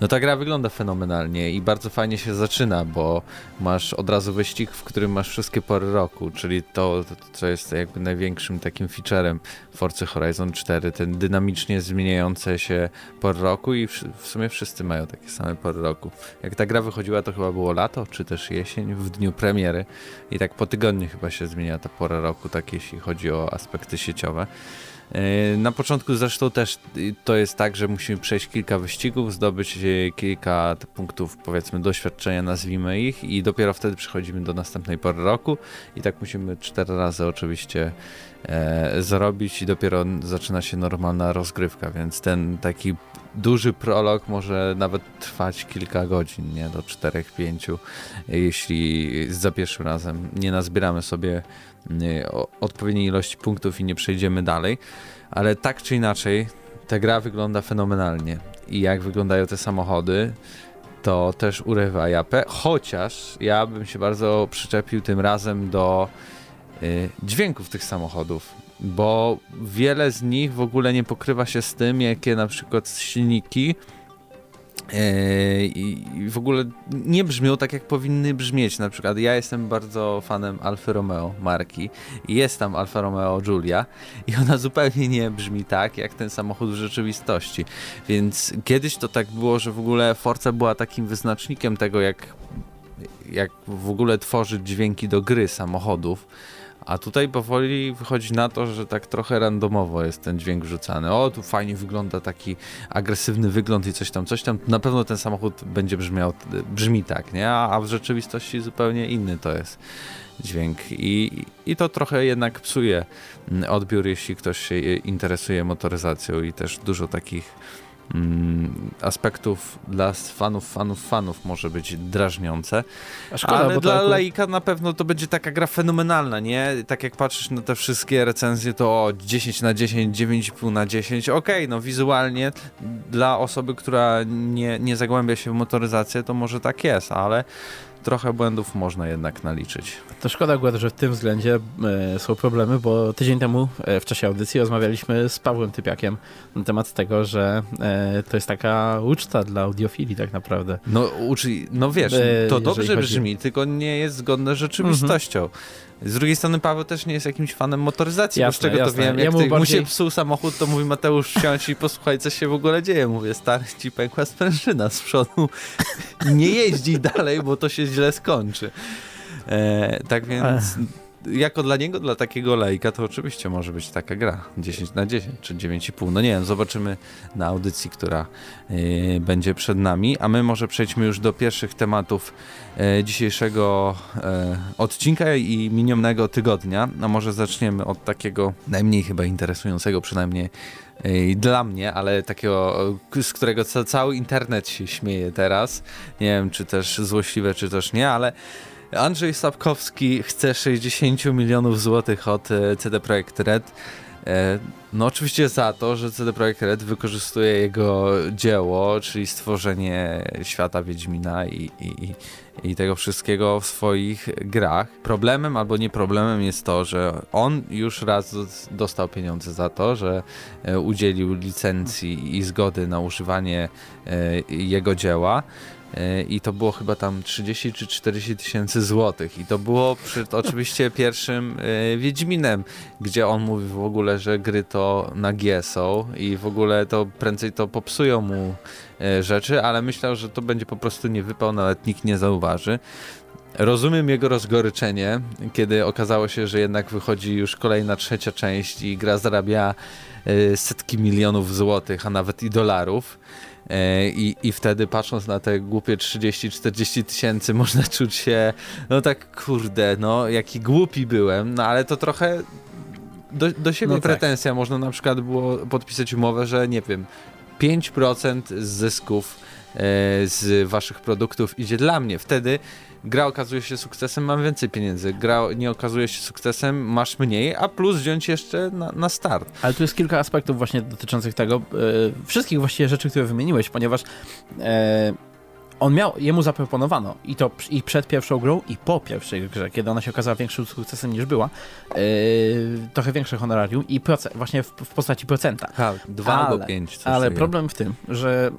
Speaker 1: No ta gra wygląda fenomenalnie i bardzo fajnie się zaczyna, bo masz od razu wyścig, w którym masz wszystkie pory roku, czyli to, co jest jakby największym takim featurem Forza Horizon 4, ten dynamicznie zmieniające się pory roku i w sumie wszyscy mają takie same pory roku. Jak ta gra wychodziła, to chyba było lato, czy też jesień, w dniu premiery i tak po tygodniu chyba się zmienia ta pora roku, tak jeśli chodzi o aspekty sieciowe. E, na początku zresztą też to jest tak, że musimy przejść kilka wyścigów, zdobyć e, kilka punktów, powiedzmy, doświadczenia, nazwijmy ich, i dopiero wtedy przechodzimy do następnej pory roku. I tak musimy cztery razy oczywiście e, zrobić, i dopiero zaczyna się normalna rozgrywka. Więc ten taki duży prolog może nawet trwać kilka godzin, nie do 4-5, jeśli za pierwszym razem nie nazbieramy sobie Y, odpowiedniej ilości punktów i nie przejdziemy dalej, ale tak czy inaczej ta gra wygląda fenomenalnie. I jak wyglądają te samochody, to też urywa japę, chociaż ja bym się bardzo przyczepił tym razem do y, dźwięków tych samochodów, bo wiele z nich w ogóle nie pokrywa się z tym, jakie na przykład silniki i w ogóle nie brzmią tak, jak powinny brzmieć. Na przykład ja jestem bardzo fanem Alfa Romeo marki i jest tam Alfa Romeo Giulia i ona zupełnie nie brzmi tak, jak ten samochód w rzeczywistości. Więc kiedyś to tak było, że w ogóle Forza była takim wyznacznikiem tego, jak, jak w ogóle tworzyć dźwięki do gry samochodów A tutaj powoli wychodzi na to, że tak trochę randomowo jest ten dźwięk wrzucany. O, tu fajnie wygląda taki agresywny wygląd i coś tam, coś tam. Na pewno ten samochód będzie brzmiał, brzmi tak, nie? A, w rzeczywistości zupełnie inny to jest dźwięk i, i to trochę jednak psuje odbiór, jeśli ktoś się interesuje motoryzacją i też dużo takich Mm, aspektów dla fanów, fanów, fanów może być drażniące. Szkoda, ale dla tak... laika na pewno to będzie taka gra fenomenalna, nie? Tak jak patrzysz na te wszystkie recenzje, to o 10 na 10, 9,5 na 10, okej, okay, no wizualnie dla osoby, która nie, nie zagłębia się w motoryzację, to może tak jest, ale trochę błędów można jednak naliczyć.
Speaker 3: To szkoda akurat, że w tym względzie e, są problemy, bo tydzień temu e, w czasie audycji rozmawialiśmy z Pawłem Typiakiem na temat tego, że e, to jest taka uczta dla audiofilii tak naprawdę.
Speaker 1: No, uczy, no wiesz, to dobrze brzmi, chodzi... tylko nie jest zgodne z rzeczywistością. Mhm. Z drugiej strony Paweł też nie jest jakimś fanem motoryzacji, jasne, bo z czego jasne. to wiem, jak ja ty, bardziej... mu się psuł samochód, to mówi Mateusz wsiądź i posłuchaj, co się w ogóle dzieje. Mówię, stary, ci pękła sprężyna z przodu. nie jeździ dalej, bo to się źle skończy. E, tak więc... jako dla niego, dla takiego lejka, to oczywiście może być taka gra 10 na 10 czy 9,5. No nie wiem, zobaczymy na audycji, która y, będzie przed nami. A my może przejdźmy już do pierwszych tematów y, dzisiejszego y, odcinka i minionego tygodnia. No może zaczniemy od takiego najmniej chyba interesującego, przynajmniej dla mnie, ale takiego, z którego cały internet się śmieje teraz. Nie wiem, czy też złośliwe, czy też nie, ale Andrzej Sapkowski chce 60 milionów złotych od e, CD Projekt Red. E, no oczywiście za to, że CD Projekt Red wykorzystuje jego dzieło, czyli stworzenie świata Wiedźmina i, i, i tego wszystkiego w swoich grach. Problemem albo nie problemem jest to, że on już raz dostał pieniądze za to, że e, udzielił licencji i zgody na używanie jego dzieła. E, i to było chyba tam 30 czy 40 tysięcy złotych i to było przed oczywiście pierwszym e, Wiedźminem, gdzie on mówi w ogóle, że gry to na G są i w ogóle to prędzej to popsują mu e, rzeczy, ale myślał, że to będzie po prostu nie wypał, nawet nikt nie zauważy. Rozumiem jego rozgoryczenie, kiedy okazało się, że jednak wychodzi już kolejna trzecia część i gra zarabia setki milionów złotych, a nawet i dolarów. E, I, I wtedy patrząc na te głupie 30-40 tysięcy można czuć się, no tak kurde, no jaki głupi byłem, no ale to trochę do, do siebie no tak. pretensja. Tak. Można na przykład było podpisać umowę, że nie wiem, 5% z zysków e, z waszych produktów idzie dla mnie. Wtedy gra okazuje się sukcesem, mam więcej pieniędzy. Gra nie okazuje się sukcesem, masz mniej, a plus wziąć jeszcze na, na start.
Speaker 3: Ale tu jest kilka aspektów właśnie dotyczących tego, e, wszystkich właściwie rzeczy, które wymieniłeś, ponieważ e, on miał, jemu zaproponowano i to i przed pierwszą grą, i po pierwszej grze, kiedy ona się okazała większym sukcesem niż była, yy, trochę większe honorarium i procent, właśnie w, w postaci procenta.
Speaker 1: Ha, dwa albo pięć.
Speaker 3: Ale problem w tym, że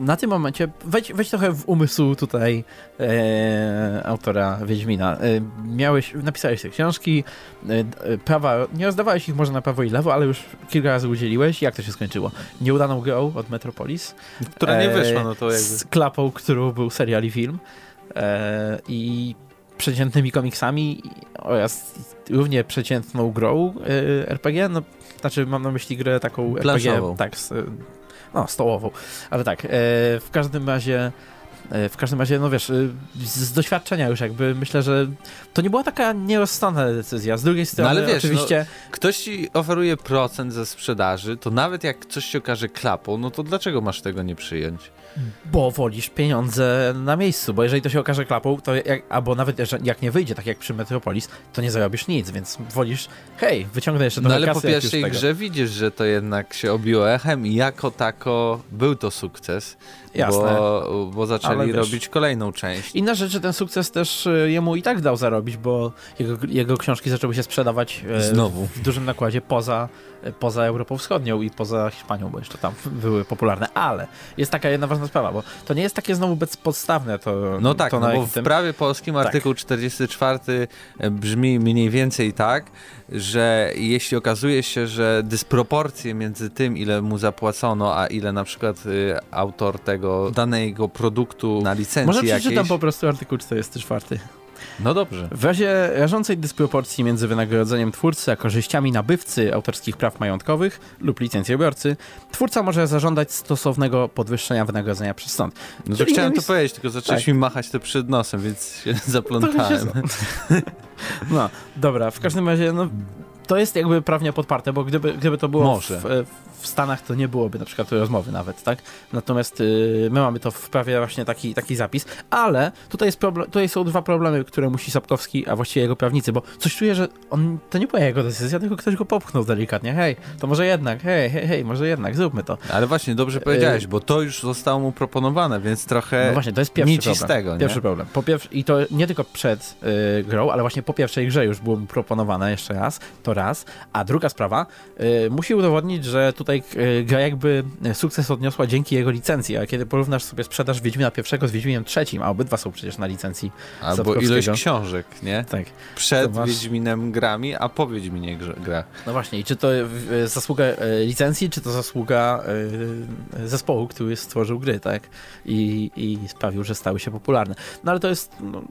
Speaker 3: na tym momencie, wejdź, wejdź trochę w umysł tutaj e, autora Wiedźmina. E, miałeś, napisałeś te książki, e, prawa, nie rozdawałeś ich może na prawo i lewo, ale już kilka razy udzieliłeś. Jak to się skończyło? Nieudaną grą od Metropolis.
Speaker 1: Która nie wyszła, no to jakby.
Speaker 3: Z klapą, którą był serial i film. E, I przeciętnymi komiksami oraz równie przeciętną grą e, RPG, no znaczy mam na myśli grę taką
Speaker 1: Planszową.
Speaker 3: RPG, tak, z, no, stołową. Ale tak, e, w każdym razie e, w każdym razie, no wiesz, e, z doświadczenia już jakby myślę, że to nie była taka nierozsądna decyzja. Z drugiej strony, no ale wiesz, oczywiście.
Speaker 1: No, ktoś ci oferuje procent ze sprzedaży, to nawet jak coś się okaże klapą, no to dlaczego masz tego nie przyjąć?
Speaker 3: Bo wolisz pieniądze na miejscu, bo jeżeli to się okaże klapą, to jak, albo nawet jak nie wyjdzie, tak jak przy Metropolis, to nie zarobisz nic, więc wolisz, hej, wyciągnę jeszcze trochę
Speaker 1: No ale
Speaker 3: po
Speaker 1: pierwszej grze widzisz, że to jednak się obiło echem i jako tako był to sukces. Jasne. Bo, bo zaczęli robić kolejną część.
Speaker 3: Inna rzecz, że ten sukces też e, jemu i tak dał zarobić, bo jego, jego książki zaczęły się sprzedawać
Speaker 1: e, Znowu.
Speaker 3: w dużym nakładzie poza, poza Europą Wschodnią i poza Hiszpanią, bo jeszcze tam były popularne. Ale jest taka jedna ważna sprawa, bo to nie jest takie znowu bezpodstawne. To,
Speaker 1: no tak,
Speaker 3: to
Speaker 1: no bo w tym... prawie polskim tak. artykuł tak. 44 brzmi mniej więcej tak, że jeśli okazuje się, że dysproporcje między tym, ile mu zapłacono, a ile na przykład y, autor tego danego produktu na licencji
Speaker 3: Może
Speaker 1: przeczytam
Speaker 3: po prostu artykuł 44.
Speaker 1: No dobrze.
Speaker 3: W razie rażącej dysproporcji między wynagrodzeniem twórcy a korzyściami nabywcy autorskich praw majątkowych lub licencjobiorcy, twórca może zażądać stosownego podwyższenia wynagrodzenia przez sąd.
Speaker 1: No to chciałem to powiedzieć, tylko zacząłeś tak. mi machać to przed nosem, więc się zaplątałem.
Speaker 3: No, dobra, w każdym razie, no, to jest jakby prawnie podparte, bo gdyby, gdyby to było. W, w Stanach, to nie byłoby na przykład rozmowy nawet, tak? Natomiast y, my mamy to w prawie właśnie taki, taki zapis, ale tutaj, jest problem, tutaj są dwa problemy, które musi Sapkowski, a właściwie jego prawnicy, bo coś czuję, że on, to nie była jego decyzja, tylko ktoś go popchnął delikatnie. Hej, to może jednak, hej, hej, hej, może jednak, zróbmy to.
Speaker 1: Ale właśnie, dobrze powiedziałeś, y, bo to już zostało mu proponowane, więc trochę
Speaker 3: no właśnie, to jest pierwszy problem. z tego, Pierwszy nie? problem. Po pierwsze, I to nie tylko przed y, grą, ale właśnie po pierwszej grze już było mu proponowane jeszcze raz, to raz, a druga sprawa, y, musi udowodnić, że tutaj y, gra jakby sukces odniosła dzięki jego licencji, a kiedy porównasz sobie sprzedaż Wiedźmina pierwszego z Wiedźminem trzecim, a obydwa są przecież na licencji
Speaker 1: Albo ilość książek, nie?
Speaker 3: Tak.
Speaker 1: Przed masz... Wiedźminem grami, a po Wiedźminie gra.
Speaker 3: No właśnie, i czy to zasługa y, licencji, czy to zasługa zespołu, który stworzył gry, tak? I, i sprawił, że stały się popularne. No ale to jest, no,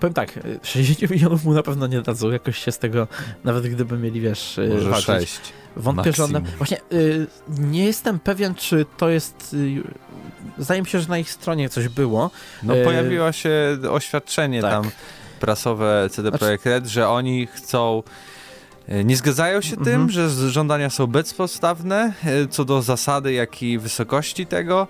Speaker 3: powiem tak, 60 milionów mu na pewno nie dadzą, jakoś się z tego, nawet gdyby mieli, wiesz,
Speaker 1: y, Może walczyć. 6.
Speaker 3: Wątpię, że one... Właśnie y, nie jestem pewien, czy to jest... Y, zdaje mi się, że na ich stronie coś było.
Speaker 1: No y, pojawiło się oświadczenie tak. tam prasowe CD znaczy- Projekt Red, że oni chcą nie zgadzają się tym, mhm. że żądania są bezpodstawne y, co do zasady, jak i wysokości tego.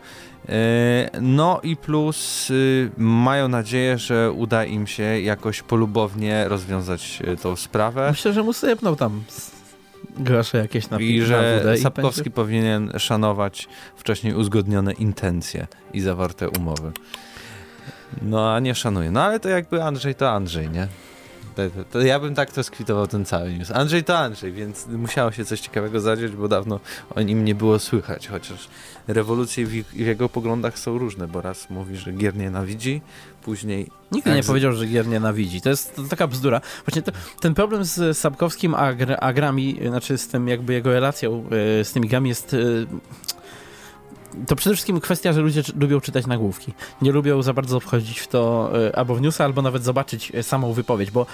Speaker 1: No i plus mają nadzieję, że uda im się jakoś polubownie rozwiązać tą sprawę.
Speaker 3: Myślę, że mu sypnął tam grosze jakieś na
Speaker 1: I że na Sapkowski powinien szanować wcześniej uzgodnione intencje i zawarte umowy. No a nie szanuje. No ale to jakby Andrzej to Andrzej, nie? To, to, to ja bym tak to skwitował ten cały news. Andrzej to Andrzej, więc musiało się coś ciekawego zadziać, bo dawno o nim nie było słychać, chociaż rewolucje w, w jego poglądach są różne, bo raz mówi, że gier nienawidzi, później...
Speaker 3: Nigdy nie powiedział, że gier nienawidzi. To jest taka bzdura. Właśnie to, ten problem z Sapkowskim a, a grami, znaczy z tym jakby jego relacją y, z tymi grami jest... To przede wszystkim kwestia, że ludzie lubią czytać nagłówki. Nie lubią za bardzo wchodzić w to y, albo w newsa, albo nawet zobaczyć samą wypowiedź, bo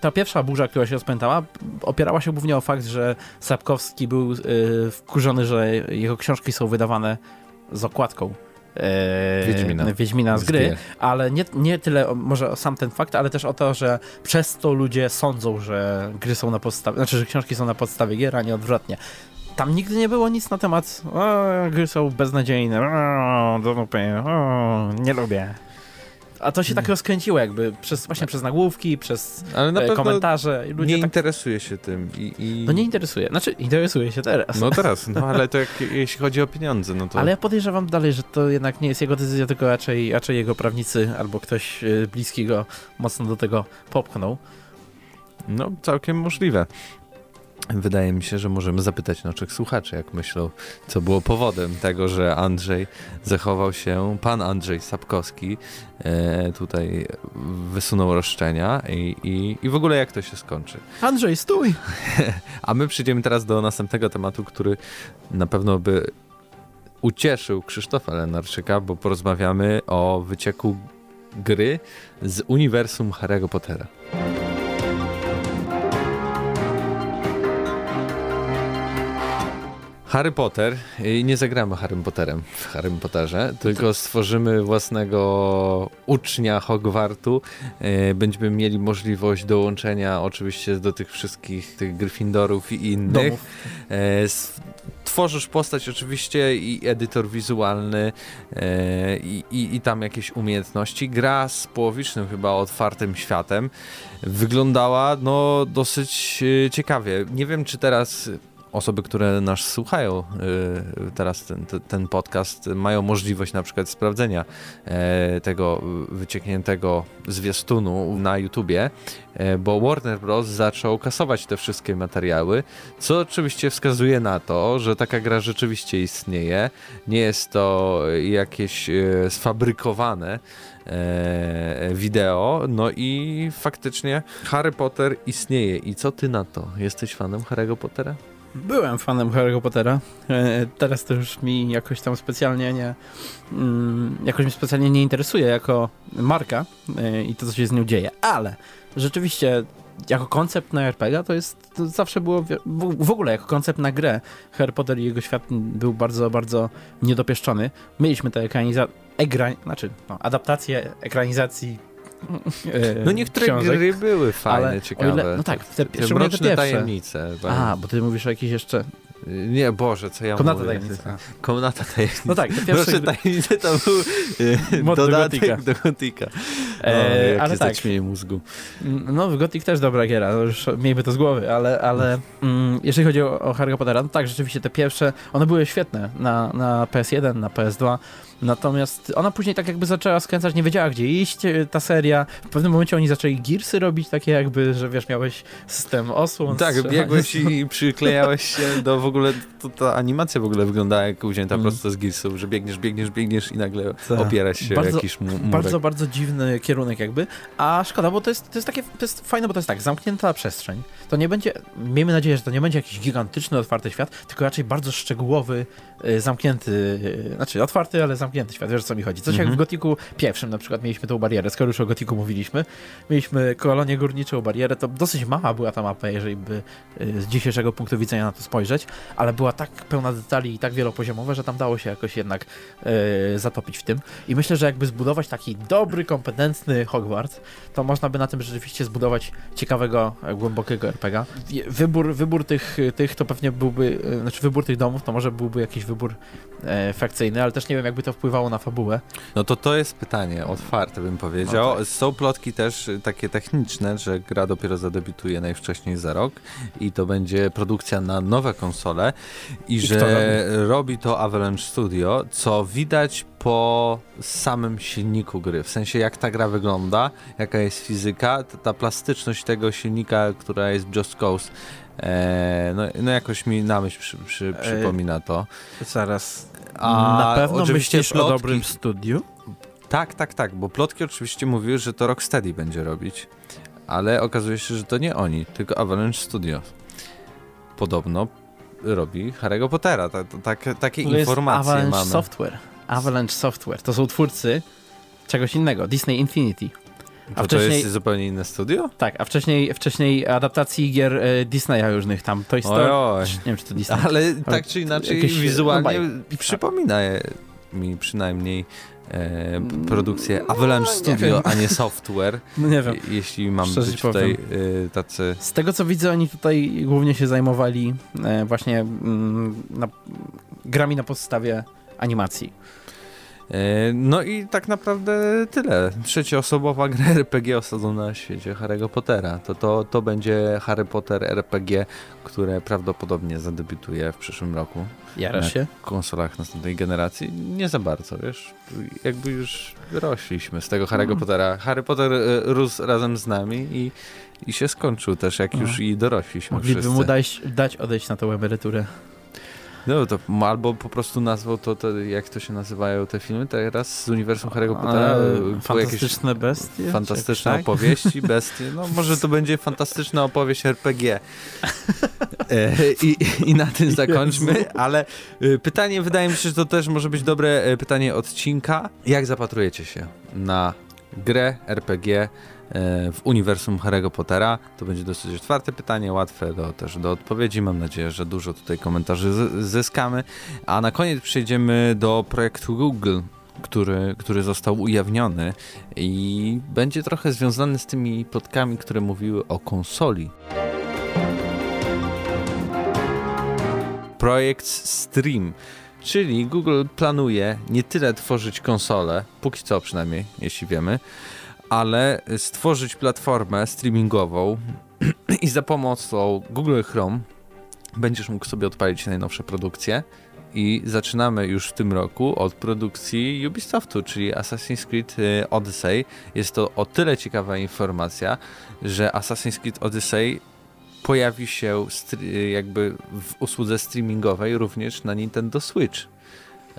Speaker 3: ta pierwsza burza, która się rozpętała, opierała się głównie o fakt, że Sapkowski był wkurzony, że jego książki są wydawane z okładką
Speaker 1: e, Wiedźmina.
Speaker 3: Wiedźmina z gry, ale nie, nie tyle może sam ten fakt, ale też o to, że przez to ludzie sądzą, że gry są na podstawie, znaczy, że książki są na podstawie gier, a nie odwrotnie. Tam nigdy nie było nic na temat o, gry są beznadziejne, o, o, nie lubię. A to się tak rozkręciło jakby, przez, właśnie przez nagłówki, przez Ale na e, komentarze.
Speaker 1: Ludzie nie tak... interesuje się tym. I, i,
Speaker 3: No nie interesuje. Znaczy, interesuje się teraz.
Speaker 1: No teraz, no ale to jak, jeśli chodzi o pieniądze, no to...
Speaker 3: Ale ja podejrzewam dalej, że to jednak nie jest jego decyzja, tylko raczej, raczej jego prawnicy albo ktoś e, bliski go mocno do tego popchnął.
Speaker 1: No, całkiem możliwe. Wydaje mi się, że możemy zapytać naszych słuchaczy, jak myślą, co było powodem tego, że Andrzej zachował się, pan Andrzej Sapkowski e, tutaj wysunął roszczenia i, i, i w ogóle jak to się skończy.
Speaker 3: Andrzej, stój!
Speaker 1: A my przejdziemy teraz do następnego tematu, który na pewno by ucieszył Krzysztofa Lenarczyka, bo porozmawiamy o wycieku gry z uniwersum Harry'ego Pottera. Harry Potter i nie zagramy Harrym Potterem w Harrym Potterze, tylko stworzymy własnego ucznia Hogwartu. E, będziemy mieli możliwość dołączenia oczywiście do tych wszystkich tych Gryffindorów i innych. Domów. E, tworzysz postać oczywiście i edytor wizualny e, i, i, i tam jakieś umiejętności. Gra z połowicznym chyba otwartym światem wyglądała no dosyć ciekawie. Nie wiem czy teraz osoby, które nas słuchają y, teraz ten, ten podcast, mają możliwość na przykład sprawdzenia e, tego wyciekniętego zwiastunu na YouTubie, e, bo Warner Bros. zaczął kasować te wszystkie materiały, co oczywiście wskazuje na to, że taka gra rzeczywiście istnieje. Nie jest to jakieś e, sfabrykowane wideo, no i faktycznie Harry Potter istnieje. I co ty na to? Jesteś fanem Harry'ego Pottera?
Speaker 3: Byłem fanem Harry'ego Pottera. E, teraz to już mi jakoś tam specjalnie nie mm, jakoś mi specjalnie nie interesuje jako marka e, i to, co się z nią dzieje, ale rzeczywiście jako koncept na RPG to jest to zawsze było w ogóle jako koncept na grę Harry Potter i jego świat był bardzo, bardzo niedopieszczony. Mieliśmy te ekranizacje, znaczy no, adaptacje ekranizacji
Speaker 1: no niektóre książek, gry były fajne, ale ciekawe. Ile,
Speaker 3: no tak, te,
Speaker 1: te, te mroczne te tajemnice.
Speaker 3: Tak. A, bo ty mówisz o jakichś jeszcze...
Speaker 1: Nie, Boże, co ja
Speaker 3: Komnata
Speaker 1: mówię.
Speaker 3: tajemnica.
Speaker 1: Komnata tajemnica.
Speaker 3: No tak,
Speaker 1: te pierwsze... Mroczne tajemnice to był e, dodatek do Gotika. No, e, ale tak. mózgu.
Speaker 3: No, Gothic też dobra giera, no już miejmy to z głowy, ale, ale mm, jeżeli chodzi o, o Harry Pottera, no tak, rzeczywiście te pierwsze, one były świetne na, na PS1, na PS2, Natomiast ona później tak jakby zaczęła skręcać, nie wiedziała gdzie iść, e, ta seria. W pewnym momencie oni zaczęli girsy robić, takie jakby, że wiesz, miałeś system osłon.
Speaker 1: Tak, biegłeś i przyklejałeś się do w ogóle, to ta animacja w ogóle wygląda jak wzięta mm. prosto z girsów, że biegniesz, biegniesz, biegniesz i nagle tak. opierasz się bardzo, jakiś murek.
Speaker 3: Bardzo, bardzo dziwny kierunek jakby, a szkoda, bo to jest, to jest takie, to jest fajne, bo to jest tak, zamknięta przestrzeń. To nie będzie, miejmy nadzieję, że to nie będzie jakiś gigantyczny, otwarty świat, tylko raczej bardzo szczegółowy, e, zamknięty, e, znaczy otwarty, ale zamknięty świat, wiesz o co mi chodzi. Coś jak w mhm. Gotiku pierwszym na przykład mieliśmy tą barierę, skoro już o Gotiku mówiliśmy, mieliśmy kolonię górniczą, barierę, to dosyć mała była ta mapa, jeżeli by y, z dzisiejszego punktu widzenia na to spojrzeć, ale była tak pełna detali i tak wielopoziomowa, że tam dało się jakoś jednak y, zatopić w tym. I myślę, że jakby zbudować taki dobry, kompetentny Hogwarts, to można by na tym rzeczywiście zbudować ciekawego, głębokiego RPGa. Wybór, wybór tych, tych to pewnie byłby, y, znaczy wybór tych domów to może byłby jakiś wybór e, frakcyjny, ale też nie wiem, jakby to wpływało na fabułę.
Speaker 1: No to to jest pytanie, otwarte bym powiedział. No tak. Są plotki też takie techniczne, że gra dopiero zadebiutuje najwcześniej za rok i to będzie produkcja na nowe konsole i, I że robi? robi to Avalanche Studio, co widać po samym silniku gry, w sensie jak ta gra wygląda, jaka jest fizyka, ta, ta plastyczność tego silnika, która jest Just Cause, e, no, no jakoś mi na myśl przy, przy, przypomina to.
Speaker 3: Zaraz, a Na pewno oczywiście myślisz plotki... o dobrym studiu?
Speaker 1: Tak, tak, tak, bo plotki oczywiście mówiły, że to Rocksteady będzie robić, ale okazuje się, że to nie oni, tylko Avalanche Studios. Podobno robi Harry'ego Pottera, tak, tak, takie to informacje
Speaker 3: Avalanche
Speaker 1: mamy.
Speaker 3: Software. Avalanche Software, to są twórcy czegoś innego, Disney Infinity.
Speaker 1: A to wcześniej, to jest zupełnie inne studio?
Speaker 3: Tak, a wcześniej, wcześniej adaptacji gier e, Disneya różnych tam. To jest to. Nie wiem, czy to Disney.
Speaker 1: Ale tak czy inaczej jakieś, wizualnie no, przypomina mi przynajmniej e, produkcję Avalanche no, Studio, a nie software.
Speaker 3: No nie wiem.
Speaker 1: Jeśli mam Szczerze być tutaj e, tacy...
Speaker 3: Z tego co widzę, oni tutaj głównie się zajmowali e, właśnie mm, na, grami na podstawie animacji.
Speaker 1: E, no i tak naprawdę tyle. Trzecioosobowa gra RPG osadzona na świecie Harry'ego Pottera. To, to, to będzie Harry Potter RPG, które prawdopodobnie zadebiutuje w przyszłym roku.
Speaker 3: Jarasz się?
Speaker 1: W konsolach następnej generacji. Nie za bardzo, wiesz. Jakby już rośliśmy z tego Harry'ego mm. Pottera. Harry Potter e, rósł razem z nami i, i się skończył też, jak już i dorośliśmy
Speaker 3: Mogliby
Speaker 1: wszyscy.
Speaker 3: mu dać, dać odejść na tą emeryturę.
Speaker 1: No to albo po prostu nazwał to, to, jak to się nazywają te filmy teraz z uniwersum Harry'ego Pottera.
Speaker 3: Fantastyczne jakieś bestie?
Speaker 1: Fantastyczne tak? opowieści, bestie. No może to będzie fantastyczna opowieść RPG. E, I, I na tym zakończmy, ale e, pytanie, wydaje mi się, że to też może być dobre e, pytanie odcinka. Jak zapatrujecie się na grę RPG E, w uniwersum Harry'ego Pottera. To będzie dosyć otwarte pytanie, łatwe do, też do odpowiedzi. Mam nadzieję, że dużo tutaj komentarzy zyskamy. A na koniec przejdziemy do projektu Google, który, który został ujawniony i będzie trochę związany z tymi plotkami, które mówiły o konsoli. Projekt Stream. Czyli Google planuje nie tyle tworzyć konsolę, póki co przynajmniej, jeśli wiemy, ale stworzyć platformę streamingową i za pomocą Google Chrome będziesz mógł sobie odpalić najnowsze produkcje i zaczynamy już w tym roku od produkcji Ubisoftu, czyli Assassin's Creed y, Odyssey. Jest to o tyle ciekawa informacja, że Assassin's Creed Odyssey pojawi się jakby w usłudze streamingowej również na Nintendo Switch.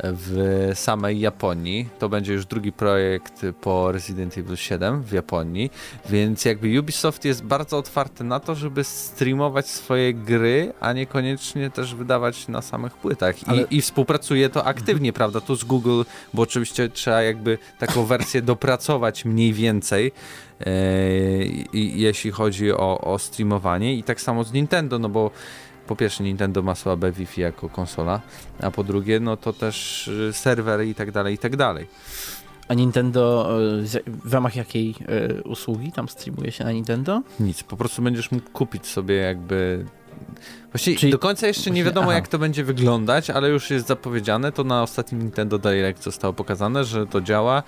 Speaker 1: W samej Japonii. To będzie już drugi projekt po Resident Evil 7 w Japonii, więc jakby Ubisoft jest bardzo otwarty na to, żeby streamować swoje gry, a niekoniecznie też wydawać na samych płytach. I, Ale... i współpracuje to aktywnie, prawda, tu z Google, bo oczywiście trzeba jakby taką wersję dopracować mniej więcej, e, jeśli chodzi o, o streamowanie i tak samo z Nintendo, no bo po pierwsze Nintendo ma słabe Wi-Fi jako konsola, a po drugie no to też y, serwery i tak dalej, i tak dalej.
Speaker 3: A Nintendo y, w ramach jakiej y, usługi tam streamuje się na Nintendo?
Speaker 1: Nic, po prostu będziesz mógł kupić sobie jakby Właściwie Czyli... do końca jeszcze nie wiadomo, aha. jak to będzie wyglądać, ale już jest zapowiedziane. To na ostatnim Nintendo Direct zostało pokazane, że to działa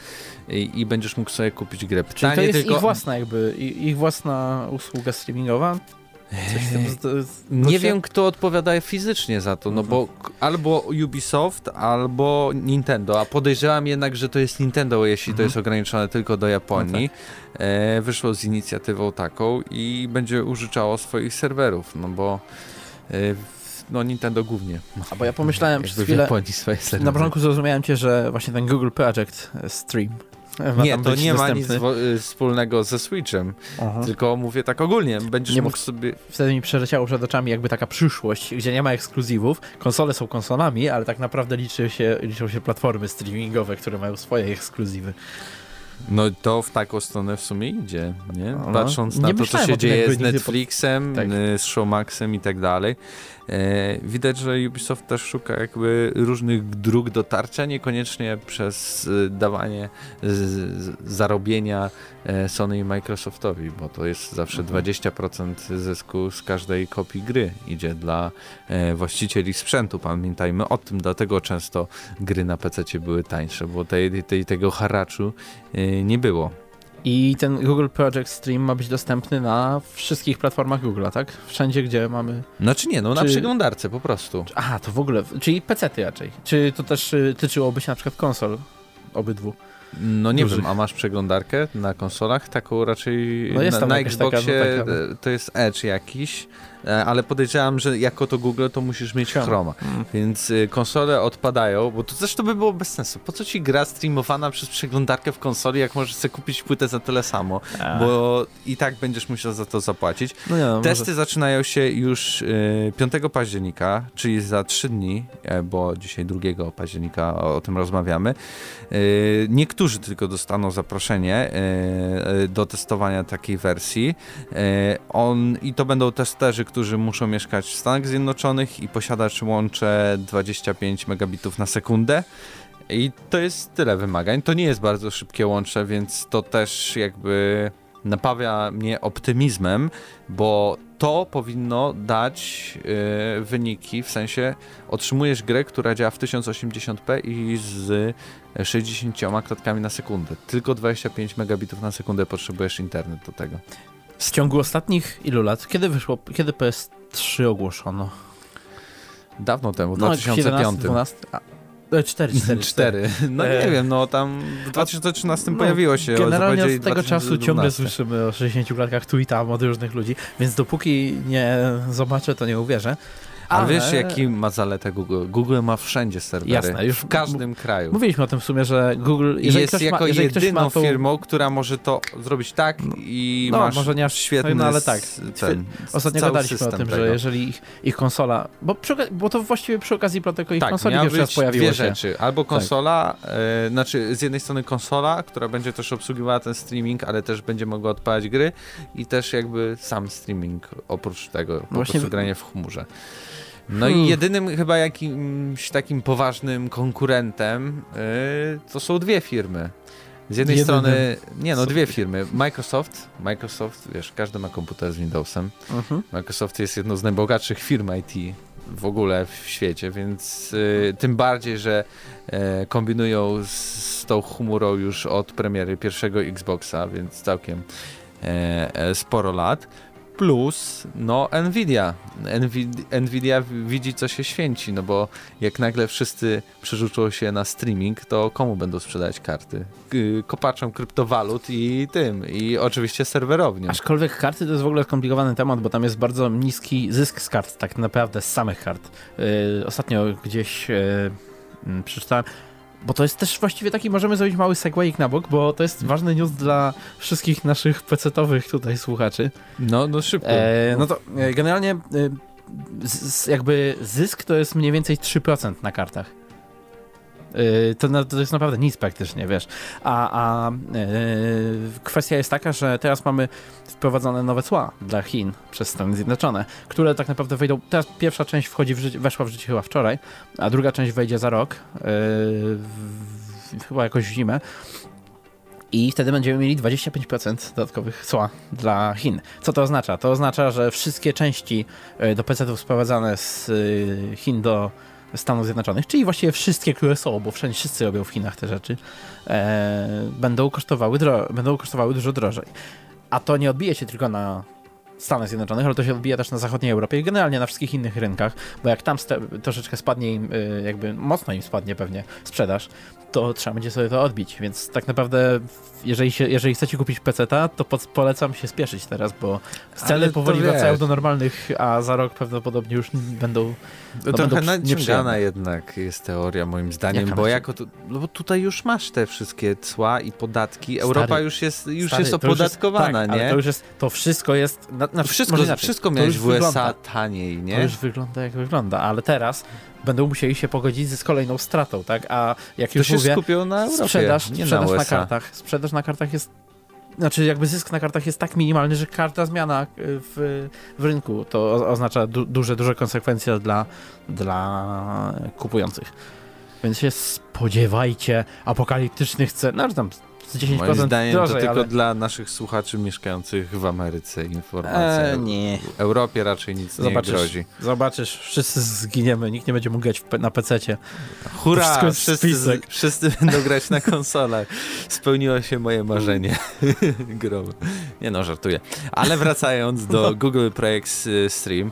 Speaker 1: i, i będziesz mógł sobie kupić grę.
Speaker 3: Pytanie Czyli to jest tylko... ich własna jakby, ich własna usługa streamingowa?
Speaker 1: Nie wiem, kto odpowiada fizycznie za to, no bo mhm. albo Ubisoft, albo Nintendo, a podejrzewam jednak, że to jest Nintendo, jeśli to mhm. jest ograniczone tylko do Japonii. No tak. e, wyszło z inicjatywą taką i będzie użyczało swoich serwerów, no bo e, no Nintendo głównie.
Speaker 3: A bo ja pomyślałem przez chwilę, na początku zrozumiałem cię, że właśnie ten Google Project Stream
Speaker 1: nie, to nie ma nic y, wspólnego ze Switchem, Aha. tylko mówię tak ogólnie, będziesz nie mógł sobie...
Speaker 3: Wtedy mi przeleciało przed oczami jakby taka przyszłość, gdzie nie ma ekskluzywów, konsole są konsolami, ale tak naprawdę liczy się, liczą się platformy streamingowe, które mają swoje ekskluzywy.
Speaker 1: No to w taką stronę w sumie idzie, nie? Patrząc na to, co się dzieje z Netflixem, tak. Y, z Showmaxem i tak dalej. E, widać, że Ubisoft też szuka jakby różnych dróg dotarcia, niekoniecznie przez e, dawanie zarobienia e, Sony i Microsoftowi, bo to jest zawsze 20% mhm. zysku z każdej kopii gry idzie dla właścicieli sprzętu. Pamiętajmy o tym, dlatego często gry na PC były tańsze, bo tej, tej, tego haraczu nie było.
Speaker 3: I ten Google Project Stream ma być dostępny na wszystkich platformach Google, tak? Wszędzie, gdzie mamy.
Speaker 1: Znaczy nie, no Czy... na przeglądarce po prostu.
Speaker 3: Aha, to w ogóle. Czyli PC-ty raczej. Czy to też y, tyczyłoby się na przykład konsol obydwu?
Speaker 1: No nie dużych. wiem, a masz przeglądarkę na konsolach? Taką raczej no jest na, na Xboxie taka, no, taka... to jest Edge jakiś. E, ale podejrzewam, że jako to Google to musisz mieć Chroma, mm. więc y, konsole odpadają, bo to zresztą by było bez sensu. Po co ci gra streamowana przez przeglądarkę w konsoli, jak możesz sobie kupić płytę za tyle samo, A. bo i tak będziesz musiał za to zapłacić. No nie, no, Testy może... zaczynają się już y, 5 października, czyli za 3 dni, e, bo dzisiaj 2 października o, o tym rozmawiamy. Y, niektórzy tylko dostaną zaproszenie y, do testowania takiej wersji. on, I to będą testerzy, którzy muszą mieszkać w Stanach Zjednoczonych i posiadać łącze 25 megabitów na sekundę. I to jest tyle wymagań. To nie jest bardzo szybkie łącze, więc to też jakby napawia mnie optymizmem, bo to powinno dać yy, wyniki, w sensie otrzymujesz grę, która działa w 1080p i z 60 klatkami na sekundę. Tylko 25 megabitów na sekundę potrzebujesz internet do tego.
Speaker 3: W ciągu ostatnich ilu lat? Kiedy wyszło, kiedy PS3 ogłoszono?
Speaker 1: Dawno temu, w no, 2005. 12, a,
Speaker 3: 4, 4, 4.
Speaker 1: No nie e... wiem, no tam w 2013 no, pojawiło się.
Speaker 3: Generalnie od tego czasu ciągle słyszymy o 60 klatkach tu i tam od różnych ludzi, więc dopóki nie zobaczę, to nie uwierzę.
Speaker 1: Ale... A wiesz, jaki ma zaletę Google? Google ma wszędzie serwery. Jasne, już w każdym kraju.
Speaker 3: Mówiliśmy o tym w sumie, że Google
Speaker 1: jest jako ma, jedyną tą... firmą, która może to zrobić tak no. i no, masz może nie aż świetny no, ale tak. Ten,
Speaker 3: Ostatnio gadaliśmy o tym, tego. że jeżeli ich, ich konsola, bo, przy, bo to właściwie przy okazji tylko ich tak, konsoli pierwszy raz pojawiło
Speaker 1: dwie
Speaker 3: się.
Speaker 1: rzeczy. Albo tak. konsola, tak. e, znaczy z jednej strony konsola, która będzie też obsługiwała ten streaming, ale też będzie mogła odpalać gry i też jakby sam streaming oprócz tego, po no prostu granie w chmurze. No hmm. i jedynym chyba jakimś takim poważnym konkurentem yy, to są dwie firmy. Z jednej strony, nie no, dwie firmy. Microsoft, Microsoft, wiesz, każdy ma komputer z Windowsem. Uh-huh. Microsoft jest jedną z najbogatszych firm IT w ogóle w świecie, więc y, tym bardziej, że y, kombinują z, z, tą chmurą już od premiery pierwszego Xboxa, więc całkiem y, sporo lat plus no Nvidia. Nvidia. Widzi co się święci, no bo jak nagle wszyscy przerzucą się na streaming, to komu będą sprzedać karty? Kopaczom kryptowalut i tym, i oczywiście serwerowniom.
Speaker 3: Aczkolwiek karty to jest w ogóle skomplikowany temat, bo tam jest bardzo niski zysk z kart, tak naprawdę z samych kart. Yy, ostatnio gdzieś yy przeczytałem. Bo to jest też właściwie taki, możemy zrobić mały segwayik na bok, bo to jest ważny news dla wszystkich naszych pecetowych tutaj słuchaczy.
Speaker 1: No, no szybko.
Speaker 3: E, no to e, generalnie e, z, jakby zysk to jest mniej więcej 3% na kartach. E, to, to, jest naprawdę nic praktycznie, wiesz. A, a yy, kwestia jest taka, że teraz mamy wprowadzone nowe cła dla Chin przez Stany Zjednoczone, które tak naprawdę wejdą. Teraz pierwsza część wchodzi w życie, weszła w życie chyba wczoraj, a druga część wejdzie za rok, yy, w, chyba jakoś w zimę. I wtedy będziemy mieli 25% dodatkowych cła dla Chin. Co to oznacza? To oznacza, że wszystkie części do PC-ów sprowadzane z Chin do Stanów Zjednoczonych, czyli właściwie wszystkie, które są, bo wszędzie wszyscy robią w Chinach te rzeczy, e, będą, kosztowały będą kosztowały dużo drożej. A to nie odbije się tylko na Stanach Zjednoczonych, ale to się odbija też na zachodniej Europie i generalnie na wszystkich innych rynkach, bo jak tam troszeczkę spadnie im, y, jakby mocno im spadnie pewnie sprzedaż, to trzeba będzie sobie to odbić, więc tak naprawdę jeżeli, się, jeżeli chcecie kupić PC, to polecam się spieszyć teraz, bo ceny powoli wracają do normalnych, a za rok prawdopodobnie już będą
Speaker 1: no Trochę naciągana jednak jest teoria moim zdaniem, Jaka bo jako tu, no bo tutaj już masz te wszystkie cła i podatki, stary, Europa już jest, już stary, jest opodatkowana,
Speaker 3: jest,
Speaker 1: tak,
Speaker 3: nie? to już jest, to wszystko jest... Na,
Speaker 1: na, wszystko, wszystko miałeś w USA wygląda, taniej, nie?
Speaker 3: To już wygląda jak wygląda, ale teraz będą musieli się pogodzić z kolejną stratą, tak? A jak już
Speaker 1: to się
Speaker 3: mówię,
Speaker 1: skupią na Europie,
Speaker 3: sprzedaż,
Speaker 1: nie
Speaker 3: sprzedaż
Speaker 1: na,
Speaker 3: na kartach, sprzedaż na kartach jest znaczy jakby zysk na kartach jest tak minimalny, że każda zmiana y, w, w rynku to oznacza du duże, duże konsekwencje dla, dla kupujących. Więc się spodziewajcie apokaliptycznych cen, no tam z 10% Moim
Speaker 1: zdaniem
Speaker 3: drożej,
Speaker 1: to tylko
Speaker 3: ale...
Speaker 1: dla naszych słuchaczy mieszkających w Ameryce informacja.
Speaker 3: E, nie.
Speaker 1: W Europie raczej nic
Speaker 3: zobaczysz,
Speaker 1: nie grozi.
Speaker 3: Zobaczysz, wszyscy zginiemy, nikt nie będzie mógł grać na PC-cie.
Speaker 1: Hurra! Wszyscy, wszyscy będą grać na konsolach. Spełniło się moje marzenie. Growe. Nie no, żartuję. Ale wracając do Google Project Stream,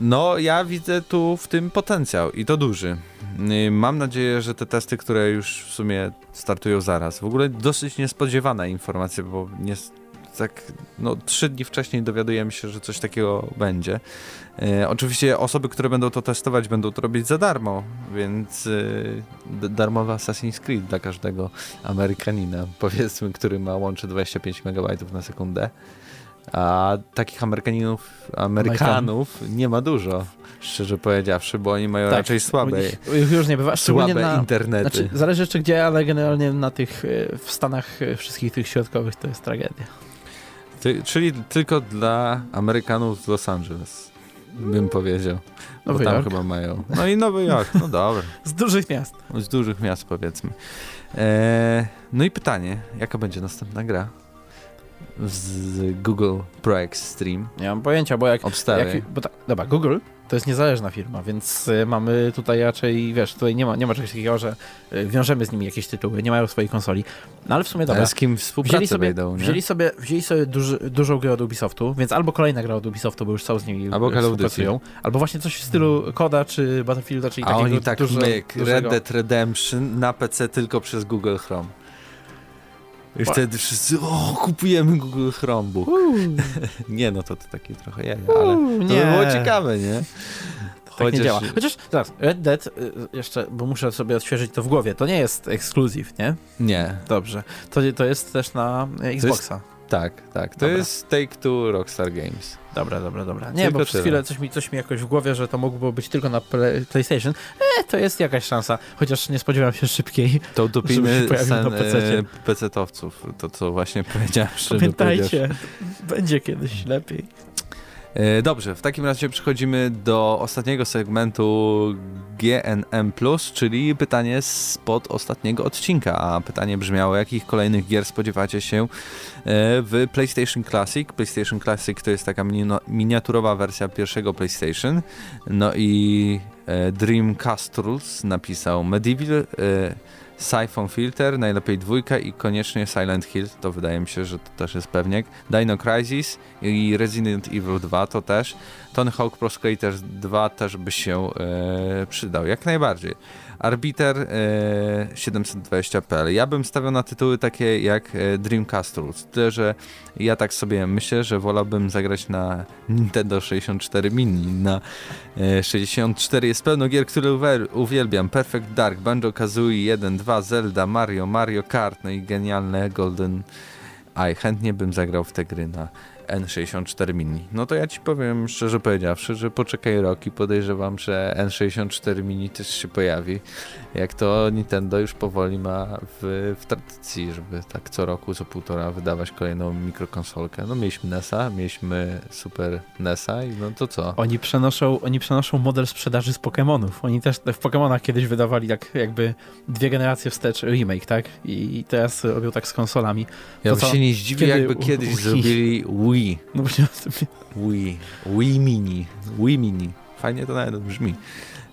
Speaker 1: no ja widzę tu w tym potencjał i to duży. Y, mam nadzieję, że te testy, które już w sumie startują zaraz, w ogóle dosyć niespodziewana informacja, bo nie, tak no, trzy dni wcześniej dowiadujemy się, że coś takiego będzie. E, oczywiście osoby, które będą to testować, będą to robić za darmo, więc e, Assassin's Creed dla każdego Amerykanina, powiedzmy, który ma łącze 25 MB na sekundę. A takich Amerykaninów, Amerykanów nie ma dużo, szczerze powiedziawszy, bo oni mają tak, raczej słabe,
Speaker 3: już nie bywa,
Speaker 1: słabe na, internety.
Speaker 3: Znaczy, zależy jeszcze gdzie, ale generalnie na tych, e, w Stanach e, wszystkich tych środkowych to jest tragedia.
Speaker 1: Ty, czyli tylko dla Amerykanów z Los Angeles, bym powiedział. Nowy bo tam Jork. chyba mają. No i Nowy Jork, no dobra.
Speaker 3: z dużych miast.
Speaker 1: Z dużych miast powiedzmy. Eee, no i pytanie, jaka będzie następna gra? Z Google Pro Stream.
Speaker 3: Nie mam pojęcia, bo jak... jak bo ta, dobra, Google to jest niezależna firma, więc y, mamy tutaj raczej, wiesz, tutaj nie ma, nie ma czegoś takiego, że y, wiążemy z nimi jakieś tytuły, nie mają swojej konsoli. No ale w sumie dobra. Ale
Speaker 1: z kim współpracę wzięli sobie, wejdą,
Speaker 3: nie? Wzięli sobie, wzięli sobie duży, dużą grę od Ubisoftu, więc albo kolejna gra od Ubisoftu, bo już są z nimi
Speaker 1: albo współpracują,
Speaker 3: albo właśnie coś w stylu Koda czy Battlefielda, czyli A takiego
Speaker 1: oni tak dużo, myk, Red Dead Redemption na PC tylko przez Google Chrome. I wtedy wszyscy, o, kupujemy Google Chromebook. nie, no to, to takie trochę jaja, ale to by było ciekawe, nie?
Speaker 3: Tak nie działa. Chociaż, zaraz, Red Dead, y, jeszcze, bo muszę sobie odświeżyć to w głowie, to nie jest ekskluzyw, nie?
Speaker 1: Nie.
Speaker 3: Dobrze. To, to jest też na Xboxa.
Speaker 1: Jest, tak, tak. To Dobra. jest Take-Two Rockstar Games.
Speaker 3: Dobra, dobra, dobra. Nie, tylko bo przez chwilę coś mi, coś mi jakoś w głowie, że to mogło być tylko na play, PlayStation. E, to jest jakaś szansa, chociaż nie spodziewam się szybkiej.
Speaker 1: To utopimy sen e, PC-towców, to co właśnie powiedziałem.
Speaker 3: Pamiętajcie, będzie kiedyś lepiej.
Speaker 1: E, dobrze, w takim razie przechodzimy do ostatniego segmentu GNM, czyli pytanie spod ostatniego odcinka. A pytanie brzmiało: jakich kolejnych gier spodziewacie się e, w PlayStation Classic? PlayStation Classic to jest taka miniaturowa wersja pierwszego PlayStation. No i e, Rules napisał Medieval. Siphon Filter, najlepiej dwójka i koniecznie Silent Hill, to wydaje mi się, że to też jest pewniak. Dino Crisis i Resident Evil 2 to też. Tony Hawk Pro Skater 2 też by się e, przydał, jak najbardziej. Arbiter e, 720.pl. Ja bym stawiał na tytuły takie jak e, Dreamcast Rules. Tyle, że ja tak sobie myślę, że wolałbym zagrać na Nintendo 64 Mini. Na e, 64 jest pełno gier, które uwielbiam. Perfect Dark, Banjo-Kazooie 1, 2, Zelda, Mario, Mario Kart, no i genialne Golden Eye. Chętnie bym zagrał w te gry na N64 Mini. No to ja ci powiem szczerze powiedziawszy, że poczekaj rok i podejrzewam, że N64 Mini też się pojawi. Jak to Nintendo już powoli ma w, w tradycji, żeby tak co roku, co półtora wydawać kolejną mikrokonsolkę. No mieliśmy NESa, mieliśmy Super NESa i no to co?
Speaker 3: Oni przenoszą, oni przenoszą model sprzedaży z Pokémonów. Oni też w Pokémonach kiedyś wydawali tak jakby dwie generacje wstecz remake, tak? I teraz robią tak z konsolami.
Speaker 1: Ja to, się nie zdziwię, jakby kiedyś zrobili Wii Wii.
Speaker 3: No właśnie
Speaker 1: Wii. Wii Mini. Wii Mini. Fajnie to nawet brzmi.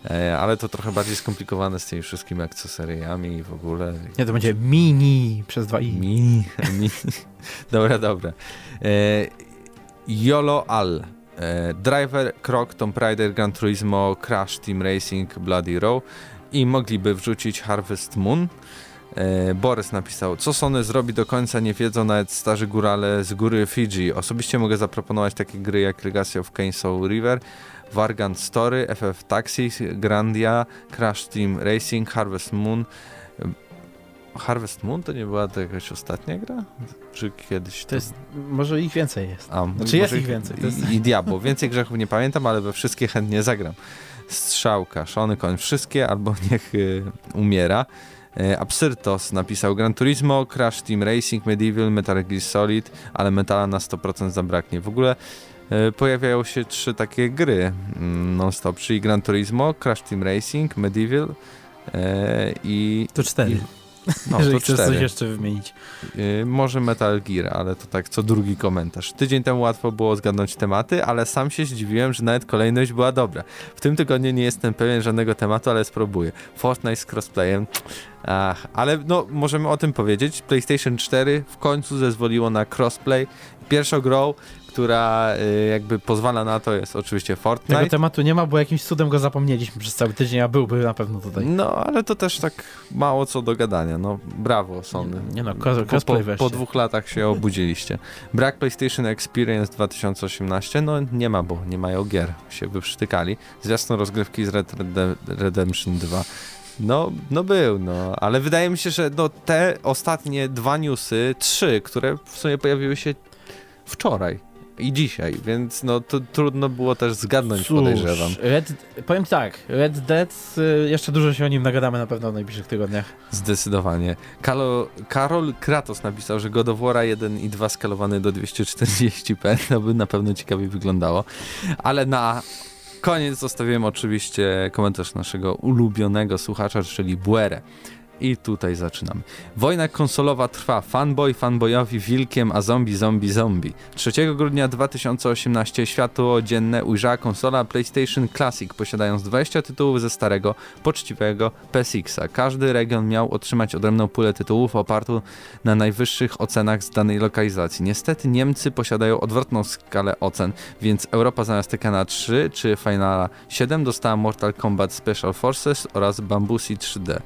Speaker 1: E, ale to trochę bardziej skomplikowane z tymi wszystkimi akcesoriami i w ogóle.
Speaker 3: Nie, to będzie mini przez dwa i.
Speaker 1: Mini. mini. dobra, dobra. E, YOLO Al. E, Driver, Croc, Tomb Raider, Gran Turismo, Crash Team Racing, Bloody Row i mogliby wrzucić Harvest Moon. E, Borys napisał, co Sony zrobi do końca nie wiedzą nawet starzy górale z góry Fiji. Osobiście mogę zaproponować takie gry jak Legacy of Kane Soul River, Vargant Story, FF Taxi, Grandia, Crash Team Racing, Harvest Moon. E, Harvest Moon to nie była to jakaś ostatnia gra? Czy kiedyś?
Speaker 3: To, to jest, może ich więcej jest. A, znaczy jest ich więcej.
Speaker 1: Jest... I, I Diablo. Więcej grzechów nie pamiętam, ale we wszystkie chętnie zagram. Strzałka, Szony Koń, wszystkie albo niech y, umiera. E, Absyrtos napisał Gran Turismo, Crash Team Racing, Medieval, Metal Gear Solid, ale metala na 100% zabraknie. W ogóle e, pojawiają się trzy takie gry mm, non-stop, czyli Gran Turismo, Crash Team Racing, Medieval e, i...
Speaker 3: To cztery. I, no, Jeżeli to chcesz coś jeszcze wymienić.
Speaker 1: Yy, może Metal Gear, ale to tak co drugi komentarz. Tydzień temu łatwo było zgadnąć tematy, ale sam się zdziwiłem, że nawet kolejność była dobra. W tym tygodniu nie jestem pewien żadnego tematu, ale spróbuję. Fortnite z crossplayem. Ach, ale no, możemy o tym powiedzieć. PlayStation 4 w końcu zezwoliło na crossplay. Pierwszą grą, która y, jakby pozwala na to jest oczywiście Fortnite.
Speaker 3: Tego tematu nie ma, bo jakimś cudem go zapomnieliśmy przez cały tydzień, a byłby na pewno tutaj.
Speaker 1: No, ale to też tak mało co do gadania. No, brawo Sony.
Speaker 3: Nie, nie no,
Speaker 1: po, po, po dwóch latach się obudziliście. Brak PlayStation Experience 2018, no nie ma, bo nie mają gier. Się wyprztykali. Zwiastun rozgrywki z Red Redemption 2 no, no był, no, ale wydaje mi się, że no, te ostatnie dwa newsy, trzy, które w sumie pojawiły się wczoraj i dzisiaj, więc no to trudno było też zgadnąć, Cóż, podejrzewam.
Speaker 3: Red, powiem tak, Red Dead, y, jeszcze dużo się o nim nagadamy na pewno w najbliższych tygodniach.
Speaker 1: Zdecydowanie. Kalo, Karol Kratos napisał, że God of War 1 i 2 skalowany do 240p, to by na pewno ciekawie wyglądało, ale na koniec zostawiłem oczywiście komentarz naszego ulubionego słuchacza, czyli Buere. I tutaj zaczynamy. Wojna konsolowa trwa. Fanboy fanboyowi wilkiem, a zombie zombie zombie. 3 grudnia 2018 światło dzienne ujrzała konsola PlayStation Classic, posiadając 20 tytułów ze starego, poczciwego PSX-a. Każdy region miał otrzymać odrębną pulę tytułów opartą na najwyższych ocenach z danej lokalizacji. Niestety Niemcy posiadają odwrotną skalę ocen, więc Europa zamiast Tekkena 3 czy Finala 7 dostała Mortal Kombat Special Forces oraz Bambusi 3D.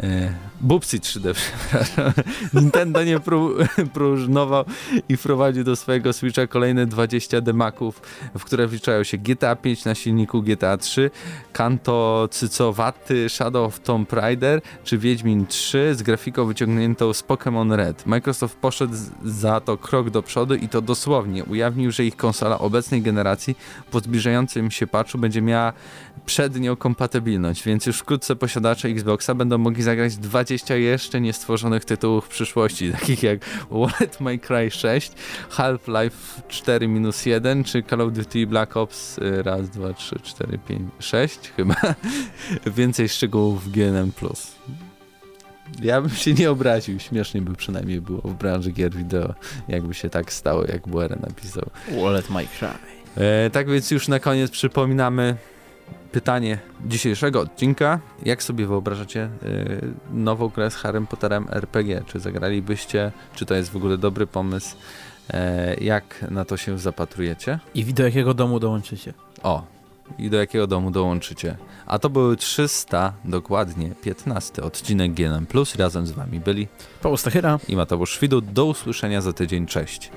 Speaker 1: E, Bubsy 3D, przepraszam. Nintendo nie pró próżnował i wprowadził do swojego Switcha kolejne 20 demaków, w które wliczają się GTA 5 na silniku GTA 3, Kanto Cycowaty, Shadow of Tomb Raider czy Wiedźmin 3 z grafiką wyciągniętą z Pokémon Red. Microsoft poszedł za to krok do przodu i to dosłownie. Ujawnił, że ich konsola obecnej generacji po zbliżającym się patchu będzie miała przednią kompatybilność, więc już wkrótce posiadacze Xboxa będą mogli zagrać 20 jeszcze niestworzonych tytułów w przyszłości, takich jak Wallet My Cry 6, Half-Life 4-1 czy Call of Duty Black Ops y, raz, dwa, trzy, cztery, pięć, sześć chyba. Więcej szczegółów w GNM+. Ja bym się nie obraził, śmiesznie by przynajmniej było w branży gier wideo, jakby się tak stało, jak Buere napisał.
Speaker 3: Wallet My Cry.
Speaker 1: E, tak więc już na koniec przypominamy pytanie dzisiejszego odcinka. Jak sobie wyobrażacie yy, nową grę z Harrym Potterem RPG? Czy zagralibyście? Czy to jest w ogóle dobry pomysł? Yy, jak na to się zapatrujecie?
Speaker 3: I do jakiego domu dołączycie?
Speaker 1: O, i do jakiego domu dołączycie. A to były 300, dokładnie 15 odcinek GNM+. Razem z wami byli
Speaker 3: Paweł Stachyra
Speaker 1: i Mateusz Szwidut. Do usłyszenia za tydzień. Cześć.